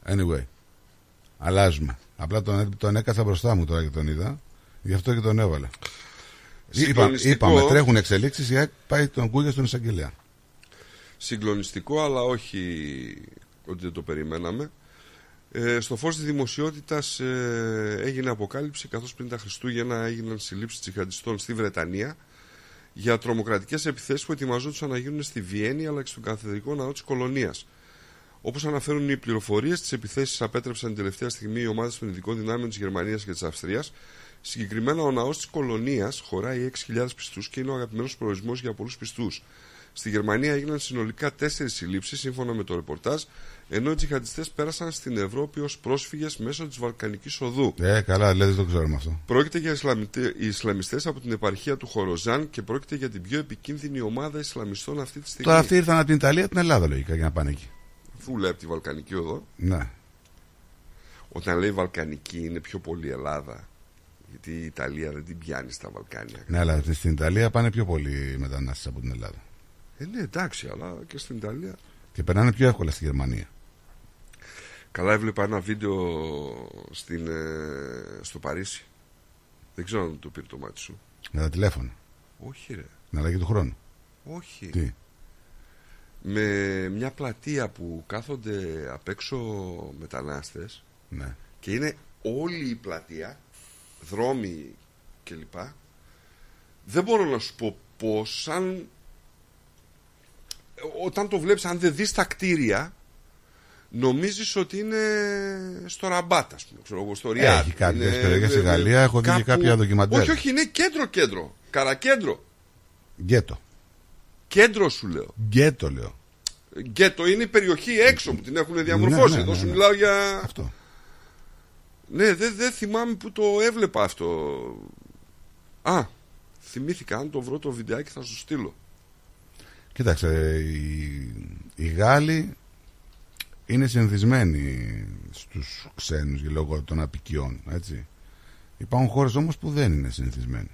Anyway. Αλλάζουμε. Απλά τον, τον έκατσα μπροστά μου τώρα και τον είδα. Γι' αυτό και τον έβαλα. Είπα, Συγκλονιστικό. είπαμε, τρέχουν εξελίξεις η ΑΕΚ πάει τον Κούγια στον εισαγγελέα. Συγκλονιστικό αλλά όχι ότι δεν το περιμέναμε ε, στο φως της δημοσιότητας ε, έγινε αποκάλυψη καθώς πριν τα Χριστούγεννα έγιναν συλλήψεις τσιχαντιστών στη Βρετανία για τρομοκρατικές επιθέσεις που ετοιμαζόντουσαν να γίνουν στη Βιέννη αλλά και στον καθεδρικό ναό της κολονίας. Όπως αναφέρουν οι πληροφορίες, τις επιθέσεις απέτρεψαν την τελευταία στιγμή οι ομάδες των ειδικών δυνάμεων της Γερμανίας και της Αυστρίας. Συγκεκριμένα, ο ναός της Κολονίας χωράει 6.000 πιστούς και είναι ο αγαπημένος προορισμός για πολλούς πιστούς. Στη Γερμανία έγιναν συνολικά τέσσερις συλλήψεις, σύμφωνα με το ρεπορτάζ, ενώ οι τζιχαντιστές πέρασαν στην Ευρώπη ως πρόσφυγες μέσω της Βαλκανικής Οδού. Ε, καλά, λέει, δεν το ξέρουμε αυτό. Πρόκειται για Ισλαμιστές από την επαρχία του Χοροζάν και πρόκειται για την πιο επικίνδυνη ομάδα Ισλαμιστών αυτή τη στιγμή. Τώρα αυτοί ήρθαν από την Ιταλία, την Ελλάδα λογικά για να πάνε εκεί. Αφού λέει από τη Βαλκανική Οδό. Ναι. Όταν λέει Βαλκανική είναι πιο πολύ Ελλάδα. Γιατί η Ιταλία δεν την πιάνει στα Βαλκάνια. Ναι, αλλά στην Ιταλία πάνε πιο πολλοί μετανάστες από την Ελλάδα. Ε, ναι, εντάξει, αλλά και στην Ιταλία. Και περνάνε πιο εύκολα στη Γερμανία. Καλά, έβλεπα ένα βίντεο στην, ε, στο Παρίσι. Δεν ξέρω αν το πήρε το μάτι σου. Με τα τηλέφωνα. Όχι, ρε. Την αλλαγή του χρόνου. Όχι. Τι; Με μια πλατεία που κάθονται απ' έξω μετανάστες Ναι. και είναι όλη η πλατεία, δρόμοι κλπ. Δεν μπορώ να σου πω πώς, αν... Όταν το βλέπεις, αν δεν δεις τα κτίρια, νομίζεις ότι είναι στο Ραμπάτ, ας πούμε, ξέρω εγώ, στο Ριάδ. Έχει κάποιες Είναι, περιοχές στη ε, Γαλλία, έχω δει και κάπου- κάποια ντοκιμαντέρ. Όχι, όχι, είναι κέντρο-κέντρο. Καρακέντρο. Γκέτο. Κέντρο σου λέω. Γκέτο λέω. Γκέτο είναι η περιοχή έξω που την έχουν διαμορφώσει. Ναι, ναι, Εδώ ναι, σου ναι. μιλάω για. Αυτό. Ναι, δεν δεν θυμάμαι που το έβλεπα αυτό. Α, θυμήθηκα. Αν το βρω το βιντεάκι θα σου στείλω. Κοίταξε, οι, οι Γάλλοι είναι συνηθισμένοι στους ξένους για λόγω των απικιών, έτσι. Υπάρχουν χώρες όμως που δεν είναι συνηθισμένοι.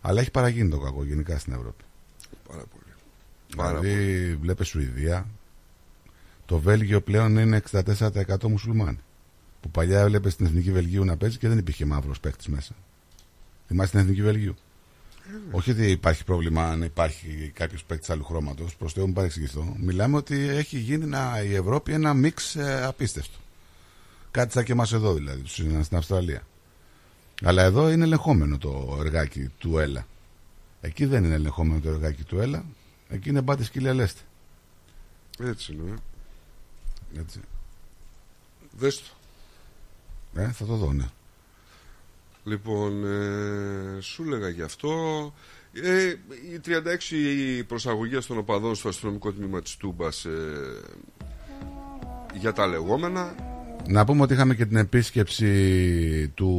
Αλλά έχει παραγίνει το κακό γενικά στην Ευρώπη. Πάρα πολύ. Πάρα δηλαδή, βλέπε Σουηδία, το Βέλγιο πλέον είναι 64% μουσουλμάνοι. Που παλιά έβλεπες στην Εθνική Βελγίου να παίζει και δεν υπήρχε μαύρος παίκτης μέσα. Θυμάστε την Εθνική Βελγίου; Όχι ότι υπάρχει πρόβλημα αν υπάρχει κάποιος παίκτης άλλου χρώματος, προς Θεού μου παρεξηγηθώ. Μιλάμε ότι έχει γίνει ένα- η Ευρώπη ένα μίξ ε, απίστευτο. Κάτι σαν και εμάς εδώ δηλαδή, τους στην στην Αυστραλία. Αλλά εδώ είναι ελεγχόμενο το εργάκι του ΕΛΑ. Εκεί δεν είναι ελεγχόμενο το εργάκι του ΕΛΑ. Εκεί είναι μπάτες σκύλια λέστε. Έτσι είναι. ε. Έτσι. Δες το. Ε, θα το δω, ναι. Λοιπόν, ε, σου έλεγα γι' αυτό. Ε, οι 36 προσαγωγές των οπαδών στο αστυνομικό τμήμα της Τούμπας ε, για τα λεγόμενα. Να πούμε ότι είχαμε και την επίσκεψη του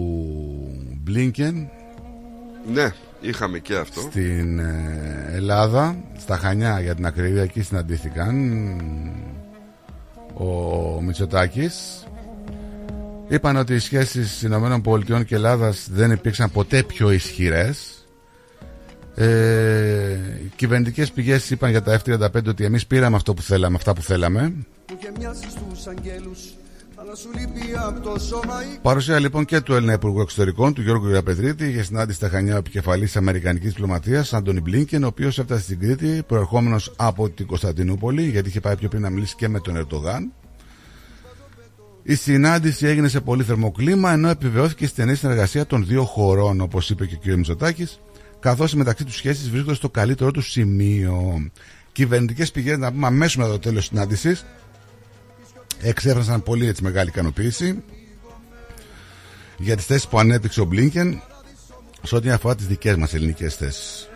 Μπλίνκεν Ναι, είχαμε και αυτό. στην ε, Ελλάδα, στα Χανιά για την ακρίβεια, εκεί συναντήθηκαν ο Μητσοτάκης. Είπαν ότι οι σχέσεις Ηνωμένων Πολιτειών και Ελλάδας δεν υπήρξαν ποτέ πιο ισχυρές. Ε, οι κυβερνητικές πηγές είπαν για τα F-35 ότι εμείς πήραμε αυτό που θέλαμε, αυτά που θέλαμε. Που και Παρουσία λοιπόν και του Έλληνα Υπουργού Εξωτερικών, του Γιώργου Ιαπετρίτη, για συνάντηση στα Χανιά ο επικεφαλής Αμερικανικής Διπλωματίας, Άντωνι Μπλίνκεν, ο οποίος έφτασε στην Κρήτη, προερχόμενος από την Κωνσταντινούπολη, γιατί είχε πάει πιο πριν να μιλήσει και με τον Ερντογάν. Η συνάντηση έγινε σε πολύ θερμό κλίμα, ενώ επιβεβαιώθηκε η στενή συνεργασία των δύο χωρών, όπως είπε και ο κ. Μητσοτάκης, καθώς οι μεταξύ τους σχέσεις βρίσκονται στο καλύτερο του σημείο. Κυβερνητικές πηγές, να πούμε αμέσως μετά το τέλος της συνάντησης, εξέφρασαν πολύ έτσι μεγάλη ικανοποίηση για τις θέσεις που ανέπτυξε ο Μπλίνκεν σε ό,τι αφορά τις δικές μας ελληνικές θέσεις.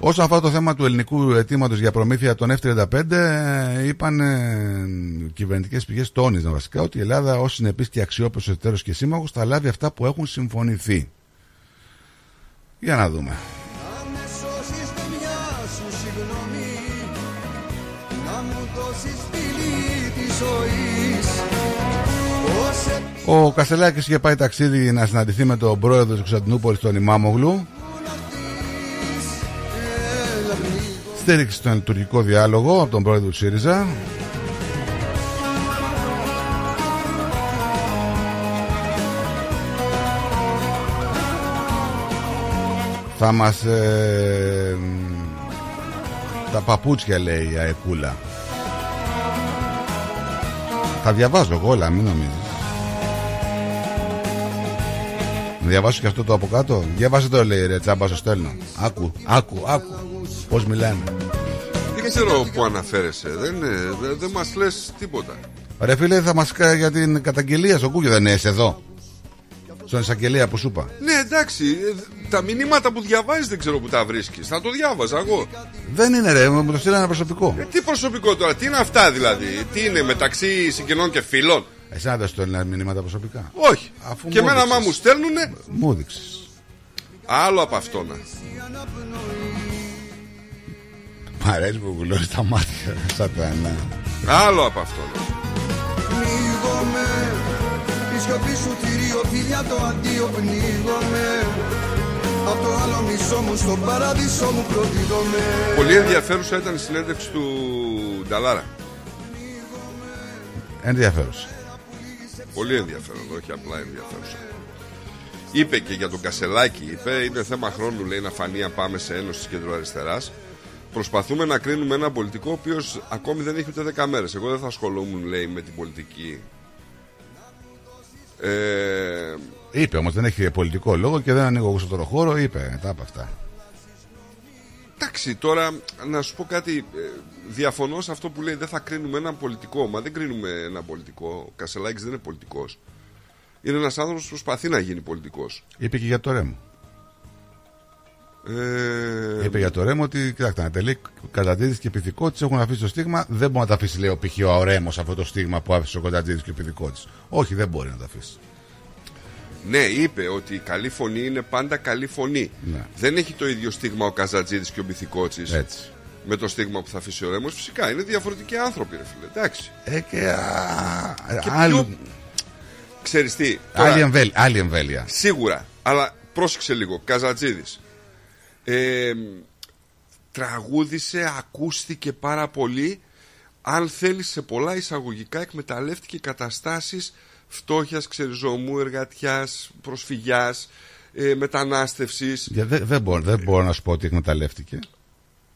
Όσον αφορά το θέμα του ελληνικού αιτήματος για προμήθεια των F-35, ε, είπαν ε, κυβερνητικές πηγές, τόνιζαν βασικά ότι η Ελλάδα ως συνεπής και αξιόπιστος εταίρος και σύμμαχος θα λάβει αυτά που έχουν συμφωνηθεί. Για να δούμε. Ο Κασελάκη είχε πάει ταξίδι να συναντηθεί με τον πρόεδρο της Κωνσταντινούπολης, τον Ημάμογλου. Στήριξε τον λειτουργικό διάλογο από τον πρόεδρο του ΣΥΡΙΖΑ. Θα μας ε, τα παπούτσια λέει η Αεκούλα Θα διαβάζω εγώ όλα μην νομίζεις διαβάσω και αυτό το από κάτω Διαβάσε το λέει ρε τσάμπα στο στέλνω Άκου, άκου, άκου Πώς μιλάνε Δεν ξέρω που αναφέρεσαι. Δεν, είναι- δεν, δεν μας λες τίποτα. Ρε φίλε θα μας κα- για την καταγγελία στο Google δεν είσαι εδώ Στον εισαγγελία που σου είπα Ναι, εντάξει. ε, Τα μηνύματα που διαβάζεις δεν ξέρω που τα βρίσκεις. Θα το διάβαζα εγώ. Δεν είναι ρε, μου το στείλανε προσωπικό Ε, τι προσωπικό τώρα, τι είναι αυτά δηλαδή; Τι είναι μεταξύ συγγενών και φίλων; Εσένα δεν σου στέλνουν μηνύματα προσωπικά; Όχι. Αφού και μου εμένα έδειξες. μα μου στέλνουνε Μου έδειξες άλλο από αυτό να. Μ' αρέσει που γουλώνεις τα μάτια Σατανά Άλλο από αυτό να. πνίγομαι Η σιωπή σου θηρίο φιλιά το αντίο πνίγομαι Απ' το άλλο μισό μου στον παράδεισο μου προδίδομαι Πολύ ενδιαφέρουσα ήταν η συνέντευξη του Νταλάρα. Ενδιαφέρουσα Πολύ ενδιαφέρον, όχι απλά ενδιαφέρουσα. Είπε και για τον Κασελάκη, είπε, είναι θέμα χρόνου λέει να φανεί αν πάμε σε ένωση κεντροαριστεράς. Προσπαθούμε να κρίνουμε ένα πολιτικό ο οποίος ακόμη δεν έχει ούτε 10 μέρες. Εγώ δεν θα ασχολούμουν, λέει, με την πολιτική. Ε, Είπε όμως δεν έχει πολιτικό λόγο και δεν ανοίγω εγώ στο χώρο Είπε τα από αυτά Εντάξει, τώρα να σου πω κάτι. ε, Διαφωνώ σε αυτό που λέει δεν θα κρίνουμε έναν πολιτικό. Μα δεν κρίνουμε έναν πολιτικό. Ο Κασελάκης δεν είναι πολιτικός. Είναι ένας άνθρωπος που προσπαθεί να γίνει πολιτικός. Είπε και για το ρέμο. Ε, Είπε για το ρέμο ότι, κοιτάξτε, Ανατελή, Κοντατζίδη και Πυθικότης έχουν αφήσει το στίγμα. Δεν μπορεί να τα αφήσει, λέει ο π.χ. ο Ρέμος αυτό το στίγμα που άφησε ο Κοντατζίδη και ο Πυθικότης. Όχι, δεν μπορεί να τα αφήσει. Ναι, είπε ότι η καλή φωνή είναι πάντα καλή φωνή. Ναι. Δεν έχει το ίδιο στίγμα ο Καζατζίδη και ο Μπιθικότσι. Έτσι. Με το στίγμα που θα αφήσει ο Ρέμος. Φυσικά είναι διαφορετικοί άνθρωποι, ρε φίλε. Εντάξει. Ε, και, α, Και άλλη, πιο- Ξέρεις τι. τώρα- άλλη, εμβέλεια, άλλη εμβέλεια. Σίγουρα. Αλλά πρόσεξε λίγο. Καζατζίδη. Ε, τραγούδισε, ακούστηκε πάρα πολύ. Αν θέλεις σε πολλά εισαγωγικά, εκμεταλλεύτηκε καταστάσεις φτώχειας, ξεριζωμού, εργατιάς, προσφυγιάς, ε, μετανάστευσης. Για- Δεν δεν μπορώ, δεν μπορώ να σου πω ότι εκμεταλλεύτηκε.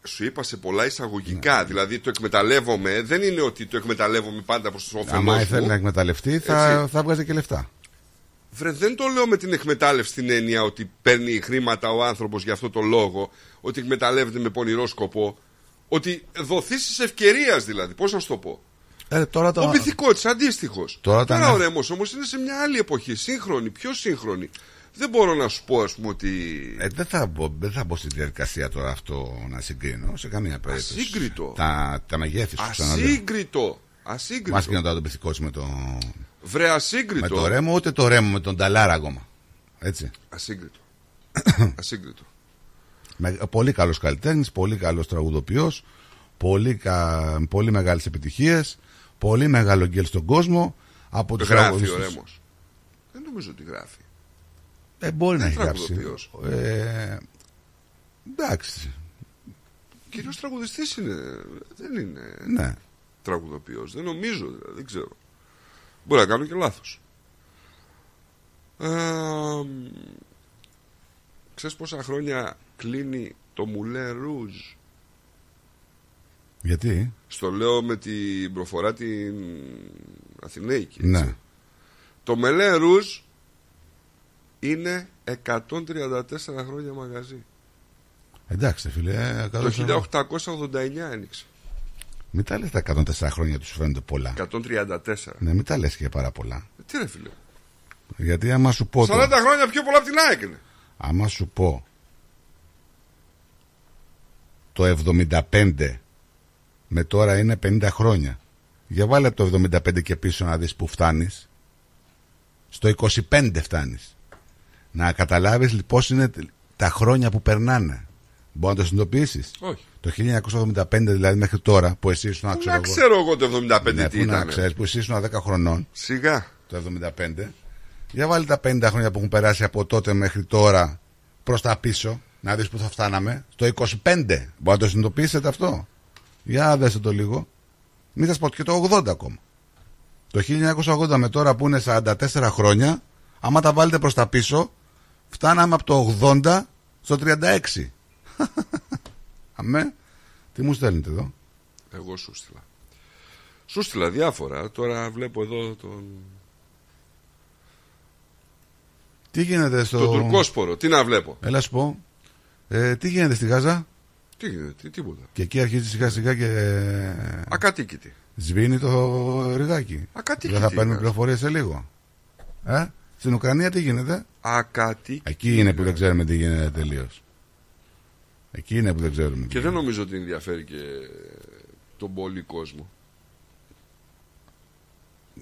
Σου είπα σε πολλά εισαγωγικά. Δηλαδή το εκμεταλλεύομαι δεν είναι ότι το εκμεταλλεύομαι πάντα προς το όφελός Άμα μου. ήθελε να εκμεταλλευτεί, θα, Έτσι. θα βγάζει και λεφτά. Βρε, δεν το λέω με την εκμετάλλευση στην έννοια ότι παίρνει χρήματα ο άνθρωπος για αυτό το λόγο, ότι εκμεταλλεύεται με πονηρό σκοπό. Ότι δοθεί τη ευκαιρίας δηλαδή. Πώς να σου το πω; Ε, τώρα το... Ο πυθικότη αντίστοιχος. Τώρα Τώρα, τα- ο Ρέμο όμως είναι σε μια άλλη εποχή. Σύγχρονη, πιο σύγχρονη. Δεν μπορώ να σου πω, ας πούμε, ότι. Ε, δεν, θα μπω, δεν θα μπω στη διαδικασία τώρα αυτό να συγκρίνω σε καμία περίπτωση. Ασύγκριτο. Τα, τα μεγέθη σου ξαναλέω. Ασύγκριτο. Μα Ασύγκριτο. πήγαινε τώρα τον Πυθικότη με, το, Βρε, ασύγκριτο. με το ρέμο, ούτε το ρέμο με τον Ταλάρα ακόμα. Έτσι. Ασύγκριτο. Ασύγκριτο. Με, πολύ καλός καλλιτέχνης, πολύ καλός τραγουδοποιός, πολύ, κα, πολύ μεγάλες επιτυχίες, πολύ μεγάλο γκέλ στον κόσμο. Από τους Γράφει ο τραγουδιστές. Ρέμος. Δεν νομίζω ότι γράφει. Ε, μπορεί να Δεν έχει γράψει. τραγουδοποιός. Ε, εντάξει. Κυρίως τραγουδιστής είναι. Δεν είναι Ναι. τραγουδοποιός. Δεν νομίζω, δηλαδή, δεν ξέρω. Μπορεί να κάνω και λάθος. Ε, μ, ξέρεις πόσα χρόνια κλείνει το Μουλέ Ρούζ. Γιατί; Στο λέω με την προφορά την Αθηναϊκή. έτσι. Ναι. Το Μελέ Ρούζ είναι 134 χρόνια μαγαζί. Εντάξει, φίλε. ε, Το καλό 1889 άνοιξε. Μην τα λες τα 104 χρόνια τους φαίνονται πολλά. 134. Ναι, μην τα λες και πάρα πολλά. Τι ρε φίλε. Γιατί άμα σου πω. 40 τώρα- χρόνια πιο πολλά από την ΑΕΚ είναι. άμα σου πω το 75 με τώρα είναι 50 χρόνια. Για βάλε από το 75 και πίσω να δεις που φτάνεις. Στο 25 φτάνεις. Να καταλάβεις λοιπόν είναι τα χρόνια που περνάνε. Μπορείς να το συνειδητοποιήσεις; Όχι. Το 1975 δηλαδή μέχρι τώρα που εσύ ήσουν Πού ξέρω να εγώ. ξέρω εγώ το 75 Ναι, τι πού να ήταν. ξέρεις, που εσύ ήσουν 10 χρονών. Σιγά. Το 75. Για βάλει τα 50 χρόνια που έχουν περάσει από τότε μέχρι τώρα προς τα πίσω. Να δεις που θα φτάναμε. Στο 25. Μπορείς να το συνειδητοποιήσετε αυτό; Για δέστε το λίγο. Μην σας πω και το 80 ακόμα. Το 1980 με τώρα που είναι 44 χρόνια, άμα τα βάλετε προς τα πίσω, φτάναμε από το 80 στο 36. Αμέ. Τι μου στέλνετε εδώ; Εγώ σου στείλα. Σου στείλα διάφορα. Τώρα βλέπω εδώ τον. Τι γίνεται στο... Το τουρκόσπορο. Τι να βλέπω; Έλα σου πω. Ε, τι γίνεται στη Γάζα; Τι γίνεται, τι, τίποτα. Και εκεί αρχίζει σιγά σιγά και Ακατοίκητη. σβήνει το ρηγάκι. Ακατοίκητη Δεν θα παίρνουμε είναι. πληροφορίες σε λίγο. Ε; Στην Ουκρανία τι γίνεται; Ακατοίκητη. Εκεί είναι που δεν ξέρουμε τι γίνεται τελείως. Εκεί είναι που δεν ξέρουμε. Και δεν νομίζω ότι ενδιαφέρει και τον πολύ κόσμο.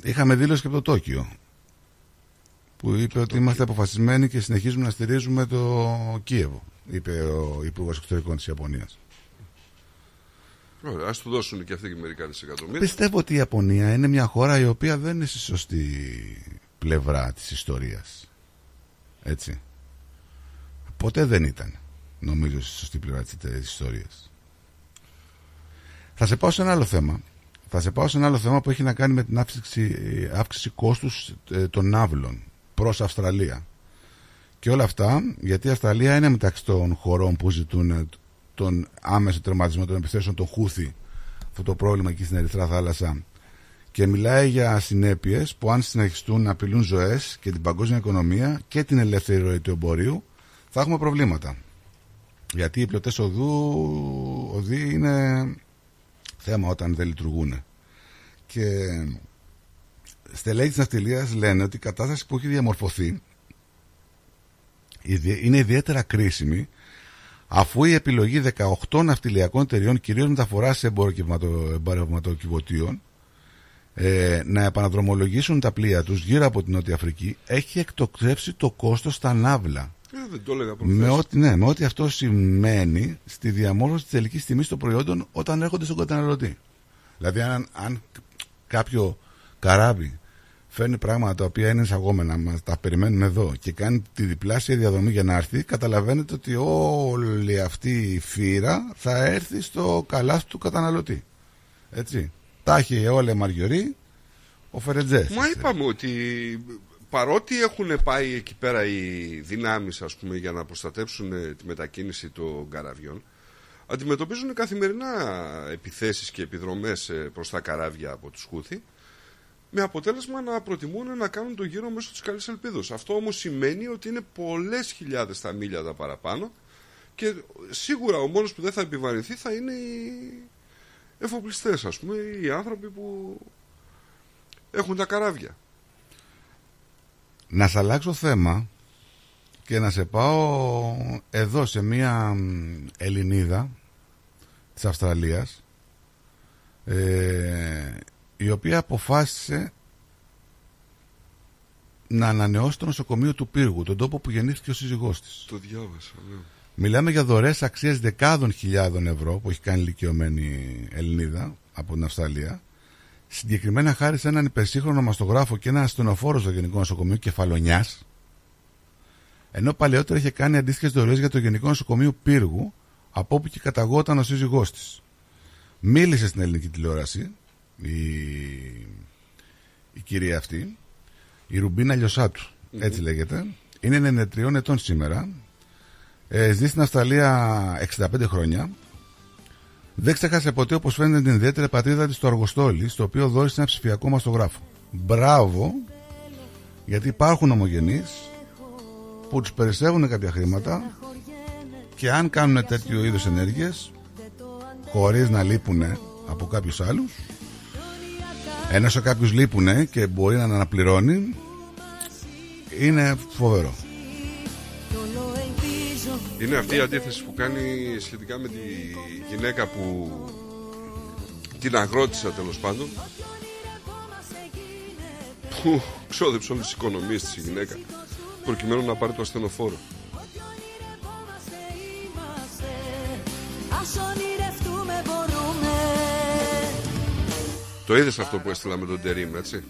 Είχαμε δήλωση και από το Τόκιο. Που είπε ότι είμαστε αποφασισμένοι και συνεχίζουμε να στηρίζουμε το Κίεβο. Είπε ο Υπουργός Εξωτερικών της Ιαπωνίας. Ωραία, ας του δώσουν και αυτοί και μερικά δισεκατομμύρια. Πιστεύω ότι η Ιαπωνία είναι μια χώρα η οποία δεν είναι στη σωστή πλευρά της ιστορίας. Έτσι. Ποτέ δεν ήταν, νομίζω, στη σωστή πλευρά της της ιστορίας. Θα σε πάω σε ένα άλλο θέμα. Θα σε πάω σε ένα άλλο θέμα που έχει να κάνει με την αύξηση, αύξηση κόστους ε, των ναύλων προς Αυστραλία. Και όλα αυτά γιατί η Αυστραλία είναι μεταξύ των χωρών που ζητούν ε, τον άμεσο τερματισμό των επιθέσεων των Χούθη αυτό το πρόβλημα εκεί στην Ερυθρά Θάλασσα και μιλάει για συνέπειες που αν συνεχιστούν να απειλούν ζωές και την παγκόσμια οικονομία και την ελεύθερη ροή του εμπορίου θα έχουμε προβλήματα. Γιατί οι πλωτές οδού οδοί είναι θέμα όταν δεν λειτουργούν. Και στελέχη της ναυτιλίας λένε ότι η κατάσταση που έχει διαμορφωθεί ιδι- είναι ιδιαίτερα κρίσιμη αφού η επιλογή 18 ναυτιλιακών εταιριών κυρίως μεταφορά σε εμπορευματο- εμπορευματοκιβωτίων ε, να επαναδρομολογήσουν τα πλοία τους γύρω από την Νότια Αφρική έχει εκτοξεύσει το κόστος στα ναύλα. Ε, δεν το έλεγα προχθές. Με ό,τι, ναι, με ό,τι αυτό σημαίνει στη διαμόρφωση της τελικής τιμής των προϊόντων όταν έρχονται στον καταναλωτή. Δηλαδή αν, αν κάποιο καράβι φέρνει πράγματα τα οποία είναι εισαγόμενα, μας τα περιμένουμε εδώ και κάνει τη διπλάσια διαδρομή για να έρθει, καταλαβαίνετε ότι όλη αυτή η φύρα θα έρθει στο καλάθι του καταναλωτή. Έτσι. Τα έχει όλα Μαριωρή, ο Φερετζές. Μα είπαμε ότι παρότι έχουν πάει εκεί πέρα οι δυνάμεις ας πούμε για να προστατέψουν ε, τη μετακίνηση των καραβιών αντιμετωπίζουν καθημερινά επιθέσεις και επιδρομές ε, προς τα καράβια από τους Χούθη με αποτέλεσμα να προτιμούν να κάνουν το γύρο μέσω της καλής ελπίδος. Αυτό όμως σημαίνει ότι είναι πολλές χιλιάδες τα μίλια τα παραπάνω και σίγουρα ο μόνος που δεν θα επιβαρυνθεί θα είναι οι εφοπλιστές ας πούμε, οι άνθρωποι που έχουν τα καράβια. Να σε αλλάξω θέμα και να σε πάω εδώ σε μια μ, Ελληνίδα της Αυστραλίας ε, η οποία αποφάσισε να ανανεώσει το νοσοκομείο του Πύργου, τον τόπο που γεννήθηκε ο σύζυγός της. Το διάβασα, ναι. Μιλάμε για δωρεές αξίας δεκάδων χιλιάδων ευρώ που έχει κάνει ηλικιωμένη Ελληνίδα από την Αυστραλία. Συγκεκριμένα χάρη σε έναν υπερσύγχρονο μαστογράφο και ένα ασθενοφόρο στο Γενικό Νοσοκομείο Κεφαλονιάς. Ενώ παλαιότερα είχε κάνει αντίστοιχες δωρεές για το Γενικό Νοσοκομείο Πύργου, από όπου και καταγόταν ο σύζυγός της. Μίλησε στην ελληνική τηλεόραση η, η κυρία αυτή, η Ρουμπίνα Λιωσάτου, έτσι λέγεται. Είναι 93 ετών σήμερα. Ε, ζει στην Αυστραλία 65 χρόνια. Δεν ξέχασε ποτέ όπως φαίνεται την ιδιαίτερη πατρίδα της στο Αργοστόλι, στο οποίο δόρισε ένα ψηφιακό μαστογράφο. Μπράβο, γιατί υπάρχουν ομογενείς που τους περισσεύουν κάποια χρήματα και αν κάνουν τέτοιο είδους ενέργειες χωρίς να λείπουν από κάποιους άλλους ενώ σε κάποιους λείπουν και μπορεί να αναπληρώνει είναι φοβερό. Είναι αυτή η αντίθεση που κάνει σχετικά με τη γυναίκα που την αγρότησα τέλος πάντων που ξόδεψε όλες τις οικονομίες της η γυναίκα προκειμένου να πάρει το ασθενοφόρο. Το είδες αυτό που έστειλα με τον Τερίμ, έτσι;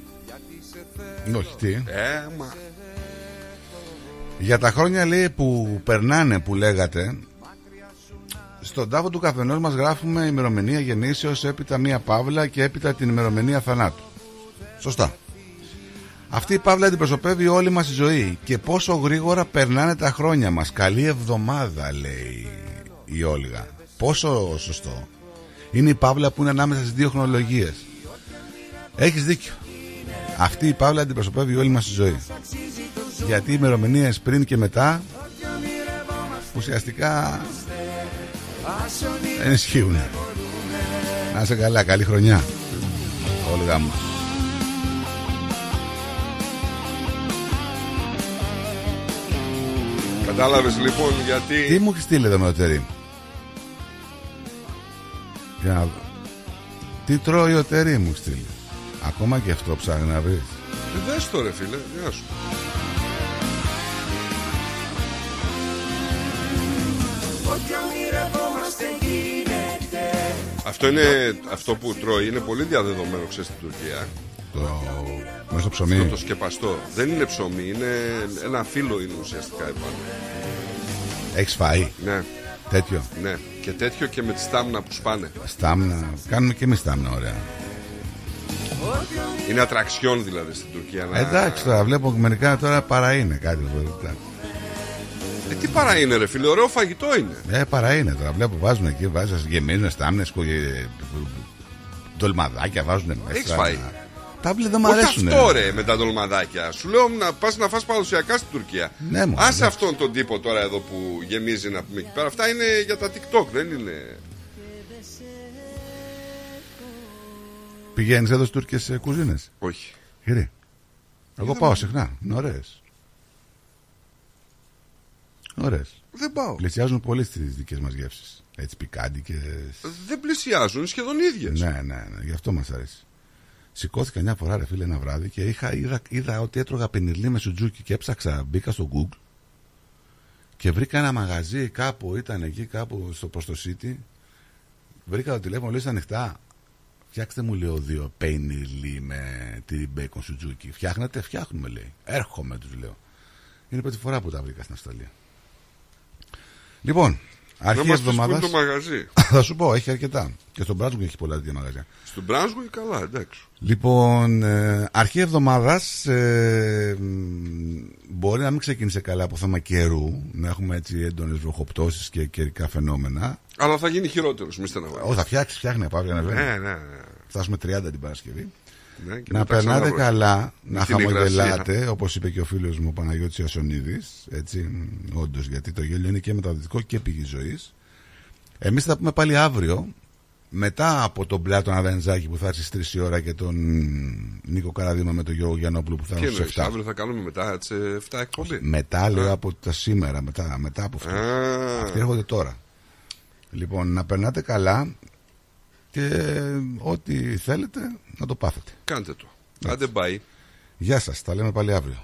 Όχι, τι. Ε, μα Για τα χρόνια λέει που περνάνε που λέγατε στον τάφο του καθενός μας γράφουμε ημερομηνία γεννήσεως έπειτα μία παύλα και έπειτα την ημερομηνία θανάτου. Σωστά. Αυτή η παύλα αντιπροσωπεύει όλη μας η ζωή και πόσο γρήγορα περνάνε τα χρόνια μας. Καλή εβδομάδα λέει η Όλγα. Πόσο σωστό. Είναι η παύλα που είναι ανάμεσα στις δύο χρονολογίες. Έχεις δίκιο. Αυτή η παύλα αντιπροσωπεύει όλη μας τη ζωή. Γιατί οι ημερομηνίες πριν και μετά ουσιαστικά δεν ισχύουν. Να είσαι καλά, καλή χρονιά. Όλγα μου. κατάλαβες λοιπόν γιατί... Τι μου έχεις στείλει εδώ με το τερί. Για να δω. Τι τρώει ο τερί μου έχει στείλει. Ακόμα και αυτό ψάχνει να βρει. Ε, Δες το ρε φίλε, γεια σου. Ό,τι ονειρευόμαστε γίνεται Αυτό, είναι, αυτό που τρώει είναι πολύ διαδεδομένο ξέρεις στην Τουρκία. Το μέσα στο ψωμί. Αυτό το σκεπαστό. Δεν είναι ψωμί, είναι ένα φύλλο είναι ουσιαστικά επάνω. Έχεις φάει; Ναι. Τέτοιο; Ναι. Και τέτοιο και με τη στάμνα που σπάνε. Στάμνα. Κάνουμε και εμείς στάμνα, ωραία. Είναι ατραξιόν δηλαδή στην Τουρκία. Να... Εντάξει τώρα, βλέπω μερικά τώρα παρά είναι κάτι. Ε, τι παρά είναι ρε φίλε, ωραίο φαγητό είναι. Ε, παρά είναι τώρα. Βλέπω βάζουν εκεί, βάζουν, γεμίζουν στάμνες, ντολμαδάκια βάζουν μέσα. Έχεις φάει; τάμπλετ δεν μ' Όχι αρέσουν. αυτό ρε με τα ντολμαδάκια. Σου λέω να πας να φας παραδοσιακά στην Τουρκία. Ναι, μωρέ, Άσε εντάξει. αυτόν τον τύπο τώρα εδώ που γεμίζει να πούμε εκεί πέρα. Αυτά είναι για τα TikTok, δεν είναι. Πηγαίνεις εδώ στις Τούρκε κουζίνες; Όχι. Κύριε. Εγώ Είδαμε. πάω συχνά. Είναι ωραίες. Ωραίες. Δεν πάω. Πλησιάζουν πολύ στις δικές μας γεύσεις. Έτσι πικάντικε. Δεν πλησιάζουν, είναι σχεδόν ίδιες. Ναι, ναι, ναι, γι' αυτό μας αρέσει. Σηκώθηκα μια φορά, ρε φίλε, ένα βράδυ και είχα, είδα, είδα ότι έτρωγα πενιλί με σουτζούκι και έψαξα, μπήκα στο Google και βρήκα ένα μαγαζί κάπου, ήταν εκεί κάπου στο προς το City. Βρήκα το τηλέφωνο, λέει ανοιχτά. Φτιάξτε μου, λέω, δύο πενιλί με τυρί μπέικον σουτζούκι. Φτιάχνετε, φτιάχνουμε, λέει. Έρχομαι, τους λέω. Είναι η πρώτη φορά που τα βρήκα στην Αυστραλία. Λοιπόν, αρχή μας πεις που είναι εβδομάδα. το μαγαζί. Θα σου πω, έχει αρκετά. Και στον Μπράτζουγκ έχει πολλά τέτοια μαγαζιά. Στον Μπράνσγουι καλά, εντάξει. Λοιπόν, ε, αρχή εβδομάδας ε, μ, μπορεί να μην ξεκίνησε καλά από θέμα καιρού, να έχουμε έτσι έντονες βροχοπτώσει και καιρικά φαινόμενα. Αλλά θα γίνει χειρότερος, μη στεναχωρείτε. Όχι, θα φτιάξεις, φτιάχνει, πάει να Ναι, ναι, ναι. Φτάσουμε 30 την Παρασκευή. Ναι, και να μετά περνάτε ξανά καλά, με να την υγρασία. χαμογελάτε, όπως είπε και ο φίλος μου ο Παναγιώτης Ιασονίδης, έτσι, όντως, γιατί το γέλιο είναι και μεταδοτικό και πηγή ζωής. Εμείς θα πούμε πάλι αύριο, μετά από τον Πλάτων Αδενζάκη που θα έρθει στις 3 η ώρα και τον Νίκο Καραδίμα με τον Γιώργο Γιαννόπουλο που θα Τι έρθει εννοείς, στι 7. αύριο θα κάνουμε μετά τι 7 εκπομπή; Μετά λέω από τα σήμερα, μετά, μετά από αυτό. Α. Αυτοί έρχονται τώρα. Λοιπόν, να περνάτε καλά και ό,τι θέλετε να το πάθετε. Κάντε το. Αν πάει. Γεια σας. Τα λέμε πάλι αύριο.